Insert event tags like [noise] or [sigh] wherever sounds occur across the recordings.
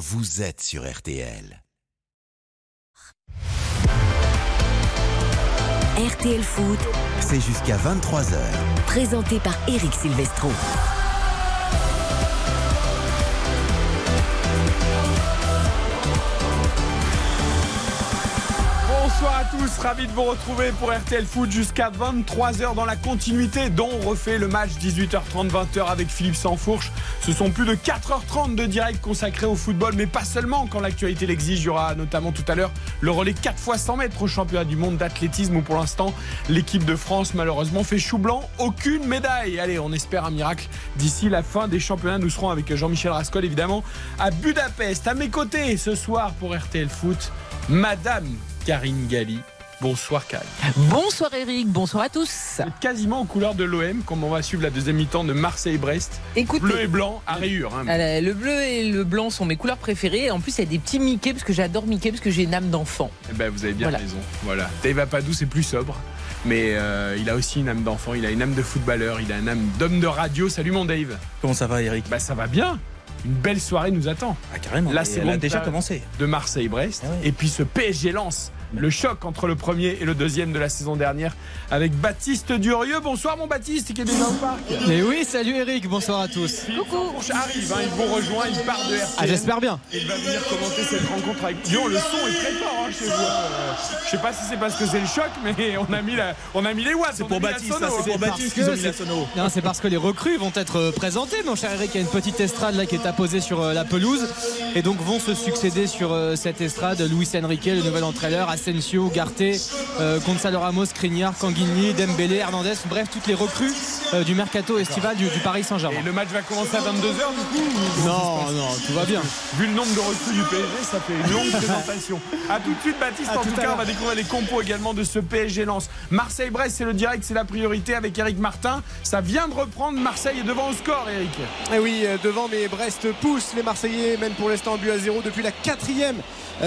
vous êtes sur RTL. RTL Foot, C'est jusqu'à 23h. présenté par Eric Silvestro. Tous, ravi de vous retrouver pour RTL Foot jusqu'à 23h dans la continuité dont on refait le match 18h30 20h avec Philippe Sansfourche. Ce sont plus de 4h30 de direct consacrés au football, mais pas seulement quand l'actualité l'exige. Il y aura notamment tout à l'heure le relais 4 fois 100 mètres au championnat du monde d'athlétisme où pour l'instant l'équipe de France malheureusement fait chou blanc, aucune médaille. Allez, on espère un miracle d'ici la fin des championnats. Nous serons avec Jean-Michel Rascol évidemment à Budapest. À mes côtés ce soir pour RTL Foot, Madame Karine Galli. Bonsoir Karine. Bonsoir Eric, bonsoir à tous. Quasiment en couleur de l'OM, comme on va suivre la deuxième mi-temps de Marseille-Brest. Écoutez, Bleu et blanc à rayures. hein. euh, le bleu et le blanc sont mes couleurs préférées. En plus, il y a des petits Mickey parce que j'adore Mickey parce que j'ai une âme d'enfant. Eh ben, vous avez bien Voilà. raison. Voilà. Dave Apadou, c'est plus sobre. Mais euh, il a aussi une âme d'enfant, il a une âme de footballeur, il a une âme d'homme de radio. Salut mon Dave. Comment ça va, Eric? Bah ça va bien. Une belle soirée nous attend. Ah, carrément. La elle a déjà commencé. de Marseille-Brest. Ah ouais. Et puis ce PSG lance le choc entre le premier et le deuxième de la saison dernière avec Baptiste Durieux. Bonsoir mon Baptiste qui est déjà au parc. Et oui, salut Eric, bonsoir à tous. Coucou. arrive, hein, il vous rejoint, il part de RTL. Ah, j'espère bien. Et il va venir commenter cette rencontre avec Lyon. Le son est très fort hein, chez vous. hein. Je sais pas si c'est parce que c'est le choc, mais [laughs] on a mis, la, on a mis les watts. C'est pour Baptiste, c'est pour parce Baptiste que qu'ils ont mis c'est- la sono. Non, c'est parce que les recrues vont être euh, présentées, mon cher Eric. Il y a une petite estrade là qui est apposée sur euh, la pelouse. Et donc vont se succéder sur euh, cette estrade Luis Enrique, le nouvel entraîneur, Asensio, Garté, euh, Gonzalo Ramos, Crignard, Canguigny, Dembélé, Hernandez. Bref, toutes les recrues euh, du mercato estival du, du Paris Saint-Germain. Et le match va commencer à 22h du coup ou- Non, non, tout va bien. Vu le nombre de recrues du PSG, ça fait une longue [laughs] présentation. A tout de suite, Baptiste. À en tout cas, on va découvrir les compos également de ce PSG lance. Marseille-Brest, c'est le direct, c'est la priorité avec Eric Martin. Ça vient de reprendre. Marseille est devant au score, Eric. Et oui, euh, devant, mais Brest pousse les Marseillais, mènent pour l'instant un but à zéro depuis la quatrième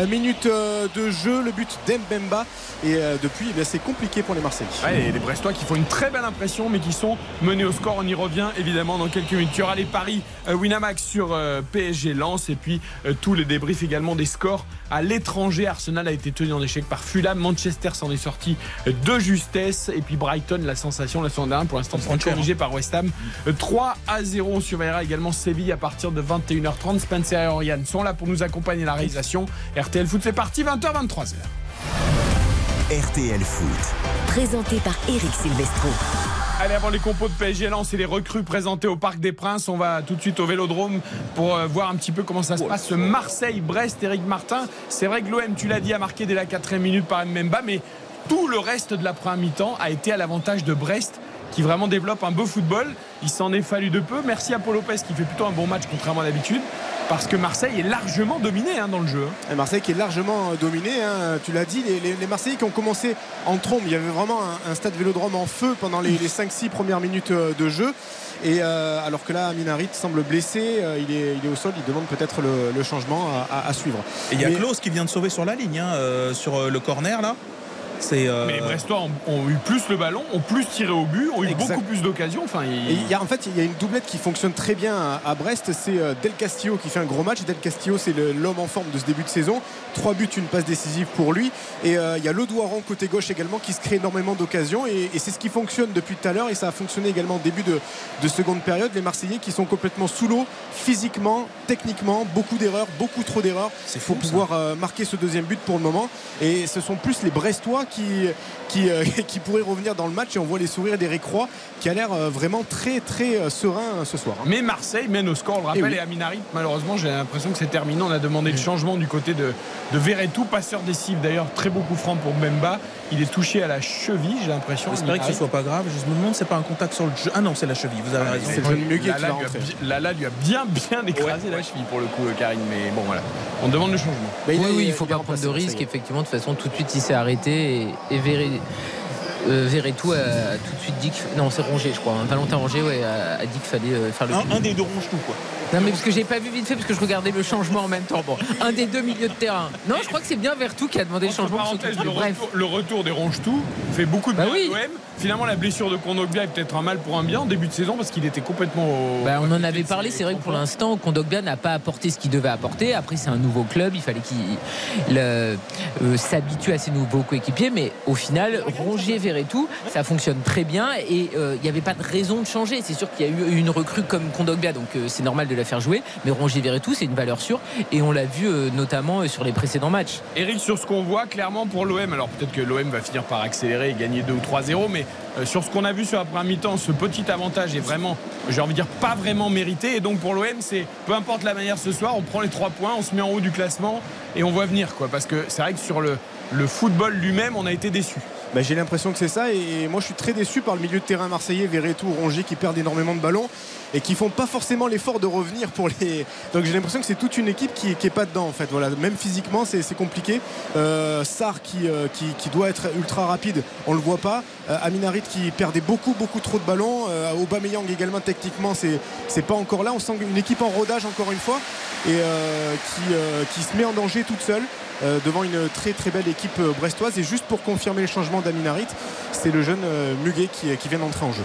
minute de jeu. Le but d'Embemba. Et euh, depuis, eh c'est compliqué pour les Marseillais. Ouais, et les Brestois qui font une très belle impression, mais qui sont menés au score. On y revient évidemment dans quelques minutes. Il y aura les paris euh, Winamax sur euh, PSG Lens et puis euh, tous les débriefs également des scores à l'étranger. Arsenal a été tenu en échec par Fulham. Manchester s'en est sorti de justesse. Et puis Brighton, la sensation, la semaine dernière, pour l'instant, cher, corrigé par West Ham. Euh, 3 à 0. On surveillera également Séville à partir de 21h30. Spencer et Oriane sont là pour nous accompagner à la réalisation. RTL Foot, c'est parti, 20h, 23h. RTL Foot. Présenté par Eric Silvestro. Allez, avant les compos de PSG Lens et les recrues présentées au Parc des Princes, on va tout de suite au Vélodrome pour euh, voir un petit peu comment ça se passe. Ce Marseille-Brest, Eric Martin. C'est vrai que l'OM, tu l'as dit, a marqué dès la quatrième minute par Mbemba, mais tout le reste de la première mi-temps a été à l'avantage de Brest qui vraiment développe un beau football. Il s'en est fallu de peu. Merci à Paul Lopez qui fait plutôt un bon match contrairement à d'habitude. Parce que Marseille est largement dominé hein, dans le jeu. Et Marseille qui est largement euh, dominé, hein, tu l'as dit, les, les- les Marseillais qui ont commencé en trombe. Il y avait vraiment un, un stade vélodrome en feu pendant les, les 5-6 premières minutes euh, de jeu. Et euh, alors que là, Aminarit semble blessé, euh, il, est, il est au sol, il demande peut-être le, le changement à, à- à suivre. Et il y a Klaus qui vient de sauver sur la ligne, hein, euh, sur le corner là. C'est. euh, Mais les Brestois ont, ont eu plus le ballon, ont plus tiré au but, ont eu Exact. beaucoup plus d'occasions. Enfin, il- y a, en fait, il y a une doublette qui fonctionne très bien à, à Brest. C'est euh, Del Castillo qui fait un gros match. Del Castillo, c'est l'homme en forme de ce début de saison. Trois buts, une passe décisive pour lui. Et euh, il y a Lodouaron côté gauche également qui se crée énormément d'occasions. Et, et c'est ce qui fonctionne depuis tout à l'heure. Et ça a fonctionné également au début de, de seconde période. Les Marseillais qui sont complètement sous l'eau, physiquement, techniquement, beaucoup d'erreurs, beaucoup trop d'erreurs C'est ça. pouvoir euh, marquer ce deuxième but pour le moment. Et ce sont plus les Brestois qui, qui, euh, [laughs] qui pourraient revenir dans le match. Et on voit les sourires d'Eric Roy qui a l'air vraiment très très serein ce soir. hein. Mais Marseille mène au score, on le rappelle, Eh oui. et malheureusement, j'ai l'impression que c'est terminé. On a demandé le changement du côté de, de Verretou, passeur décisif d'ailleurs, très beau coup franc pour Mbemba. Il est touché à la cheville, j'ai l'impression. J'espère que ce soit pas grave. Je me demande, c'est pas un contact sur le jeu. Ah non, c'est la cheville. Vous avez raison. c'est le jeune Muguet qui Lala lui, a rentrer. bi- Lala lui a bien bien écrasé la cheville pour le coup, euh, Karine. Mais bon, voilà. On demande le changement. Mais oui, est- oui, il faut est pas prendre de risques. Effectivement, de toute façon, tout de suite, il s'est arrêté et, et Euh, Verretou a tout de suite dit que. Non, c'est Rongier, je crois. hein. Valentin Rongier ouais, a, a dit qu'il fallait euh, faire le. Un, un des deux ronge tout, quoi. Non, mais parce que j'ai pas vu vite fait, parce que je regardais le changement en même temps. Bon, un des deux milieux de terrain. Non, je crois que c'est bien Verretou qui a demandé le changement. le, Bref. retour, le retour des Ronge-Tout fait beaucoup de Bah bien oui. à l'OM. Finalement, la blessure de Kondogbia est peut-être un mal pour un bien en début de saison parce qu'il était complètement. au- Bah, on en avait parlé, c'est vrai que pour l'instant, Kondogbia n'a pas apporté ce qu'il devait apporter. Après, c'est un nouveau club, il fallait qu'il euh, s'habitue à ses nouveaux coéquipiers. Mais au final, Rongier, Verretou, ça fonctionne très bien et euh, il n'y avait pas de raison de changer. C'est sûr qu'il y a eu une recrue comme Kondogbia, donc euh, c'est normal de la faire jouer. Mais Rongier, Verretou, c'est une valeur sûre et on l'a vu euh, notamment euh, sur les précédents matchs. Eric, sur ce qu'on voit clairement pour l'OM, alors peut-être que l'OM va finir par accélérer et gagner 2 ou 3-0, mais euh, sur ce qu'on a vu sur la première mi-temps, ce petit avantage est vraiment, j'ai envie de dire, pas vraiment mérité. Et donc pour l'OM, c'est peu importe la manière ce soir, on prend les 3 points, on se met en haut du classement et on voit venir. quoi. Parce que c'est vrai que sur le, le football lui-même, on a été déçus. Bah, j'ai l'impression que c'est ça et moi je suis très déçu par le milieu de terrain marseillais, Verretou, Rongier qui perdent énormément de ballons et qui font pas forcément l'effort de revenir pour les. [laughs] Donc j'ai l'impression que c'est toute une équipe qui, qui est pas dedans en fait. Voilà, même physiquement c'est compliqué. Euh, euh, qui, doit être ultra rapide, on le voit pas. Euh, Aminarit qui perdait beaucoup beaucoup trop de ballons. Euh, Aubameyang également techniquement c'est pas encore là. On sent une équipe en rodage encore une fois et qui se met en danger toute seule. Euh, devant une très très belle équipe euh, brestoise et juste pour confirmer les changements d'Aminarit c'est le jeune euh, Muguet qui, qui vient d'entrer en jeu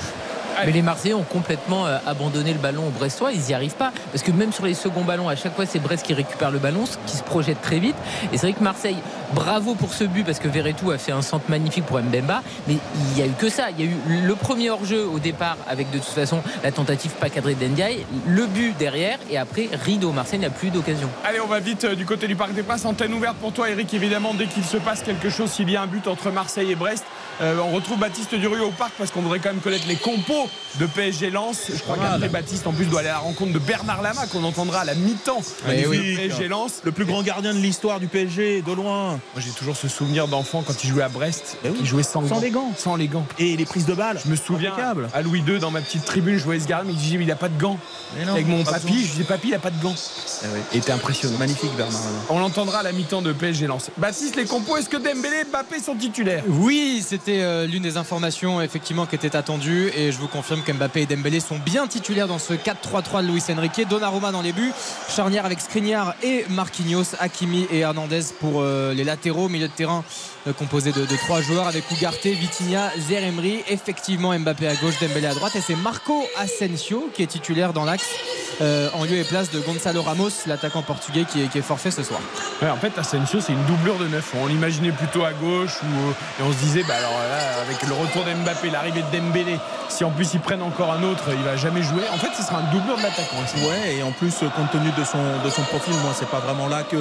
Mais les Marseillais ont complètement abandonné le ballon aux Brestois, ils n'y arrivent pas. Parce que même sur les seconds ballons, à chaque fois, c'est Brest qui récupère le ballon, qui se projette très vite. Et c'est vrai que Marseille, bravo pour ce but, parce que Verretou a fait un centre magnifique pour Mbemba. Mais il n'y a eu que ça. Il y a eu le premier hors-jeu au départ, avec de toute façon la tentative pas cadrée d'Endiaï, le but derrière, et après, rideau. Marseille n'a plus d'occasion. Allez, on va vite euh, du côté du Parc des Princes. Antenne ouverte pour toi, Eric. Évidemment, dès qu'il se passe quelque chose, s'il y a un but entre Marseille et Brest, euh, on retrouve Baptiste Durieux au parc parce qu'on voudrait quand même connaître les compos de PSG Lens. Je crois qu'après Baptiste, en plus, doit aller à la rencontre de Bernard Lama qu'on entendra à la mi-temps Eh du oui. PSG Lens. Le plus grand gardien de l'histoire du PSG, de loin. Moi, j'ai toujours ce souvenir d'enfant quand il jouait à Brest, Eh oui. il jouait sans, Sans les gants. Sans les gants. Et les prises de balles. Je me souviens Impeccable. à Louis II dans ma petite tribune, je voyais ce mais il disait il a pas de gants. Non, Avec mon papy, besoin. je disais papy, il a pas de gants. Eh oui. Il était impressionnant. Magnifique, Bernard. On l'entendra à la mi-temps de PSG Lens. Baptiste, les compos, est-ce que Dembélé et Mbappé sont titulaires? Oui, c'était euh, l'une des informations effectivement qui était attendue et je vous confirme qu'Mbappé et Dembélé sont bien titulaires dans ce 4-3-3 de Luis Enrique. Donnarumma dans les buts, charnière avec Skriniar et Marquinhos, Hakimi et Hernandez pour euh, les latéraux, milieu de terrain euh, composé de, de trois joueurs avec Ugarte, Vitinha, Zeremri, effectivement Mbappé à gauche, Dembélé à droite et c'est Marco Asensio qui est titulaire dans l'axe euh, en lieu et place de Gonzalo Ramos, l'attaquant portugais qui est, qui est forfait ce soir. Ouais, en fait, Asensio, c'est une doublure de neuf. On l'imaginait plutôt à gauche ou, euh, et on se disait, bah alors là, avec le retour d'Mbappé, l'arrivée de Dembélé, si en plus ils prennent encore un autre, il va jamais jouer. En fait, ce sera un doublure de l'attaquant. Ouais, et en plus, compte tenu de son, de son profil, moi, c'est pas vraiment là que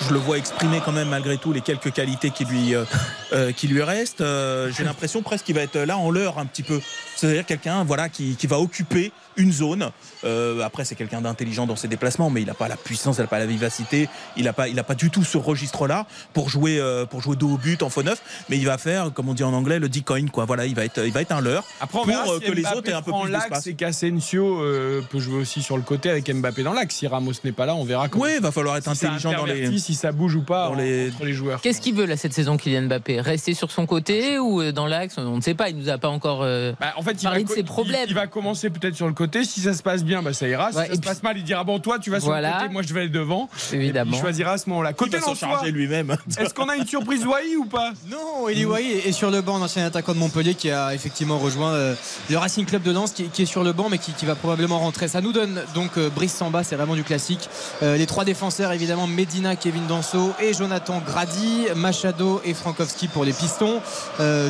je le vois exprimer quand même, malgré tout, les quelques qualités qui lui, euh, euh, qui lui restent. Euh, J'ai l'impression presque qu'il va être là en l'heure un petit peu. C'est-à-dire quelqu'un voilà, qui, qui va occuper une zone. Euh, après, c'est quelqu'un d'intelligent dans ses déplacements, mais il n'a pas la puissance, il n'a pas la vivacité, il n'a pas, il a pas du tout ce registre-là pour jouer, euh, pour jouer dos au but en faux neuf. Mais il va faire, comme on dit en anglais, le decoin. Quoi. Voilà, il va être, il va être un leurre Après, on pour verra euh, si que les autres aient un peu plus d'espace. et qu'Asensio euh, peut jouer aussi sur le côté avec Mbappé dans l'axe. Si Ramos n'est pas là, on verra comment. Oui, il va falloir être si intelligent dans les. si ça bouge ou pas dans les- entre les joueurs. Qu'est-ce qu'il veut là cette saison Kylian Mbappé? Rester sur son côté ou euh, dans l'axe? On ne sait pas, il nous a pas encore. euh, Bah, en fait, il Parler va, de ses il- problèmes. il va commencer peut-être sur le côté. Si ça se passe bien, bah, ça ira. Si Ouais, ça se puis- passe mal, il dira bon, toi, tu vas sur Voilà. le côté, moi, je vais aller devant. Évidemment. Il choisira à ce moment-là. Il Côté Lensois, charger lui-même. [laughs] est-ce qu'on a une surprise Wai ou pas? Non, Eli Wahi est sur le banc, l'ancien attaquant de Montpellier qui a effectivement rejoint euh, le Racing Club de Lens qui, qui est sur le banc mais qui, qui va probablement rentrer. Ça nous donne donc euh, Brice Samba, c'est vraiment du classique. Euh, les trois défenseurs évidemment Medina, Kevin Danso et Jonathan Grady, Machado et Frankowski pour les pistons,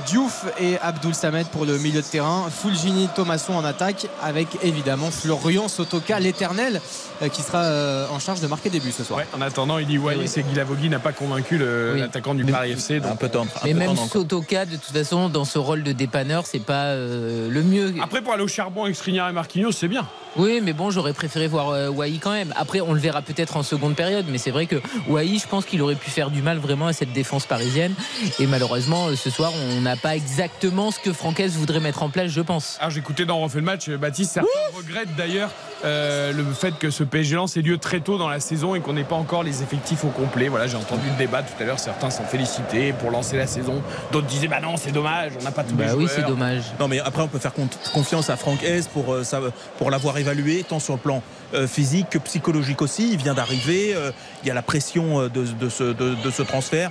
Diouf et Abdul Samed pour le milieu de terrain, Fulgini, Thomasson en attaque avec évidemment Florian Sotoka, l'éternel, euh, qui sera euh, en charge de marquer des buts ce soir. Ouais, en attendant, il dit Wai, Oui. c'est Guilavogui n'a pas convaincu Oui. l'attaquant du Paris FC. un peu tendre. Mais peu même tendre. Sotoka, de toute façon, dans ce rôle de dépanneur, c'est pas euh, le mieux. Après, pour aller au charbon avec Skriniar et Marquinhos, c'est bien. Oui, mais bon, j'aurais préféré voir euh, Wai quand même. Après, on le verra peut-être en seconde période, mais c'est vrai que Wai, je pense qu'il aurait pu faire du mal vraiment à cette défense parisienne. Et malheureusement, ce soir, on n'a pas exactement ce que Francaise voudrait mettre en place je pense. Alors j'écoutais dans Refait le match, Baptiste, certains regrettent d'ailleurs euh, le fait que ce PSG lance ait lieu très tôt dans la saison et qu'on n'ait pas encore les effectifs au complet. Voilà, j'ai entendu le débat tout à l'heure, certains s'en félicitaient pour lancer la saison, d'autres disaient bah non c'est dommage, on n'a pas tous les Bah oui, joueurs. c'est dommage. Non mais après on peut faire con- confiance à Franck Hez pour, euh, ça- pour l'avoir évalué tant sur le plan euh, physique que psychologique aussi. Il vient d'arriver, euh, il y a la pression de, de ce, de- de ce transfert.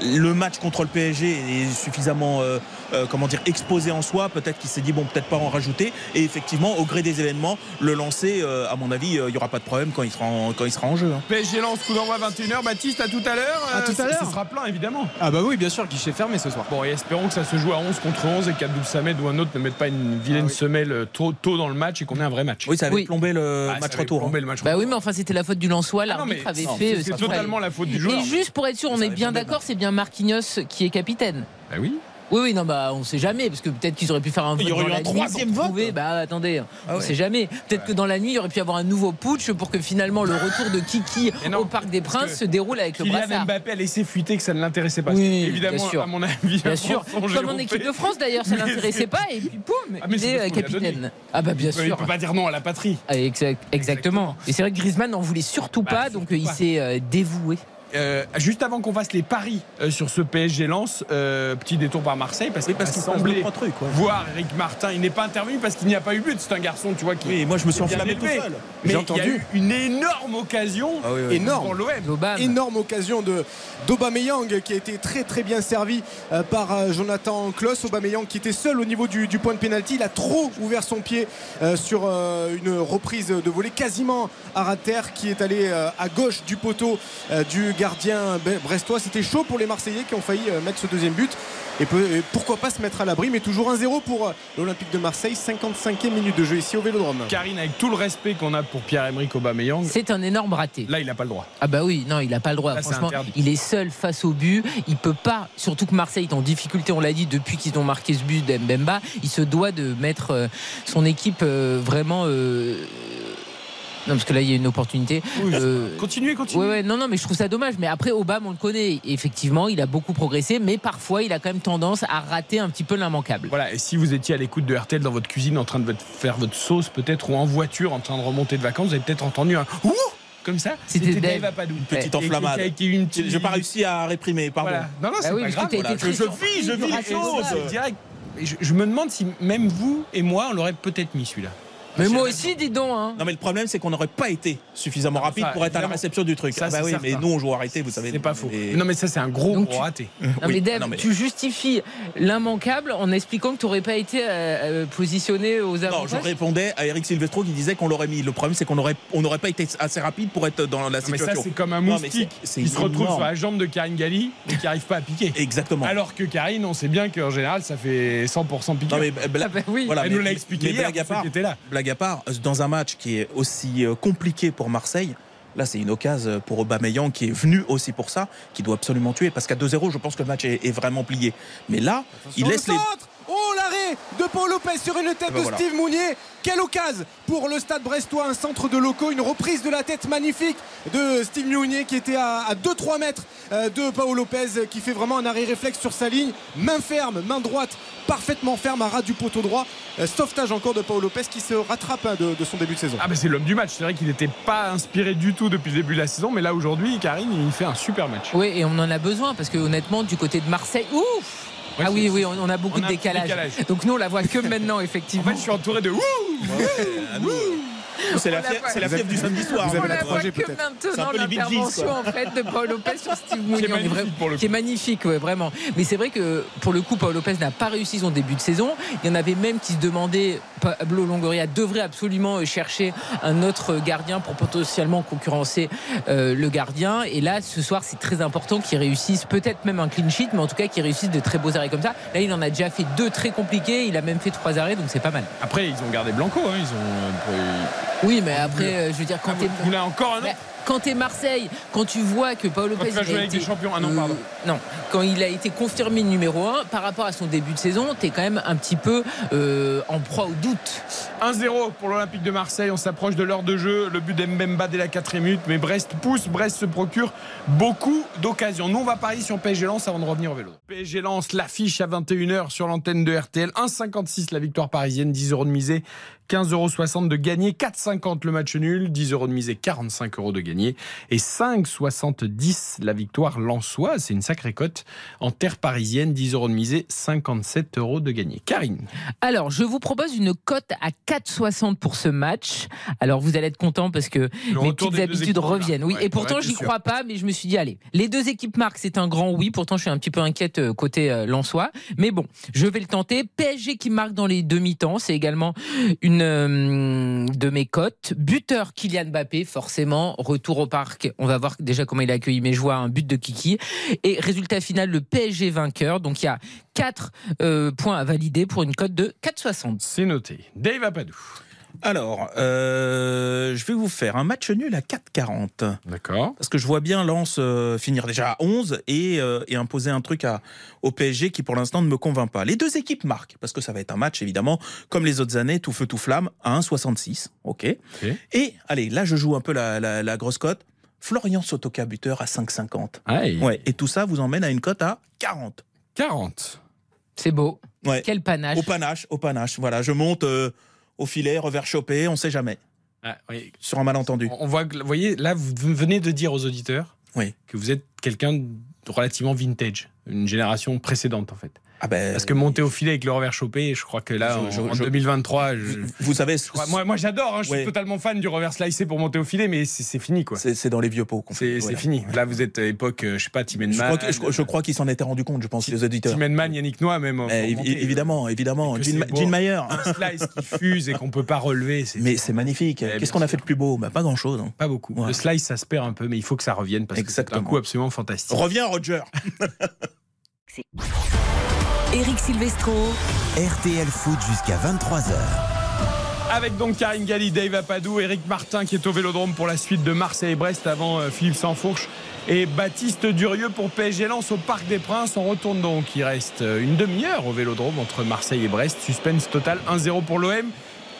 Le match contre le PSG est suffisamment euh, euh, comment dire exposé en soi. Peut-être qu'il s'est dit bon peut-être pas en rajouter. Et effectivement au gré des événements le lancer euh, à mon avis euh, il y aura pas de problème quand il sera en, quand il sera en jeu. hein. PSG lance coup d'envoi 21h, Baptiste à tout à l'heure. À tout à l'heure. Ce sera plein évidemment. Ah bah oui, bien sûr, guichet fermé ce soir. Bon, et espérons que ça se joue à 11 contre 11 et qu'Abdoul Samed ou un autre ne mette pas une vilaine Ah oui. semelle tôt, tôt dans le match et qu'on ait un vrai match. Oui ça avait Oui. plombé le Ah, ça match retour. hein. le match Bah retour. oui, mais enfin, c'était la faute du Lensois. Ah L'arbitre avait non, fait. C'est totalement la faute du joueur. Et juste pour être sûr, on est bien d'accord, c'est bien Marquinhos qui est capitaine. Bah oui. Oui, oui, non, bah, on sait jamais, parce que peut-être qu'ils auraient pu faire un vote Il y aurait dans eu la un nuit troisième vote. Bah, attendez, Ah on ouais. sait jamais. Peut-être que dans la nuit, il y aurait pu avoir un nouveau putsch pour que finalement le retour de Kiki [laughs] non, au Parc des Princes se déroule avec le brassard. Mbappé a laissé fuiter que ça ne l'intéressait pas. Oui, évidemment, bien sûr. à mon avis, Bien sûr, comme en équipe de France d'ailleurs, ça [laughs] Mais l'intéressait pas et puis poum, Ah, il est euh, capitaine. Ah bah bien Il sûr. peut pas dire non à la patrie. Ah, exact- exactement. Et c'est vrai que Griezmann n'en voulait surtout Bah, pas, donc il s'est euh, dévoué. Euh, juste avant qu'on fasse les paris euh, sur ce PSG Lens, euh, petit détour par Marseille parce Oui, qu'il parce m'a qu'il se passe semblé deux, trois trucs, ouais. voir Eric Martin. Il n'est pas intervenu parce qu'il n'y a pas eu but. C'est un garçon, tu vois, qui Oui, moi je me suis enflammé tout seul. Mais J'ai il y a entendu. eu une énorme occasion Ah oui, oui. Énorme. pour l'OM. Énorme occasion de d'Aubameyang qui a été très très bien servi par Jonathan Kloss. Aubameyang qui était seul au niveau du, du point de pénalty. Il a trop ouvert son pied sur une reprise de volée quasiment à terre qui est allé à gauche du poteau du gardien be- brestois. C'était chaud pour les Marseillais qui ont failli euh, mettre ce deuxième but. Et, peut- et pourquoi pas se mettre à l'abri, mais toujours 1-0 pour euh, l'Olympique de Marseille. 55e minute de jeu ici au Vélodrome. Karine, avec tout le respect qu'on a pour Pierre-Emerick Aubameyang, C'est un énorme raté. là, il n'a pas le droit. Ah bah oui, non, il n'a pas le droit. Là, Franchement, il est seul face au but. Il peut pas, surtout que Marseille est en difficulté, on l'a dit, depuis qu'ils ont marqué ce but d'Mbemba. Il se doit de mettre euh, son équipe vraiment. euh, Non, parce que là, il y a une opportunité. Euh, Continuez, continuez. Ouais, ouais, non, non, mais je trouve ça dommage. Mais après, Obama, on le connaît. Effectivement, il a beaucoup progressé, mais parfois, il a quand même tendance à rater un petit peu l'immanquable. Voilà, et si vous étiez à l'écoute de RTL dans votre cuisine en train de faire votre sauce peut-être ou en voiture en train de remonter de vacances, vous avez peut-être entendu un ouh comme ça. C'était Dave. Apadou. Une petite enflammade. Qui, qui a eu une petite... J'ai pas réussi à réprimer, pardon. Voilà. Non, non, c'est Bah oui, pas parce grave. voilà. Je, je vis, je vis les choses. je me demande si même vous et moi, on l'aurait peut-être mis celui-là. Mais moi aussi, dis donc. Hein. Non mais le problème c'est qu'on n'aurait pas été suffisamment rapide ça, pour être à la réception du truc. Ça, Ah bah oui, mais nous on joue arrêté, vous savez. C'est pas faux. Et- Non, mais ça, c'est un gros, Donc gros tu- raté. [laughs] Non, Oui, mais Dave, non, mais- tu justifies l'immanquable en expliquant que tu n'aurais pas été euh, euh, positionné aux Non, avantages. je répondais à Eric Silvestro qui disait qu'on l'aurait mis. Le problème, c'est qu'on n'aurait on pas été assez rapide pour être dans la Non, mais ça, situation. c'est comme un Non, moustique qui se retrouve sur la jambe de Karine Galli et qui n'arrive pas à piquer. Exactement. Alors que Karine, on sait bien qu'en général, ça fait 100% piqué. non, mais, bla- Ah bah oui. voilà, Elle mais- nous l'a expliqué blague à part, là. Blague à part, dans un match qui est aussi euh, compliqué pour Marseille, là c'est une occasion pour Aubameyang qui est venu aussi pour ça, qui doit absolument tuer parce qu'à 2-0, je pense que le match est, est vraiment plié. Mais là, il laisse le les Oh l'arrêt de Paul Lopez sur une tête ben de voilà. Steve Mounier. Quelle occasion pour le stade brestois, un centre de locaux, une reprise de la tête magnifique de Steve Mounier qui était à, à 2-3 mètres euh, de Paul Lopez qui fait vraiment un arrêt réflexe sur sa ligne. Main ferme, main droite, parfaitement ferme à ras du poteau droit. Euh, sauvetage encore de Paul Lopez qui se rattrape hein, de, de son début de saison. Ah, bah c'est l'homme du match. C'est vrai qu'il n'était pas inspiré du tout depuis le début de la saison, mais là aujourd'hui, Karine, il fait un super match. Oui, et on en a besoin parce que honnêtement, du côté de Marseille, ouf Ouais, Ah oui, oui, on on a beaucoup on de décalage. décalage. Donc nous, on la voit que maintenant, En effectivement. fait, je suis entouré de ouh c'est la, fièvre- la du samedi soir. Vous avez on la la voit 3G que peut-être. C'est un maintenant l'intervention en fait de Paul Lopez sur Steve Mounier. On est magnifique vraiment- pour le qui est coup. magnifique, ouais, vraiment. Mais c'est vrai que pour le coup, Paul Lopez n'a pas réussi son début de saison. Il y en avait même qui se demandaient Pablo Longoria devrait absolument euh, chercher un autre gardien pour potentiellement concurrencer euh, le gardien. Et là, ce soir, c'est très important qu'il réussisse peut-être même un clean sheet, mais en tout cas qu'il réussisse de très beaux arrêts comme ça. Là, il en a déjà fait deux très compliqués. Il a même fait trois arrêts, donc c'est pas mal. Après, ils ont gardé Blanco. hein, Ils ont. Oui, mais après, euh, je veux dire, quand Ah, vous voulez encore un autre quand t'es Marseille, quand tu vois que Paolo Lopez tu il a été- champions. Ah non, euh, pardon. non, quand il a été confirmé numéro 1 par rapport à son début de saison, t'es quand même un petit peu euh, en proie au doute. 1-0 pour l'Olympique de Marseille. On s'approche de l'heure de jeu. Le but d'Mbemba dès la 4 minute. Mais Brest pousse. Brest se procure beaucoup d'occasions. Nous, on va parier sur PSG Lens avant de revenir au vélo. PSG Lens, l'affiche à 21h sur l'antenne de RTL. 1,56 la victoire parisienne. 10 euros de misée. 15,60 euros de gagné. 4,50 le match nul. 10 euros de misée. 45 euros de gagné. Et 5,70 la victoire lensoise. C'est une sacrée cote. En terre parisienne, 10 euros de misée. 57 euros de gagné. Karine. Alors, je vous propose une cote à 4,60 pour ce match. Alors, vous allez être content parce que Le mes petites habitudes là. reviennent. Oui, Ouais, et pourtant, j'y crois pas, mais je me suis dit, allez, les deux équipes marquent, c'est un grand oui. Pourtant, je suis un petit peu inquiète euh, côté euh, Lensois. Mais bon, je vais le tenter. PSG qui marque dans les demi-temps, c'est également une euh, de mes cotes. Buteur Kylian Mbappé, forcément. Retour au parc. On va voir déjà comment il a accueilli mes joies. Un but de Kiki. Et résultat final, le PSG vainqueur. Donc, il y a 4 points à valider pour une cote de 4,60. C'est noté. Dave Apadou. Alors, euh, je vais vous faire un match nul à 4,40. D'accord. Parce que je vois bien Lens euh, finir déjà à 11 et, euh, et imposer un truc à, au PSG qui pour l'instant ne me convainc pas. Les deux équipes marquent, parce que ça va être un match évidemment, comme les autres années, tout feu tout flamme, à 1,66. Ok. Et allez, là je joue un peu la, la- la grosse cote. Florian Sotoka buteur à 5,50. Aïe. Ouais, et tout ça vous emmène à une cote à 40. 40. C'est beau. Ouais. Quel panache. Au panache, au panache. Voilà, je monte euh, au filet, revers chopé, on sait jamais. Ah, oui. Sur un malentendu. On voit, vous voyez, là, vous venez de dire aux auditeurs Oui. que vous êtes quelqu'un de relativement vintage, une génération précédente en fait. Ah ben, Parce que monter au filet avec le revers chopé, je crois que là, Je- en, je- en je- 2023, je, vous, savez, crois- moi, moi j'adore, hein, je Ouais. suis totalement fan du revers slicé pour monter au filet, mais c'est fini quoi. c'est dans les vieux pots. C'est Voilà. fini. Là, vous êtes à époque, euh, je sais pas, Tim Je Henman. je- crois qu'ils s'en étaient rendu compte, je pense, les auditeurs. Tim Henman, Yannick Noah même. Mais monter, évidemment, évidemment. Gene, Mayer. Un slice qui fuse et qu'on peut pas relever, Mais c'est magnifique. Eh, Qu'est-ce qu'on a fait de plus beau? Bah, Pas grand-chose. pas beaucoup. Ouais. Le slice, ça se perd un peu, mais il faut que ça revienne parce que c'est un coup absolument fantastique. Reviens, Roger. [laughs] Eric Silvestro. RTL Foot jusqu'à 23h. Avec donc Karine Galli, Dave Apadou, Eric Martin qui est au Vélodrome pour la suite de Marseille et Brest avant euh, Philippe Sansfourche et Baptiste Durieux pour PSG Lens au Parc des Princes. On retourne donc, il reste euh, une demi-heure au Vélodrome entre Marseille et Brest. Suspense total 1-0 pour l'OM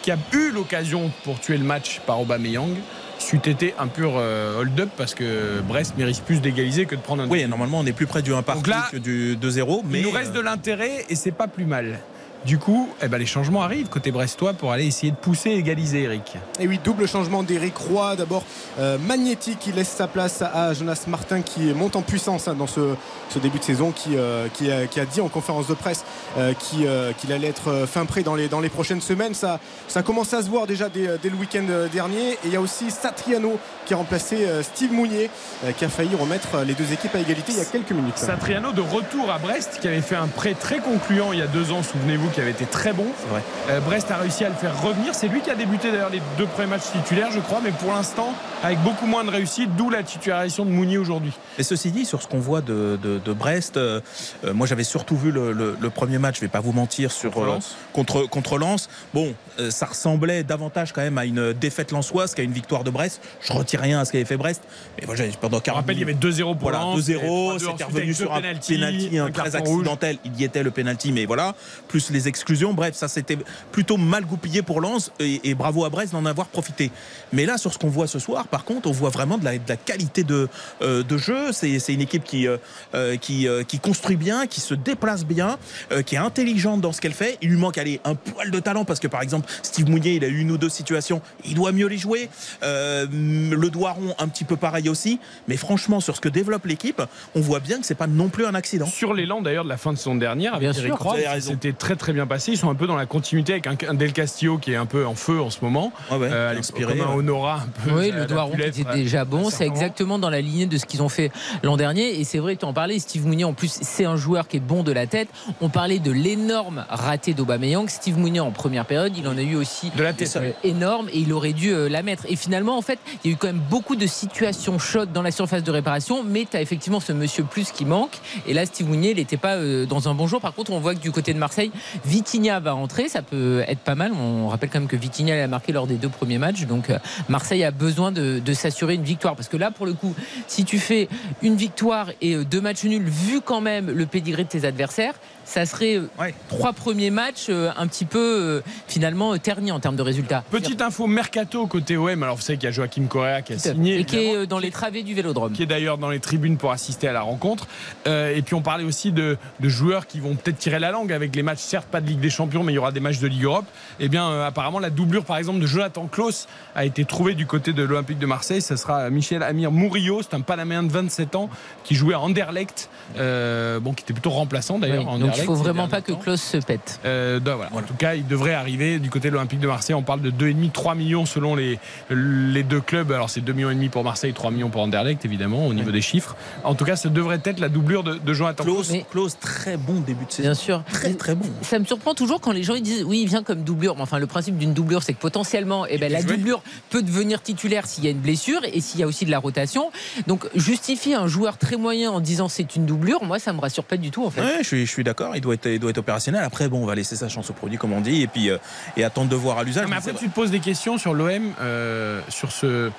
qui a eu l'occasion pour tuer le match par Aubameyang. C'eût été un pur euh, hold-up parce que Brest mérite plus d'égaliser que de prendre un Oui, normalement, on est plus près du 1 partout que du 2-0. Mais il nous reste euh, de l'intérêt et c'est pas plus mal. Du coup, eh ben, les changements arrivent côté brestois pour aller essayer de pousser et égaliser, Eric. Et oui, double changement d'Eric Roy. D'abord, euh, Magnetti qui laisse sa place à Jonas Martin qui monte en puissance hein, dans ce, ce début de saison, qui, euh, qui, a, qui a dit en conférence de presse euh, euh, qu'il allait être fin prêt dans les, dans les prochaines semaines. Ça, ça commence à se voir déjà dès, dès le week-end dernier. Et il y a aussi Satriano qui a remplacé euh, Steve Mounier euh, qui a failli remettre les deux équipes à égalité il y a quelques minutes. Satriano de retour à Brest qui avait fait un prêt très concluant il y a deux ans, souvenez-vous, qui avait été très bon. C'est vrai. Euh, Brest a réussi à le faire revenir. C'est lui qui a débuté d'ailleurs les deux premiers matchs titulaires, je crois, mais pour l'instant avec beaucoup moins de réussite, d'où la titularisation de Mounier aujourd'hui. Et ceci dit, sur ce qu'on voit de, de- de Brest, euh, euh, moi j'avais surtout vu le, le- le premier match, je vais pas vous mentir, sur, Contre Lens. contre, contre Lens. Bon, ça ressemblait davantage quand même à une défaite lensoise qu'à une victoire de Brest. Je retire rien à ce qu'avait fait Brest. Mais moi, pendant On 40 rappelle, il y avait 2-0 pour Voilà, Lens, 2-0, et 3-2 c'était revenu sur un penalty, un un très rouge. accidentel. Il y était le penalty, mais voilà, plus les exclusions. Bref, ça c'était plutôt mal goupillé pour Lens et, et bravo à Brest d'en avoir profité. Mais là, sur ce qu'on voit ce soir, par contre, on voit vraiment de la, de la qualité de, euh, de jeu. C'est une équipe qui, euh, euh, qui, euh, qui construit bien, qui se déplace bien, euh, qui est intelligente dans ce qu'elle fait. Il lui manque aller un poil de talent parce que par exemple, Steve Mounier, il a eu une ou deux situations, il doit mieux les jouer. Euh, le Doiron, un petit peu pareil aussi. Mais franchement, sur ce que développe l'équipe, on voit bien que c'est pas non plus un accident. Sur l'élan d'ailleurs de la fin de saison dernière, avec Bien Eric c'était très très bien passé. Ils sont un peu dans la continuité avec un, Del Castillo qui est un peu en feu en ce moment. Ouais, ouais, Euh, inspiré, comme un Honora un peu. Oui, le qui l'être, était euh, déjà bon, c'est certainement. exactement dans la lignée de ce qu'ils ont fait l'an dernier. Et c'est vrai, tu en parlais, Steve Mounier, en plus, c'est un joueur qui est bon de la tête. On parlait de l'énorme raté d'Aubameyang. Steve Mounier, en première période, il en a eu aussi De la tête. euh, énorme et il aurait dû euh, la mettre. Et finalement, en fait, il y a eu quand même beaucoup de situations chaudes dans la surface de réparation, mais tu as effectivement ce monsieur plus qui manque. Et là, Steve Mounier, il n'était pas euh, dans un bon jour. Par contre, on voit que du côté de Marseille, Vitinha va rentrer, ça peut être pas mal. On rappelle quand même que Vitinha a marqué lors des deux premiers matchs, donc euh, Marseille a besoin de, s'assurer une victoire. Parce que là, pour le coup, si tu fais une victoire et euh, deux matchs nuls, vu quand même le pédigré de tes adversaires, ça serait euh, Ouais. trois premiers matchs euh, un petit peu euh, finalement ternis en termes de résultats. Petite info mercato côté OM. Alors vous savez qu'il y a Joachim Correa qui a signé. et qui est dans les travées du Vélodrome. qui est d'ailleurs dans les tribunes pour assister à la rencontre. Euh, et puis on parlait aussi de, de joueurs qui vont peut-être tirer la langue avec les matchs, certes pas de Ligue des Champions, mais il y aura des matchs de Ligue Europe. Et bien euh, apparemment la doublure par exemple de Jonathan Klaus a été trouvée du côté de l'Olympique de Marseille. Ce sera Michel Amir Mourillo, c'est un Panaméen de 27 ans qui jouait à Anderlecht, euh, bon qui était plutôt remplaçant d'ailleurs. Oui, donc il Anderlecht faut vraiment pas que. Klaus se pète. Euh, donc voilà. En tout cas, il devrait arriver du côté de l'Olympique de Marseille. On parle de 2,5, 3 millions selon les, les deux clubs. Alors c'est 2 millions et demi pour Marseille, 3 millions pour Anderlecht, évidemment, au niveau des chiffres. En tout cas, ça devrait être la doublure de, de Jonathan close, très bon début de saison. Bien sûr. Très très bon. Ça me surprend toujours quand les gens ils disent oui, il vient comme doublure. Mais enfin, le principe d'une doublure, c'est que potentiellement, eh ben, la jouer. doublure peut devenir titulaire s'il y a une blessure et s'il y a aussi de la rotation. Donc, justifier un joueur très moyen en disant c'est une doublure, moi, ça me rassure pas du tout en fait. Ouais, je suis, je suis d'accord, il doit, être, il doit être opérationnel. Après, bon, on va laisser sa chance au produit, comme on dit, et puis euh, et attendre de voir à l'usage. Mais après, tu te poses des questions sur l'OM, euh, sur ce euh,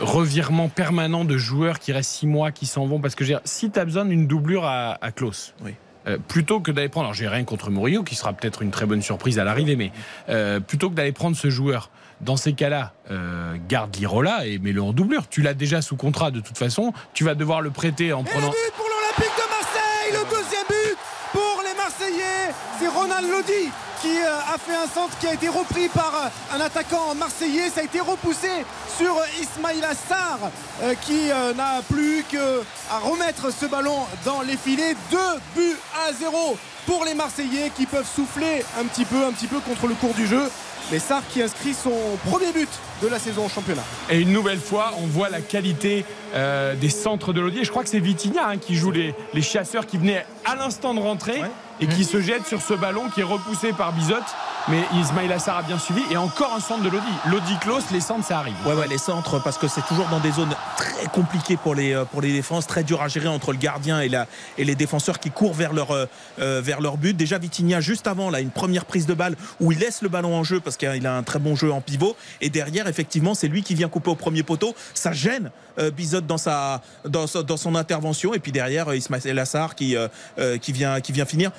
revirement permanent de joueurs qui restent 6 mois, qui s'en vont. Parce que je veux dire, si tu as besoin d'une doublure à, à Klaus, Oui. euh, plutôt que d'aller prendre, alors j'ai rien contre Murillo, qui sera peut-être une très bonne surprise à l'arrivée, mais euh, plutôt que d'aller prendre ce joueur, dans ces cas-là, euh, garde Lirola et mets-le en doublure. Tu l'as déjà sous contrat de toute façon, tu vas devoir le prêter en Et prenant. Marseillais. C'est Ronald Lodi qui euh, a fait un centre qui a été repris par euh, un attaquant marseillais. Ça a été repoussé sur euh, Ismail Assar euh, qui n'a plus qu'à remettre ce ballon dans les filets. Deux buts à zéro pour les Marseillais qui peuvent souffler un petit peu, un petit peu contre le cours du jeu. Mais Sarr qui inscrit son premier but de la saison au championnat. Et une nouvelle fois, on voit la qualité euh, des centres de Lodi. Et je crois que c'est Vitinha hein, qui joue les, les chasseurs qui venaient à l'instant de rentrer Ouais. Et qui se jettent sur ce ballon qui est repoussé par Bizot. Mais Ismail Assar a bien suivi. Et encore un centre de Lodi. Lodi close, les centres, ça arrive. Ouais, ouais, les centres, parce que c'est toujours dans des zones très compliquées pour les, euh, pour les défenses, très dur à gérer entre le gardien et, la, et les défenseurs qui courent vers leur, euh, euh, vers leur but. Déjà, Vitinha, juste avant, là, une première prise de balle où il laisse le ballon en jeu parce qu'il a un très bon jeu en pivot. Et derrière, effectivement, c'est lui qui vient couper au premier poteau. Ça gêne euh, Bizot dans, sa, dans, son intervention. Et puis derrière, Ismaël Assar qui, qui, vient, qui vient finir.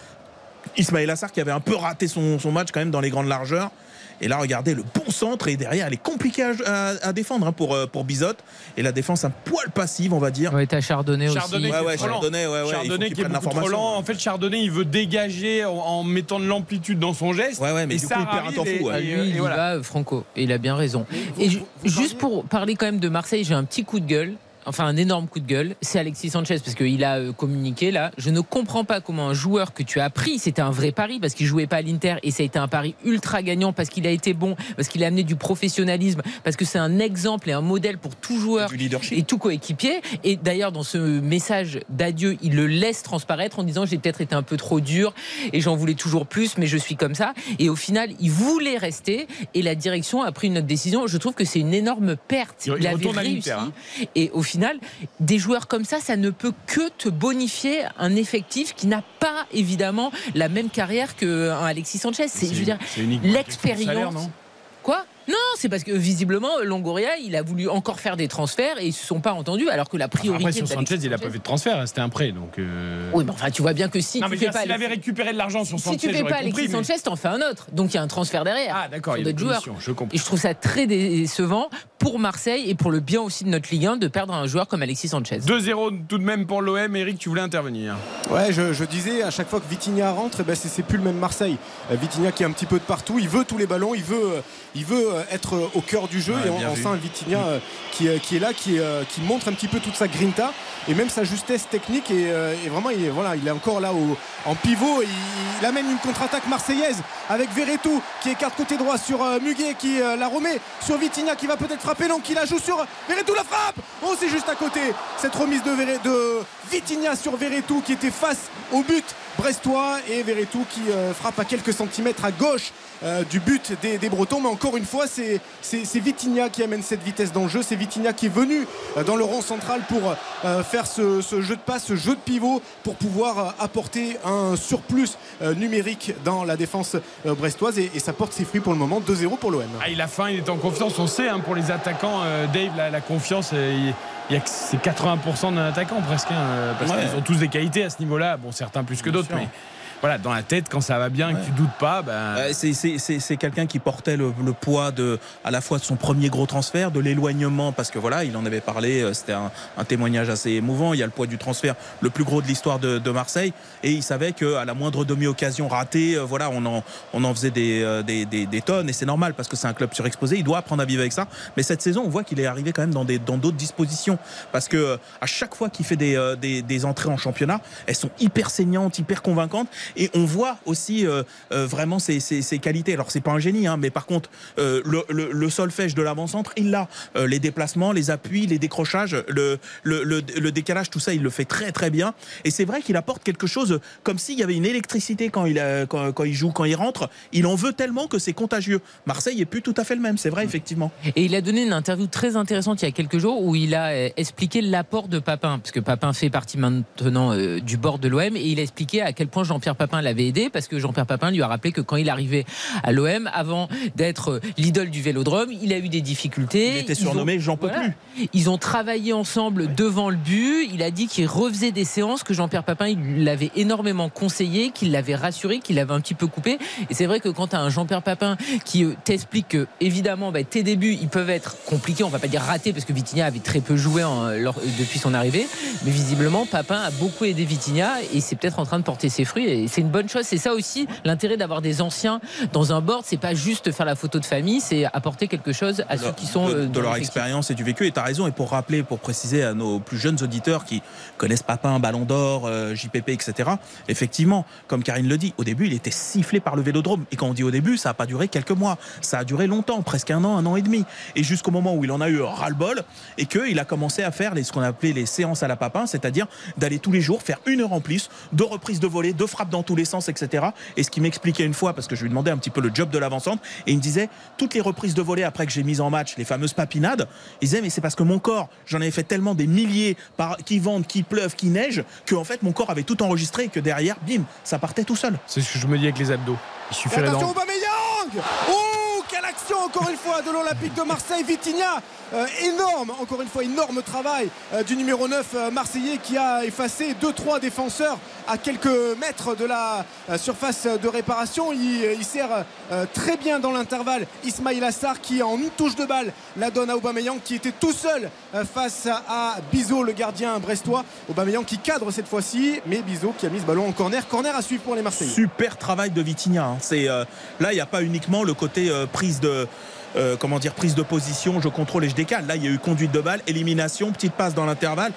Ismaël Assar qui avait un peu raté son, son match quand même dans les grandes largeurs. Et là, regardez le bon centre et derrière, elle est compliquée à, à- à défendre hein, pour, euh, pour Bizot. Et la défense un poil passive, on va dire. Ouais, t'as Chardonnay, Chardonnay aussi. Ouais, ouais. Chardonnay, ouais, ouais, il faut Chardonnay qu'il qui est beaucoup trop lent. En fait, Chardonnay, il veut dégager en, en mettant de l'amplitude dans son geste. Ouais, ouais, mais et du ça coup, il perd un arrive temps fou, ouais. Ah, et- lui, il y voilà. va, euh, Franco. Et il a bien raison. Et ju- juste pour parler quand même de Marseille, j'ai un petit coup de gueule. Enfin, un énorme coup de gueule, c'est Alexis Sanchez parce qu'il a euh, communiqué là. Je ne comprends pas comment un joueur que tu as pris, c'était un vrai pari parce qu'il jouait pas à l'Inter et ça a été un pari ultra gagnant parce qu'il a été bon, parce qu'il a amené du professionnalisme, parce que c'est un exemple et un modèle pour tout joueur et tout coéquipier. Et d'ailleurs, dans ce message d'adieu, il le laisse transparaître en disant j'ai peut-être été un peu trop dur et j'en voulais toujours plus, mais je suis comme ça. Et au final, il voulait rester et la direction a pris une autre décision. Je trouve que c'est une énorme perte. Il- il avait réussi. hein. Et au final, des joueurs comme ça, ça ne peut que te bonifier un effectif qui n'a pas évidemment la même carrière qu'un Alexis Sanchez. C'est, je veux dire, l'expérience. salaire, non? Quoi? Non, c'est parce que visiblement Longoria, il a voulu encore faire des transferts et ils se sont pas entendus, alors que la priorité. Après, sur Sanchez, il n'a pas fait de transfert. hein, C'était un prêt. Donc, euh, Oui, mais enfin, tu vois bien que si non, tu mais fais pas s'il avait Alexis- récupéré de l'argent sur si Sanchez, tu fais pas Alexis mais- Sanchez, t'en fais un autre. Donc il y a un transfert derrière. Ah, d'accord, il y a d'autres joueurs. je comprends. Et je trouve ça très décevant pour Marseille et pour le bien aussi de notre Ligue 1 de perdre un joueur comme Alexis Sanchez. 2-0 tout de même pour l'OM. Eric, tu voulais intervenir Ouais, je, je disais à chaque fois que Vitinha rentre, eh ben c'est, plus le même Marseille. Euh, Vitinha qui est un petit peu de partout, il veut tous les ballons, il veut, euh, il veut être euh, au cœur du jeu Ouais, et on, on vu. Vitinha euh, qui, euh, qui est là, qui, euh, qui montre un petit peu toute sa grinta et même sa justesse technique et, euh, et vraiment il est, voilà, il est encore là au- en pivot. Il, il amène une contre-attaque marseillaise avec Verretou qui écarte côté droit sur euh, Muguet qui euh, la remet sur Vitinha qui va peut-être frapper, non, qui la joue sur Verretou la frappe. Oh, c'est juste à côté cette remise de, Verre- de Vitinha sur Verretou qui était face au but brestois et Verretou qui euh, frappe à quelques centimètres à gauche euh, du but des, Bretons mais encore une fois c'est Vitinha qui amène cette vitesse dans le jeu. C'est Vitinha qui est venu euh, dans le rond central pour faire ce, jeu de passe, ce jeu de pivot pour pouvoir apporter un surplus numérique dans la défense brestoise et, ça porte ses fruits pour le moment. 2-0 pour l'OM. Ah, il a faim, il est en confiance. On sait hein, pour les attaquants, Dave, la, confiance. Il il c'est 80% d'un attaquant presque hein, parce qu'ils ont tous des qualités à ce niveau-là. Bon certains plus que d'autres mais voilà, dans la tête, quand ça va bien, que tu doutes pas. Ben... Euh, c'est quelqu'un qui portait le, poids de, à la fois de son premier gros transfert, de l'éloignement, parce que voilà, il en avait parlé, euh, c'était un, témoignage assez émouvant. Il y a le poids du transfert, le plus gros de l'histoire de, Marseille, et il savait qu'à la moindre demi-occasion ratée, euh, voilà, on en, on en faisait des, des, tonnes, et c'est normal parce que c'est un club surexposé. Il doit apprendre à vivre avec ça. Mais cette saison, on voit qu'il est arrivé quand même dans d'autres dans dispositions, parce que à chaque fois qu'il fait des, des entrées en championnat, elles sont hyper saignantes, hyper convaincantes et on voit aussi euh, euh, vraiment ses, qualités. Alors c'est pas un génie, hein, mais par contre euh, le, solfège de l'avant-centre, il l'a. les déplacements, les appuis, les décrochages, le, décalage, tout ça, il le fait très très bien. Et c'est vrai qu'il apporte quelque chose comme s'il y avait une électricité quand il, quand, il joue, quand il rentre. Il en veut tellement que c'est contagieux. Marseille est plus tout à fait le même, c'est vrai effectivement. Et il a donné une interview très intéressante il y a quelques jours où il a expliqué l'apport de Papin, parce que Papin fait partie maintenant du bord de l'OM et il a expliqué à quel point Jean-Pierre Papin l'avait aidé parce que Jean-Pierre Papin lui a rappelé que quand il arrivait à l'OM, avant d'être l'idole du vélodrome, il a eu des difficultés. Il était surnommé J'en peux plus. Ils ont travaillé ensemble devant le but. Il a dit qu'il refaisait des séances, que Jean-Pierre Papin il l'avait énormément conseillé, qu'il l'avait rassuré, qu'il l'avait un petit peu coupé. Et c'est vrai que quand tu as un Jean-Pierre Papin qui euh, t'explique que, évidemment, bah, tes débuts, ils peuvent être compliqués, on va pas dire ratés, parce que Vitinha avait très peu joué depuis son arrivée. Mais visiblement, Papin a beaucoup aidé Vitinha et c'est peut-être en train de porter ses fruits. Et c'est une bonne chose. C'est ça aussi l'intérêt d'avoir des anciens dans un board. C'est pas juste faire la photo de famille, c'est apporter quelque chose à ceux qui sont de, euh, leur expérience et du vécu. Et tu as raison. Et pour rappeler, pour préciser à nos plus jeunes auditeurs qui connaissent Papin, Ballon d'Or, euh, JPP, etc. Effectivement, comme Karine le dit, au début, il était sifflé par le Vélodrome. Et quand on dit au début, ça n'a pas duré quelques mois. Ça a duré longtemps, presque un an, un an et demi. Et jusqu'au moment où il en a eu ras-le-bol et qu'il a commencé à faire les, ce qu'on appelait les séances à la Papin, c'est-à-dire d'aller tous les jours faire une heure en plus, deux reprises de volée, deux frappes dans tous les sens, etc. Et ce qui m'expliquait une fois, parce que je lui demandais un petit peu le job de l'avancante, et il me disait toutes les reprises de volée après que j'ai mis en match, les fameuses papinades, il disait mais c'est parce que mon corps, j'en avais fait tellement des milliers qui vendent, qui pleuvent, qui neigent, que en fait mon corps avait tout enregistré et que derrière, bim, ça partait tout seul. C'est ce que je me dis avec les abdos. Il suffirait Attention Aubameyang Oh quelle action encore une fois de l'Olympique de Marseille, Vitinha euh, énorme, encore une fois, énorme travail euh, du numéro 9 euh, marseillais qui a effacé 2-3 défenseurs à quelques mètres de la surface de réparation. Il, sert très bien dans l'intervalle Ismail Assar qui en une touche de balle la donne à Aubameyang qui était tout seul face à Bizot le gardien brestois. Aubameyang qui cadre cette fois-ci, mais Bizot qui a mis ce ballon en corner. Corner à suivre pour les Marseillais. Super travail de Vitinha. Hein. C'est là il n'y a pas uniquement le côté prise de euh, comment dire, prise de position, je contrôle et je décale. Là, il y a eu conduite de balle, élimination, petite passe dans l'intervalle.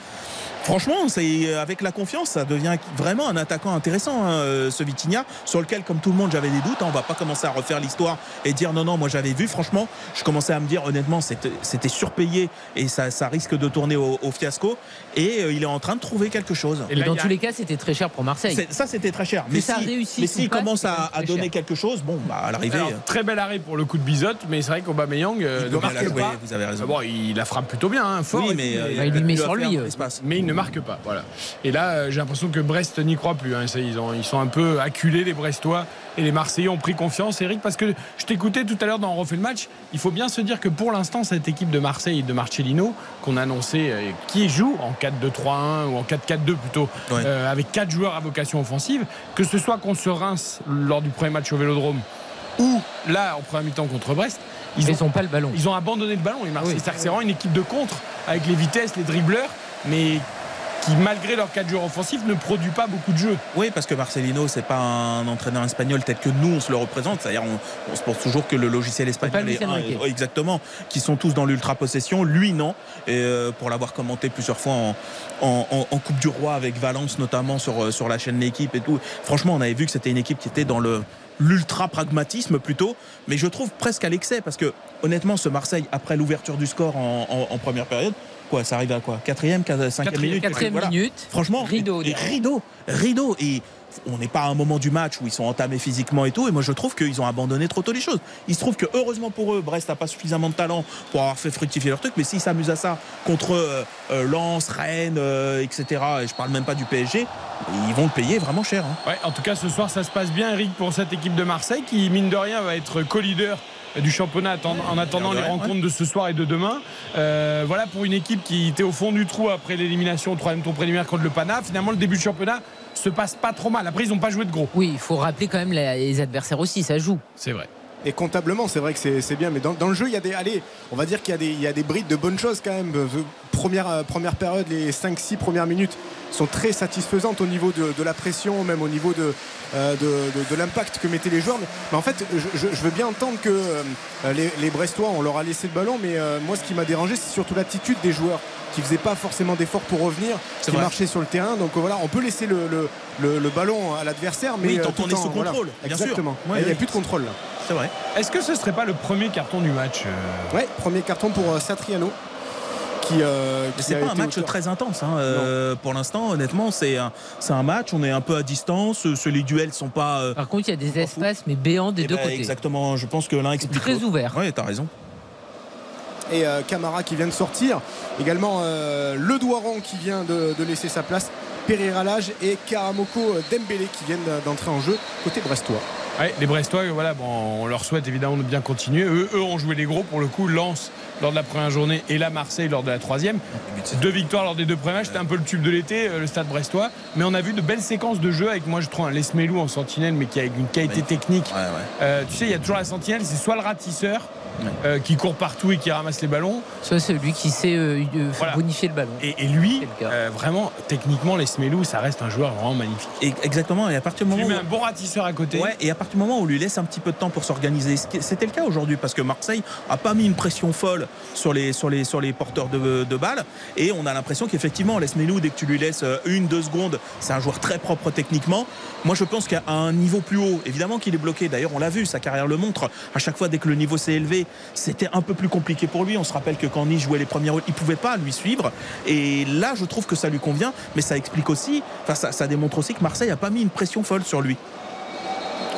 Franchement, c'est euh, avec la confiance, ça devient vraiment un attaquant intéressant, hein, euh, ce Vitinha, sur lequel, comme tout le monde, j'avais des doutes. On hein. on va pas commencer à refaire l'histoire et dire non, non, moi j'avais vu. Franchement, je commençais à me dire honnêtement, c'était surpayé et ça, risque de tourner au, fiasco. Et il est en train de trouver quelque chose. Et dans tous les cas, c'était très cher pour Marseille. Ça, c'était très cher. Mais, si, s'il commence à, donner quelque chose, bon, bah, à l'arrivée. Très bel arrêt pour le coup de bisotte, mais c'est vrai qu'Aubameyang ne marque pas. Vous avez raison. Bon, il la frappe plutôt bien, hein, fort. Oui, mais il, met sur lui. Mais il ne marque pas. Voilà. Et là, euh, j'ai l'impression que Brest n'y croit plus. Hein. Ils, ont, ils, sont un peu acculés, les Brestois. Et les Marseillais ont pris confiance, Eric, parce que je t'écoutais tout à l'heure dans On refait le match. Il faut bien se dire que pour l'instant, cette équipe de Marseille et de Marcellino, qu'on a annoncé, euh, qui joue en 4-2-3-1 ou en 4-4-2 plutôt, euh, avec quatre joueurs à vocation offensive, que ce soit qu'on se rince lors du premier match au Vélodrome ou là en première mi-temps contre Brest, ils n'ont pas le ballon. Ils ont abandonné le ballon. Les Marseillais, c'est vraiment une équipe de contre avec les vitesses, les dribbleurs, mais qui, malgré leurs quatre joueurs offensifs, ne produit pas beaucoup de jeux. Oui, parce que Marcelino, c'est pas un entraîneur espagnol tel que nous, on se le représente. C'est-à-dire, on, se pense toujours que le logiciel espagnol est, exactement, qui sont tous dans l'ultra possession. Lui, non. Et euh, pour l'avoir commenté plusieurs fois en, Coupe du Roi avec Valence, notamment sur, euh, sur la chaîne L'équipe et tout. Franchement, on avait vu que c'était une équipe qui était dans le l'ultra pragmatisme plutôt, mais je trouve presque à l'excès parce que honnêtement, ce Marseille, après l'ouverture du score en première période, quoi Ça arrive à quoi Quatrième, quat- cinquième Quatrième- minute Quatrième voilà. minute. Franchement, Rideau, et- et rideau, rideau. Et on n'est pas à un moment du match où ils sont entamés physiquement et tout. Et moi, je trouve qu'ils ont abandonné trop tôt les choses. Il se trouve que, heureusement pour eux, Brest n'a pas suffisamment de talent pour avoir fait fructifier leur truc. Mais s'ils s'amusent à ça contre euh, euh, Lens, Rennes, euh, etc., et je parle même pas du PSG, ils vont le payer vraiment cher. hein. Ouais, en tout cas, ce soir, ça se passe bien, Eric, pour cette équipe de Marseille qui, mine de rien, va être co-leader du championnat en attendant les rencontres de ce soir et de demain. Euh, voilà pour une équipe qui était au fond du trou après l'élimination au troisième tour préliminaire contre le Pana. Finalement, le début du championnat se passe pas trop mal. Après, ils n'ont pas joué de gros. Oui, il faut rappeler quand même les, les adversaires aussi, ça joue. C'est vrai. Et comptablement, c'est vrai que c'est bien, mais dans, dans le jeu, il y a des, allez, on va dire qu'il y, a des- il y a des brides de bonnes choses quand même. Première, euh, première période, les 5-6 premières minutes sont très satisfaisantes au niveau de, de la pression, même au niveau de, euh, de, de- l'impact que mettaient les joueurs. Mais, mais en fait, je, je- je veux bien entendre que euh, les, les Brestois, on leur a laissé le ballon, mais euh, moi, ce qui m'a dérangé, c'est surtout l'attitude des joueurs qui faisaient pas forcément d'efforts pour revenir, qui vrai. marchaient sur le terrain. Donc voilà, on peut laisser le, le- le- le ballon à l'adversaire, mais Oui, tant qu'on est sous voilà. contrôle, sûr. Exactement. Ouais, il n'y a oui. plus de contrôle là. C'est vrai. Est-ce que ce serait pas le premier carton du match euh, Ouais, premier carton pour euh, Satriano. Qui, euh, c'est pas un match auteur. très intense. hein. Euh, pour l'instant, honnêtement, c'est un, c'est un match. On est un peu à distance. Ce- Les duels sont pas. euh, Par contre, il y a des fou. espaces, mais béants des eh deux ben, côtés. Exactement. Je pense que l'un explique. Très ouvert. Ouais, t'as raison. Et euh, Camara qui vient de sortir. Également euh, Le Douaron qui vient de, de laisser sa place. Pereira Lage et Karamoko Dembélé qui viennent d'entrer en jeu côté brestois. Ouais, les Brestois, euh, voilà, bon, on leur souhaite évidemment de bien continuer. Eux, eux ont joué les gros pour le coup. Lens lors de la première journée et la Marseille lors de la troisième. Deux victoires lors des deux premiers matchs. C'était un peu le tube de l'été, euh, le stade brestois. Mais on a vu de belles séquences de jeu avec, moi, je trouve, un Lesmelou en sentinelle, mais qui a une qualité technique. Ouais, ouais. Euh, tu sais, il y a toujours la sentinelle, c'est soit le ratisseur. Euh, qui court partout et qui ramasse les ballons. Soit celui qui sait euh, euh, Voilà. bonifier le ballon. Et, et lui, C'est euh, vraiment, techniquement, Lesmelou, ça reste un joueur vraiment magnifique. Et- exactement. Et à partir du Tu lui moment mets où, un bon ratisseur à côté. Ouais, et à partir du moment où on lui laisse un petit peu de temps pour s'organiser, c'était le cas aujourd'hui parce que Marseille a pas mis une pression folle sur les, sur les, sur les porteurs de, de balles et on a l'impression qu'effectivement, laisse Melou, dès que tu lui laisses une, deux secondes, c'est un joueur très propre techniquement. Moi, je pense qu'à un niveau plus haut, évidemment qu'il est bloqué. D'ailleurs, on l'a vu, sa carrière le montre. À chaque fois, dès que le niveau s'est élevé, c'était un peu plus compliqué pour lui. On se rappelle que quand Nice jouait les premiers rôles, il pouvait pas lui suivre. Et là, je trouve que ça lui convient, mais ça explique aussi, enfin, ça, ça démontre aussi que Marseille a pas mis une pression folle sur lui.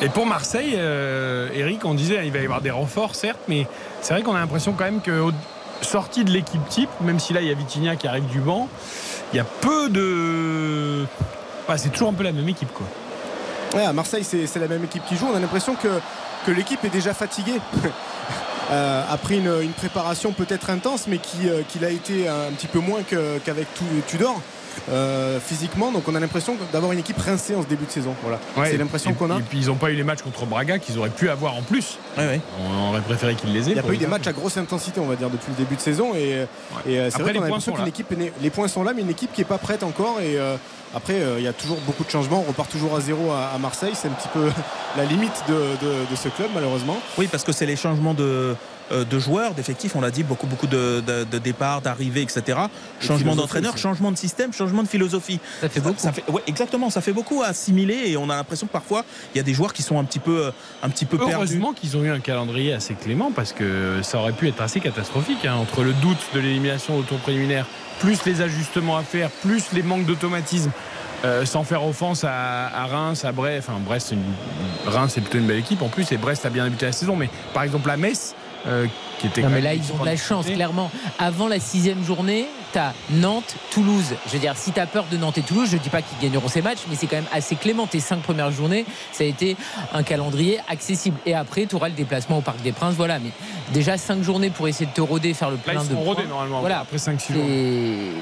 Et pour Marseille, euh, Eric, on disait il va y avoir des renforts, certes, mais c'est vrai qu'on a l'impression quand même que au- sorti de l'équipe type, même si là il y a Vitinha qui arrive du banc, il y a peu de. Enfin, c'est toujours un peu la même équipe, quoi. Ouais, à Marseille, c'est c'est la même équipe qui joue. On a l'impression que, que l'équipe est déjà fatiguée. Euh, après une, préparation peut-être intense, mais qui, euh, l'a été un petit peu moins qu'avec tout Tudor. Euh, physiquement, donc on a l'impression d'avoir une équipe rincée en ce début de saison. Voilà. c'est l'impression qu'on a. Et puis ils n'ont pas eu les matchs contre Braga qu'ils auraient pu avoir en plus. Ouais, ouais. On aurait préféré qu'ils les aient. Il n'y a pas eu des matchs à grosse intensité, on va dire, depuis le début de saison. Et, et, euh, c'est Après, vrai les qu'on a points l'impression sont qu'une là. équipe les points sont là, mais une équipe qui n'est pas prête encore. Et euh, après, euh, il y a toujours beaucoup de changements. On repart toujours à zéro à, à Marseille. C'est un petit peu [laughs] la limite de, de- de ce club, malheureusement. Oui, parce que c'est les changements de, de joueurs, d'effectifs, on l'a dit, beaucoup, beaucoup de, de, de départs, d'arrivées, etc. Changement d'entraîneur, changement de système, changement de philosophie. Ça fait beaucoup. Ça fait, ouais, exactement, ça fait beaucoup à assimiler et on a l'impression que parfois il y a des joueurs qui sont un petit peu, euh, un petit peu perdus. Heureusement qu'ils ont eu un calendrier assez clément parce que ça aurait pu être assez catastrophique hein, entre le doute de l'élimination au tour préliminaire, plus les ajustements à faire, plus les manques d'automatisme. euh, sans faire offense à, à Reims, à Brest, enfin Brest, c'est une- Reims c'est plutôt une belle équipe en plus et Brest a bien débuté la saison, mais par exemple à Metz, euh, qui était Non, mais là, ils ont de la chance, clairement. Avant la sixième journée, t'as Nantes, Toulouse. Je veux dire, si t'as peur de Nantes et Toulouse, je dis pas qu'ils gagneront ces matchs, mais c'est quand même assez clément. Tes cinq premières journées, ça a été un calendrier accessible. Et après, tu auras le déplacement au Parc des Princes. Voilà, mais déjà cinq journées pour essayer de te roder, faire le Là plein ils de sont rodés points. normalement Voilà. après 5-6 jours.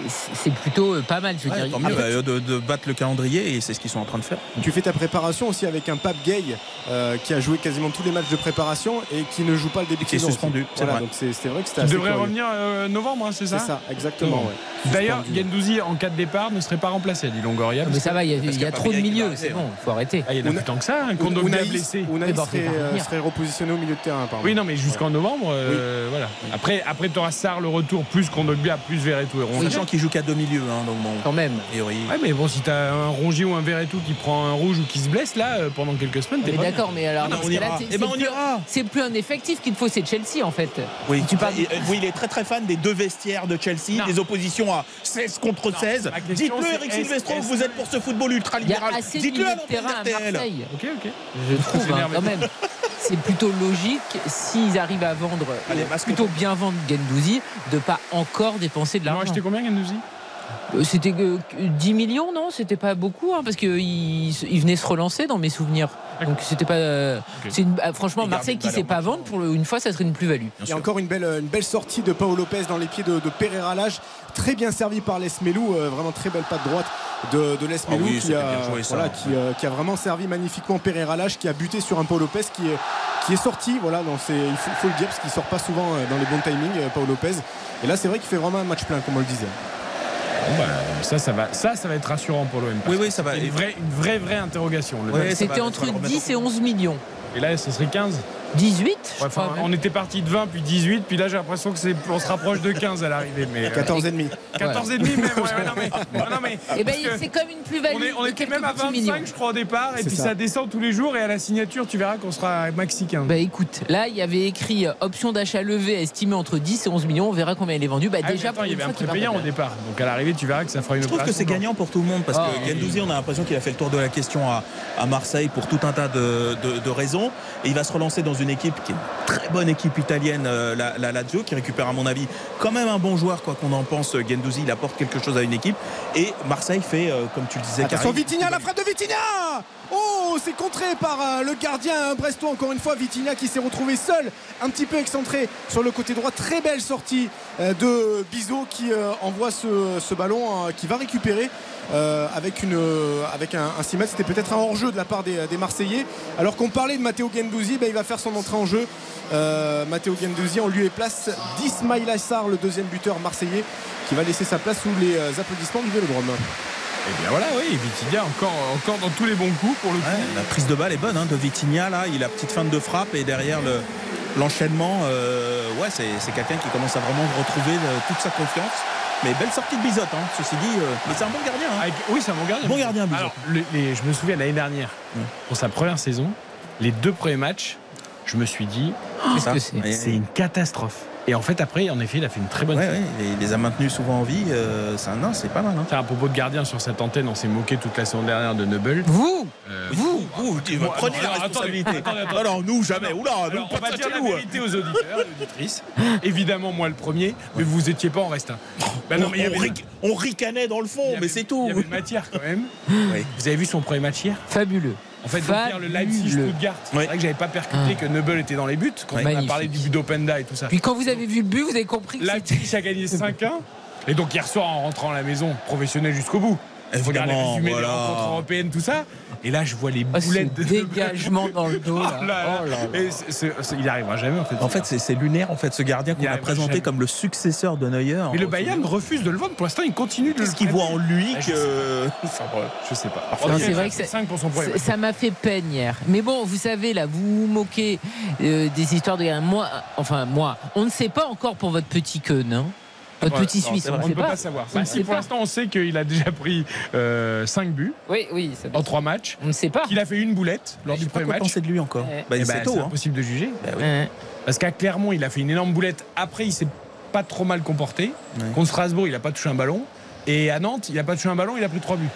C'est c'est plutôt euh, pas mal, je veux Ouais, dire. tant mieux, Après, bah, de, de battre le calendrier et c'est ce qu'ils sont en train de faire. Tu fais ta préparation aussi avec un Pape Gay euh, qui a joué quasiment tous les matchs de préparation et qui ne joue pas le début qui est de saison. suspendu, c'est Voilà, vrai. donc c'est c'est vrai que c'était devrait curieux. revenir euh, novembre, hein, c'est C'est ça ça, exactement. Ouais. D'ailleurs. Gendouzi en cas de départ ne serait pas remplacé, a dit Longoria. mais ça va, il y a, il y a qu'il a trop de milieux, c'est bon, hein. il faut arrêter. Ah, il y en a plus tant que ça. Un Kondogbia Ounaïs- blessé. Ounaïs Eh ben, serait, euh, serait repositionné au milieu de terrain. pardon. Oui, non, mais jusqu'en novembre, euh, voilà. Après, après tu auras Sarr le retour, plus Kondogbia, plus Verretou et Rongier. Sachant qu'ils jouent qu'à deux milieux, hein, donc bon, Quand même. a. Ouais, mais bon, si t'as un Rongier ou un Verretou qui prend un rouge ou qui se blesse, là, euh, pendant quelques semaines, t'es d'accord, mais alors, on c'est- Eh ben, on plus- ira. C'est plus un effectif qu'il te faut, c'est Chelsea en fait. Oui, euh, oui, il est très très fan des deux vestiaires de Chelsea, des position à 16 contre 16. ma question, Dites-le, c'est Eric Silvestro, est-ce- vous êtes pour ce football ultra-libéral. Dites-le à terrain à. Marseille. Ok, ok. Je trouve hein, quand même. C'est plutôt logique s'ils arrivent à vendre, Allez, euh, plutôt bien vendre Gendouzi, de pas encore dépenser de Ils ont l'argent. acheté combien, Gendouzi? Euh, C'était que 10 millions, non? C'était pas beaucoup, hein, parce qu'il il venait se relancer dans mes souvenirs. Donc c'était pas. euh, Ok. c'est une- ah, franchement, Marseille qui sait pas vendre, pour le- une fois, ça serait une plus-value. Bien Il y a sûr. encore une belle, une belle sortie de Paolo Lopez dans les pieds de, de Pereira Lage. Très bien servi par Les Melou. euh, vraiment très belle patte droite de, de Les Ah Melou oui, qui, a, bien joué, ça. voilà, qui, euh, qui a vraiment servi magnifiquement Pereira Lage qui a buté sur un Paolo Lopez qui est, qui est sorti. Voilà, c'est- il faut, faut le dire parce qu'il sort pas souvent euh, dans les bons timings, euh, Paolo Lopez. Et là, c'est vrai qu'il fait vraiment un match plein, comme on le disait. Bon, bah, ça, ça va, ça, ça va être rassurant pour l'OM. Oui, oui, ça va. Une vraie, une vraie, vraie interrogation. C'était entre ça va le remettre 10 et 11 millions. Et là, ce serait 15. 18, je Ouais, crois. enfin, on était parti de 20 puis 18, puis là j'ai l'impression que c'est, on se rapproche de 15 à l'arrivée. Mais euh, 14 et demi. 14 et demi même. ouais, ouais, non, mais, non, mais, [laughs] Eh ben, c'est comme une plus-value. on, est- on de était même à petits 25, millions. je crois, au départ, et puis ça. ça. descend tous les jours. Et à la signature, tu verras qu'on sera à maxi 15. Bah écoute, là il y avait écrit euh, option d'achat levée estimée entre 10 et 11 millions. On verra combien elle est vendue. Bah Ah, déjà, attends, pour il y avait un prépayant au départ. Donc à l'arrivée, tu verras que ça fera une Je trouve que c'est gagnant pour tout le monde parce Ah, que oui. Gendouzi, on a l'impression qu'il a fait le tour de la question à, à Marseille pour tout un tas de, de- de raisons. Et il va se relancer dans une équipe qui est une très bonne équipe italienne, euh, la, la Lazio, qui récupère à mon avis quand même un bon joueur, quoi qu'on en pense. Gendouzi, il apporte quelque chose à une équipe. Et Marseille fait, euh, comme tu le disais, Attention, Vitinha, la frappe de Vitinha Oh, c'est contré par euh, le gardien brestois. Encore une fois, Vitinha qui s'est retrouvé seul, un petit peu excentré sur le côté droit. Très belle sortie euh, de Bizot qui euh, envoie ce, ce ballon euh, qui va récupérer. Euh, avec, une, euh, avec un, un 6 mètres, c'était peut-être un hors-jeu de la part des, des Marseillais. Alors qu'on parlait de Matteo Gendouzi, ben, il va faire son entrée en jeu. Euh, Matteo Gendouzi en lieu et place d'Ismail Assar, le deuxième buteur marseillais, qui va laisser sa place sous les euh, applaudissements du Vélodrome. Et bien voilà, oui, Vitidia encore, encore dans tous les bons coups pour le coup. Ouais, la prise de balle est bonne hein, de Vitinha là, il a petite feinte de frappe et derrière le l'enchaînement, euh, ouais, c'est c'est quelqu'un qui commence à vraiment retrouver toute sa confiance. Mais belle sortie de Bizotte, hein, ceci dit, euh, mais c'est un bon gardien. hein. Avec- oui, c'est un bon gardien. Bon gardien, Bizot. Alors, le- les- je me souviens l'année dernière, pour sa première saison, les deux premiers matchs, je me suis dit, c'est une catastrophe. Et en fait, après, en effet, il a fait une très bonne Ouais, saison. ouais, il les a maintenus souvent en vie. euh, c'est un- c'est pas mal. hein. Tiens, à propos de gardien sur cette antenne, on s'est moqué toute la saison dernière de Noble. Vous Euh, Vous, vous, vous, Moi, prenez non, la responsabilité. attendez, attendez. Alors nous jamais. Oula, nous Alors, on pas va dire la hein. vérité aux auditeurs et auditrices. Évidemment, moi le premier, mais vous étiez pas en reste un. [laughs] Ben non, on, mais on ric- on ricanait dans le fond, mais c'est Il y tout. avait une matière quand même. [laughs] Oui. Vous avez vu son premier match hier? Fabuleux. En fait, donc, hier, le Leipzig. Stuttgart. C'est Oui. vrai que j'avais pas percuté Ah. que Noble était dans les buts quand on a parlé du but d'Openda et tout ça. Puis quand vous avez vu le but, vous avez compris que c'était. Leipzig a gagné [laughs] 5-1. Et donc hier soir, en rentrant à la maison, professionnel jusqu'au bout. Je regarde les résumés voilà. des rencontres européennes, tout ça. Et là, je vois les Oh, boulettes de dégagement dans le dos. Là. [laughs] Oh là là. Et il arrivera jamais en fait. En fait, c'est lunaire en fait ce gardien qu'on a présenté jamais. comme le successeur de Neuer. Mais le Bayern refuse de le vendre. Pour l'instant, il continue de Qu'est-ce qu'il voit en lui Ah, je que Enfin, bref, je sais pas. Non, c'est vrai que c'est- 5 pour son premier. Ça-. Ça m'a fait peine hier. Mais bon, vous savez, là, vous vous moquez euh, des histoires de. Moi, enfin, moi, on ne sait pas encore pour votre petit queue, non? Votre Ouais, petit non, Suisse, c'est on ne peut pas. pas savoir. Bah, si pour pas. l'instant, on sait qu'il a déjà pris 5 buts Oui, oui, ça- en 3 matchs, on ne sait pas. qu'il a fait une boulette lors du premier match. de lui encore. Ouais. Bah, Eh c'est ben, c'est hein. impossible de juger. Bah oui. Ouais. Parce qu'à Clermont, il a fait une énorme boulette. Après, il s'est pas trop mal comporté. Ouais. Contre Strasbourg, il n'a pas touché un ballon. Et à Nantes, il n'a pas touché un ballon, il a pris 3 buts.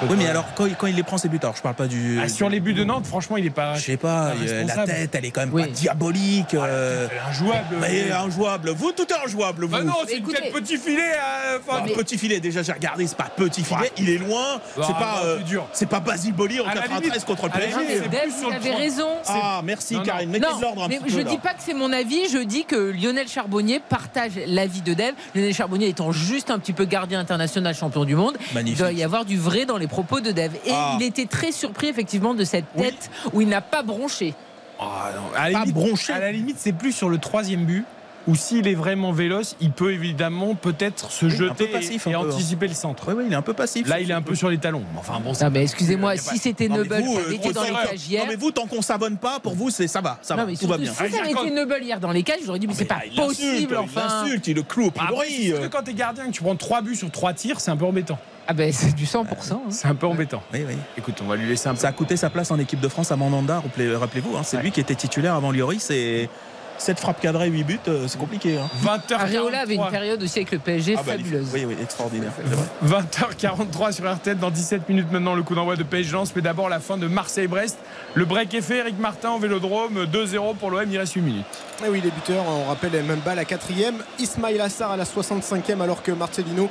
Donc, Oui, mais euh, alors quand, il- quand il les prend ses buts, alors je parle pas du. ah, sur les buts de Nantes, franchement, il n'est pas. Je sais pas, pas il- la tête, elle est quand même Oui. pas diabolique. euh, Elle est injouable. Mais injouable. Vous, tout est injouable. Vous. Bah non, c'est tête petit filet. euh, enfin, Bah, Petit filet, déjà j'ai regardé, c'est pas petit filet, il est loin. Ah, c'est pas, euh, c'est pas Basile Boli en À la 93 limite- contre le PSG. vous avez raison. Ah, merci Non. Karine, mettez de l'ordre un mais petit je peu. dis pas que c'est mon avis, je dis que Lionel Charbonnier partage l'avis de Dave. Lionel Charbonnier étant juste un petit peu gardien international champion du monde, il doit y avoir du vrai dans les propos de Dave. Et Ah. il était très surpris effectivement de cette Oui. tête où il n'a pas bronché. Ah, non. À la Pas limite- bronché. À la limite, c'est plus sur le troisième but. Ou s'il est vraiment véloce, il peut évidemment peut-être se Oui, jeter peu passif, et, hein. anticiper le centre. Oui, oui, il est un peu passif. Là, il est un peu sur les talons. Enfin bon, c'est- Non mais excusez-moi, il si c'était Noble euh, été dans les cages hier. Non mais vous, tant qu'on s'abonne pas, pour vous, c'est ça va, ça Non, va, tout va bien. si ça avait Ah, été Noble hier dans les cages, j'aurais dit mais c'est pas il possible il enfin. insulte, il le cloue au que quand t'es gardien et que tu prends 3 buts sur 3 tirs, c'est un peu embêtant. Ah ben c'est du 100%. hein. C'est un peu embêtant. Oui, oui. Écoute, on va lui laisser un peu. Ça a coûté sa place en équipe de France à Mandanda, rappelez- rappelez-vous. hein, c'est Ouais. lui qui était titulaire avant Lloris et 7 frappes cadrées, 8 buts, euh, c'est compliqué. hein. 20h43. Areola avait une période aussi avec le PSG Ah bah, fabuleuse. oui, oui, extraordinaire. c'est vrai. 20h43 sur RTL dans 17 minutes maintenant le coup d'envoi de PSG Lens mais d'abord la fin de Marseille-Brest le break est fait Eric Martin au Vélodrome 2-0 pour l'OM il reste 8 minutes Et oui, les buteurs, on rappelle même pas la quatrième. Ismail Assar à la 65e, alors que Marcelino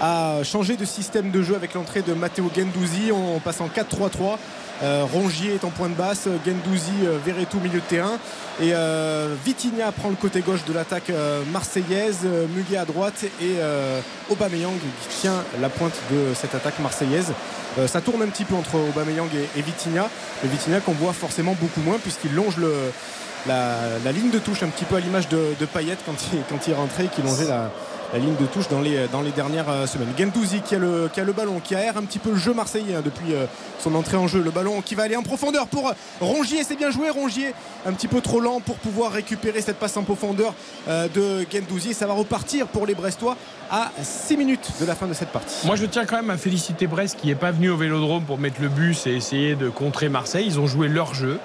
a changé de système de jeu avec l'entrée de Matteo Gendouzi. On passe en 4-3-3. Euh, Rongier est en point de basse, Gendouzi, euh, Verretou milieu de terrain. Et euh, Vitinha prend le côté gauche de l'attaque marseillaise, Muguet à droite et Aubameyang qui tient la pointe de cette attaque marseillaise. Ça tourne un petit peu entre Aubameyang et, et Vitinha. Mais Vitinha qu'on voit forcément beaucoup moins puisqu'il longe le, la, ligne de touche un petit peu à l'image de, de Payet quand il, quand il et qui longeait la, la ligne de touche dans les, dernières euh, semaines. Gendouzi qui a, le, ballon, qui aère un petit peu le jeu marseillais hein, depuis euh, son entrée en jeu. Le ballon qui va aller en profondeur pour Rongier, c'est bien joué Rongier, un petit peu trop lent pour pouvoir récupérer cette passe en profondeur euh, de Gendouzi. Ça va repartir pour les Brestois à 6 minutes de la fin de cette partie. moi je tiens quand même à féliciter Brest qui n'est pas venu au Vélodrome pour mettre le bus et essayer de contrer Marseille ils ont joué leur jeu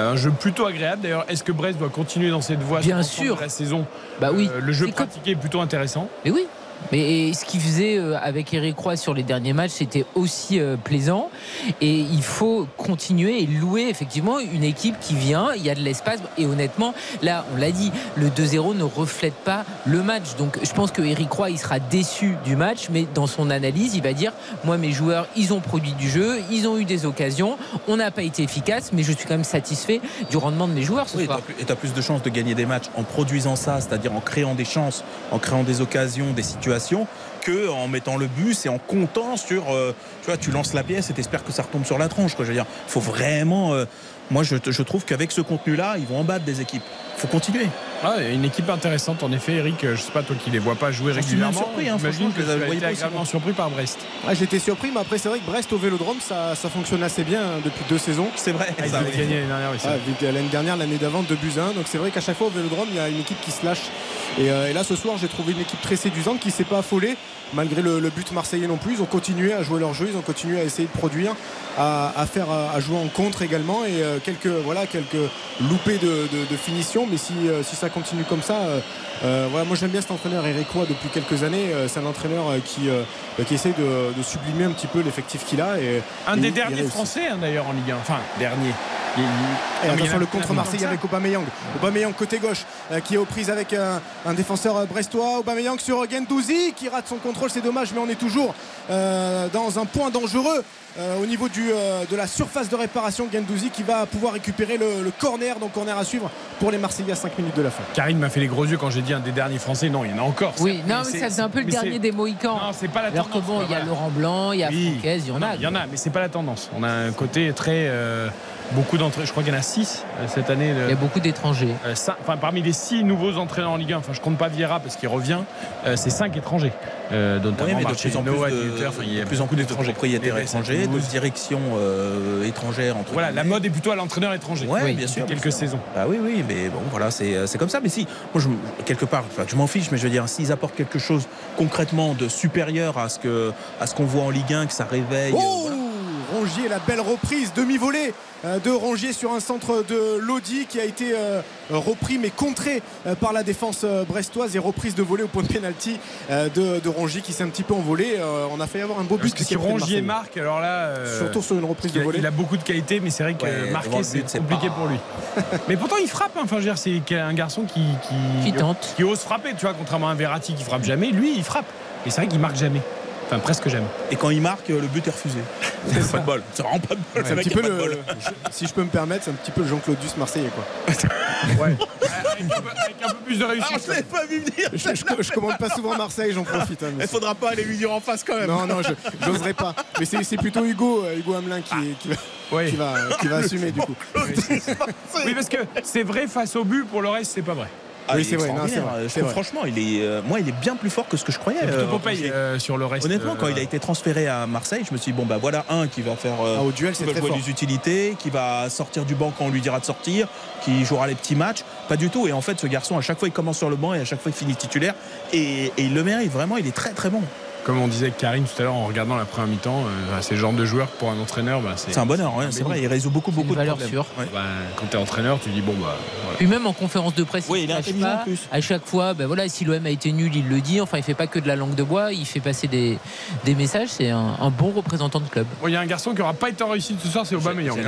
un jeu plutôt agréable d'ailleurs est-ce que Brest doit continuer dans cette voie Bien sûr. la saison Bah oui. Euh, le jeu pratiqué est plutôt intéressant Mais oui. Mais ce qu'il faisait euh, avec Eric Roy sur les derniers matchs, c'était aussi euh, plaisant. Et il faut continuer et louer effectivement une équipe qui vient. Il y a de l'espace. Et honnêtement, là, on l'a dit, le 2-0 ne reflète pas le match. Donc je pense que Eric Roy, il sera déçu du match. Mais dans son analyse, il va dire Moi, mes joueurs, ils ont produit du jeu, ils ont eu des occasions. On n'a pas été efficace, mais je suis quand même satisfait du rendement de mes joueurs ce Oui, soir. et tu as plus de chances de gagner des matchs en produisant ça, c'est-à-dire en créant des chances, en créant des occasions, des situations, que en mettant le bus et en comptant sur. euh, tu vois, tu lances la pièce et t'espères que ça retombe sur la tronche. Quoi. Je veux dire, faut vraiment. Moi, je, je trouve qu'avec ce contenu-là, ils vont en battre des équipes. faut continuer. Ah, il y a une équipe intéressante en effet Eric euh, je sais pas toi qui les vois pas jouer régulièrement surpris, hein, j'imagine franchement, que tu as été agréablement surpris par Brest Ah, J'étais surpris, mais après c'est vrai que Brest au Vélodrome, ça, ça fonctionne assez bien hein, depuis deux saisons. C'est vrai. Ah, ils gagné l'année dernière oui, Ah, l'année dernière, l'année d'avant, 2 buts à 1. Donc c'est vrai qu'à chaque fois au Vélodrome, il y a une équipe qui se lâche. Et, euh, et là, ce soir, j'ai trouvé une équipe très séduisante qui ne s'est pas affolée, malgré le, but marseillais non plus. Ils ont continué à jouer leur jeu, ils ont continué à essayer de produire, à, faire, jouer en contre également. Et euh, quelques, voilà, quelques loupés de, finition. Mais euh, si ça continue comme ça, euh, euh, voilà, moi j'aime bien cet entraîneur Eric Roy depuis quelques années. Euh, c'est un entraîneur euh, qui, qui essaie de, de sublimer un petit peu l'effectif qu'il a. Et, un et des derniers français hein, d'ailleurs en Ligue 1 enfin dernier Il- il- Et attention le plein contre Marseille comme ça. avec Aubameyang. Aubameyang côté gauche euh, qui est aux prises avec un, un défenseur brestois. Aubameyang sur Gendouzi qui rate son contrôle, c'est dommage, mais on est toujours euh, dans un point dangereux au niveau du, euh, de la surface de réparation. Gendouzi qui va pouvoir récupérer le, le corner, donc corner à suivre pour les Marseillais à 5 minutes de la fin. Karine m'a fait les gros yeux quand j'ai dit un des derniers français. Non, il y en a encore. Oui, non, mais c'est- ça faisait un peu le dernier des Mohicans. Non, c'est pas la Alors que tendance. bon, il y a voilà. Laurent Blanc, il y a Oui. Francaise, il y en a. Il y en a, mais c'est pas la tendance. On a un côté très. euh, beaucoup d'entrées. Je crois qu'il y en a 6 cette année. Il y a beaucoup d'étrangers. Euh, enfin, parmi les 6 nouveaux entraîneurs en Ligue 1, enfin, je compte pas Vieira parce qu'il revient, euh, c'est 5 étrangers. Euh, notamment Oui, mais de plus en plus de, enfin, il y a de plus en propriétaires étrangers, de directions euh, étrangères entre Voilà, la mode est plutôt à l'entraîneur étranger. Ouais, Oui, bien sûr. quelques bien sûr. saisons. Bah oui, oui, mais bon, voilà, c'est euh, c'est comme ça. Mais si, moi, je, quelque part, enfin, je m'en fiche, mais je veux dire, s'ils apportent quelque chose concrètement de supérieur à ce que à ce qu'on voit en Ligue 1, que ça réveille. Oh voilà. Rongier, la belle reprise, demi-volée euh, de Rongier sur un centre de Lodi qui a été euh, repris mais contré euh, par la défense brestoise et reprise de volée au point de pénalty de, de Rongier qui s'est un petit peu envolé. On a fait avoir un beau but. Parce que si Rongier marque, alors là. euh, Surtout sur une reprise de volée. il a beaucoup de qualité, mais c'est vrai que Ouais, marquer c'est compliqué pas- pour lui. [laughs] mais pourtant il frappe. hein. Enfin, je veux dire, c'est un garçon qui qui, Qui tente. qui ose frapper. Tu vois, contrairement à un Verratti qui frappe jamais, lui il frappe. Et c'est vrai qu'il marque jamais. Enfin, presque jamais. Et quand il marque, le but est refusé. [laughs] C'est pas de bol. C'est vraiment pas de bol. C'est Ce un petit peu bol. le, [laughs] je- si je peux me permettre, c'est un petit peu le Jean-Claude Duss marseillais quoi. [laughs] Ouais. avec, un peu, avec un peu plus de Ah, réussite. je l'avais pas vu venir. Je, je, je commande pas souvent Marseille, j'en profite. hein, Il faudra pas aller lui dire en face quand même. Non, non, je j'oserais pas. Mais c'est c'est plutôt Hugo, euh, Hugo Hamelin qui, qui va, Oui. qui va, qui va assumer du coup. Oui, parce que c'est vrai face au but, pour le reste, c'est pas vrai. Ah, Oui, il est c'est vrai, non, c'est extraordinaire. vrai, Je c'est trouve, vrai. franchement, il est, euh, moi, il est bien plus fort que ce que je croyais. C'est plutôt euh, Popeye euh, sur le reste. Honnêtement, quand il a été transféré à Marseille, je me suis dit, bon, bah voilà un qui va faire. euh, Ah, au duel, qui c'est va très jouer fort. des utilités, qui va sortir du banc quand on lui dira de sortir, qui jouera les petits matchs. Pas du tout. Et en fait, ce garçon, à chaque fois, il commence sur le banc et à chaque fois, il finit titulaire. Et, et il le mérite, vraiment, il est très très bon. Comme on disait avec Karine tout à l'heure en regardant la première mi-temps, euh, c'est le genre de joueur pour un entraîneur, bah, C'est un bonheur, ouais, c'est vrai. Il résout beaucoup, beaucoup une de valeur problèmes. sûre. Ouais. bah, quand t'es entraîneur, tu dis bon bah. voilà. Puis même en conférence de presse, Oui, il pas. en plus. À chaque fois, ben voilà, si l'OM a été nul, il le dit. Enfin, il fait pas que de la langue de bois, il fait passer des, des messages. C'est un, un bon représentant de club. Bon, il y a un garçon qui aura pas été en réussite ce soir, c'est Aubameyang. Ouais,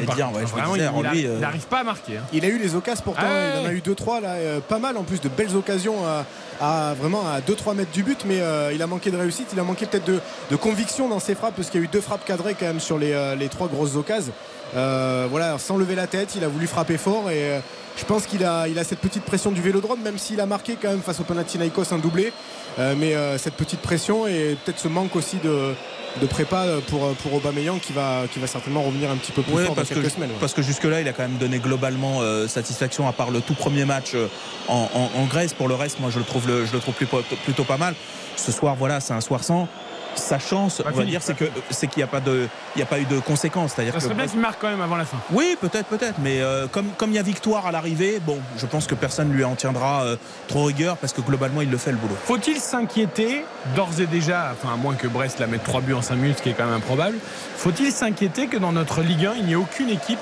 il- n'arrive pas à marquer. hein. Il a eu les occasions pourtant, Ah il en a eu 2-3 là, euh, pas mal en plus de belles occasions à, à vraiment à 2-3 mètres du but, mais euh, il a manqué de réussite, il a manqué peut-être de, conviction dans ses frappes parce qu'il y a eu deux frappes cadrées quand même sur les, euh, trois grosses occasions. Euh, voilà, sans lever la tête, il a voulu frapper fort et je pense qu'il a, il a cette petite pression du vélodrome, même s'il a marqué quand même face au Panathinaikos un doublé. Mais cette petite pression et peut-être ce manque aussi de, de prépa pour, pour Aubameyang qui va, qui va certainement revenir un petit peu plus Ouais, fort dans parce que, quelques semaines. ouais. parce que jusque-là, il a quand même donné globalement euh, satisfaction, à part le tout premier match euh, en, en- en Grèce. Pour le reste, moi, je le trouve, le- je le trouve plutôt, plutôt pas mal. Ce soir, voilà, c'est un soir sans. Sa chance, Pas on va fini, dire, pas c'est que c'est qu'il n'y a pas de, il y a pas eu de conséquences. C'est-à-dire Ça que bien qu'il marque quand même avant la fin. oui, peut-être, peut-être, mais euh, comme comme il y a victoire à l'arrivée, bon, je pense que personne lui en tiendra euh, trop rigueur parce que globalement, il le fait le boulot. Faut-il s'inquiéter d'ores et déjà, enfin à moins que Brest la mette 3 buts en 5 minutes, ce qui est quand même improbable, faut-il s'inquiéter que dans notre Ligue 1, il n'y ait aucune équipe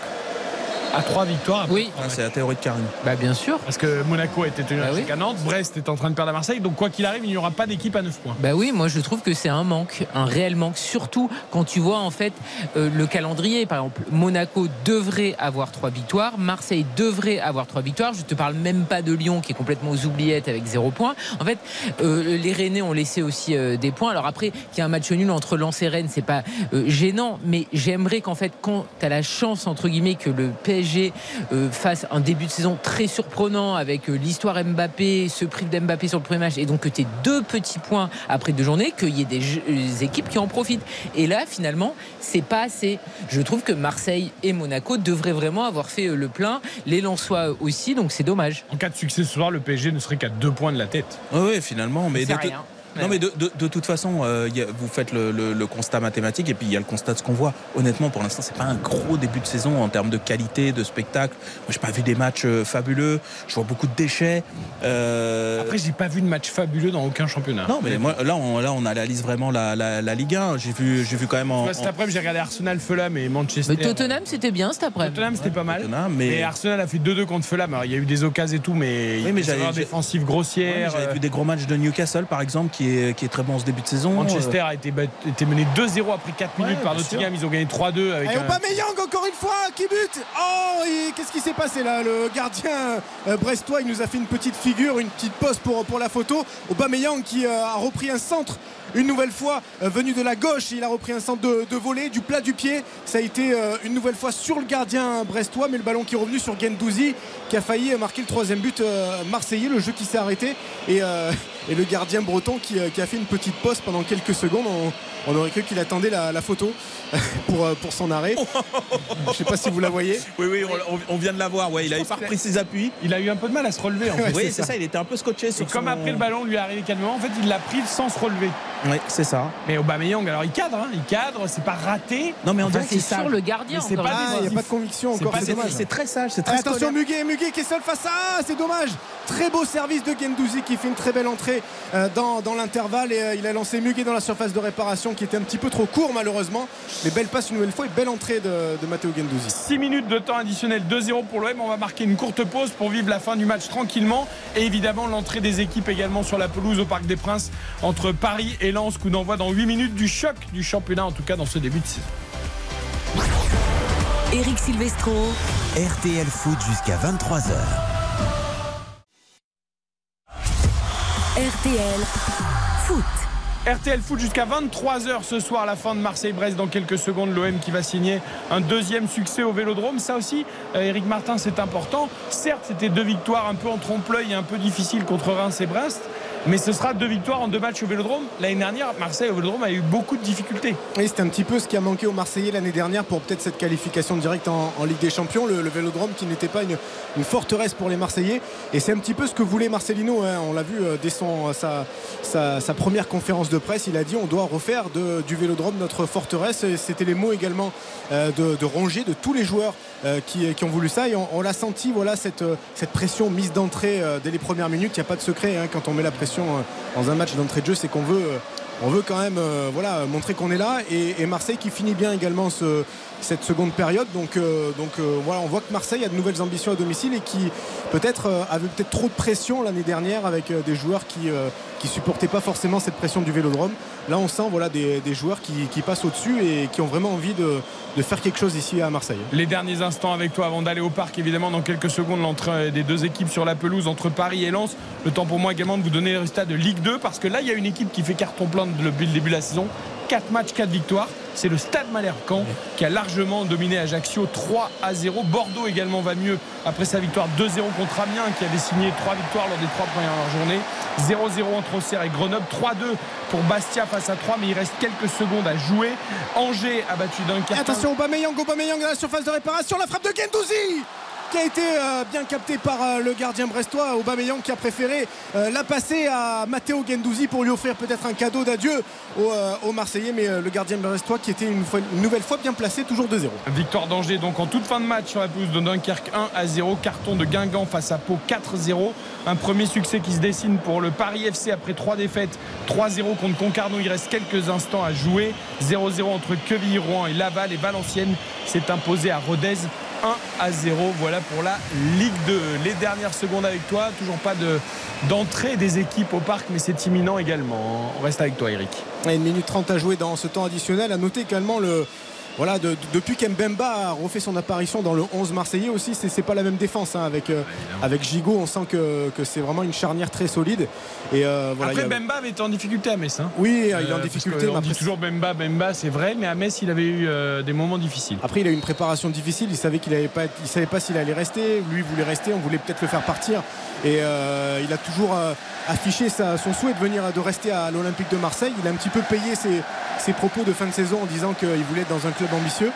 à 3 victoires après Oui. Ah, c'est la théorie de Karim. Bah, bien sûr. Parce que Monaco a été tenu Bah à oui. Nantes, Brest est en train de perdre à Marseille, donc quoi qu'il arrive, il n'y aura pas d'équipe à 9 points. Bah oui, moi je trouve que c'est un manque, un réel manque, surtout quand tu vois en fait euh, le calendrier. Par exemple, Monaco devrait avoir trois victoires, Marseille devrait avoir trois victoires. Je te parle même pas de Lyon qui est complètement aux oubliettes avec zéro point. En fait, euh, les Rennais ont laissé aussi euh, des points. Alors après, qu'il y a un match nul entre Lens et Rennes, c'est pas euh, gênant, mais j'aimerais qu'en fait, quand tu as la chance entre guillemets que le PSG euh, fasse un début de saison très surprenant avec euh, l'histoire Mbappé, ce prix d'Mbappé sur le premier match, et donc que tu aies deux petits points après deux journées, qu'il y ait des, jeux- des équipes qui en profitent. Et là, finalement, c'est pas assez. Je trouve que Marseille et Monaco devraient vraiment avoir fait euh, le plein, les Lensois aussi, donc c'est dommage. En cas de succès ce soir, le PSG ne serait qu'à 2 points de la tête. Oui, finalement, mais de. Non mais de, de- de toute façon, euh, il y a- vous faites le, le- le constat mathématique et puis il y a le constat de ce qu'on voit. Honnêtement, pour l'instant, c'est pas un gros début de saison en termes de qualité, de spectacle. Moi, j'ai pas vu des matchs euh, fabuleux. Je vois beaucoup de déchets. Euh, Après, j'ai pas vu de match fabuleux dans aucun championnat. non, mais moi, là, on, là, on analyse vraiment la, la- la Ligue 1. J'ai vu, j'ai vu quand même en, vois, cet après-midi, j'ai regardé Arsenal, Fulham et Manchester. Mais Tottenham, c'était bien cet après-midi. Tottenham, c'était pas mal. Tottenham, Mais... mais, Arsenal a fait 2-2 contre Fulham. Alors, il y a eu des occasions et tout, mais il y a mais des erreurs défensives Ouais, mais grossières. j'avais vu des gros matchs de Newcastle, par exemple, qui est, qui est très bon en ce début de saison. Manchester a été, mené 2-0 après 4 minutes Ouais, par Nottingham. Ils ont gagné 3-2 avec Et un- Aubameyang encore une fois qui bute Oh qu'est-ce qui s'est passé là? Le gardien euh, brestois il nous a fait une petite figure, une petite pose pour, pour la photo. Aubameyang qui euh, a repris un centre une nouvelle fois euh, venu de la gauche, il a repris un centre de, de volée du plat du pied. Ça a été euh, une nouvelle fois sur le gardien brestois, mais le ballon qui est revenu sur Gendouzi qui a failli marquer le troisième but euh, marseillais. Le jeu qui s'est arrêté et, euh, et le gardien breton qui, euh, qui a fait une petite pause pendant quelques secondes. On, on aurait cru qu'il attendait la, la photo [laughs] pour, euh, pour son arrêt. [laughs] Je sais pas si vous la voyez. Oui, oui, on, on vient de l'avoir. Ouais, il pense pas repris ses appuis. Il a eu un peu de mal à se relever en [laughs] fait. oui, c'est ça. ça. Il était un peu scotché comme son- après le ballon lui est arrivé calmement, en fait, il l'a pris sans se relever. Oui, c'est ça. Mais Aubameyang, alors il cadre, hein, il cadre, c'est pas raté. Non, mais on Enfin, dirait c'est sur le gardien. C'est pas Ah, il n'y a pas de conviction C'est encore, c'est très sage, c'est très Attention. Muguet, Muguet qui est seul face à... Ah, c'est dommage Très beau service de Gendouzi qui fait une très belle entrée euh, dans, dans l'intervalle et euh, il a lancé Muguet dans la surface de réparation qui était un petit peu trop court malheureusement. Mais belle passe une nouvelle fois et belle entrée de, de Matteo Gendouzi. 6 minutes de temps additionnel, 2-0 pour l'OM. On va marquer une courte pause pour vivre la fin du match tranquillement. Et évidemment, l'entrée des équipes également sur la pelouse au Parc des Princes entre Paris et Lens. Coup d'envoi dans 8 minutes du choc du championnat, en tout cas dans ce début de saison. Eric Silvestro. RTL Foot jusqu'à 23h. RTL Foot. RTL Foot jusqu'à 23h ce soir, la fin de Marseille-Brest dans quelques secondes. L'OM qui va signer un deuxième succès au Vélodrome. Ça aussi, euh, Eric Martin, c'est important. Certes, c'était deux victoires un peu en trompe-l'œil et un peu difficiles contre Reims et Brest. Mais ce sera deux victoires en deux matchs au Vélodrome. L'année dernière, Marseille au Vélodrome a eu beaucoup de difficultés. Et c'est un petit peu ce qui a manqué aux Marseillais l'année dernière pour peut-être cette qualification directe en, Ligue des Champions. Le, Vélodrome qui n'était pas une, forteresse pour les Marseillais. Et c'est un petit peu ce que voulait Marcelino. hein. On l'a vu euh, dès son, sa, première conférence de presse. Il a dit on doit refaire du Vélodrome notre forteresse. C'était les mots également euh, de, de de tous les joueurs euh, qui, qui ont voulu ça. Et on, l'a senti, voilà, cette, euh, pression mise d'entrée euh, dès les premières minutes. Il n'y a pas de secret hein, quand on met la pression euh, dans un match d'entrée de jeu, c'est qu'on veut. euh, on veut quand même euh, montrer qu'on est là. Et, Marseille qui finit bien également ce, cette seconde période. Donc, euh, euh, voilà, on voit que Marseille a de nouvelles ambitions à domicile et qui peut-être avait peut-être trop de pression l'année dernière avec des joueurs qui qui supportaient pas forcément cette pression du Vélodrome. Là, on sent voilà des, joueurs qui, passent au-dessus et qui ont vraiment envie de, de, faire quelque chose ici à Marseille. Les derniers instants avec toi avant d'aller au parc, évidemment, dans quelques secondes, l'entrée des deux équipes sur la pelouse entre Paris et Lens. Le temps pour moi également de vous donner le résultat de Ligue 2 parce que là, il y a une équipe qui fait carton plein depuis le début de la saison. 4 matchs, 4 victoires. C'est le Stade Malherbe Caen qui a largement dominé Ajaccio 3 à 0. Bordeaux également va mieux après sa victoire 2-0 contre Amiens qui avait signé 3 victoires lors des 3 premières journées. 0-0 entre Auxerre et Grenoble. 3-2 pour Bastia face à 3, mais il reste quelques secondes à jouer. Angers a battu Dunkerque. Attention, Aubameyang, Aubameyang à la surface de réparation. La frappe de Gendouzi qui a été euh, bien capté par euh, le gardien brestois, Aubameyang qui a préféré euh, la passer à Matteo Gendouzi pour lui offrir peut-être un cadeau d'adieu au, Marseillais, mais le gardien brestois qui était une, nouvelle fois bien placé, toujours 2-0. Victoire d'Angers donc en toute fin de match sur la pelouse de Dunkerque 1 à 0, carton de Guingamp face à Pau 4-0. Un premier succès qui se dessine pour le Paris FC après trois défaites, 3-0 contre Concarneau. Il reste quelques instants à jouer. 0-0 entre Quevilly-Rouen et Laval et Valenciennes s'est imposé à Rodez 1 à 0. Voilà pour la Ligue 2. Les dernières secondes avec toi. Toujours pas d'entrée des équipes au parc, mais c'est imminent également. On reste avec toi, Eric. Une minute 30 à jouer dans ce temps additionnel. À noter également le, voilà, depuis qu'Embemba a refait son apparition dans le 11 marseillais aussi, c'est pas la même défense hein, avec, euh, avec Gigot. On sent que, c'est vraiment une charnière très solide. Et euh, voilà, Après, Bemba avait été en difficulté à Metz. Hein. Oui, il est en euh, difficulté. On dit toujours Bemba, Bemba, c'est vrai, mais à Metz, il avait eu des moments difficiles. Après, il a eu une préparation difficile. Il savait qu'il pas, il savait pas s'il allait rester. Lui, voulait rester. On voulait peut-être le faire partir. Et il a toujours affiché son souhait de venir de rester à l'Olympique de Marseille. Il a un petit peu payé ses, propos de fin de saison en disant qu'il voulait être dans un club ambitieux.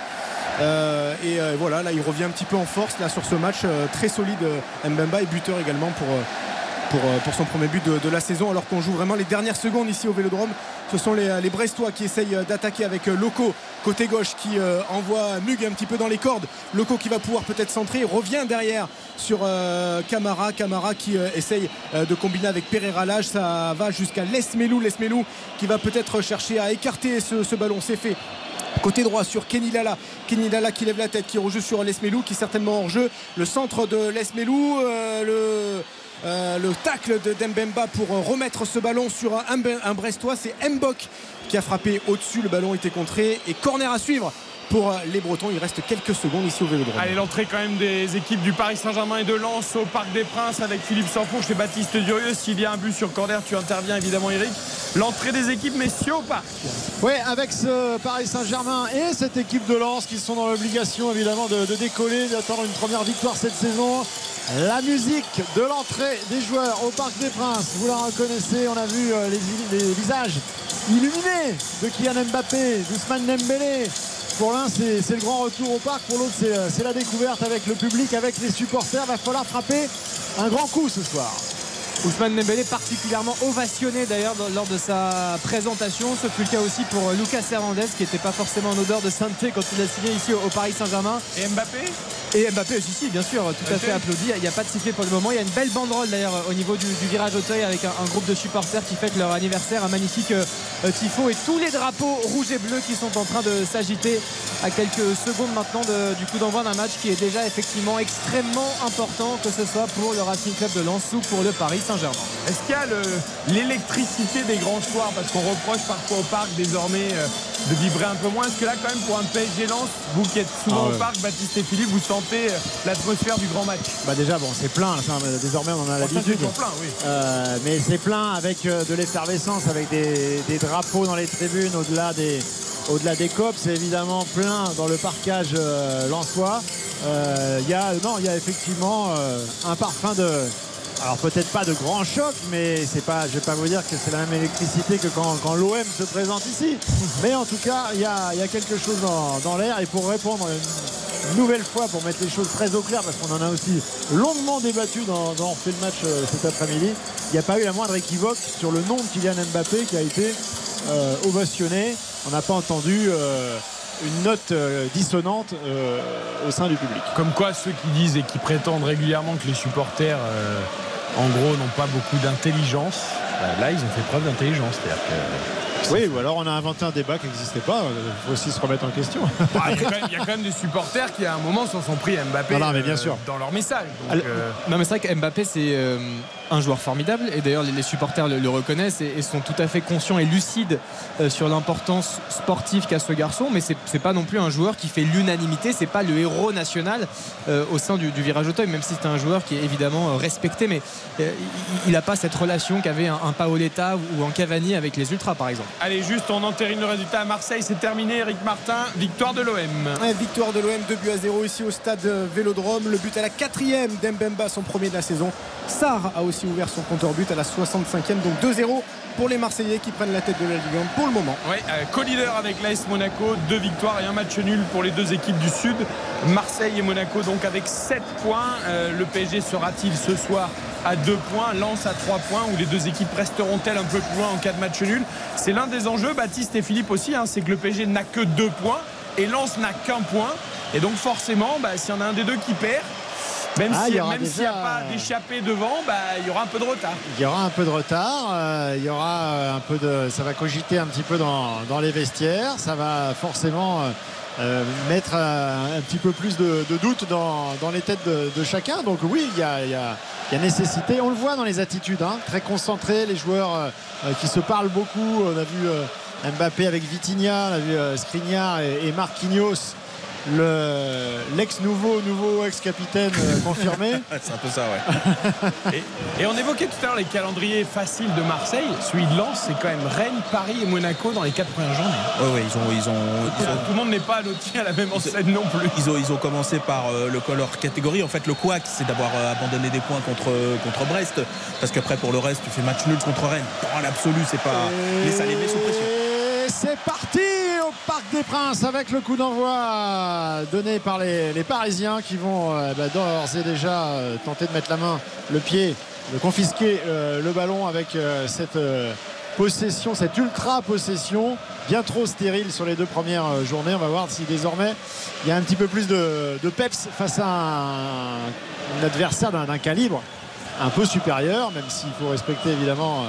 Euh, et euh, voilà, là il revient un petit peu en force là sur ce match euh, très solide Mbemba et buteur également pour, pour, son premier but de, la saison alors qu'on joue vraiment les dernières secondes ici au Vélodrome. Ce sont les, Brestois qui essayent d'attaquer avec Loco côté gauche qui envoie Mug un petit peu dans les cordes. Loco qui va pouvoir peut-être centrer, revient derrière sur Camara. Camara qui essaye de combiner avec Pereira Lage. Ça va jusqu'à Lesmelou. Lesmelou qui va peut-être chercher à écarter ce ballon. C'est fait Côté droit sur Kenny Lala. Kenny Lala qui lève la tête, qui rejoue sur Lesmelou, qui est certainement en jeu. Le centre de Lesmelou, euh, le. Euh, le tacle de Dembemba pour remettre ce ballon sur un, un Brestois, c'est Mbok qui a frappé au-dessus. Le ballon était contré et corner à suivre pour les Bretons. Il reste quelques secondes ici au Vélodrome. Allez, l'entrée quand même des équipes du Paris Saint-Germain et de Lens au Parc des Princes avec Philippe Sanfourche et Baptiste Durieux. S'il y a un but sur corner, tu interviens évidemment, Eric. L'entrée des équipes, messieurs, au parc. Oui, avec ce Paris Saint-Germain et cette équipe de Lens qui sont dans l'obligation évidemment de, décoller, d'attendre une première victoire cette saison. La musique de l'entrée des joueurs au Parc des Princes, vous la reconnaissez, on a vu euh, les, les visages illuminés de Kylian Mbappé, d'Ousmane Dembélé, pour l'un, c'est le grand retour au parc. Pour l'autre, c'est la découverte avec le public, avec les supporters. Il va falloir frapper un grand coup ce soir. Ousmane Dembélé particulièrement ovationné d'ailleurs lors de sa présentation. Ce fut le cas aussi pour Lucas Hernandez qui n'était pas forcément en odeur de sainteté quand il a signé ici au Paris Saint-Germain. Et Mbappé? Et Mbappé aussi, si, bien sûr, tout à fait applaudi. Il n'y a pas de sifflet pour le moment. Il y a une belle banderole d'ailleurs au niveau du, virage Auteuil avec un, groupe de supporters qui fêtent leur anniversaire, un magnifique euh, tifo et tous les drapeaux rouges et bleus qui sont en train de s'agiter à quelques secondes maintenant du coup d'envoi d'un match qui est déjà effectivement extrêmement important, que ce soit pour le Racing Club de Lens ou pour le Paris Saint-Germain. Est-ce qu'il y a l'électricité des grands soirs? Parce qu'on reproche parfois au parc désormais euh, de vibrer un peu moins. Est-ce que là, quand même, pour un PSG Lens, vous qui êtes souvent ah au parc, Baptiste et Philippe, vous sentez euh, l'atmosphère du grand match? Bah déjà, bon, c'est plein. désormais, on en a l'habitude. Euh, mais c'est plein avec de l'effervescence, avec des, drapeaux dans les tribunes, au-delà des, au-delà des copes, c'est évidemment plein dans le parcage euh, lensois. Il y a, non, il y a effectivement un parfum de, alors peut-être pas de grand choc, mais c'est pas, je vais pas vous dire que c'est la même électricité que quand, l'OM se présente ici. [laughs] Mais en tout cas, il y a, quelque chose dans, l'air. Et pour répondre une nouvelle fois, pour mettre les choses très au clair, parce qu'on en a aussi longuement débattu dans, dans fait le match euh, cet après-midi, il n'y a pas eu la moindre équivoque sur le nom de Kylian Mbappé qui a été euh, ovationné. On n'a pas entendu. Euh, une note dissonante au sein du public. Comme quoi ceux qui disent et qui prétendent régulièrement que les supporters en gros, n'ont pas beaucoup d'intelligence. Euh, là, ils ont fait preuve d'intelligence. C'est-à-dire que Oui, ou alors on a inventé un débat qui n'existait pas. Il faut aussi se remettre en question. Bah, Il y, a quand même- il y a quand même des supporters qui, à un moment, s'en sont pris à Mbappé Non, non, mais bien euh, sûr. dans leur message. Donc, Alors, euh, Non mais c'est vrai que Mbappé c'est euh, un joueur formidable et d'ailleurs les, supporters le, le reconnaissent et, et sont tout à fait conscients et lucides euh, sur l'importance sportive qu'a ce garçon mais c'est c'est pas non plus un joueur qui fait l'unanimité c'est pas le héros national euh, au sein du, du virage Auteuil même si c'est un joueur qui est évidemment euh, respecté mais euh, il n'a pas cette relation qu'avait un, un Paoletta ou, ou un Cavani avec les Ultras par exemple. Allez, juste, on entérine le résultat à Marseille. C'est terminé. Eric Martin, victoire de l'OM. Ouais, victoire de l'OM 2 buts à 0 ici au stade Vélodrome. Le but à la quatrième d'Embemba, son premier de la saison. Sarr a aussi ouvert son compteur but à la 65e. Donc 2-0 pour les Marseillais qui prennent la tête de la Ligue 1 pour le moment. Ouais, euh, co-leader avec l'AS Monaco, deux victoires et un match nul pour les deux équipes du Sud. Marseille et Monaco donc avec 7 points. Euh, le PSG sera-t-il ce soir à 2 points Lens à 3 points où les deux équipes resteront-elles un peu plus loin en cas de match nul? C'est l'un des enjeux, Baptiste et Philippe aussi, hein, c'est que le PSG n'a que 2 points et Lens n'a qu'un point. Et donc forcément, bah, s'il y en a un des deux qui perd, même Ah, il s'il n'y déjà- a pas d'échappée devant, bah, il y aura un peu de retard. Il y aura un peu de retard, euh, il y aura euh, un peu de, ça va cogiter un petit peu dans, dans les vestiaires, ça va forcément euh, euh, mettre euh, un petit peu plus de, de doute dans, dans les têtes de, de chacun. Donc oui, il y a, il y a- il y a nécessité. On le voit dans les attitudes, hein, très concentrés, les joueurs euh, euh, qui se parlent beaucoup. On a vu euh, Mbappé avec Vitinha, on a vu euh, Skriniar et, et Marquinhos. Le- L'ex-nouveau, nouveau ex-capitaine euh, confirmé. [laughs] C'est un peu ça, ouais. [laughs] Et on évoquait tout à l'heure les calendriers faciles de Marseille. Celui de Lens, c'est quand même Rennes, Paris et Monaco dans les quatre premières journées. Ouais, ouais, ils ont, ils ont, ils ont- Tout le monde n'est pas loti à la même enseigne non plus. Ils ont, ils ont commencé par euh, le color catégorie. En fait, le couac, c'est d'avoir euh, abandonné des points contre, contre Brest. Parce qu'après, pour le reste, tu fais match nul contre Rennes. Dans l'absolu, c'est pas. Les salés sous pression. C'est parti au Parc des Princes avec le coup d'envoi donné par les, Parisiens qui vont euh, bah, d'ores et déjà euh, tenter de mettre la main, le pied, de confisquer euh, le ballon avec cette possession, cette ultra possession bien trop stérile sur les deux premières journées. On va voir si désormais il y a un petit peu plus de, peps face à un, adversaire d'un calibre un peu supérieur, même s'il faut respecter évidemment.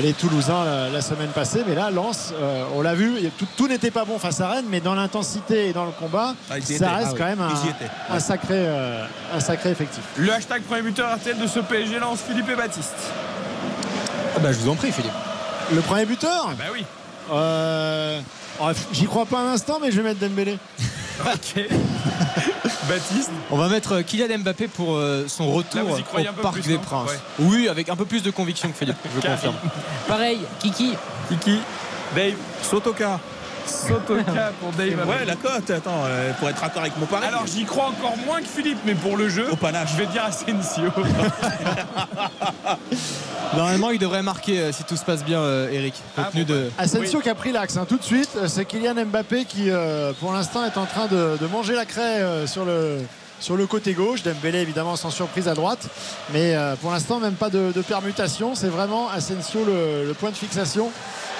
Les Toulousains la, la semaine passée. Mais là, Lens, euh, on l'a vu, tout, tout n'était pas bon face à Rennes, mais dans l'intensité et dans le combat, Ah, ça reste Ah oui. quand même un, sacré, euh, un sacré effectif. Le hashtag premier buteur RTL de ce PSG Lens, Philippe et Baptiste. Ah bah, je vous en prie Philippe. Le premier buteur Bah oui. euh, oh, J'y crois pas un instant, mais je vais mettre Dembélé. [laughs] Ok. Baptiste. On va mettre euh, Kylian Mbappé pour euh, son retour Là, au Parc plus, des Princes. Ouais. Oui, avec un peu plus de conviction que Philippe, je confirme. Pareil, Kiki. Kiki. Dave. Sotoka. Sotoka pour Dave. Ouais, la cote, attends, euh, pour être d'accord avec mon pari. Alors j'y crois encore moins que Philippe, mais pour le jeu, Au panache. je vais dire Asensio. [laughs] Normalement, il devrait marquer euh, si tout se passe bien, euh, Eric. Ah, Compte tenu bon, de. Asensio qui a pris l'axe hein, tout de suite. C'est Kylian Mbappé qui, euh, pour l'instant, est en train de, de manger la craie euh, sur le. Sur le côté gauche, Dembélé évidemment sans surprise à droite, mais euh, pour l'instant même pas de, de permutation. C'est vraiment Asensio le, le point de fixation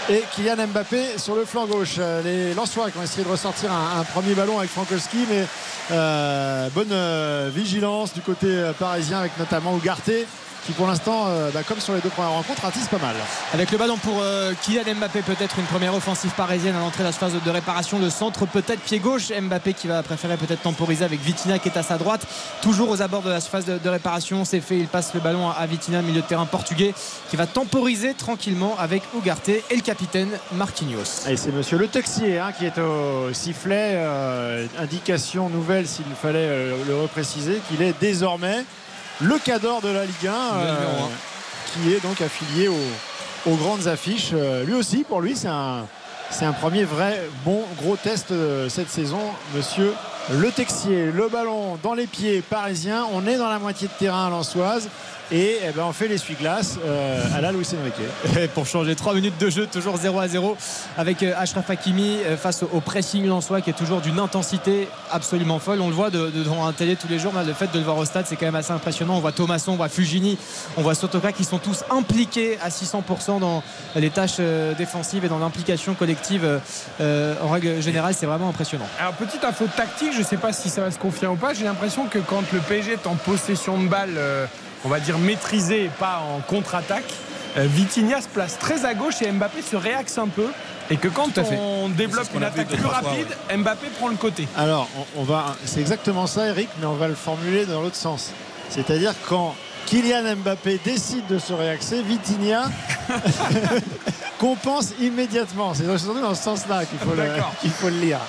et Kylian Mbappé sur le flanc gauche. Euh, Les Lensois qui ont essayé de ressortir un, premier ballon avec Frankowski, mais euh, bonne euh, vigilance du côté parisien avec notamment Ougarté qui pour l'instant, euh, bah, comme sur les deux premières rencontres, ratisse pas mal. Avec le ballon pour euh, Kylian Mbappé, peut-être une première offensive parisienne à l'entrée de la phase de réparation. Le centre, peut-être pied gauche. Mbappé qui va préférer peut-être temporiser avec Vitina qui est à sa droite. Toujours aux abords de la phase de, de réparation. C'est fait. Il passe le ballon à Vitina, milieu de terrain portugais, qui va temporiser tranquillement avec Ugarte et le capitaine Marquinhos. Et c'est monsieur Le Texier hein, qui est au sifflet. euh, indication nouvelle, s'il fallait euh, le repréciser, qu'il est désormais le cadre de la Ligue 1, Le numéro un. qui est donc affilié aux, aux grandes affiches. Euh, lui aussi, pour lui, c'est un, c'est un premier vrai bon gros test euh, cette saison, monsieur Le Texier. Le ballon dans les pieds parisiens. On est dans la moitié de terrain à l'Ansoise. Et eh ben, on fait l'essuie-glace euh, à la Luis Enrique. Pour changer 3 minutes de jeu, toujours 0 à 0 avec euh, Achraf Hakimi euh, face au- pressing lensois qui est toujours d'une intensité absolument folle. On le voit de, de- devant un télé tous les jours. mais Le fait de le voir au stade, c'est quand même assez impressionnant. On voit Thomasson, on voit Fugini, on voit Sotoka qui sont tous impliqués à 600% dans les tâches euh, défensives et dans l'implication collective. euh, euh, en règle générale, c'est vraiment impressionnant. Alors petite info tactique, je ne sais pas si ça va se confirmer ou pas. J'ai l'impression que quand le PSG est en possession de balle, euh, on va dire maîtrisée et pas en contre-attaque, euh, Vitinha se place très à gauche et Mbappé se réaxe un peu. Et que quand on développe une attaque plus fois, rapide, Mbappé prend le côté. Alors, on, on va, c'est exactement ça, Eric, mais on va le formuler dans l'autre sens. C'est-à-dire quand Kylian Mbappé décide de se réaxer, Vitinha [laughs] [laughs] compense immédiatement. C'est surtout dans ce sens-là faut, qu'il faut le lire.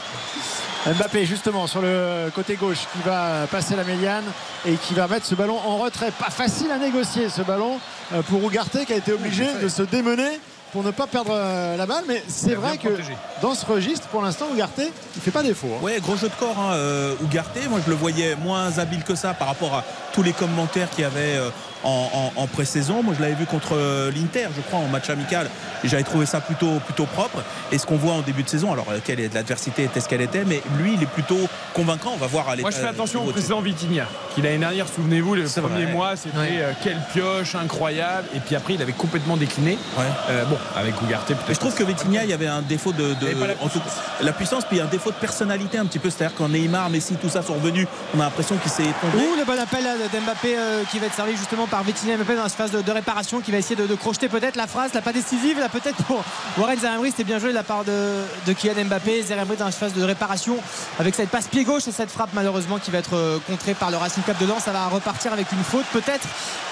Mbappé justement sur le côté gauche qui va passer la médiane et qui va mettre ce ballon en retrait. Pas facile à négocier ce ballon euh, pour Ougarté qui a été obligé de se démener pour ne pas perdre euh, la balle. Mais c'est vrai que protégé. dans ce registre, pour l'instant, Ougarté, il fait pas défaut. hein. Ouais, gros jeu de corps, hein, euh, Ougarté. Moi, je le voyais moins habile que ça par rapport à tous les commentaires qu'il y avait euh, en, en- en pré-saison. Moi, je l'avais vu contre euh, l'Inter, je crois, en match amical. J'avais trouvé ça plutôt, plutôt propre. Et ce qu'on voit en début de saison, alors, euh, quelle est l'adversité était ce qu'elle était, mais lui, il est plutôt convaincant. On va voir à. Moi, je fais attention au de- précédent Vitinha, qui l'année dernière, souvenez-vous, les premiers vrai. mois, c'était Ouais. euh, quelle pioche incroyable. Et puis après, il avait complètement décliné. Ouais. Euh, bon, avec Ougarté, peut-être. Je trouve que Vitinha, il y avait un défaut de, de- la en tout- la puissance, puis un défaut de personnalité un petit peu. C'est-à-dire quand Neymar, Messi, tout ça sont revenus, on a l'impression qu'il s'est tombé. Ouh, le bon appel là, d'Mbappé euh, qui va être servi justement par Vitinha Mbappé dans la phase de, de réparation qui va essayer de, de crocheter peut-être la phrase, la pas décisive, là peut-être pour Warren Zeremri. C'était bien joué de la part de, de Kylian Mbappé. Zeremri dans la phase de réparation avec cette passe pied gauche et cette frappe malheureusement qui va être euh, contrée par le Racing Club de Lens. Ça va repartir avec une faute peut-être.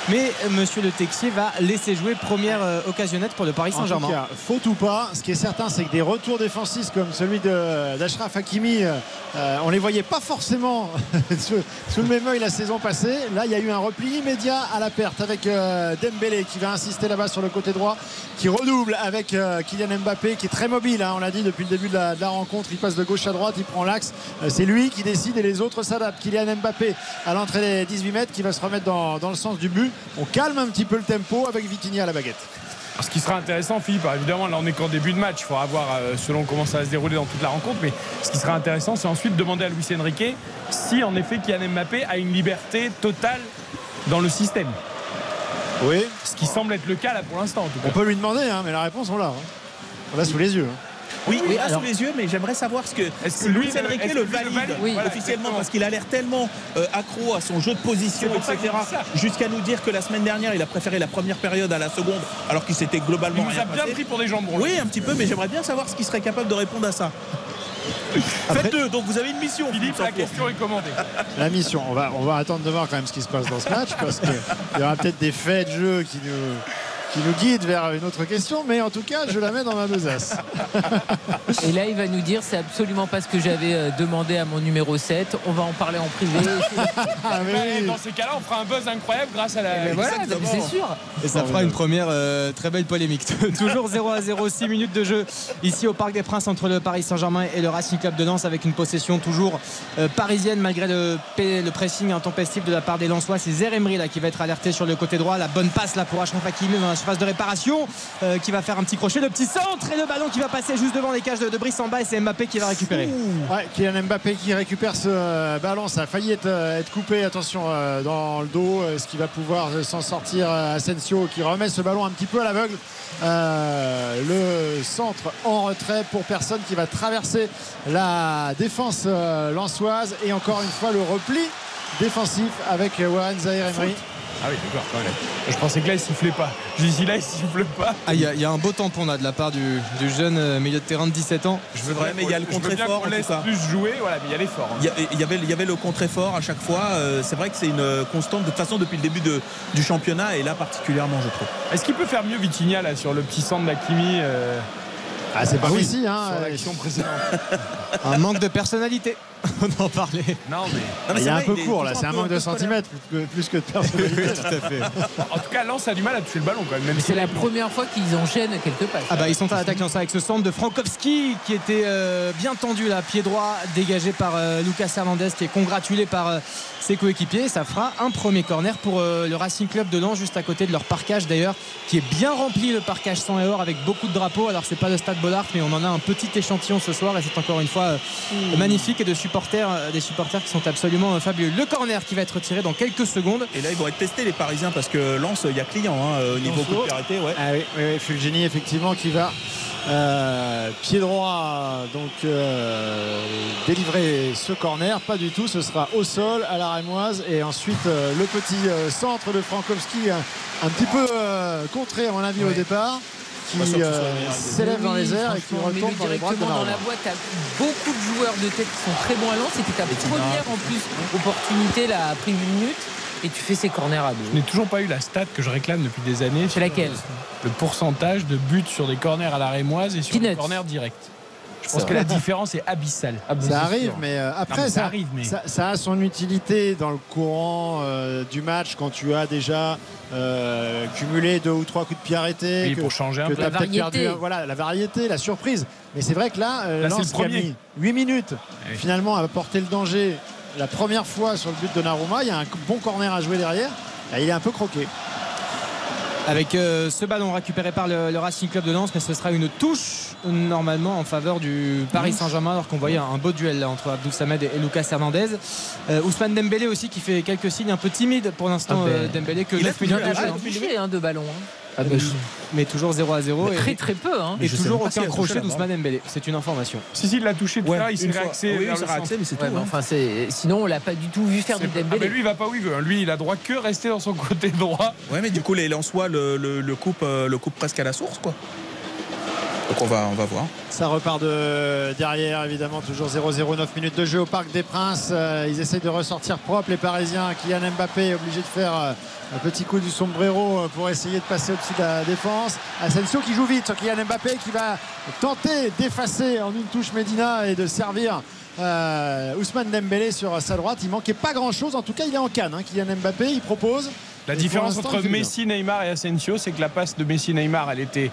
Mais euh, monsieur Le Texier va laisser jouer première euh, occasionnette pour le Paris Saint-Germain. faute ou pas, ce qui est certain, c'est que des retours défensifs comme celui d'Ashraf Hakimi, euh, on les voyait pas forcément [laughs] sous, sous le même œil la saison passée. Là, il y a eu un repli immédiat à la perte avec euh, Dembélé qui va insister là-bas sur le côté droit, qui redouble avec euh, Kylian Mbappé qui est très mobile. hein, on l'a dit depuis le début de la, rencontre, il passe de gauche à droite, il prend l'axe. Euh, c'est lui qui décide et les autres s'adaptent. Kylian Mbappé à l'entrée des 18 mètres qui va se remettre dans, dans le sens du but. On calme un petit peu le tempo avec Vitinha à la baguette. Ce qui sera intéressant, Philippe, évidemment, là on est qu'en début de match, il faudra voir selon comment ça va se dérouler dans toute la rencontre, mais ce qui sera intéressant, c'est ensuite de demander à Luis Enrique si en effet Kylian Mbappé a une liberté totale dans le système. Oui. Ce qui semble être le cas là pour l'instant en tout On peut lui demander, hein, mais la réponse, on l'a. hein. On l'a sous les yeux. hein. Oui, Oui, il a alors- sous les yeux, mais j'aimerais savoir ce que Est-ce que Luis Enrique le valide, valide Oui. Voilà, officiellement exactement. parce qu'il a l'air tellement euh, accro à son jeu de position, etc. Jusqu'à nous dire que la semaine dernière, il a préféré la première période à la seconde, alors qu'il s'était Il globalement nous rien a bien passé. pris pour des jambons. Oui, un petit peu, mais j'aimerais bien savoir ce qu'il serait capable de répondre à ça. Faites-le, donc vous avez une mission. Philippe, la question est commandée. La mission, on va, on va attendre de voir quand même ce qui se passe dans ce match parce qu'il y aura peut-être des faits de jeu qui nous, qui nous guident vers une autre question, mais en tout cas, je la mets dans ma besace. [laughs] Et là, il va nous dire c'est absolument pas ce que j'avais euh, demandé à mon numéro 7. On va en parler en privé. [laughs] Ah, oui. Dans ces cas-là, on fera un buzz incroyable grâce à la. Mais voilà, Exactement. c'est sûr. Et ça fera une première euh, très belle polémique. [laughs] Toujours 0 à 0, 6 minutes de jeu ici au Parc des Princes entre le Paris Saint-Germain et le Racing Club de Lens avec une possession toujours euh, parisienne malgré le, pressing intempestif de la part des Lensois. C'est Zeremri là qui va être alerté sur le côté droit. La bonne passe là pour Achraf Hakimi surface de réparation euh, qui va faire un petit crochet. Le petit centre et le ballon qui va passer juste devant les cages de, de Brice en bas et c'est Mbappé qui va récupérer. Ouais, Kylian Mbappé qui récupère ce euh, ballon, ça a failli être, euh, être coupé. Attention dans le dos, est-ce qu'il va pouvoir s'en sortir Asensio qui remet ce ballon un petit peu à l'aveugle. Euh, le centre en retrait pour personne qui va traverser la défense lançoise et encore une fois le repli défensif avec Warren Zahir Emery. Ah oui, d'accord. quand même. Je pensais que là, il sifflait pas. Je dis là, il siffle pas. Ah, il y, a- il y a un beau tampon là de la part du, du jeune euh, milieu de terrain de 17 ans. Je veux Ouais, mais il y a le contre-effort, laisse plus jouer, voilà, mais il y a l'effort. hein. Il y, avait, il y avait le contre-effort à chaque fois. Euh, c'est vrai que c'est une constante de toute façon depuis le début de- du championnat et là particulièrement, je trouve. Est-ce qu'il peut faire mieux Vitinha là sur le petit centre d'Akimi euh, Ah, c'est pas oui, ici, hein. sur euh, l'action précédente [laughs] Un manque de personnalité. [laughs] On en parlait. Non, mais Non, mais Il un peu il est court là, c'est un manque de centimètres plus que, plus que de [laughs] personnalité. en tout cas, Lens a du mal à toucher le ballon quand même. C'est la première fois qu'ils enchaînent quelques passes. Ah bah ils sont à l'attaque ça avec ce centre de Frankowski qui était euh, bien tendu là, pied droit dégagé par euh, Lucas Hernandez qui est congratulé par euh, ses coéquipiers. Ça fera un premier corner pour euh, le Racing Club de Lens juste à côté de leur parcage d'ailleurs qui est bien rempli le parcage sang et or avec beaucoup de drapeaux. Alors c'est pas le stade Bollard mais on en a un petit échantillon ce soir et c'est encore une fois euh, magnifique et de supporters euh, des supporters qui sont absolument euh, fabuleux. Le corner qui va être tiré dans quelques secondes. Et là, ils vont être testés, les Parisiens, parce que Lens, il y a client hein, au niveau coup de arrêté. Ouais. Ah oui, oui, oui, Fulgini effectivement qui va euh, pied droit donc euh, délivrer ce corner. Pas du tout, ce sera au sol à la Rémoise et ensuite euh, le petit euh, centre de Frankowski un, un petit peu euh, contré à mon avis au départ qui euh, s'élève dans les airs et qui retombe dans les bras de directement dans la boîte. T'as beaucoup de joueurs de tête qui sont très bons à Lens. C'était ta première en plus opportunité là après une minute. Et tu fais ces corners à Je deux. n'ai toujours pas eu la stat que je réclame depuis des années. C'est laquelle Le pourcentage de buts sur des corners à la rémoise et sur des corners directs. Je pense que la différence est abyssale. Ah bah, Ça arrive, mais euh, après, Non, mais ça ça, arrive, mais- ça- ça a son utilité dans le courant euh, du match quand tu as déjà euh, cumulé deux ou trois coups de pied arrêtés. Oui, que- pour changer un peu. La variété. perdu, voilà, la variété, la surprise. Mais c'est vrai que là, euh, Là, le qui a premier. mis 8 minutes Oui. finalement à porter le danger la première fois sur le but de Naruma. Il y a un bon corner à jouer derrière. Là, il est un peu croqué. Avec euh, ce ballon récupéré par le, le Racing Club de Lens, mais ce sera une touche normalement en faveur du Paris Saint-Germain, alors qu'on voyait un, beau duel là, entre Abdou Samed et, et Lucas Hernandez. Euh, Ousmane Dembélé aussi qui fait quelques signes un peu timides pour l'instant. Ah ben, euh, Dembélé que il a 9 tenu minutes à de jeu, touché hein, de ballon. hein. Ah ben, mais toujours 0 à 0 Très et, très peu. Hein. et toujours aucun crochet d'Ousmane Dembélé. C'est une information. Si, si, il l'a touché tout à l'heure, il s'est réaxé. Oui, vers il le s'est réaxé, centre. mais c'est Ouais, tout. mais enfin, c'est- sinon, on l'a pas du tout vu faire du Ah, Dembélé. mais lui, il va pas où il veut. Lui, il a droit que rester dans son [laughs] côté droit. Ouais, mais du coup, les Lensois le, le, le coupe, euh, le coupe presque à la source, quoi. Donc on va, on va voir. Ça repart de derrière, évidemment, toujours 0-0, 9 minutes de jeu au Parc des Princes. Euh, ils essayent de ressortir propre, les Parisiens. Kylian Mbappé est obligé de faire euh, un petit coup du sombrero euh, pour essayer de passer au-dessus de la défense. Asensio qui joue vite sur Kylian Mbappé qui va tenter d'effacer en une touche Medina et de servir euh, Ousmane Dembélé sur sa droite. Il manquait pas grand-chose. En tout cas, il est en canne. hein. Kylian Mbappé, il propose. La différence entre. Messi, Neymar et Asensio, c'est que la passe de Messi, Neymar, elle était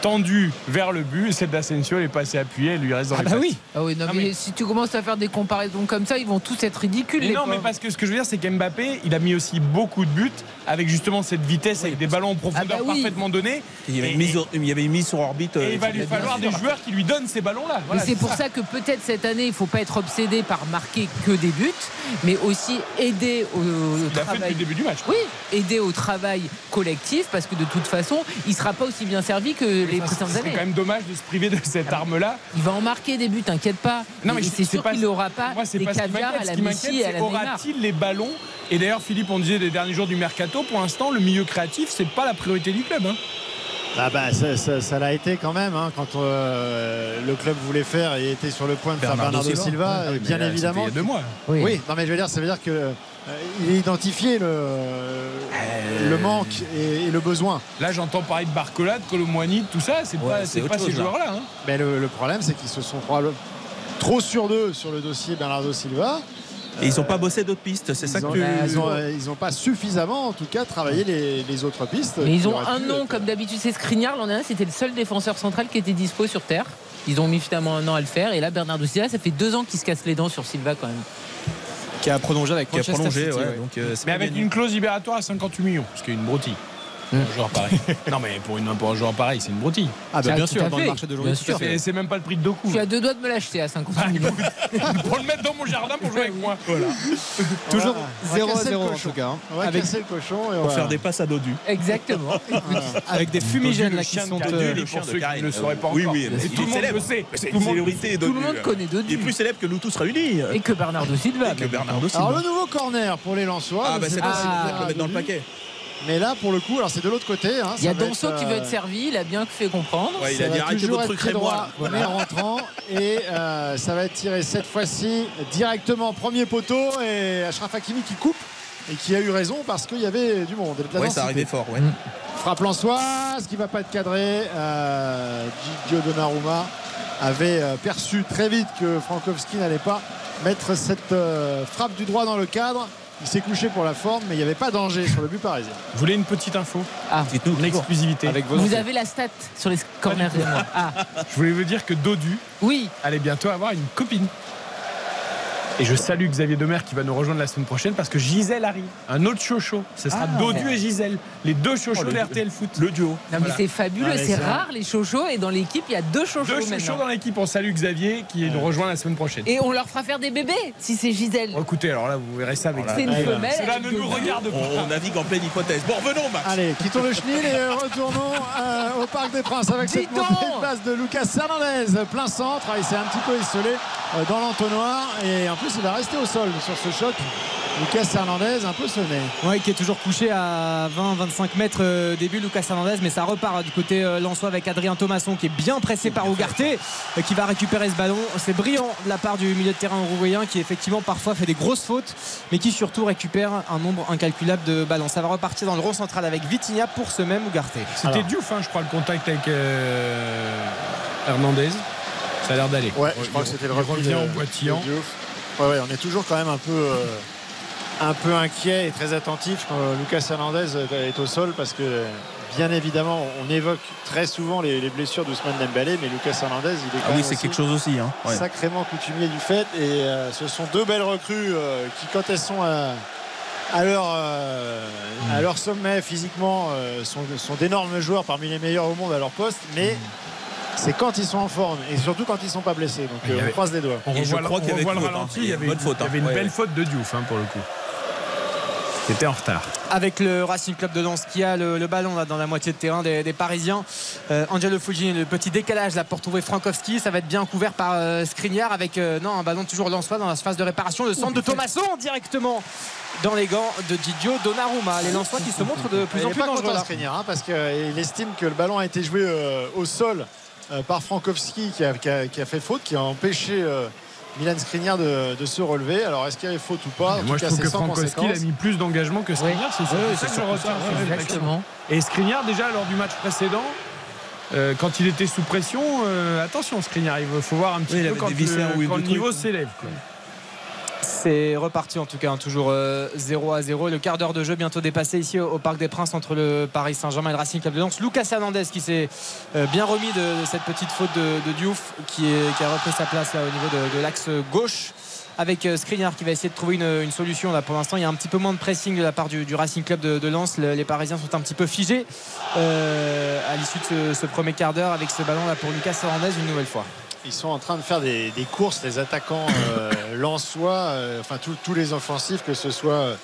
tendue vers le but. Et celle d'Asensio, elle est passée appuyée, elle lui reste dans Ah les bah oui Ah oui, non, Ah, mais mais- si tu commences à faire des comparaisons comme ça, ils vont tous être ridicules. Mais les non, mais parce que ce que je veux dire, c'est qu'Mbappé, il a mis aussi beaucoup de buts avec justement cette vitesse, avec des ballons en profondeur Ah bah oui. parfaitement donnés. Il y avait Et- il y mise sur orbite. Et euh, il va lui falloir sûr. des joueurs qui lui donnent ces ballons-là. Voilà, c'est pour ça que peut-être cette année, il ne faut pas être obsédé par marquer que des buts, mais aussi aider au, au fait travail. le début du match. Oui, aider au travail collectif, parce que de toute façon, il ne sera pas aussi bien servi que les Enfin, précédentes C'est quand même dommage de se priver de cette arme-là. Il va en marquer des buts, t'inquiète pas. Non, mais c'est sûr pas- qu'il n'aura pas Moi, c'est des pas ce qui caviars m'inquiète. à la Messi et à la aura-t-il les ballons Et d'ailleurs, Philippe, on disait les derniers jours du mercato, pour l'instant, le milieu créatif, c'est pas la priorité du club. hein. Ah bah, ça, ça- ça l'a été quand même hein, quand euh, le club voulait faire et était sur le point de faire Bernardo Silva. Ah bien là, évidemment. Il y a deux mois. Oui. Oui, non mais je veux dire, ça veut dire que euh, il est identifié le, le manque et, et le besoin. Là, j'entends parler de Barcola, de Colomboigny, de tout ça. C'est Ouais, pas, c'est c'est autre pas ces chose, joueurs-là. hein. Mais le, le problème, c'est qu'ils se sont probablement trop sur d'eux sur le dossier Bernardo Silva. Et ils n'ont pas bossé d'autres pistes, c'est ça que ont, tu. ils ont- ils ont pas suffisamment, en tout cas, travaillé les, les autres pistes. Mais ils ont un nom, être- comme d'habitude, c'est Skriniar. L'an dernier, c'était le seul défenseur central qui était dispo sur Terre. Ils ont mis finalement un an à le faire. Et là, Bernardo Silva, ça fait deux ans qu'il se casse les dents sur Silva quand même. Qui a prolongé avec Qui a Manchester prolongé, City, ouais, ouais. donc, euh, Mais avec une clause libératoire à 58 millions, ce qui est une broutille. Pour un joueur pareil. [laughs] non, mais pour, une, pour un joueur pareil, c'est une broutille. Ah bah bien sûr, dans le marché d'aujourd'hui. C'est c'est même pas le prix de Doku. Je suis à deux doigts de me l'acheter à 50 Ah, millions. [laughs] pour le mettre dans mon jardin pour jouer avec moi. Voilà. [laughs] Toujours On va 0 à casser le 0 en tout cas. hein. On va Avec, casser le cochon et on Pour va- faire des passes à Dodu. Exactement. avec des fumigènes là qui sont. Dodu, euh, pour ceux qui ne le sauraient pas Oui, encore. oui, il tout le monde célèbre. le sait. C'est Tout une le monde- célébrité, Tout le Dodu. monde connaît Il est Dodu. plus célèbre que nous tous réunis. Et que Bernardo Silva. Alors le nouveau corner pour les Lensois. Ah bah c'est pas pas si mettre dans le paquet. Mais là, pour le coup, alors c'est de l'autre côté. hein, Il y a Donso être, qui veut euh, être servi. Il a bien fait comprendre. Ouais, il ça a dit arrêtez toujours votre truc très droit, Rémois. mais en rentrant. Et euh, ça va être tiré cette fois-ci directement premier poteau. Et Ashraf Hakimi qui coupe et qui a eu raison parce qu'il y avait du monde. densité. ça arrivait fort, ouais. Frappe Lançoise qui va pas être cadré. Euh, Gigio Donnarumma avait euh, perçu très vite que Frankowski n'allait pas mettre cette euh, frappe du droit dans le cadre. Il s'est couché pour la forme, mais il n'y avait pas danger sur le but parisien. Vous voulez une petite info Ah, Dites-nous Une toujours. exclusivité. Avec vous avez la stat sur les corners et moi. Ah, Je voulais vous dire que Dodu oui. allait bientôt avoir une copine. Et je salue Xavier Demer qui va nous rejoindre la semaine prochaine parce que Gisèle arrive. Un autre chocho. Ce sera Ah. Dodu et Gisèle. Les deux chochos Oh, le- de RTL Foot. Le duo. Non, mais Voilà. c'est fabuleux, Ah, c'est rare les chochos et dans l'équipe il y a deux chochos Deux chochos maintenant. dans l'équipe. On salue Xavier qui nous rejoint la semaine prochaine. Et on leur fera faire des bébés si c'est Gisèle. Bon, écoutez, alors là, vous verrez ça avec C'est une femelle. Cela ne nous regarde pas. On, on navigue en pleine hypothèse. Bon, revenons, Max. Allez, quittons le chenil et retournons euh, au Parc des Princes avec cette montée de passe de Lucas Hernandez, plein centre. Ah, Il s'est un petit peu isolé euh, dans l'entonnoir et en plus il va rester au sol sur ce choc. Lucas Hernandez un peu sonné. Ouais, qui est toujours couché à 20-25 mètres euh, début Lucas Hernandez mais ça repart du côté euh, Lensois avec Adrien Thomasson qui est bien pressé par Ougarté euh, qui va récupérer ce ballon c'est brillant de la part du milieu de terrain uruguayen qui effectivement parfois fait des grosses fautes mais qui surtout récupère un nombre incalculable de ballons ça va repartir dans le rond central avec Vitinha pour ce même Ougarté C'était. Diouf, hein, je crois, le contact avec euh, Hernandez. Ça a l'air d'aller. Ouais, je crois que c'était le revient de- en boitillant. de Diouf. Ouais, ouais, on est toujours quand même un peu, euh, un peu inquiet et très attentif quand Lucas Hernandez est au sol parce que bien évidemment on évoque très souvent les, les blessures d'Ousmane Dembélé mais Lucas Hernandez il est quand Ah oui, c'est aussi quelque chose aussi. Hein. Ouais. sacrément coutumier du fait et euh, ce sont deux belles recrues euh, qui quand elles sont à, à leur, euh, à leur sommet physiquement euh, sont, sont d'énormes joueurs parmi les meilleurs au monde à leur poste mais c'est quand ils sont en forme et surtout quand ils sont pas blessés donc Il euh, avait- on croise les doigts On revoit, le- on revoit faute, ralenti. Il y Il avait, une bonne faute, il y avait hein. une Ouais, belle ouais. faute de Diouf hein, pour le coup. C'était en retard. avec le Racing Club de Lens qui a le, le ballon là, dans la moitié de terrain des, des Parisiens. Euh, Angelo Fugini, le petit décalage là pour trouver Frankowski, ça va être bien couvert par euh, Skriniar avec euh, non un ballon toujours Lensois dans la phase de réparation. Le centre de Thomasson directement dans les gants de Didio Donnarumma. Les Lensois qui se montrent de plus Il en est plus pas dangereux content là. Skriniar hein, parce qu'il estime que le ballon a été joué euh, au sol par Frankowski qui a, qui a- qui a fait faute, qui a empêché euh, Milan Skriniar de, de se relever. Alors est-ce qu'il y avait faute ou pas? En moi, tout je cas, trouve que Frankowski il a mis plus d'engagement que Skriniar. C'est ça que je retiens. Exactement. Et Skriniar, déjà lors du match précédent, euh, quand il était sous pression, euh, attention Skriniar, il faut voir un petit Oui, peu quand, le, quand le niveau s'élève. C'est reparti en tout cas, hein, toujours euh, 0 à 0. Le quart d'heure de jeu bientôt dépassé ici au, Parc des Princes entre le Paris Saint-Germain et le Racing Club de Lens. Lucas Hernandez qui s'est euh, bien remis de, cette petite faute de, Diouf qui, a repris sa place au niveau de, l'axe gauche. Avec euh, Skriniar qui va essayer de trouver une, solution là pour l'instant il y a un petit peu moins de pressing de la part du, Racing Club de, Lens Le- les Parisiens sont un petit peu figés euh, à l'issue de ce, ce premier quart d'heure avec ce ballon là pour Lucas Hernandez une nouvelle fois Ils sont en train de faire des, des courses, les attaquants euh, [coughs] lensois, euh, enfin tous- tous les offensifs, que ce soit euh,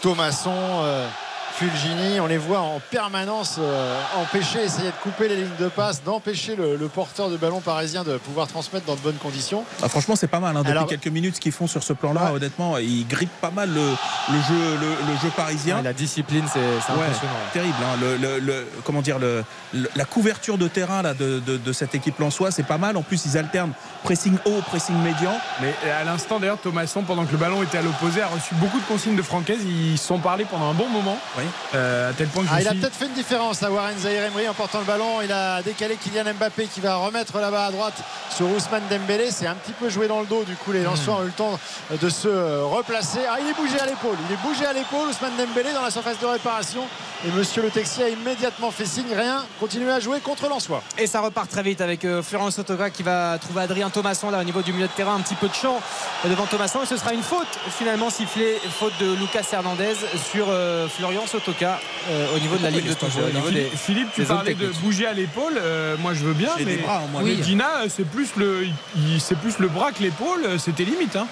Thomasson, euh, Fulgini, on les voit en permanence euh, empêcher, essayer de couper les lignes de passe, d'empêcher le, le porteur de ballon parisien de pouvoir transmettre dans de bonnes conditions. Ah, franchement, c'est pas mal. hein. Depuis Alors- quelques minutes, ce qu'ils font sur ce plan-là, Ouais. honnêtement, ils grippent pas mal le, le jeu, le, le jeu parisien. Ouais, la discipline c'est Ouais, impressionnant terrible. hein. Le, le- le- comment dire, le, le- la couverture de terrain là, de, de- de cette équipe lensois, c'est pas mal. En plus, ils alternent pressing haut, pressing médian. Mais à l'instant d'ailleurs, Thomasson, pendant que le ballon était à l'opposé, a reçu beaucoup de consignes de Francaise. Ils se sont parlé pendant un bon moment. Oui. Euh, à tel point que je Ah, il a peut-être fait une différence là, Warren Zahir Emery en portant le ballon. Il a décalé Kylian Mbappé qui va remettre là-bas à droite sur Ousmane Dembélé. C'est un petit peu joué dans le dos. Du coup, les lanceurs ont eu le temps de se replacer. Ah, il est bougé à l'épaule. Il est bougé à l'épaule. Ousmane Dembélé dans la surface de réparation. Et Monsieur Le Texier a immédiatement fait signe. Rien. Continuer à jouer contre l'Ansois. Et ça repart très vite avec euh, Florence Sotoka qui va trouver Adrien Thomasson là au niveau du milieu de terrain, un petit peu de champ devant Thomasson. Et ce sera une faute finalement sifflée, faute de Lucas Hernandez sur euh, Florian Sotoka euh, au niveau de la ligne de touche. Philippe, Philippe, tu parlais de bouger à l'épaule. Euh, moi, je veux bien, mais bras, moi. Oui. mais Dina, euh, c'est plus le, il- c'est plus le bras que l'épaule. euh, C'était limite. hein.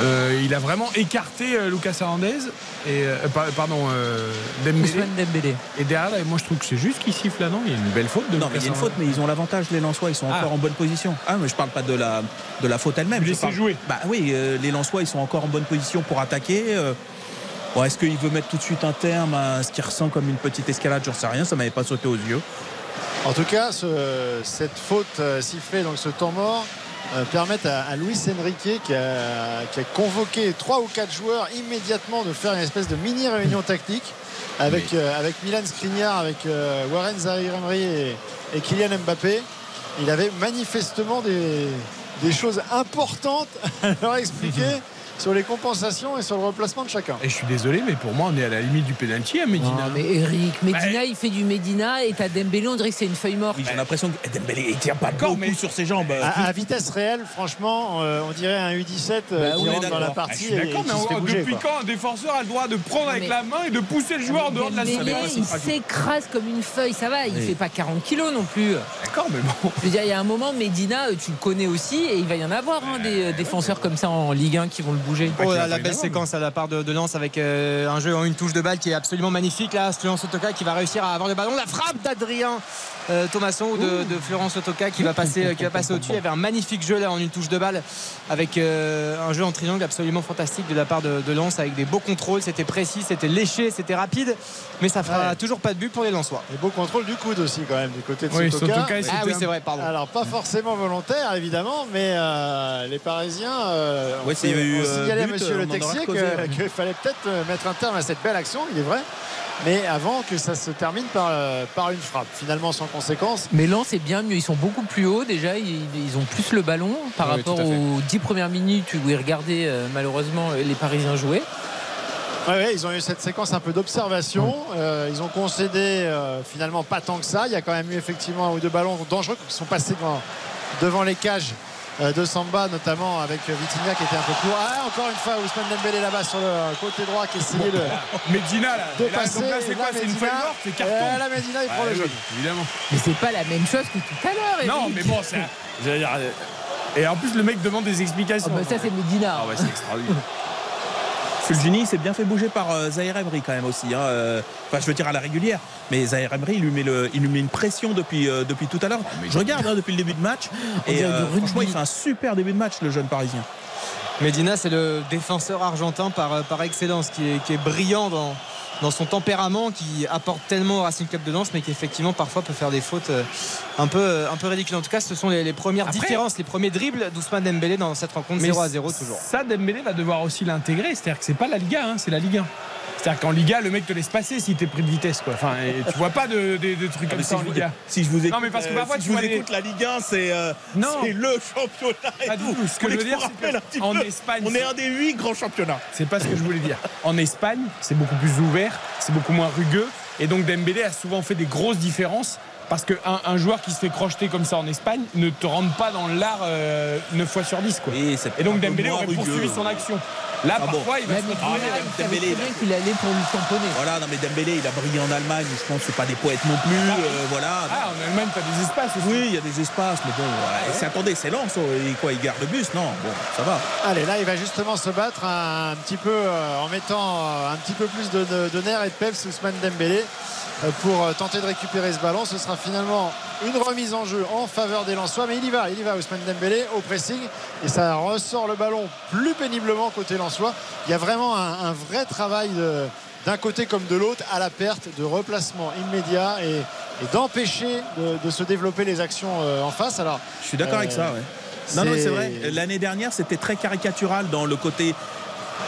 Euh, il a vraiment écarté Lucas Hernandez et euh, par- pardon euh, Dembélé. Et derrière, là, moi, je trouve que c'est juste qu'il siffle là, non? Il y a une belle faute de Non, Lucas mais il y a une faute, mais ils ont l'avantage, les Lensois, ils sont Ah. encore en bonne position. Ah, mais je parle pas de la, de la faute elle-même. Laissez parle- jouer. Bah oui, euh, les Lensois, ils sont encore en bonne position pour attaquer. Bon, Est-ce qu'il veut mettre tout de suite un terme à ce qui ressemble comme une petite escalade? J'en sais rien, ça m'avait pas sauté aux yeux. En tout cas, ce- cette faute euh, sifflée, donc ce temps mort, euh, permet à, à Luis Enrique, qui a, qui a convoqué trois ou quatre joueurs immédiatement de faire une espèce de mini réunion tactique avec, euh, avec Milan Skriniar, avec euh, Warren Zahir Emery et, et Kylian Mbappé. Il avait manifestement des, des choses importantes à leur expliquer. [laughs] sur les compensations et sur le replacement de chacun. Et je suis désolé, mais pour moi, on est à la limite du penalty à Medina. Non, mais Eric, Medina, il fait du Medina et t'as Dembélé, on dirait que c'est une feuille morte. Oui, j'ai l'impression que Dembélé il tient pas beaucoup mais- sur ses jambes. À, à vitesse réelle, franchement, euh, on dirait un U17 euh, Bah qui oui, rentre dans la. Ah, partie et d'accord, mais se fait on- bouger. depuis quoi. quand un défenseur a le droit de prendre avec la main et de pousser le joueur en dehors de la surface il s'écrase comme une feuille, ça va, il Oui. fait pas 40 kilos non plus. D'accord, mais bon. Je veux dire, il y a un moment, Medina, euh, tu le connais aussi, et il va y en avoir hein, des euh, défenseurs comme ça en Ligue 1 qui vont le bouger. Oh, la, belle séquence à la part de, de Lens avec euh, un jeu en une touche de balle qui est absolument magnifique. Là, Florence Otoka qui va réussir à avoir le ballon. La frappe d'Adrien euh, Thomasson ou de, de Florence Otoka qui va passer, qui va passer au-dessus. Il y avait un magnifique jeu là en une touche de balle avec euh, un jeu en triangle absolument fantastique de la part de, de Lens avec des beaux contrôles. C'était précis, c'était léché, c'était rapide, mais ça fera Ouais. toujours pas de but pour les Lensois. Et beau contrôle du coude aussi quand même du côté de Oui, Sotoka. Ah oui, c'est vrai, pardon. Alors pas forcément volontaire évidemment, mais euh, les Parisiens euh, ont, eu, signalé à Monsieur on Le Texier qu'il fallait peut-être mettre un terme à cette belle action, il est vrai, mais avant que ça se termine par, euh, par une frappe, finalement sans conséquence. Mais Lens est bien mieux, ils sont beaucoup plus hauts déjà, ils, ils ont plus le ballon par Oui, rapport aux 10 premières minutes où ils regardaient euh, malheureusement les Parisiens jouer. Ouais, ouais, ils ont eu cette séquence un peu d'observation. Euh, ils ont concédé euh, finalement pas tant que ça. Il y a quand même eu effectivement un ou deux ballons dangereux qui sont passés devant, devant les cages de Samba, notamment avec euh, Vitinha qui était un peu plus. Ah, encore une fois, Ousmane Dembélé là-bas sur le côté droit qui essayait de, Medina, là. de là, passer. donc là, Et c'est quoi C'est une Medina- feuille morte C'est Et carton là, Medina, il Ah, prend le oui, jaune. Évidemment. Mais c'est pas la même chose que tout à l'heure. Non, mais bon, c'est. un- j'allais dire, euh, Et en plus, le mec demande des Ah explications. bah, ça c'est Medina. Ah ouais, c'est extraordinaire. [laughs] Fulgini s'est bien fait bouger par euh, Zahir Emery quand même aussi. hein, euh, Enfin, je veux dire à la régulière. Mais Zahir Emery, il lui met, le, il lui met une pression depuis, euh, depuis tout à l'heure. Je regarde hein, depuis le début de match. On Et euh, franchement, il fait un super début de match, le jeune Parisien. Medina, c'est le défenseur argentin par, par excellence, qui est, qui est brillant dans, dans son tempérament, qui apporte tellement au Racing Club de Lens, mais qui effectivement parfois peut faire des fautes euh, un peu, euh, un peu ridicules. En tout cas, ce sont les, les premières Après- différences, les premiers dribbles d'Ousmane Dembélé dans cette rencontre Mais 0 à 0 toujours. Ça, Dembélé va devoir aussi l'intégrer. C'est-à-dire que c'est pas la Liga, hein, c'est la Ligue 1. C'est-à-dire qu'en Liga, le mec te laisse passer si t'es pris de vitesse. Quoi. Enfin, et tu vois pas de, de- de trucs comme Ah, mais ça si, en je vous, Liga. si je vous écoute, Non, mais parce que euh, parfois, si tu je vous vois les- écoute, la Ligue 1, c'est euh, Non. c'est le championnat. et Pas du tout. tout. Ce que On je veux dire, c'est peu. Espagne, on est un des huit grands championnats. C'est pas ce que je voulais dire. En Espagne, c'est beaucoup plus ouvert, c'est beaucoup moins rugueux. Et donc Dembélé a souvent fait des grosses différences. Parce qu'un un joueur qui se fait crocheter comme ça en Espagne ne te rentre pas dans l'art euh, 9 fois sur 10. Quoi. Et donc Dembélé aurait rugueux. poursuivi son action. Là, Ah bon. parfois, il va Ouais, se mais retrouver- il Dembélé, très bien qu'il allait pour lui tamponner. Voilà, non mais Dembélé, il a brillé en Allemagne. Je pense que c'est pas des poètes non plus. euh, voilà. Ah, en Allemagne, t'as des espaces aussi. Oui, il y a des espaces, mais bon, ouais. c'est attendez, c'est lent, ça. Et quoi, il garde le bus Non, bon, ça va. Allez, là, il va justement se battre un, petit peu euh, en mettant euh, un petit peu plus de, de, de nerfs et de peps Ousmane Dembélé pour euh, tenter de récupérer ce ballon. Ce sera finalement une remise en jeu en faveur des Lensois, mais il y va, il y va Ousmane Dembélé au pressing et ça ressort le ballon plus péniblement côté Lensois. Il y a vraiment un, un vrai travail d'un côté comme de l'autre à la perte de replacement immédiat et, et d'empêcher de, de se développer les actions euh, en face. Alors, Je suis d'accord Euh, avec ça, ouais. Non, non, c'est- vrai. L'année dernière, c'était très caricatural dans le côté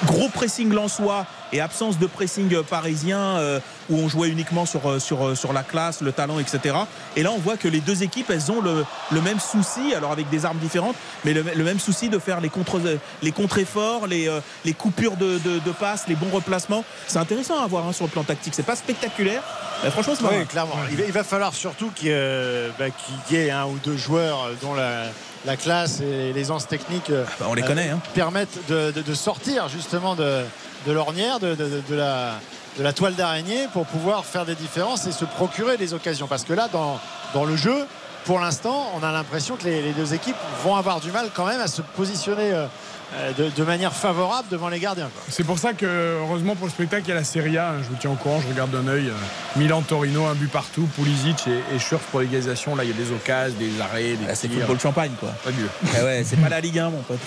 gros pressing lensois et absence de pressing euh, parisien euh, où on jouait uniquement sur, euh, sur, sur la classe, le talent, etc. Et là, on voit que les deux équipes, elles ont le, le même souci, alors avec des armes différentes, mais le, le même souci de faire les contre les contre-efforts, les, euh, les coupures de, de, de passes, les bons replacements. C'est intéressant à voir hein, sur le plan tactique. C'est pas spectaculaire, mais franchement, c'est Oui, clairement. Il va, il va falloir surtout qu'il y, ait, bah, qu'il y ait un ou deux joueurs dont la, la classe et l'aisance technique euh, Bah, on les connaît. Hein. permettent de, de- de sortir justement de, de l'ornière, de, la, de la toile d'araignée pour pouvoir faire des différences et se procurer des occasions. Parce que là, dans, dans le jeu, pour l'instant, on a l'impression que les, les deux équipes vont avoir du mal quand même à se positionner euh, euh, de, de manière favorable devant les gardiens. quoi. C'est pour ça que, heureusement pour le spectacle, il y a la Serie A. hein. Je vous tiens au courant, je regarde d'un œil. euh, Milan-Torino, un but partout. Pulisic et, et Schurf pour l'égalisation. Là, il y a des occasions, des arrêts, des Ah, c'est football champagne, quoi. Fabuleux. Ah ouais, c'est pas la Ligue 1, mon pote.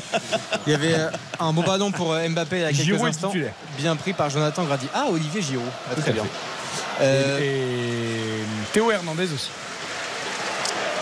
[laughs] Il y avait euh, un beau ballon pour euh, Mbappé il y a quelques Giroud instants, bien pris par Jonathan Grady. Ah, Olivier Giroud, Ah, Tout très bien. Euh, Et, et Théo Hernandez aussi.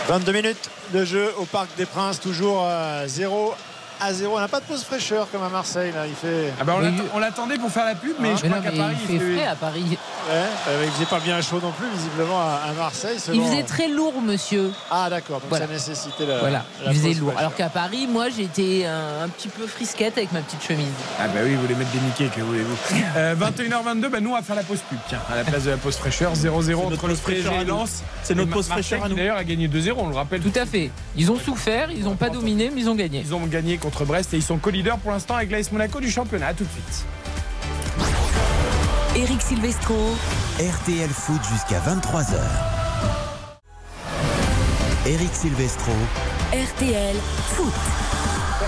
22 minutes de jeu au Parc des Princes, toujours euh, 0 à 0. On n'a pas de pause fraîcheur comme à Marseille. Là. Il fait. Ah bah, on l'attendait pour faire la pub, mais Ah. je Mais crois qu'à Paris, il fait frais à Paris. Ouais, euh, il faisait pas bien chaud non plus, visiblement, à, à Marseille. Il faisait très lourd, monsieur. Ah, d'accord. Donc Voilà. ça nécessitait la. Voilà, la il faisait pause lourd. fraîcheur. Alors qu'à Paris, moi, j'étais un, un petit peu frisquette avec ma petite chemise. Ah bah oui, vous voulez mettre des niquets, que voulez-vous? [laughs] Euh, 21h22, bah nous on va faire la pause pub, tiens, à la place de la pause fraîcheur, 0-0 notre entre le PSG et. Lens. C'est notre pause fraîcheur à nous. D'ailleurs, a gagné 2-0, on le rappelle. Tout à fait. Ils ont souffert, ils n'ont pas dominé, mais ils ont gagné. Ils ont gagné contre Brest et ils sont co-leaders pour l'instant avec l'AS Monaco du championnat. À tout de suite. Eric Silvestro. RTL Foot jusqu'à 23h. Eric Silvestro. RTL Foot.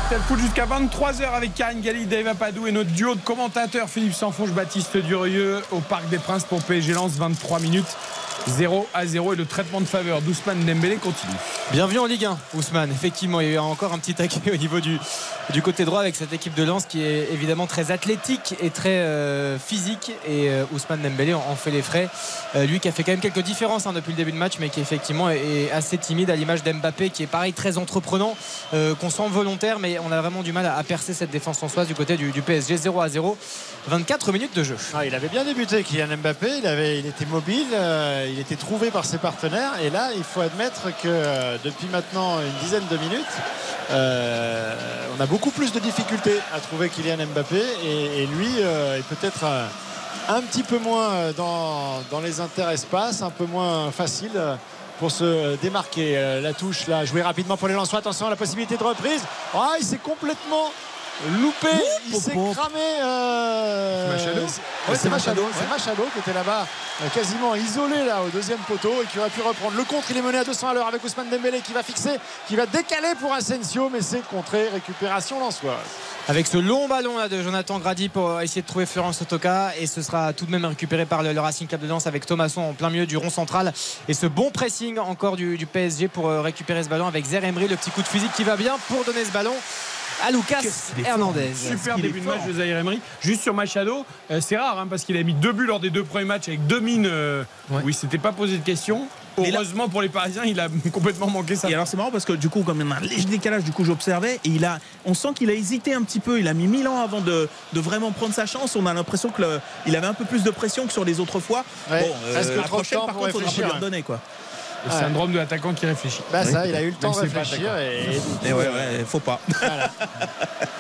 RTL Foot jusqu'à 23h avec Karine Galli, Dave Apadou et notre duo de commentateurs Philippe Sanfonge, Baptiste Durieux au Parc des Princes pour PSG Lens 23 minutes 0 à 0 et le traitement de faveur d'Ousmane Dembélé continue. Bienvenue en Ligue 1, Ousmane. Effectivement, il y a eu encore un petit taquet au niveau du, du côté droit avec cette équipe de Lens qui est évidemment très athlétique et très euh, physique. Et euh, Ousmane Dembélé en, en fait les frais. Euh, lui qui a fait quand même quelques différences hein, depuis le début de match, mais qui effectivement est, est assez timide à l'image d'Mbappé qui est pareil très entreprenant, euh, qu'on sent volontaire, mais on a vraiment du mal à, à percer cette défense françoise du côté du, du PSG 0 à 0. 24 minutes de jeu. Ah, il avait bien débuté, Kylian Mbappé. Il, avait, il était mobile, euh, il était trouvé par ses partenaires. Et là, il faut admettre que euh, depuis maintenant une dizaine de minutes, euh, on a beaucoup plus de difficultés à trouver Kylian Mbappé. Et, lui euh, est peut-être un petit peu moins dans, dans les interespaces, un peu moins facile. Pour se démarquer, la touche là, jouée rapidement pour les Lensois. Attention à la possibilité de reprise. Ah, il s'est complètement loupé. Il s'est cramé. euh, Machado Ouais, c'est Machado, c'est Machado qui était là-bas euh, quasiment isolé là au deuxième poteau et qui aurait pu reprendre le contre. Il est mené à 200 à l'heure avec Ousmane Dembélé qui va fixer, qui va décaler pour Asensio, mais c'est contré. Récupération lançoise. avec ce long ballon là de Jonathan Grady pour essayer de trouver Florence Otoka et ce sera tout de même récupéré par le, le Racing Club de Lens avec Thomasson en plein milieu du rond central et ce bon pressing encore du, du PSG pour euh, récupérer ce ballon avec Zer Emery le petit coup de physique qui va bien pour donner ce ballon à Lucas Hernandez Super début de match de Zaire Emery. Juste sur Machado, euh, c'est rare hein, parce qu'il a mis deux buts lors des deux premiers matchs avec deux mines euh, Ouais. où il s'était pas posé de questions. Là- Heureusement pour les Parisiens, il a [laughs] complètement manqué ça. Et alors c'est marrant parce que du coup, comme il y a un léger décalage, du coup j'observais et il a, on sent qu'il a hésité un petit peu. Il a mis mille ans avant de, de vraiment prendre sa chance. On a l'impression que le- il avait un peu plus de pression que sur les autres fois. Ouais, bon, euh, la prochaine par contre, faudra lui redonner quoi. Le syndrome de l'attaquant qui réfléchit. Bah ça, il a eu le temps de réfléchir et, et ouais, ouais, faut pas.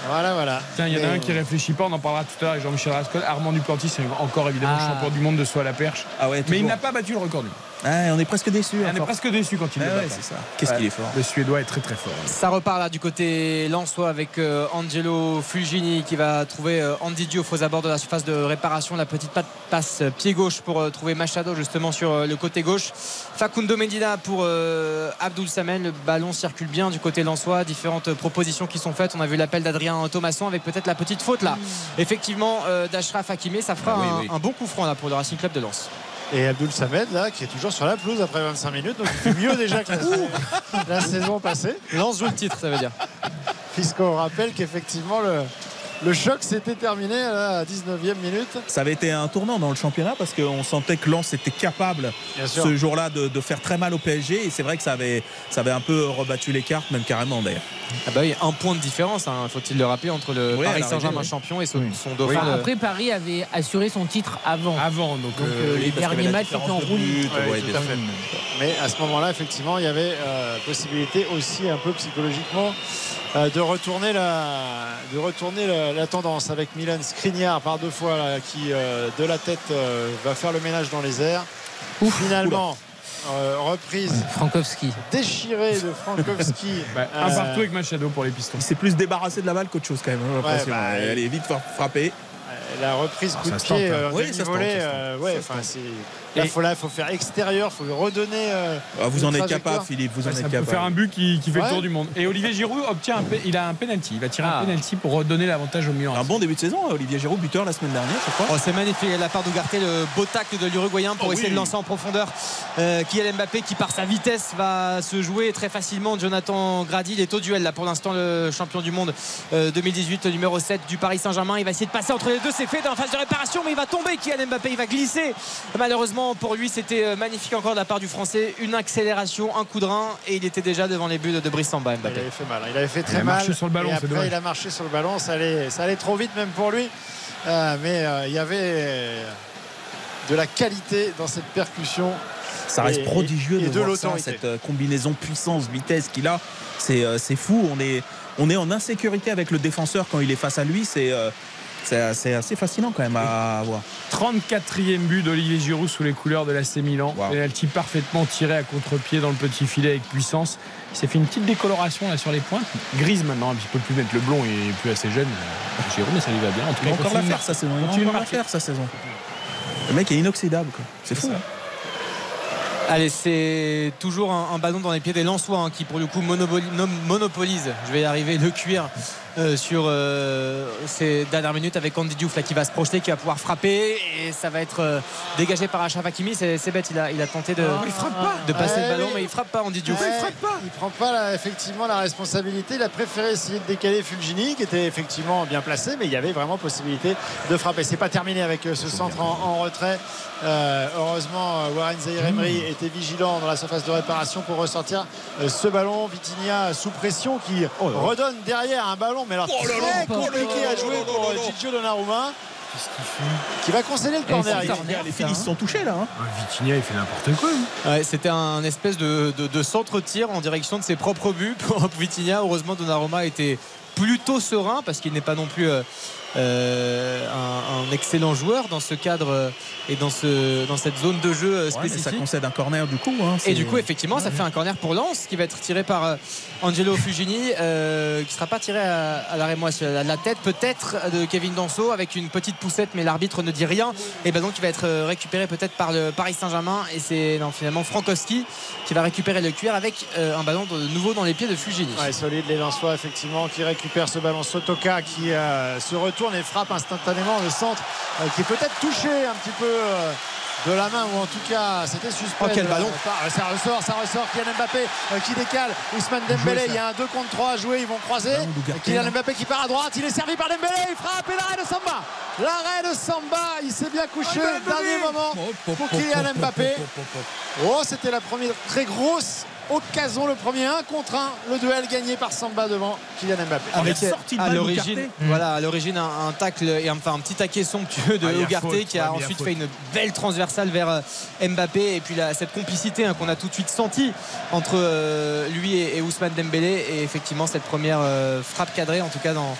voilà, voilà. Tiens, il y en a Mais- un qui réfléchit pas, on en parlera tout à l'heure avec Jean-Michel Rascol. Armand Duplantis, c'est encore évidemment Ah. champion du monde de saut à la perche. Ah ouais, Mais il n'a pas battu le record du monde. Ouais, on est presque déçus. On est presque déçu quand il ouais, pas. c'est ça. Qu'est-ce Ouais. qu'il est fort. Le Suédois est très très fort. ça repart là du côté Lensois avec euh, Angelo Fulgini qui va trouver euh, Andy Dio aux abords de la surface de réparation la petite pa- passe euh, pied gauche pour euh, trouver Machado justement sur euh, le côté gauche Facundo Medina pour euh, Abdoul Samen le ballon circule bien du côté Lensois différentes propositions qui sont faites on a vu l'appel d'Adrien Thomasson avec peut-être la petite faute là effectivement euh, d'Ashraf Hakimi ça fera Ah oui, un, oui. un bon coup franc là pour le Racing Club de Lens Et Abdul Samed là qui est toujours sur la pelouse après 25 minutes donc il fait mieux déjà que la, saison- la saison passée. Joue le titre ça veut dire. Puisqu'on rappelle qu'effectivement le, le choc s'était terminé à la 19e minute Ça avait été un tournant dans le championnat parce qu'on sentait que Lens était capable ce jour-là de, de faire très mal au PSG et c'est vrai que ça avait, ça avait un peu rebattu les cartes, même carrément d'ailleurs. ah bah oui un point de différence hein, faut-il le rappeler entre le Oui, Paris Saint-Germain oui. champion et son, Oui. son dauphin Après, Paris avait assuré son titre avant. Avant, donc, Donc, euh, euh, les derniers matchs étaient en roue. Mais à ce moment-là, effectivement, il y avait euh, possibilité aussi un peu psychologiquement de retourner la, de retourner la, la tendance avec Milan Skriniar par deux fois là, qui euh, de la tête euh, va faire le ménage dans les airs. Finalement, euh, reprise Frankowski. déchirée de Frankowski. [laughs] bah, un Euh, partout avec Machado pour les pistons. Il s'est plus débarrassé de la balle qu'autre chose quand même. j'ai l'impression. bah, elle est vite frappée. La reprise Ah, coup de pied hein. euh, tente. euh, Là, faut, là, faut faire extérieur, faut redonner. euh, Ah, vous en êtes capable, Philippe. Vous en Ouais, êtes capable. faire un but qui, qui fait Ouais. le tour du monde. Et Olivier Giroud obtient un, il a un penalty. Il va tirer Ah. un penalty pour redonner l'avantage au Milan. Un bon début de saison, Olivier Giroud, buteur la semaine dernière, je crois. Oh, c'est magnifique de la part d'Ougarté, le beau tacle de l'Uruguayen pour Oh, essayer oui. de lancer en profondeur. Euh, Kylian Mbappé qui par sa vitesse va se jouer très facilement. Jonathan Grady, il est au duel là pour l'instant le champion du monde euh, 2018, le numéro 7 du Paris Saint-Germain. Il va essayer de passer entre les deux, c'est fait dans la phase de réparation, mais il va tomber. Kylian Mbappé, il va glisser. Malheureusement, pour lui, c'était euh, magnifique encore de la part du Français. Une accélération, un coup de rein, et il était déjà devant les buts de Brice Samba. Il Mbappé. avait fait mal. Il avait fait Il très a mal. marché sur le ballon, Et après, il a marché sur le ballon. Ça allait, ça allait trop vite même pour lui. Euh, mais euh, il y avait de la qualité dans cette percussion. Ça reste Et- prodigieux et de, de voir ça, l'autorité. cette euh, combinaison puissance-vitesse qu'il a. C'est euh, c'est fou. On est, on est en insécurité avec le défenseur quand il est face à lui. C'est euh, c'est assez fascinant quand même à voir. 34e but d'Olivier Giroud sous les couleurs de l'AC Milan. Wow. Penalty parfaitement tiré à contre-pied dans le petit filet avec puissance. Il s'est fait une petite décoloration là sur les pointes. Grise maintenant, il peut plus mettre le blond, il est plus assez jeune. Giroud, mais ça lui va bien. En tout cas, encore la faire sa saison. Il va continue de encore la faire sa saison. Le mec est inoxydable. quoi. C'est fou. hein. Allez, c'est toujours un, un ballon dans les pieds des Lensois hein, qui, pour le coup, monopolise, je vais y arriver, le cuir euh, sur euh, ces dernières minutes avec Andy Diouf là, qui va se projeter, qui va pouvoir frapper et ça va être euh, dégagé par Achraf Hakimi. C'est bête, il a, il a tenté de, il frappe pas. de passer Ouais, le ballon, mais- mais il frappe pas Andy Diouf. Ouais, Il prend pas la- effectivement la responsabilité. Il a préféré essayer de décaler Fulgini, qui était effectivement bien placé, mais il y avait vraiment possibilité de frapper. C'est pas terminé avec ce centre en, en retrait. Euh, heureusement, Warren Zahir Emery était vigilant dans la surface de réparation pour ressortir ce ballon. Vitinha sous pression qui redonne derrière un ballon, mais alors très compliqué à jouer pour euh, Gigio Donnarumma. Qui va concéder le corner. Il- corner. Les Phillies sont touchés là. hein. Vitinha, il fait n'importe quoi. hein. Ouais, C'était un espèce de, de- de centre-tir en direction de ses propres buts pour [laughs] Vitinha. Heureusement, Donnarumma était plutôt serein parce qu'il n'est pas non plus euh, euh, un, un excellent joueur dans ce cadre euh, et dans, ce, dans cette zone de jeu euh, Ouais, mais ça spécifique. concède un corner du coup. hein. Et du coup, effectivement, ça fait un corner pour Lens qui va être tiré par euh, Angelo Fugini, euh, qui ne sera pas tiré à, à l'arrêt moi à la tête peut-être de Kevin Danso avec une petite poussette, mais l'arbitre ne dit rien. Et ben donc, il va être euh, récupéré peut-être par le Paris Saint-Germain. Et c'est finalement Frankowski qui va récupérer le cuir avec euh, un ballon de nouveau dans les pieds de Fugini. Ouais, solide les Lensois effectivement qui récupère ce ballon Sotoka qui euh, se retourne et frappe instantanément le centre euh, qui est peut-être touché un petit peu euh, de la main ou en tout cas c'était suspect. Oh, quel de- ballon. ça ressort, ça ressort. Kylian Mbappé euh, qui décale. Ousmane Dembélé, il y a un 2 contre 3 à jouer, ils vont croiser. Kylian hein. Mbappé qui part à droite, il est servi par Dembélé, il frappe et l'arrêt de Samba. L'arrêt de Samba, il s'est bien couché, dernier moment pour Kylian Mbappé. Oh, c'était la première très grosse occasion, le premier 1 contre 1, le duel gagné par Samba devant Kylian Mbappé. Avec Avec sortie de à l'origine, voilà, à l'origine un, un tacle et enfin un petit taquet somptueux de Ah, faute, qui a ensuite fait une belle transversale vers euh, Mbappé. Et puis là, cette complicité hein, qu'on a tout de suite senti entre euh, lui et, et Ousmane Dembélé. Et effectivement cette première euh, frappe cadrée en tout cas dans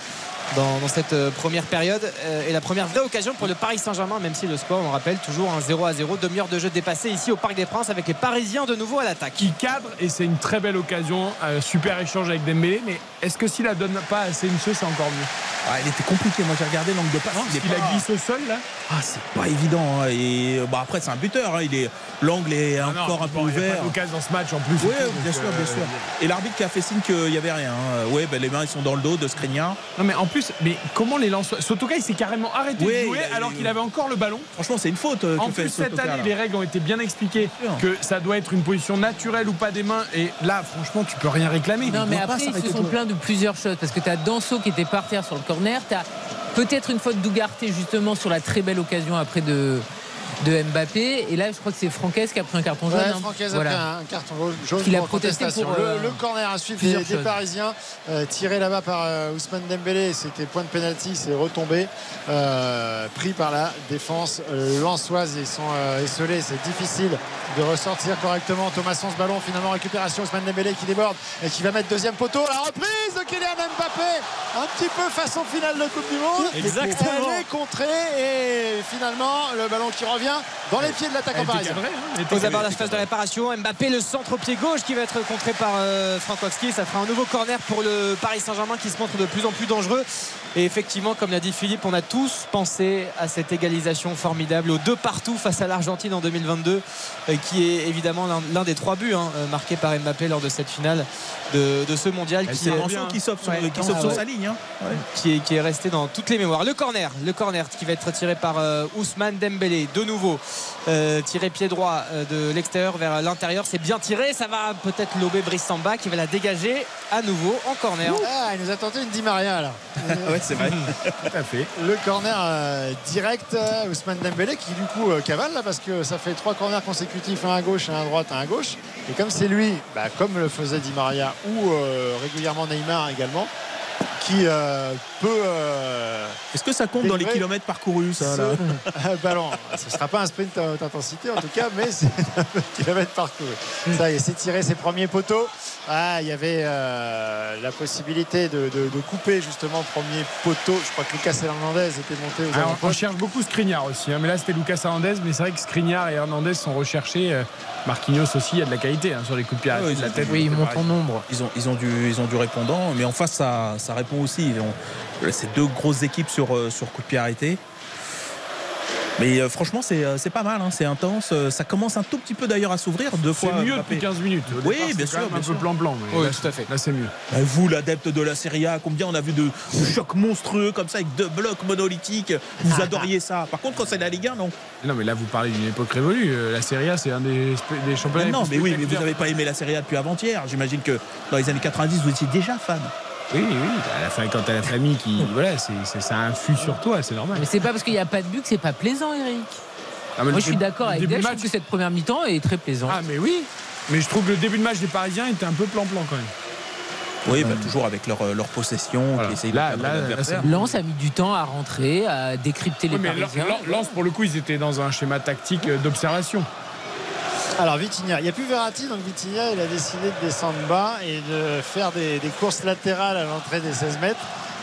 dans, dans cette euh, première période euh, et la première vraie occasion pour le Paris Saint-Germain même si le score on rappelle toujours un 0 à 0 demi-heure de jeu dépassé ici au Parc des Princes avec les Parisiens de nouveau à l'attaque Qui cadre et c'est une très belle occasion. Un super échange avec Dembélé. Mais est-ce que s'il la donne pas à Sensio, c'est encore mieux? Ah, il était compliqué. Moi j'ai regardé l'angle de passe. Non, il qu'il pas- a glissé au sol là Ah, c'est pas évident. hein. Et bah, après, c'est un buteur. hein. Il est l'angle est Ah non, encore un peu bon, il y a ouvert. pas dans ce match en plus. Oui, tout, bien donc, sûr, euh, bien sûr. Et l'arbitre qui a fait signe qu'il n'y avait rien. hein. Ouais, ben, les mains ils sont dans le dos de Skriniar. Non mais en plus, mais comment les Lensois Sotoka il s'est carrément arrêté Oui, de jouer a- alors qu'il avait encore le ballon. Franchement, c'est une faute. euh, En fait plus cette Sotoka, année là. les règles ont été bien expliquées Bien que ça doit être une position naturelle ou pas des mains et là franchement tu peux rien réclamer. Non, mais après, ils se sont plaints de plusieurs choses. Parce que tu as Danso qui était par terre sur le corner. Tu as peut-être une faute d'Ougarté justement sur la très belle occasion après de, de Mbappé. Et là, je crois que c'est Franquès qui a pris un carton jaune. Ouais, hein. Francaise a Voilà. pris un carton jaune Qu'il a pour protesté contestation. pour, euh, le, le corner à suivre des. Parisiens euh, tiré là-bas par euh, Ousmane Dembélé c'était point de pénalty c'est retombé euh, pris par la défense euh, lançoise ils sont euh, esselés c'est difficile de ressortir correctement Thomasson ce ballon finalement récupération Ousmane Dembélé qui déborde et qui va mettre deuxième poteau la reprise de Kylian Mbappé un petit peu façon finale de Coupe du Monde Exactement. elle est contrée et finalement le ballon qui revient dans les pieds de l'attaquant parisien hein, Aux abords de la phase de réparation, Mbappé le centre pied gauche qui va être contré par euh, Frankowski. Ça fera un nouveau corner pour le Paris Saint-Germain qui se montre de plus en plus dangereux. Et effectivement, comme l'a dit Philippe, on a tous pensé à cette égalisation formidable, aux deux partout face à l'Argentine en 2022, euh, qui est évidemment l'un- des trois buts hein, euh, marqués par Mbappé lors de cette finale de, de ce mondial qui est. Attention qui sauve sur, Ouais, qui sauve ah sur ouais. sa ligne. hein. Ouais. qui est, qui est resté dans toutes les mémoires. Le corner, le corner qui va être tiré par euh, Ousmane Dembélé. De nouveau. Euh, tiré pied droit euh, de l'extérieur vers l'intérieur. C'est bien tiré. Ça va peut-être lober Brice Samba qui va la dégager à nouveau en corner. Ah, il nous a tenté une Di Maria là. [laughs] ouais, c'est vrai. Tout à fait. Le corner euh, direct, euh, Ousmane Dembélé qui du coup euh, cavale là parce que ça fait trois corners consécutifs, un à gauche, un à droite, un à gauche. Et comme c'est lui, bah, comme le faisait Di Maria ou euh, régulièrement Neymar également, qui euh, peut euh, Est-ce que ça compte dans les kilomètres parcourus ça, là ce [laughs] ballon. Ce ne sera pas un sprint à haute intensité en tout cas, mais c'est un kilomètre parcouru. Ça y est, c'est tiré ses premiers poteaux. Ah, il y avait euh, la possibilité de, de- de couper justement le premier poteau. Je crois que Lucas Hernandez était monté aux Ah, on- cherche beaucoup Skriniar aussi, hein, mais là c'était Lucas Hernandez, mais c'est vrai que Skriniar et Hernandez sont recherchés. Marquinhos aussi, il y a de la qualité hein, sur les coups de pied Ah oui, de la c'est- tête. Oui, il c'est monte pareil. en nombre. ils ont, ils, ont du, ils ont du répondant, mais en face, ça, ça répond aussi. Ont- C'est deux grosses équipes sur, euh, sur coup de pied arrêté. Mais euh, franchement, c'est euh, c'est pas mal, hein, c'est intense. Ça commence un tout petit peu d'ailleurs à s'ouvrir. Deux C'est fois. mieux Mbappé. depuis 15 minutes. Au Oui, départ, bien sûr, quand même un sûr. peu blanc-blanc. mais Oui, là, tout à fait. Là, c'est mieux. Bah, Vous, l'adepte de la Serie A, combien on a vu de, de chocs monstrueux comme ça avec deux blocs monolithiques? Vous adoriez ça. Par contre, quand c'est la Ligue 1, non. Non, mais là, vous parlez d'une époque révolue. La Serie A, c'est un des, des championnats. Mais non, mais oui, mais vous n'avez pas aimé la Serie A depuis avant-hier. J'imagine que dans les années 90, vous étiez déjà fan. Oui, oui. À la fin, quand t'as la famille qui. [laughs] Voilà, c'est, c'est- ça influe sur toi, c'est normal. Mais c'est pas parce qu'il n'y a pas de but que c'est pas plaisant, Eric. Ah, mais Moi, je suis d'accord le avec début Dave. de Je trouve que cette première mi-temps est très plaisante. Ah, mais oui. Mais je trouve que le début de match des Parisiens était un peu plan-plan quand même. Oui, bah, toujours avec leur, euh, leur possession Voilà. qui essayent Là, de là, cadrer là, l'adversaire. Lens a mis du temps à rentrer, à décrypter les mais Parisiens. Lens, pour le coup, ils étaient dans un schéma tactique d'observation. Alors Vitinha, il n'y a plus Verratti, donc Vitinha, il a décidé de descendre bas et de faire des, des courses latérales à l'entrée des 16 mètres.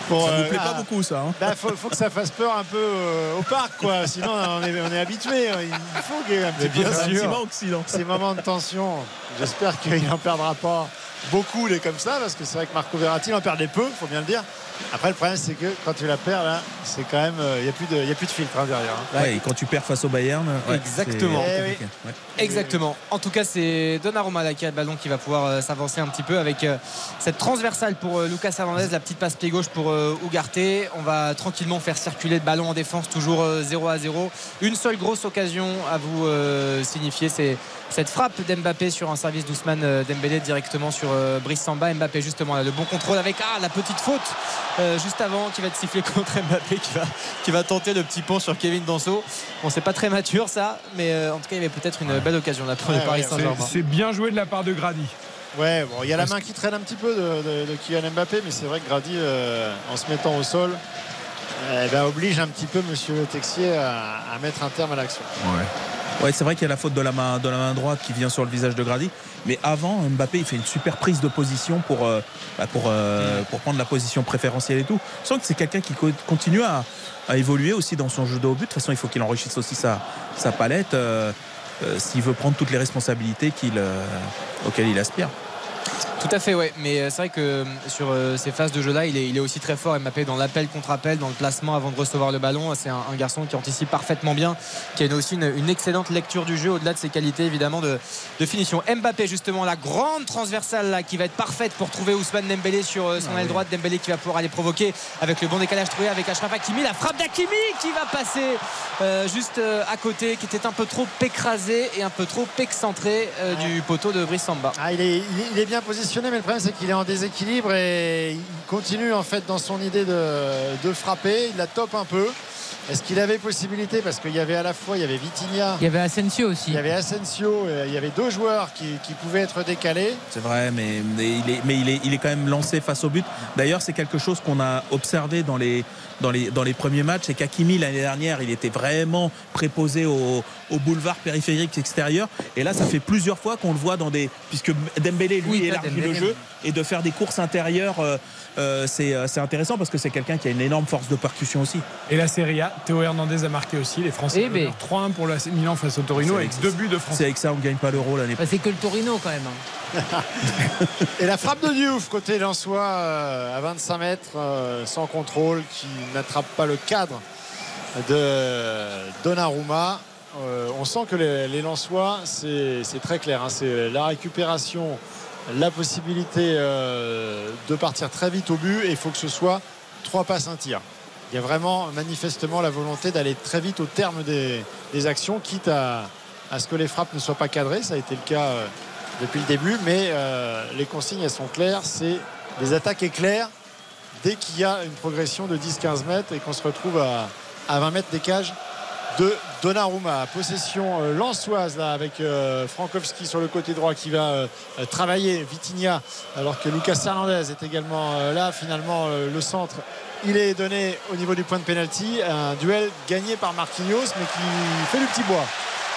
Pour, Ça vous euh, plaît pas ah, beaucoup, ça hein bah, faut, faut que ça fasse peur un peu euh, au parc, quoi. Sinon, on est, on est habitué. Il faut qu'il y ait un petit peu bien sûr. ces moments de tension. J'espère qu'il n'en perdra pas beaucoup les comme ça, parce que c'est vrai que Marco Verratti il en perdait peu, faut bien le dire. Après, le problème, c'est que quand tu la perds, là, c'est quand même. Il n'y a, plus de- y a plus de filtre hein, derrière. hein. Ouais, et quand tu perds face au Bayern, ouais, Exactement. Eh compliqué. Ouais. Exactement. En tout cas, c'est Donnarumma là qui a le ballon qui va pouvoir euh, s'avancer un petit peu avec euh, cette transversale pour euh, Lucas Hernandez, la petite passe pied gauche pour euh, Ugarte. On va tranquillement faire circuler le ballon en défense, toujours euh, 0 à 0. Une seule grosse occasion à vous euh, signifier, c'est cette frappe d'Mbappé sur un service d'Ousmane euh, Dembélé directement sur euh, Brice Samba. Mbappé justement là, le bon contrôle avec ah, la petite faute euh, juste avant qui va être sifflée contre Mbappé qui va, qui va tenter le petit pont sur Kevin Danso. Bon, c'est pas très mature ça, mais euh, en tout cas, il y avait peut-être une belle occasion là pour Ouais, le Paris Saint-Germain. c'est bien joué de la part de Grady. Ouais, bon, il y a la main qui traîne un petit peu de, de- de Kylian Mbappé, mais c'est vrai que Grady, euh, en se mettant au sol, eh ben, oblige un petit peu Monsieur Texier à, à mettre un terme à l'action. Ouais, c'est vrai qu'il y a la faute de la main, de la main droite qui vient sur le visage de Grady. Mais avant, Mbappé, il fait une super prise de position pour, euh, bah, pour, euh, pour prendre la position préférentielle et tout. Je sens que c'est quelqu'un qui co- continue à, à évoluer aussi dans son jeu de haut but. De toute façon, il faut qu'il enrichisse aussi sa, sa palette euh, s'il veut prendre toutes les responsabilités auxquelles il aspire. Tout à fait, ouais. Mais euh, c'est vrai que euh, sur euh, ces phases de jeu-là, il est, il est aussi très fort. Mbappé dans l'appel contre appel, dans le placement avant de recevoir le ballon. C'est un, un garçon qui anticipe parfaitement bien, qui a une- aussi une, une excellente lecture du jeu, au-delà de ses qualités évidemment de, de finition. Mbappé justement, la grande transversale là, qui va être parfaite pour trouver Ousmane Dembélé sur son aile droite. Dembélé qui va pouvoir aller provoquer avec le bon décalage trouvé avec Achraf Hakimi. La frappe d'Hakimi qui va passer euh, juste à côté, qui était un peu trop écrasé et un peu trop excentré euh, du poteau de Brice Samba. Ah, il, est, il est- il est bien positionné, mais le problème c'est qu'il est en déséquilibre et il continue en fait dans son idée de, de frapper. Il la top un peu. Est-ce qu'il avait possibilité? Parce qu'il y avait à la fois il y avait Vitinha, Il y avait Asensio aussi. il y avait Asensio, et il y avait deux joueurs qui, qui pouvaient être décalés. C'est vrai, mais, mais il est, mais il est, il est quand même lancé face au but. D'ailleurs, c'est quelque chose qu'on a observé dans les, dans les, dans les premiers matchs. C'est qu'Akimi, l'année dernière, il était vraiment préposé au, au boulevard périphérique extérieur. Et là, ça fait plusieurs fois qu'on le voit dans des. Puisque Dembélé, lui, Oui, élargit Dembélé. le jeu. Et de faire des courses intérieures, euh, euh, c'est euh, c'est intéressant parce que c'est quelqu'un qui a une énorme force de percussion aussi. Et la Serie A, Théo Hernandez a marqué aussi. Les Français Eh ben. menèrent 3-1 pour le Milan face au Torino C'est avec deux buts de C'est français. avec ça qu'on ne gagne pas l'euro l'année Bah, c'est que le Torino quand même. hein. Et la frappe de Diouf côté Lensois euh, à 25 mètres euh, sans contrôle qui n'attrape pas le cadre de Donnarumma. Euh, on sent que les, les Lensois, c'est très clair. hein. c'est la récupération, la possibilité de partir très vite au but et il faut que ce soit trois passes, un tir. Il y a vraiment manifestement la volonté d'aller très vite au terme des, des actions, quitte à, à, ce que les frappes ne soient pas cadrées. Ça a été le cas depuis le début, mais euh, les consignes sont claires. C'est des attaques éclairs dès qu'il y a une progression de 10-15 mètres et qu'on se retrouve à, à 20 mètres des cages de Donnarumma. Possession euh, lançoise là avec euh, Frankowski sur le côté droit qui va euh, travailler Vitinha alors que Lucas Hernandez est également là. Finalement le centre il est donné au niveau du point de pénalty. Un duel gagné par Marquinhos mais qui fait le petit bois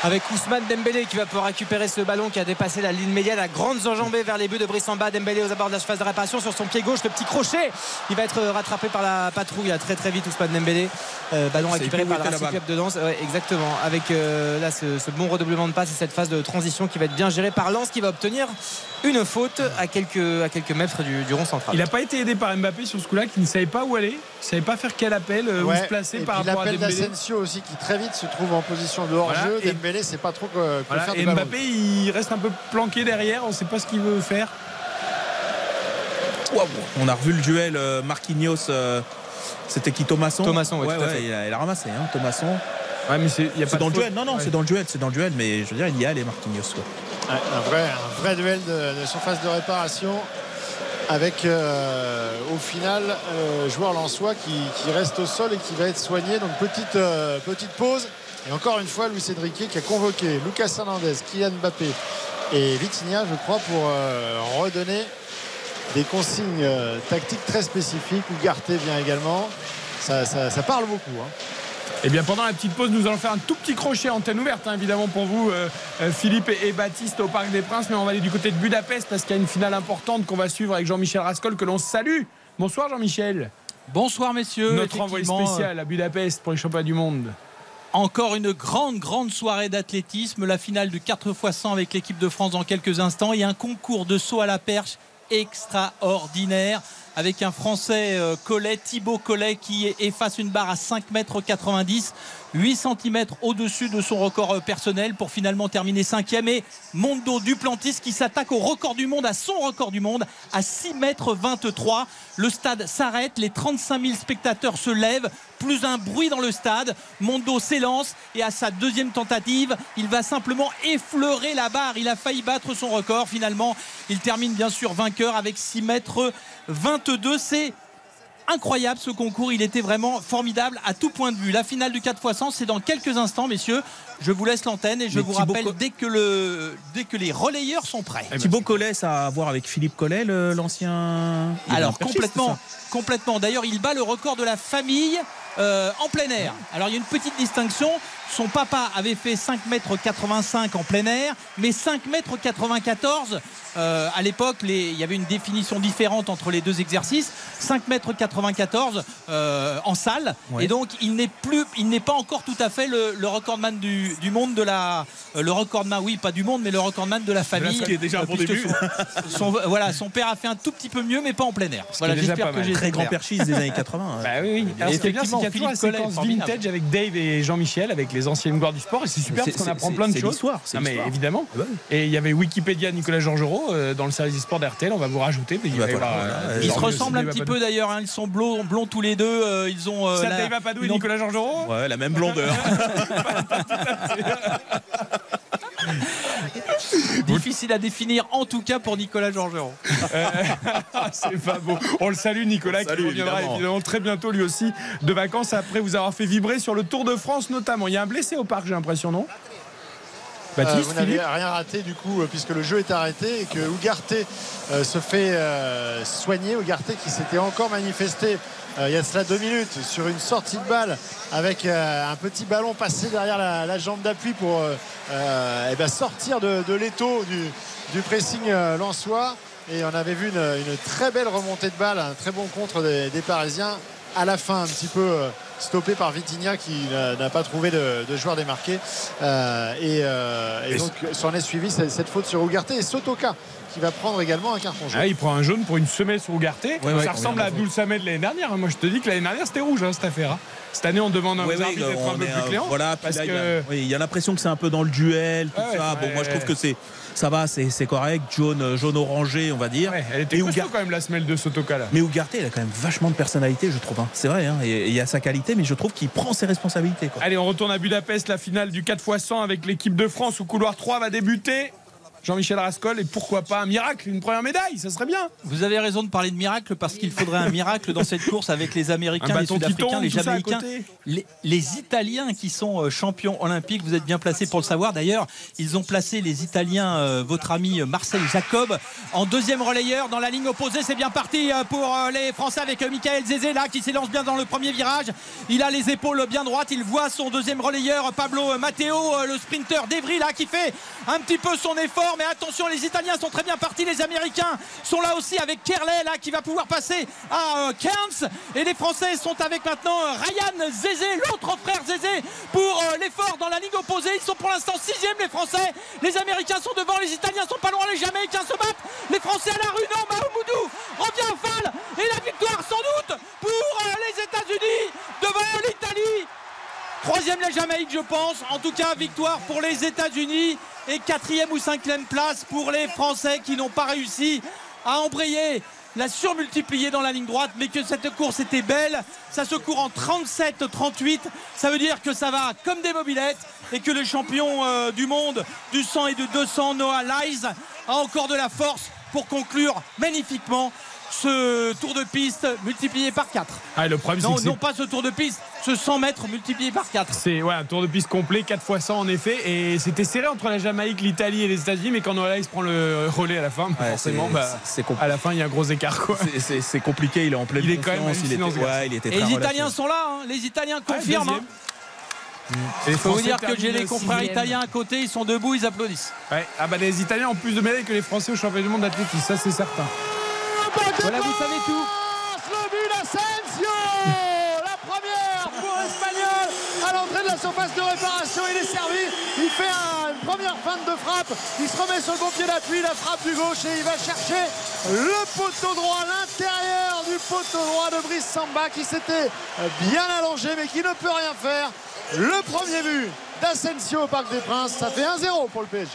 avec Ousmane Dembélé qui va pouvoir récupérer ce ballon qui a dépassé la ligne médiane à grandes enjambées vers les buts de Brissamba. Dembélé aux abords de la phase de réparation sur son pied gauche le petit crochet. Il va être rattrapé par la patrouille très très vite Ousmane Dembélé. Euh, ballon récupéré par le Racing Club de Danse exactement. Avec euh, là ce, bon redoublement de passe et cette phase de transition qui va être bien gérée par Lens qui va obtenir une faute à quelques, à quelques mètres du, rond central. Il n'a pas été aidé par Mbappé sur ce coup là qui ne savait pas où aller il ne savait pas faire quel appel euh, où se placer par rapport à Dembélé. d'Asensio aussi qui très vite se trouve en position de hors-jeu Dembélé c'est pas trop que, faire et Mbappé il reste un peu planqué derrière on ne sait pas ce qu'il veut faire on a revu le duel Marquinhos c'était qui Thomasson Thomasson, ouais, il, a, ramassé, hein, Thomasson. Ouais, mais c'est dans le duel. Non, non, c'est dans le duel, c'est dans le duel, mais je veux dire, il y a les Marquinhos. un, vrai, un vrai duel de, surface de réparation avec euh, au final euh, joueur Lançois qui, qui, reste au sol et qui va être soigné. Donc petite, euh, petite pause. Et encore une fois, Luis Enrique qui a convoqué Lucas Hernandez, Kylian Mbappé et Vitinha, je crois, pour redonner des consignes euh, tactiques très spécifiques. où Garté vient également. Ça, parle beaucoup. Hein. Et eh bien pendant la petite pause, nous allons faire un tout petit crochet antenne ouverte, hein, évidemment pour vous, euh, euh, Philippe et, Baptiste au Parc des Princes. Mais on va aller du côté de Budapest parce qu'il y a une finale importante qu'on va suivre avec Jean-Michel Rascol que l'on salue. Bonsoir Jean-Michel. Bonsoir messieurs. Notre envoyé spécial à Budapest pour les championnats du monde. Encore une grande, grande soirée d'athlétisme. La finale du 4 x 100 avec l'équipe de France dans quelques instants. Et un concours de saut à la perche extraordinaire avec un Français euh, Collet, Thibaut Collet qui efface une barre à 5 m 90 8 cm au-dessus de son record euh, personnel pour finalement terminer 5e et Mondo Duplantis qui s'attaque au record du monde, à son record du monde, à 6 m 23. Le stade s'arrête, les 35 000 spectateurs se lèvent, plus un bruit dans le stade. Mondo s'élance et à sa deuxième tentative, il va simplement effleurer la barre. Il a failli battre son record. Finalement, il termine bien sûr vainqueur avec 6 m 22. C'est incroyable ce concours. Il était vraiment formidable à tout point de vue. La finale du 4 x 100, c'est dans quelques instants, messieurs. Je vous laisse l'antenne et je vous rappelle dès que, le, dès que les relayeurs sont prêts. Eh ben, Thibaut Collet, ça a à voir avec Philippe Collet, l'ancien. Alors, complètement. Complètement. D'ailleurs, il bat le record de la famille euh, en plein air. Alors, il y a une petite distinction. Son papa avait fait 5 m 85 en plein air, mais 5 m 94 à l'époque, il y avait une définition différente entre les deux exercices. 5 m 94 en salle, et donc il n'est plus, il n'est pas encore tout à fait le, recordman du, monde de la, euh, le recordman, oui, pas du monde, mais le recordman de la famille. Ce qui est déjà un bon début. Son, voilà, son père a fait un tout petit peu mieux, mais pas en plein air. Voilà, j'espère que j'ai très grand perchiste des années 80. Bah oui, oui. Alors, qu'il y a toujours la séquence vintage avec Dave et Jean-Michel, avec les anciennes gloires du sport, et c'est super parce qu'on apprend plein de choses. C'est mais évidemment. Ah bah et il y avait Wikipédia Nicolas Georgerot euh, dans le service sport d'RTL. On va vous rajouter. Mais bah, euh, ils se ressemblent un petit peu d'ailleurs. Hein. Ils sont blonds, blonds tous les deux. Euh, ils ont. Euh, Dave Apadou et Nicolas Georgerot Ouais, la même blondeur. [laughs] [laughs] [laughs] Difficile à définir en tout cas pour Nicolas Georgerot. [laughs] c'est pas beau. On le salue Nicolas qui reviendra évidemment. très bientôt lui aussi de vacances après vous avoir fait vibrer sur le Tour de France notamment. Il y a un blessé au parc j'ai l'impression non? Euh, vous n'avez rien raté du coup euh, puisque le jeu est arrêté et que Ougarté euh, se fait soigner. Ougarté qui s'était encore manifesté il y a cela deux minutes sur une sortie de balle avec un petit ballon passé derrière la, jambe d'appui pour eh ben, sortir de, l'étau du, pressing lensois. Et on avait vu une, très belle remontée de balle, un très bon contre des Parisiens à la fin un petit peu stoppé par Vitinha qui n'a pas trouvé de, joueur démarqué euh, euh, et, donc s'en est suivi cette, faute sur Ougarté et Sotoka qui va prendre également un carton jaune. Ah, il prend un jaune pour une semelle sur Ougarté. ça ressemble à Abdul Samed de l'année dernière. Moi je te dis que l'année dernière c'était rouge hein, cette affaire. Hein. Cette année on demande un d'être un peu plus clair. Voilà, parce que... il y a l'impression que c'est un peu dans le duel, tout ça. Bon, moi je trouve que c'est ça va, c'est correct. Jaune, jaune orangé, on va dire. elle était et quand même la semelle de Sotoka là. Mais Ougarté, il a quand même vachement de personnalité, je trouve. Hein. C'est vrai, hein. et il y a sa qualité mais je trouve qu'il prend ses responsabilités. Quoi. Allez, on retourne à Budapest, la finale du 4x100 avec l'équipe de France où couloir 3 va débuter. Jean-Michel Rascol et pourquoi pas un miracle, une première médaille, ça serait bien. Vous avez raison de parler de miracle parce qu'il faudrait un miracle dans cette course avec les Américains, les Sud-Africains, les Jamaïcains, les, les, Italiens qui sont euh, champions olympiques. Vous êtes bien placés pour le savoir. D'ailleurs, ils ont placé les Italiens, euh, votre ami Marcel Jacob, en deuxième relayeur dans la ligne opposée. C'est bien parti euh, pour les Français avec Michael Zézé là qui s'élance bien dans le premier virage. Il a les épaules bien droites. Il voit son deuxième relayeur Pablo Matteo, le sprinter d'Evry là qui fait un petit peu son effort mais attention, les Italiens sont très bien partis. Les Américains sont là aussi avec Kerley là, qui va pouvoir passer à euh, Et les Français sont avec maintenant euh, Ryan Zézé, l'autre frère Zézé, pour euh, l'effort dans la ligne opposée. Ils sont pour l'instant sixième les Français. Les Américains sont devant, les Italiens sont pas loin, les Jamaïcains se battent. Les Français à la rue, non, Mahomoudou revient à Fall. Et la victoire sans doute pour les États-Unis devant l'Italie. Troisième la Jamaïque, je pense. En tout cas, victoire pour les États-Unis et quatrième ou cinquième place pour les Français qui n'ont pas réussi à embrayer la surmultiplier dans la ligne droite, mais que cette course était belle. Ça se court en 37-38. Ça veut dire que ça va comme des mobilettes et que le champion euh, du monde du 100 et de 200, Noah Lyles, a encore de la force pour conclure magnifiquement ce tour de piste multiplié par 4. Ah, le problème, non, non pas ce tour de piste, ce 100 mètres multiplié par 4. C'est ouais, un tour de piste complet, 4 fois 100 en effet. Et c'était serré entre la Jamaïque, l'Italie et les États-Unis, mais quand se prend le relais à la fin, forcément, bah, à la fin, il y a un gros écart. C'est compliqué, il est en pleine il est quand même il était, ouais, il était Et les Italiens sont là, hein. les Italiens confirment. Hein. Il faut vous dire que j'ai les confrères italiens à côté, ils sont debout, ils applaudissent. Ouais. Ah bah les Italiens ont plus de médailles que les Français au championnat du monde d'athlétisme, ça c'est certain. Voilà, vous savez tout. Le but d'Asensio [laughs] La première pour l'Espagnol à l'entrée de la surface de réparation. Il est servi. Il fait une première feinte de frappe. Il se remet sur le bon pied d'appui. La frappe du gauche et il va chercher le poteau droit, l'intérieur du poteau droit de Brice Samba qui s'était bien allongé mais qui ne peut rien faire. Le premier but d'Asensio au Parc des Princes. Ça fait 1-0 pour le PSG.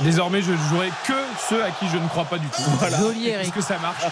Désormais, je ne jouerai que ceux à qui je ne crois pas du tout. Voilà. Est-ce que ça marche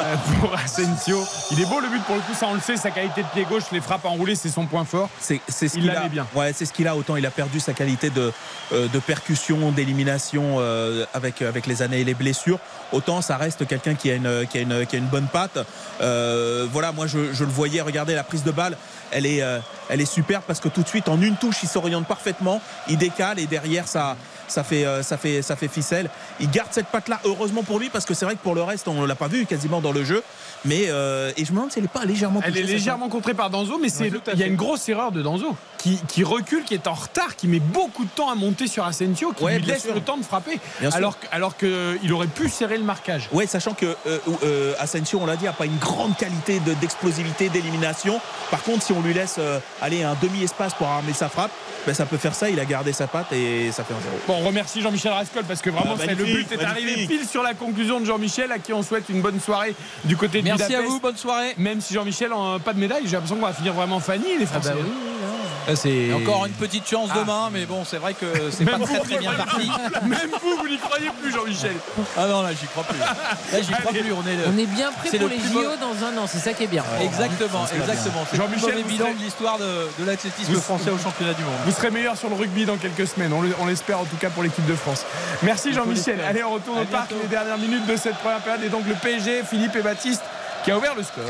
euh, pour Asensio Il est beau le but pour le coup, ça on le sait. Sa qualité de pied gauche, les frappes enroulées, c'est son point fort. C'est ce qu'il a. bien. Ouais, c'est ce qu'il a. Autant il a perdu sa qualité de, euh, de percussion, d'élimination euh, avec, avec les années et les blessures. Autant ça reste quelqu'un qui, a une, a une bonne patte. voilà, moi je, le voyais. Regardez la prise de balle. Elle est, superbe parce que tout de suite en une touche il s'oriente parfaitement, il décale et derrière ça, ça fait, euh, ça fait, ficelle. Il garde cette patte là heureusement pour lui parce que c'est vrai que pour le reste on l'a pas vu quasiment dans le jeu. Mais euh, et je me demande si elle n'est pas légèrement. Elle est légèrement contrée par Danzo, mais c'est il y a une grosse erreur de Danzo qui, qui, recule, qui est en retard, qui met beaucoup de temps à monter sur Asensio, qui lui laisse le temps de frapper, alors, alors qu'il aurait pu serrer le marquage. Ouais, sachant que euh, Asensio, on l'a dit, a pas une grande qualité d'explosivité, d'élimination. Par contre, si on lui laisse aller un demi espace pour armer sa frappe, ben, ça peut faire ça. Il a gardé sa patte et ça fait un zéro. Bon, on remercie Jean-Michel Rascol parce que vraiment, ah, le but est arrivé pile sur la conclusion de Jean-Michel à qui on souhaite une bonne soirée du côté de Merci à vous, bonne soirée. Même si Jean-Michel n'a pas de médaille, j'ai l'impression qu'on va finir vraiment Fanny, les Français. Ah bah c'est encore une petite chance ah. demain, mais bon, c'est vrai que c'est pas très très bien parti. Même vous, vous n'y croyez plus, Jean-Michel. Ah non, là, j'y crois plus. Là, j'y crois plus. On est, on est bien prêt pour les JO dans un an, c'est ça qui est bien. exactement, exactement. Jean-Michel, bilan de l'histoire de, l'athlétisme français au championnat du monde. Vous serez meilleur sur le rugby dans quelques semaines, on l'espère en tout cas pour l'équipe de France. Merci Jean-Michel. Allez, on retourne au parc les dernières minutes de cette première période et donc le PSG, Philippe et Baptiste qui a le score.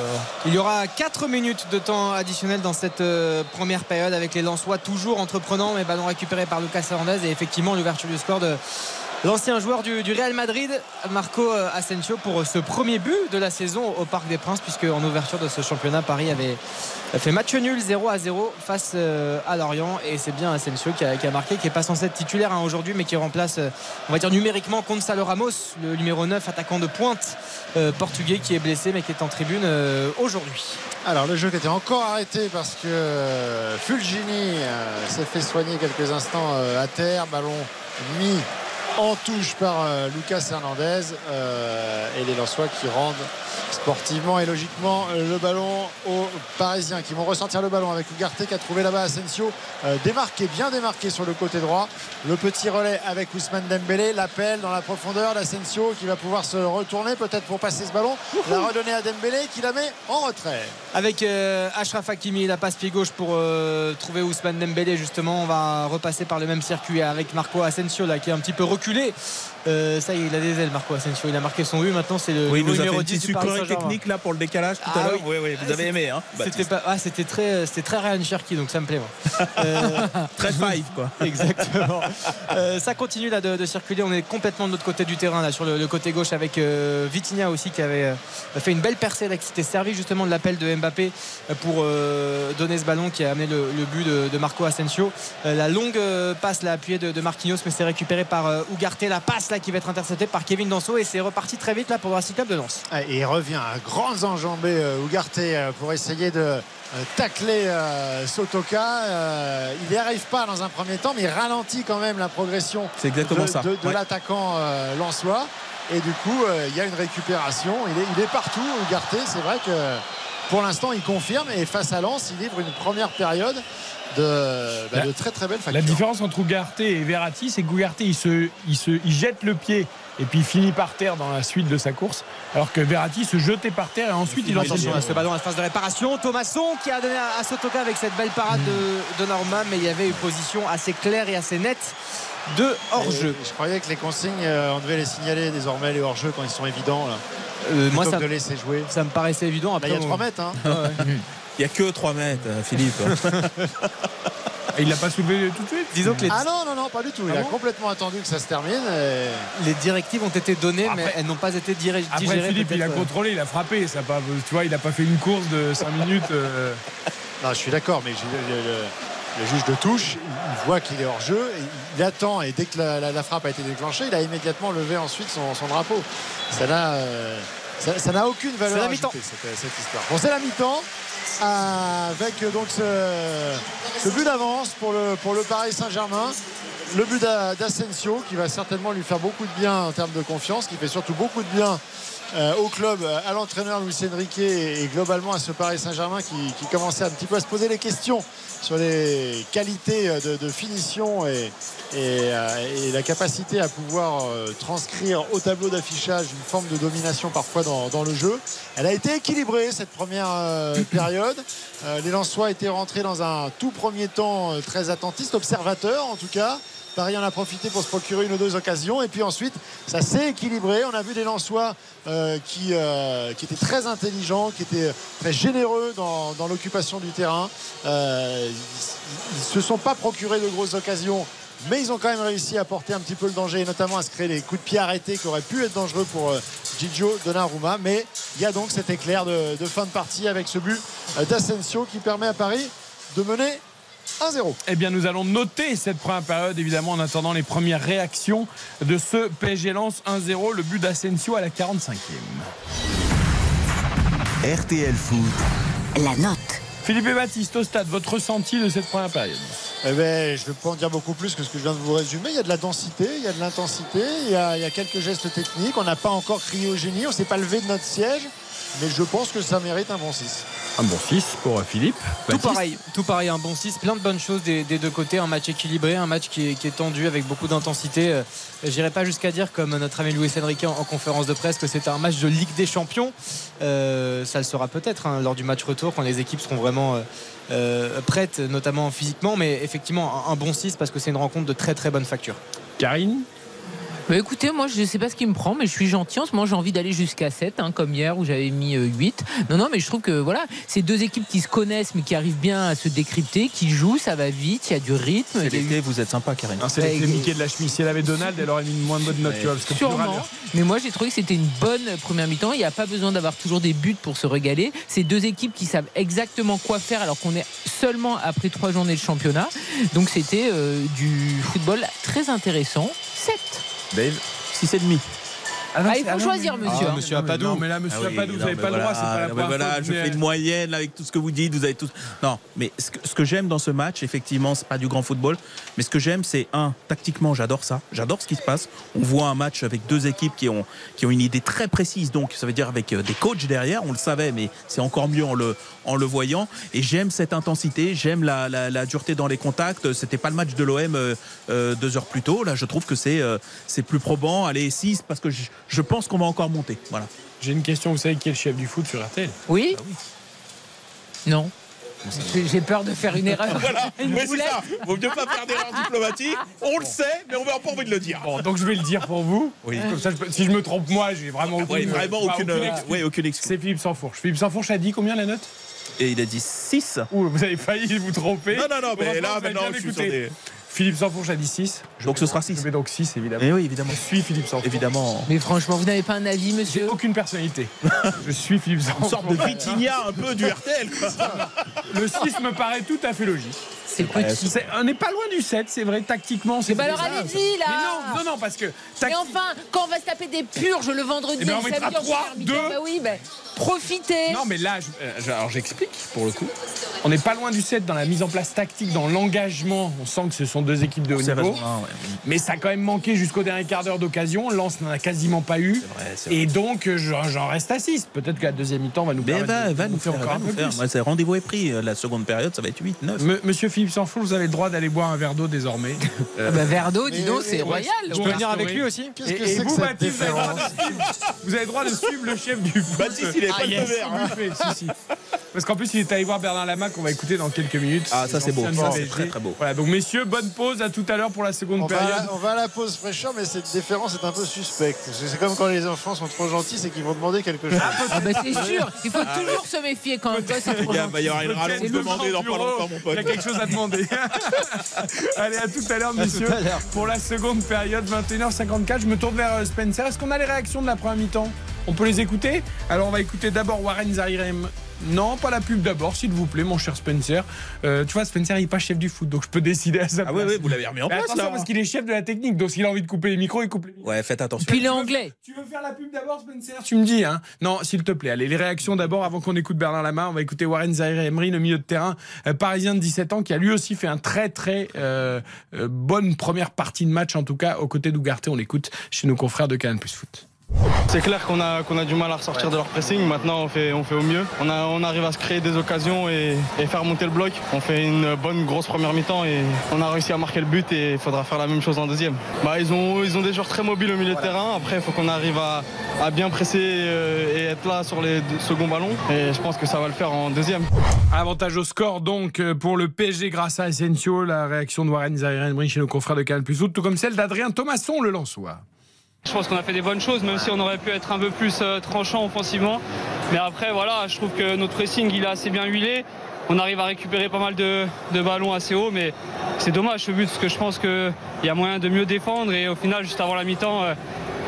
Il y aura 4 minutes de temps additionnel dans cette euh, première période avec les Lensois toujours entreprenants mais ballon récupéré par Lucas Hernandez et effectivement l'ouverture du score de l'ancien joueur du, Real Madrid, Marco euh, Asensio, pour ce premier but de la saison au Parc des Princes, puisque en ouverture de ce championnat, Paris avait fait match nul 0 à 0 face euh, à Lorient. Et c'est bien Asensio qui a, marqué, qui n'est pas censé être titulaire hein, aujourd'hui, mais qui remplace, euh, on va dire numériquement, Gonzalo Ramos, le numéro 9, attaquant de pointe portugais, qui est blessé, mais qui est en tribune aujourd'hui. Alors le jeu qui était encore arrêté parce que Fulgini s'est fait soigner quelques instants à terre, ballon mis en touche par euh, Lucas Hernandez euh, et les Lensois qui rendent sportivement et logiquement euh, le ballon aux Parisiens qui vont ressortir le ballon avec Ugarte qui a trouvé là-bas Asensio euh, démarqué, bien démarqué sur le côté droit. Le petit relais avec Ousmane Dembélé, l'appel dans la profondeur d'Asensio qui va pouvoir se retourner peut-être pour passer ce ballon, la redonner à Dembélé qui la met en retrait. Avec Ashraf Hakimi, la passe pied gauche pour trouver Ousmane Dembélé justement. On va repasser par le même circuit avec Marco Asensio là qui est un petit peu reculé reculer euh, ça y est, il a des ailes Marco Asensio. Il a marqué son but. Maintenant c'est le Oui, nouveau numéro une 10 petite du Paris technique là pour le décalage tout Ah à l'heure. oui. Oui, vous avez aimé, hein C'était pas, ah, c'était très, c'était très Ryan Cherky, donc ça me plaît. moi. [laughs] Euh, Très five, quoi. [laughs] Exactement. Euh, ça continue là de, de circuler. On est complètement de l'autre côté du terrain, là sur le, le côté gauche, avec euh, Vitinha aussi qui avait euh, fait une belle percée, là, qui s'était servi justement de l'appel de Mbappé euh, pour euh, donner ce ballon qui a amené le, le but de, de Marco Asensio. Euh, la longue euh, passe là appuyée de, de Marquinhos, mais c'est récupéré par euh, Ugarte. La passe là qui va être interceptée par Kevin Danso et c'est reparti très vite là pour le Racing Club de Lens. Et il revient à grands enjambées euh, Ugarte euh, pour essayer de euh, tacler Sotoka. Il n'y arrive pas dans un premier temps, mais il ralentit quand même la progression C'est exactement de, ça. de- de Ouais. l'attaquant lensois. Et du coup, il y a une récupération. Il est, il est partout, Ugarte. C'est vrai que pour l'instant, il confirme. Et face à Lens, il livre une première période de, bah, La- de très très belle La facture. différence entre Ugarte et Verratti, c'est qu'Ugarte, il, se, il, se, il jette le pied et puis il finit par terre dans la suite de sa course, alors que Verratti se jetait par terre et ensuite il enchaîne. Ce ballon à la phase de réparation. Thomasson qui a donné à, à Sotoka avec cette belle parade de Donnarumma, mais il y avait une position assez claire et assez nette de hors-jeu. Je croyais que les consignes, euh, on devait les signaler désormais, les hors-jeux, quand ils sont évidents. Là. Euh, moi, ça, que de laisser jouer. ça me paraissait évident. Après, il y a on- 3 mètres. Hein. [laughs] Il n'y a que 3 mètres, euh, Philippe. Et il l'a pas soulevé tout de suite Disons que les, Ah non, non, non, pas du tout. Il Ah a bon complètement attendu que ça se termine. et- les directives ont été données, mais elles n'ont pas été diré- Après digérées. Philippe, il a contrôlé, il a frappé. Ça pas, tu vois, il a pas fait une course de 5 minutes. euh, Non, je suis d'accord, mais je- le juge de touche, il voit qu'il est hors jeu, et il attend et dès que la, la- la frappe a été déclenchée, il a immédiatement levé ensuite son, son drapeau. Ça n'a euh, ça- ça n'a aucune valeur C'est la mi-temps. ajoutée, cette, cette histoire. Bon, c'est la mi-temps avec euh, donc ce, ce but d'avance pour le, pour le Paris Saint-Germain. Le but d'A- d'Asensio qui va certainement lui faire beaucoup de bien en termes de confiance, qui fait surtout beaucoup de bien euh, au club, à l'entraîneur Luis Enrique et, et globalement à ce Paris Saint-Germain qui, qui commençait un petit peu à se poser les questions sur les qualités euh, de, de finition et, et, euh, et la capacité à pouvoir euh, transcrire au tableau d'affichage une forme de domination parfois dans, dans le jeu. Elle a été équilibrée cette première euh, [coughs] période. Euh, les Lensois étaient rentrés dans un tout premier temps euh, très attentiste, observateur en tout cas. Paris en a profité pour se procurer une ou deux occasions. Et puis ensuite, ça s'est équilibré. On a vu des Lensois euh, qui, euh, qui étaient très intelligents, qui étaient très généreux dans, l'occupation du terrain. Euh, ils ne se sont pas procurés de grosses occasions. Mais ils ont quand même réussi à porter un petit peu le danger et notamment à se créer des coups de pied arrêtés qui auraient pu être dangereux pour Gigio Donnarumma. Mais il y a donc cet éclair de, fin de partie avec ce but d'Asensio qui permet à Paris de mener 1-0. Eh bien, nous allons noter cette première période, évidemment, en attendant les premières réactions de ce PSG Lens 1-0, le but d'Asensio à la 45e. RTL Foot, La note. Philippe et Baptiste, au stade, votre ressenti de cette première période? Eh ben, je ne peux pas en dire beaucoup plus que ce que je viens de vous résumer. Il y a de la densité, il y a de l'intensité, il, y a- il y a quelques gestes techniques. On n'a pas encore crié au génie, on ne s'est pas levé de notre siège. Mais je pense que ça mérite un bon 6. Un bon 6 pour Philippe. Tout Baptiste pareil, tout pareil, un bon 6, plein de bonnes choses des, des deux côtés, un match équilibré, un match qui est, qui est tendu avec beaucoup d'intensité. Euh, J'irai pas jusqu'à dire, comme notre ami Luis Enrique en, en conférence de presse, que c'est un match de Ligue des Champions. Euh, ça le sera peut-être hein, lors du match retour, quand les équipes seront vraiment euh, prêtes, notamment physiquement, mais effectivement un, un bon 6 parce que c'est une rencontre de très très bonne facture. Karine? Bah, écoutez, moi je sais pas ce qui me prend, mais je suis gentil. En ce moment, j'ai envie d'aller jusqu'à 7, hein, comme hier où j'avais mis euh, 8. Non, non, mais je trouve que voilà, c'est deux équipes qui se connaissent, mais qui arrivent bien à se décrypter, qui jouent, ça va vite, il y a du rythme. C'est eu- l'été, vous êtes sympa, Karine. C'est Bah, l'effet il- Mickey de la chemise. Si elle avait Donald, elle aurait mis une moins bonne note. Ouais. tu vois, parce que Sûrement. Mais moi, j'ai trouvé que c'était une bonne première mi-temps. Il n'y a pas besoin d'avoir toujours des buts pour se régaler. C'est deux équipes qui savent exactement quoi faire alors qu'on est seulement après trois journées de championnat. Donc, c'était euh, du football très intéressant. 7. Dave, 6,5. Ah, non, Ah, il faut ah, choisir, mais- monsieur. Ah, Monsieur non, mais- Apadou. Non, mais là, monsieur Ah oui, Apadou, vous n'avez pas le droit, c'est pas la voilà, première voilà, fois je fais une moyenne avec tout ce que vous dites, vous avez tout. Non, mais ce que, ce que j'aime dans ce match, effectivement, c'est pas du grand football, mais ce que j'aime, c'est un, tactiquement, j'adore ça, j'adore ce qui se passe. On voit un match avec deux équipes qui ont qui ont une idée très précise, donc ça veut dire avec euh, des coachs derrière, on le savait, mais c'est encore mieux en le en le voyant. Et j'aime cette intensité, j'aime la, la, la dureté dans les contacts. C'était pas le match de l'OM euh, euh, deux heures plus tôt. Là, je trouve que c'est euh, c'est plus probant. Allez 6 parce que je, je pense qu'on va encore monter. Voilà. J'ai une question, vous savez qui est le chef du foot sur RTL Oui Ah Non. J'ai- peur de faire une erreur. [laughs] Une Mais c'est ça. Vaut mieux pas faire d'erreur diplomatique. On le sait, mais on n'a pas envie de le dire. Bon, donc je vais le dire pour vous. Oui. Comme ça, je peux- si je me trompe moi, j'ai vraiment aucune, Ouais, vraiment aucune, excuse. ouais, aucune excuse. C'est Philippe Sansfourche. Philippe Sansfourche a dit combien la note? Et il a dit 6. Ouh, vous avez failli vous tromper. Non, non, non, mais là, maintenant, je suis sur des- Philippe Sansfourche a dit 6. Donc ce sera 6. Je mets donc 6, évidemment. Eh oui, évidemment. Je suis Philippe Sansfourche. Évidemment. Mais franchement, vous n'avez pas un avis, J'ai monsieur aucune personnalité. [laughs] je suis Philippe Une Sansfourche. sorte de Vitinha un peu du RTL. Quoi. Le 6 me paraît tout à fait logique. C'est petit. C'est- on n'est pas loin du 7, c'est vrai, tactiquement. c'est bah alors ça. allez-y, là. Mais non, non, non, parce que. Mais tacti- enfin, quand on va se taper des purges le vendredi Eh ben, on le mettra samedi, on trois, deux. Bah oui, bah, profitez. Non, mais là, je- euh, je- alors j'explique pour le coup. On n'est pas loin du 7 dans la mise en place tactique, dans l'engagement. On sent que ce sont deux équipes de haut niveau. Mais ça a quand même manqué jusqu'au dernier quart d'heure d'occasion. Lens n'en a quasiment pas eu. vrai, c'est vrai. Et donc, euh, j'en j'en reste à 6. Peut-être que la deuxième mi-temps va nous Mais permettre va, de- va de nous faire faire, encore un nous peu faire. plus. Ouais, c'est rendez-vous est pris. La seconde période, ça va être 8, 9. M- Monsieur Philippe Sanfoul, vous avez le droit d'aller boire un verre d'eau désormais. [laughs] Ah bah, verre d'eau, dis donc, c'est royal. je peux venir avec lui aussi Qu'est-ce que c'est que vous, cette Baptiste, vous avez, le droit de suivre, vous avez le droit de suivre le chef du foot. Baptiste, il est pas Ah, le yes, il. Parce qu'en plus, il est allé voir Bernard Lamac, qu'on va écouter dans quelques minutes. Ah, ça, c'est beau. Ça, du c'est très, très beau. Voilà, donc messieurs, bonne pause. À tout à l'heure pour la seconde On période. on va à la pause fraîcheur, mais cette déférence est un peu suspecte. C'est comme quand les enfants sont trop gentils, c'est qu'ils vont demander quelque chose. Ah bah c'est sûr, il faut toujours se méfier quand un gosse est trop Il y a- va y avoir une Peut-être rallonge demandée dans pas bureau. longtemps, mon Il pote. y a quelque chose à demander. [laughs] Allez, à tout à l'heure, messieurs. à l'heure. Pour la seconde période, 21h54, je me tourne vers euh, Spencer. Est-ce qu'on a les réactions de la première mi-temps? On peut les écouter Alors, on va écouter d'abord Warren Zahirem. Non, pas la pub d'abord, s'il vous plaît, mon cher Spencer. Euh, tu vois, Spencer, il n'est pas chef du foot, donc je peux [laughs] décider à sa Ah place. oui, oui, vous l'avez remis en Mais place attention, là. parce qu'il est chef de la technique, donc s'il a envie de couper les micros, il coupe les micros. Ouais, faites attention. Puis il est anglais. Tu veux faire la pub d'abord, Spencer? Tu me dis, hein Non, s'il te plaît. Allez, les réactions d'abord avant qu'on écoute Bernard Lama. On va écouter Warren Zahir Emery, le milieu de terrain euh, parisien de 17 ans, qui a lui aussi fait un très très euh, euh, bonne première partie de match, en tout cas, aux côtés d'Ougarté. On l'écoute chez nos confrères de Canal Plus Foot. C'est clair qu'on a, a du mal à ressortir de leur pressing. Maintenant, on fait, on fait au mieux. On, a, on arrive à se créer des occasions et, faire monter le bloc. On fait une bonne grosse première mi-temps et on a réussi à marquer le but et il faudra faire la même chose en deuxième. Bah, ils, ont, ils ont des joueurs très mobiles au milieu de terrain. Après, il faut qu'on arrive à, à bien presser euh, et être là sur les seconds ballons. Et je pense que ça va le faire en deuxième. Avantage au score donc euh, pour le PSG grâce à Asensio. La réaction de Warren Emery chez nos confrères de Canal Plus tout comme celle d'Adrien Thomasson, le Lensois. Je pense qu'on a fait des bonnes choses, même si on aurait pu être un peu plus euh, tranchant offensivement. Mais après, voilà, je trouve que notre pressing, il est assez bien huilé. On arrive à récupérer pas mal de, ballons assez haut, mais c'est dommage ce but, parce que je pense qu'il y a moyen de mieux défendre. Et au final, juste avant la mi-temps, euh,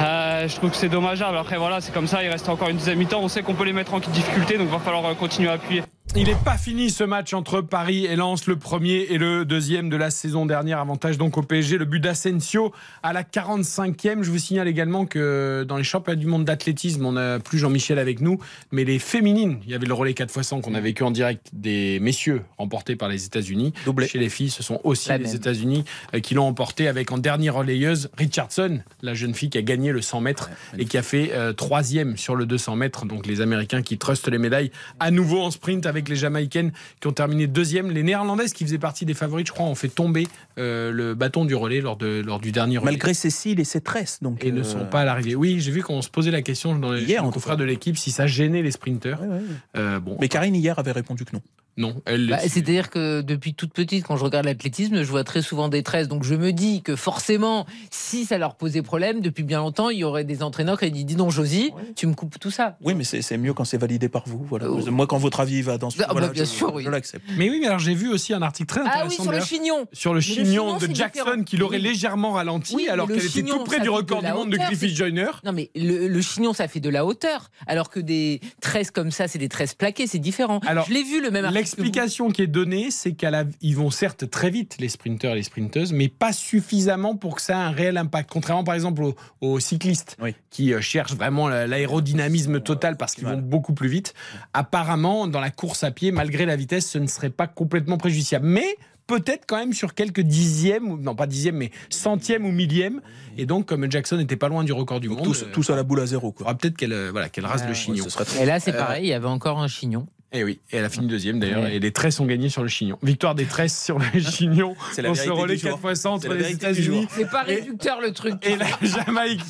euh, je trouve que c'est dommageable. Après, voilà, c'est comme ça, il reste encore une deuxième mi-temps. On sait qu'on peut les mettre en difficulté, donc il va falloir continuer à appuyer. Il n'est pas fini ce match entre Paris et Lens, le premier et le deuxième de la saison dernière. Avantage donc au PSG. Le but d'Asensio à la 45e. Je vous signale également que dans les championnats du monde d'athlétisme, on n'a plus Jean-Michel avec nous, mais les féminines, il y avait le relais 4 x 100 qu'on a vécu en direct des messieurs remporté par les États-Unis. Doublé. Chez les filles, ce sont aussi La les. États-Unis euh, qui l'ont emporté avec en dernière relayeuse Richardson, la jeune fille qui a gagné le 100 mètres et qui a fait euh, troisième sur le 200 mètres. Donc les Américains qui trustent les médailles à nouveau en sprint avec les Jamaïcaines qui ont terminé deuxième. Les Néerlandaises qui faisaient partie des favorites, je crois, ont fait tomber euh, le bâton du relais lors, de, lors du dernier relais. Malgré Cécile et ses tresses. Donc, et ne euh, sont pas à l'arrivée. Oui, j'ai vu qu'on se posait la question dans les Hier, nos confrères de l'équipe si ça gênait les sprinteurs. ouais, ouais. Euh, bon, Mais Karine hier avait répondu que non. Non, elle. Bah, C'est-à-dire que depuis toute petite, quand je regarde l'athlétisme, je vois très souvent des tresses. Donc je me dis que forcément, si ça leur posait problème, depuis bien longtemps, il y aurait des entraîneurs qui disent Dis donc, Josie, tu me coupes tout ça. Oui, mais c'est mieux quand c'est validé par vous. Voilà. Euh, Moi, quand votre avis va dans ce Ah, bah, voilà, bien je, sûr, oui. je l'accepte. Mais oui, mais alors j'ai vu aussi un article très intéressant. Ah oui, sur le chignon. sur le le chignon de Jackson différent. qui l'aurait Oui. légèrement ralenti Oui, alors qu'elle était chignon, tout près du record du monde de Griffith Joyner. Non, mais le, le chignon, ça fait de la hauteur. Alors que des tresses comme ça, c'est des tresses plaquées, c'est différent. Alors, je l'ai vu, le même article L'explication qui est donnée, c'est qu'ils vont certes très vite, les sprinteurs et les sprinteuses, mais pas suffisamment pour que ça ait un réel impact. Contrairement par exemple aux, cyclistes qui euh, cherchent vraiment l'aérodynamisme total parce qu'ils vont beaucoup plus vite. Apparemment, dans la course à pied, malgré la vitesse, ce ne serait pas complètement préjudiciable. Mais peut-être quand même sur quelques dixièmes, non pas dixièmes, mais centièmes ou millièmes. Et donc, comme Jackson n'était pas loin du record du monde. Tous, à la boule à zéro. Quoi. Peut-être qu'elle euh, voilà, qu'elle rase le chignon. et là, c'est pareil, il y avait encore un chignon. Et eh oui, et elle a fini deuxième d'ailleurs, et les tresses ont gagné sur le chignon. Victoire des tresses sur le [laughs] chignon C'est la ce relais 4 fois entre les États-Unis. C'est pas réducteur le truc. Et la [laughs] Jamaïque,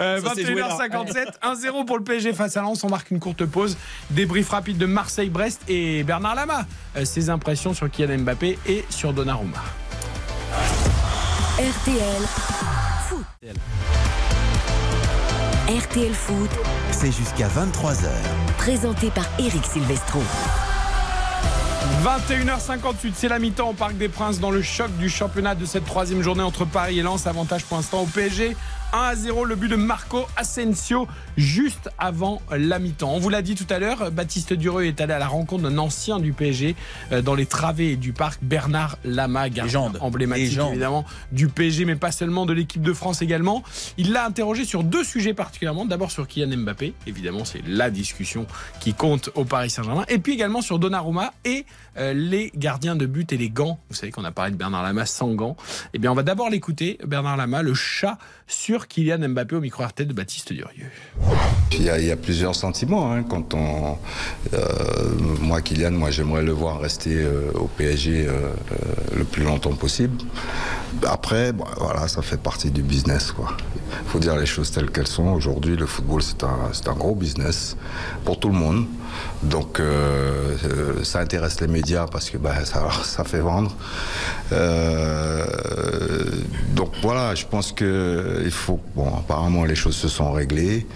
21h57, euh, 1-0 [laughs] pour le PSG face à Lens. On marque une courte pause. Débrief rapide de Marseille-Brest et Bernard Lama. Euh, ses impressions sur Kylian Mbappé et sur Donnarumma. RTL Foot. RTL Foot. C'est jusqu'à 23h. Présenté par Eric Silvestro. 21h58, c'est la mi-temps au Parc des Princes dans le choc du championnat de cette troisième journée entre Paris et Lens. Avantage pour l'instant au PSG. 1 à 0 le but de Marco Asensio juste avant la mi-temps. On vous l'a dit tout à l'heure, Baptiste Dureux est allé à la rencontre d'un ancien du PSG euh, dans les travées du parc, Bernard Lama, Légende. emblématique évidemment du PSG, mais pas seulement de l'équipe de France également. Il l'a interrogé sur deux sujets particulièrement. D'abord sur Kylian Mbappé, évidemment c'est la discussion qui compte au Paris Saint-Germain, et puis également sur Donnarumma et les gardiens de but et les gants. Vous savez qu'on a parlé de Bernard Lama sans gants. Eh bien on va d'abord l'écouter, Bernard Lama, le chat sur Kylian Mbappé au micro RT de Baptiste Durieux. Il y, a, plusieurs sentiments. Hein, quand on, euh, moi, Kylian, moi, j'aimerais le voir rester euh, au PSG euh, le plus longtemps possible. Après, voilà, ça fait partie du business. Il faut dire les choses telles qu'elles sont. Aujourd'hui, le football, c'est un, gros business pour tout le monde. Donc euh, euh, ça intéresse les médias parce que bah, ça, [laughs] ça fait vendre. Euh, donc voilà, je pense que il faut. Bon, apparemment les choses se sont réglées.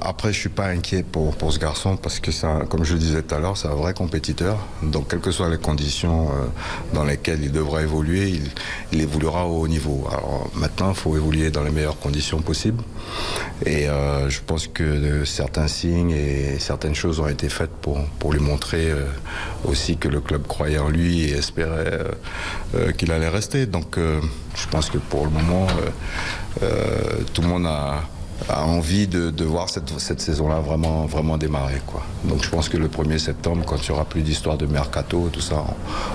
après, je suis pas inquiet pour, pour ce garçon parce que ça, comme je le disais tout à l'heure, c'est un vrai compétiteur. Donc quelles que soient les conditions dans lesquelles il devra évoluer, il, il évoluera au haut niveau. Alors maintenant, il faut évoluer dans les meilleures conditions possibles. Et je pense que certains signes et certaines choses ont été faites pour, pour lui montrer euh, aussi que le club croyait en lui et espérait euh, euh, qu'il allait rester. Donc je pense que pour le moment, tout le monde a, a envie de, de voir cette, cette saison-là vraiment, vraiment démarrer. Quoi. Donc je pense que le 1er septembre, quand il n'y aura plus d'histoire de mercato, tout ça,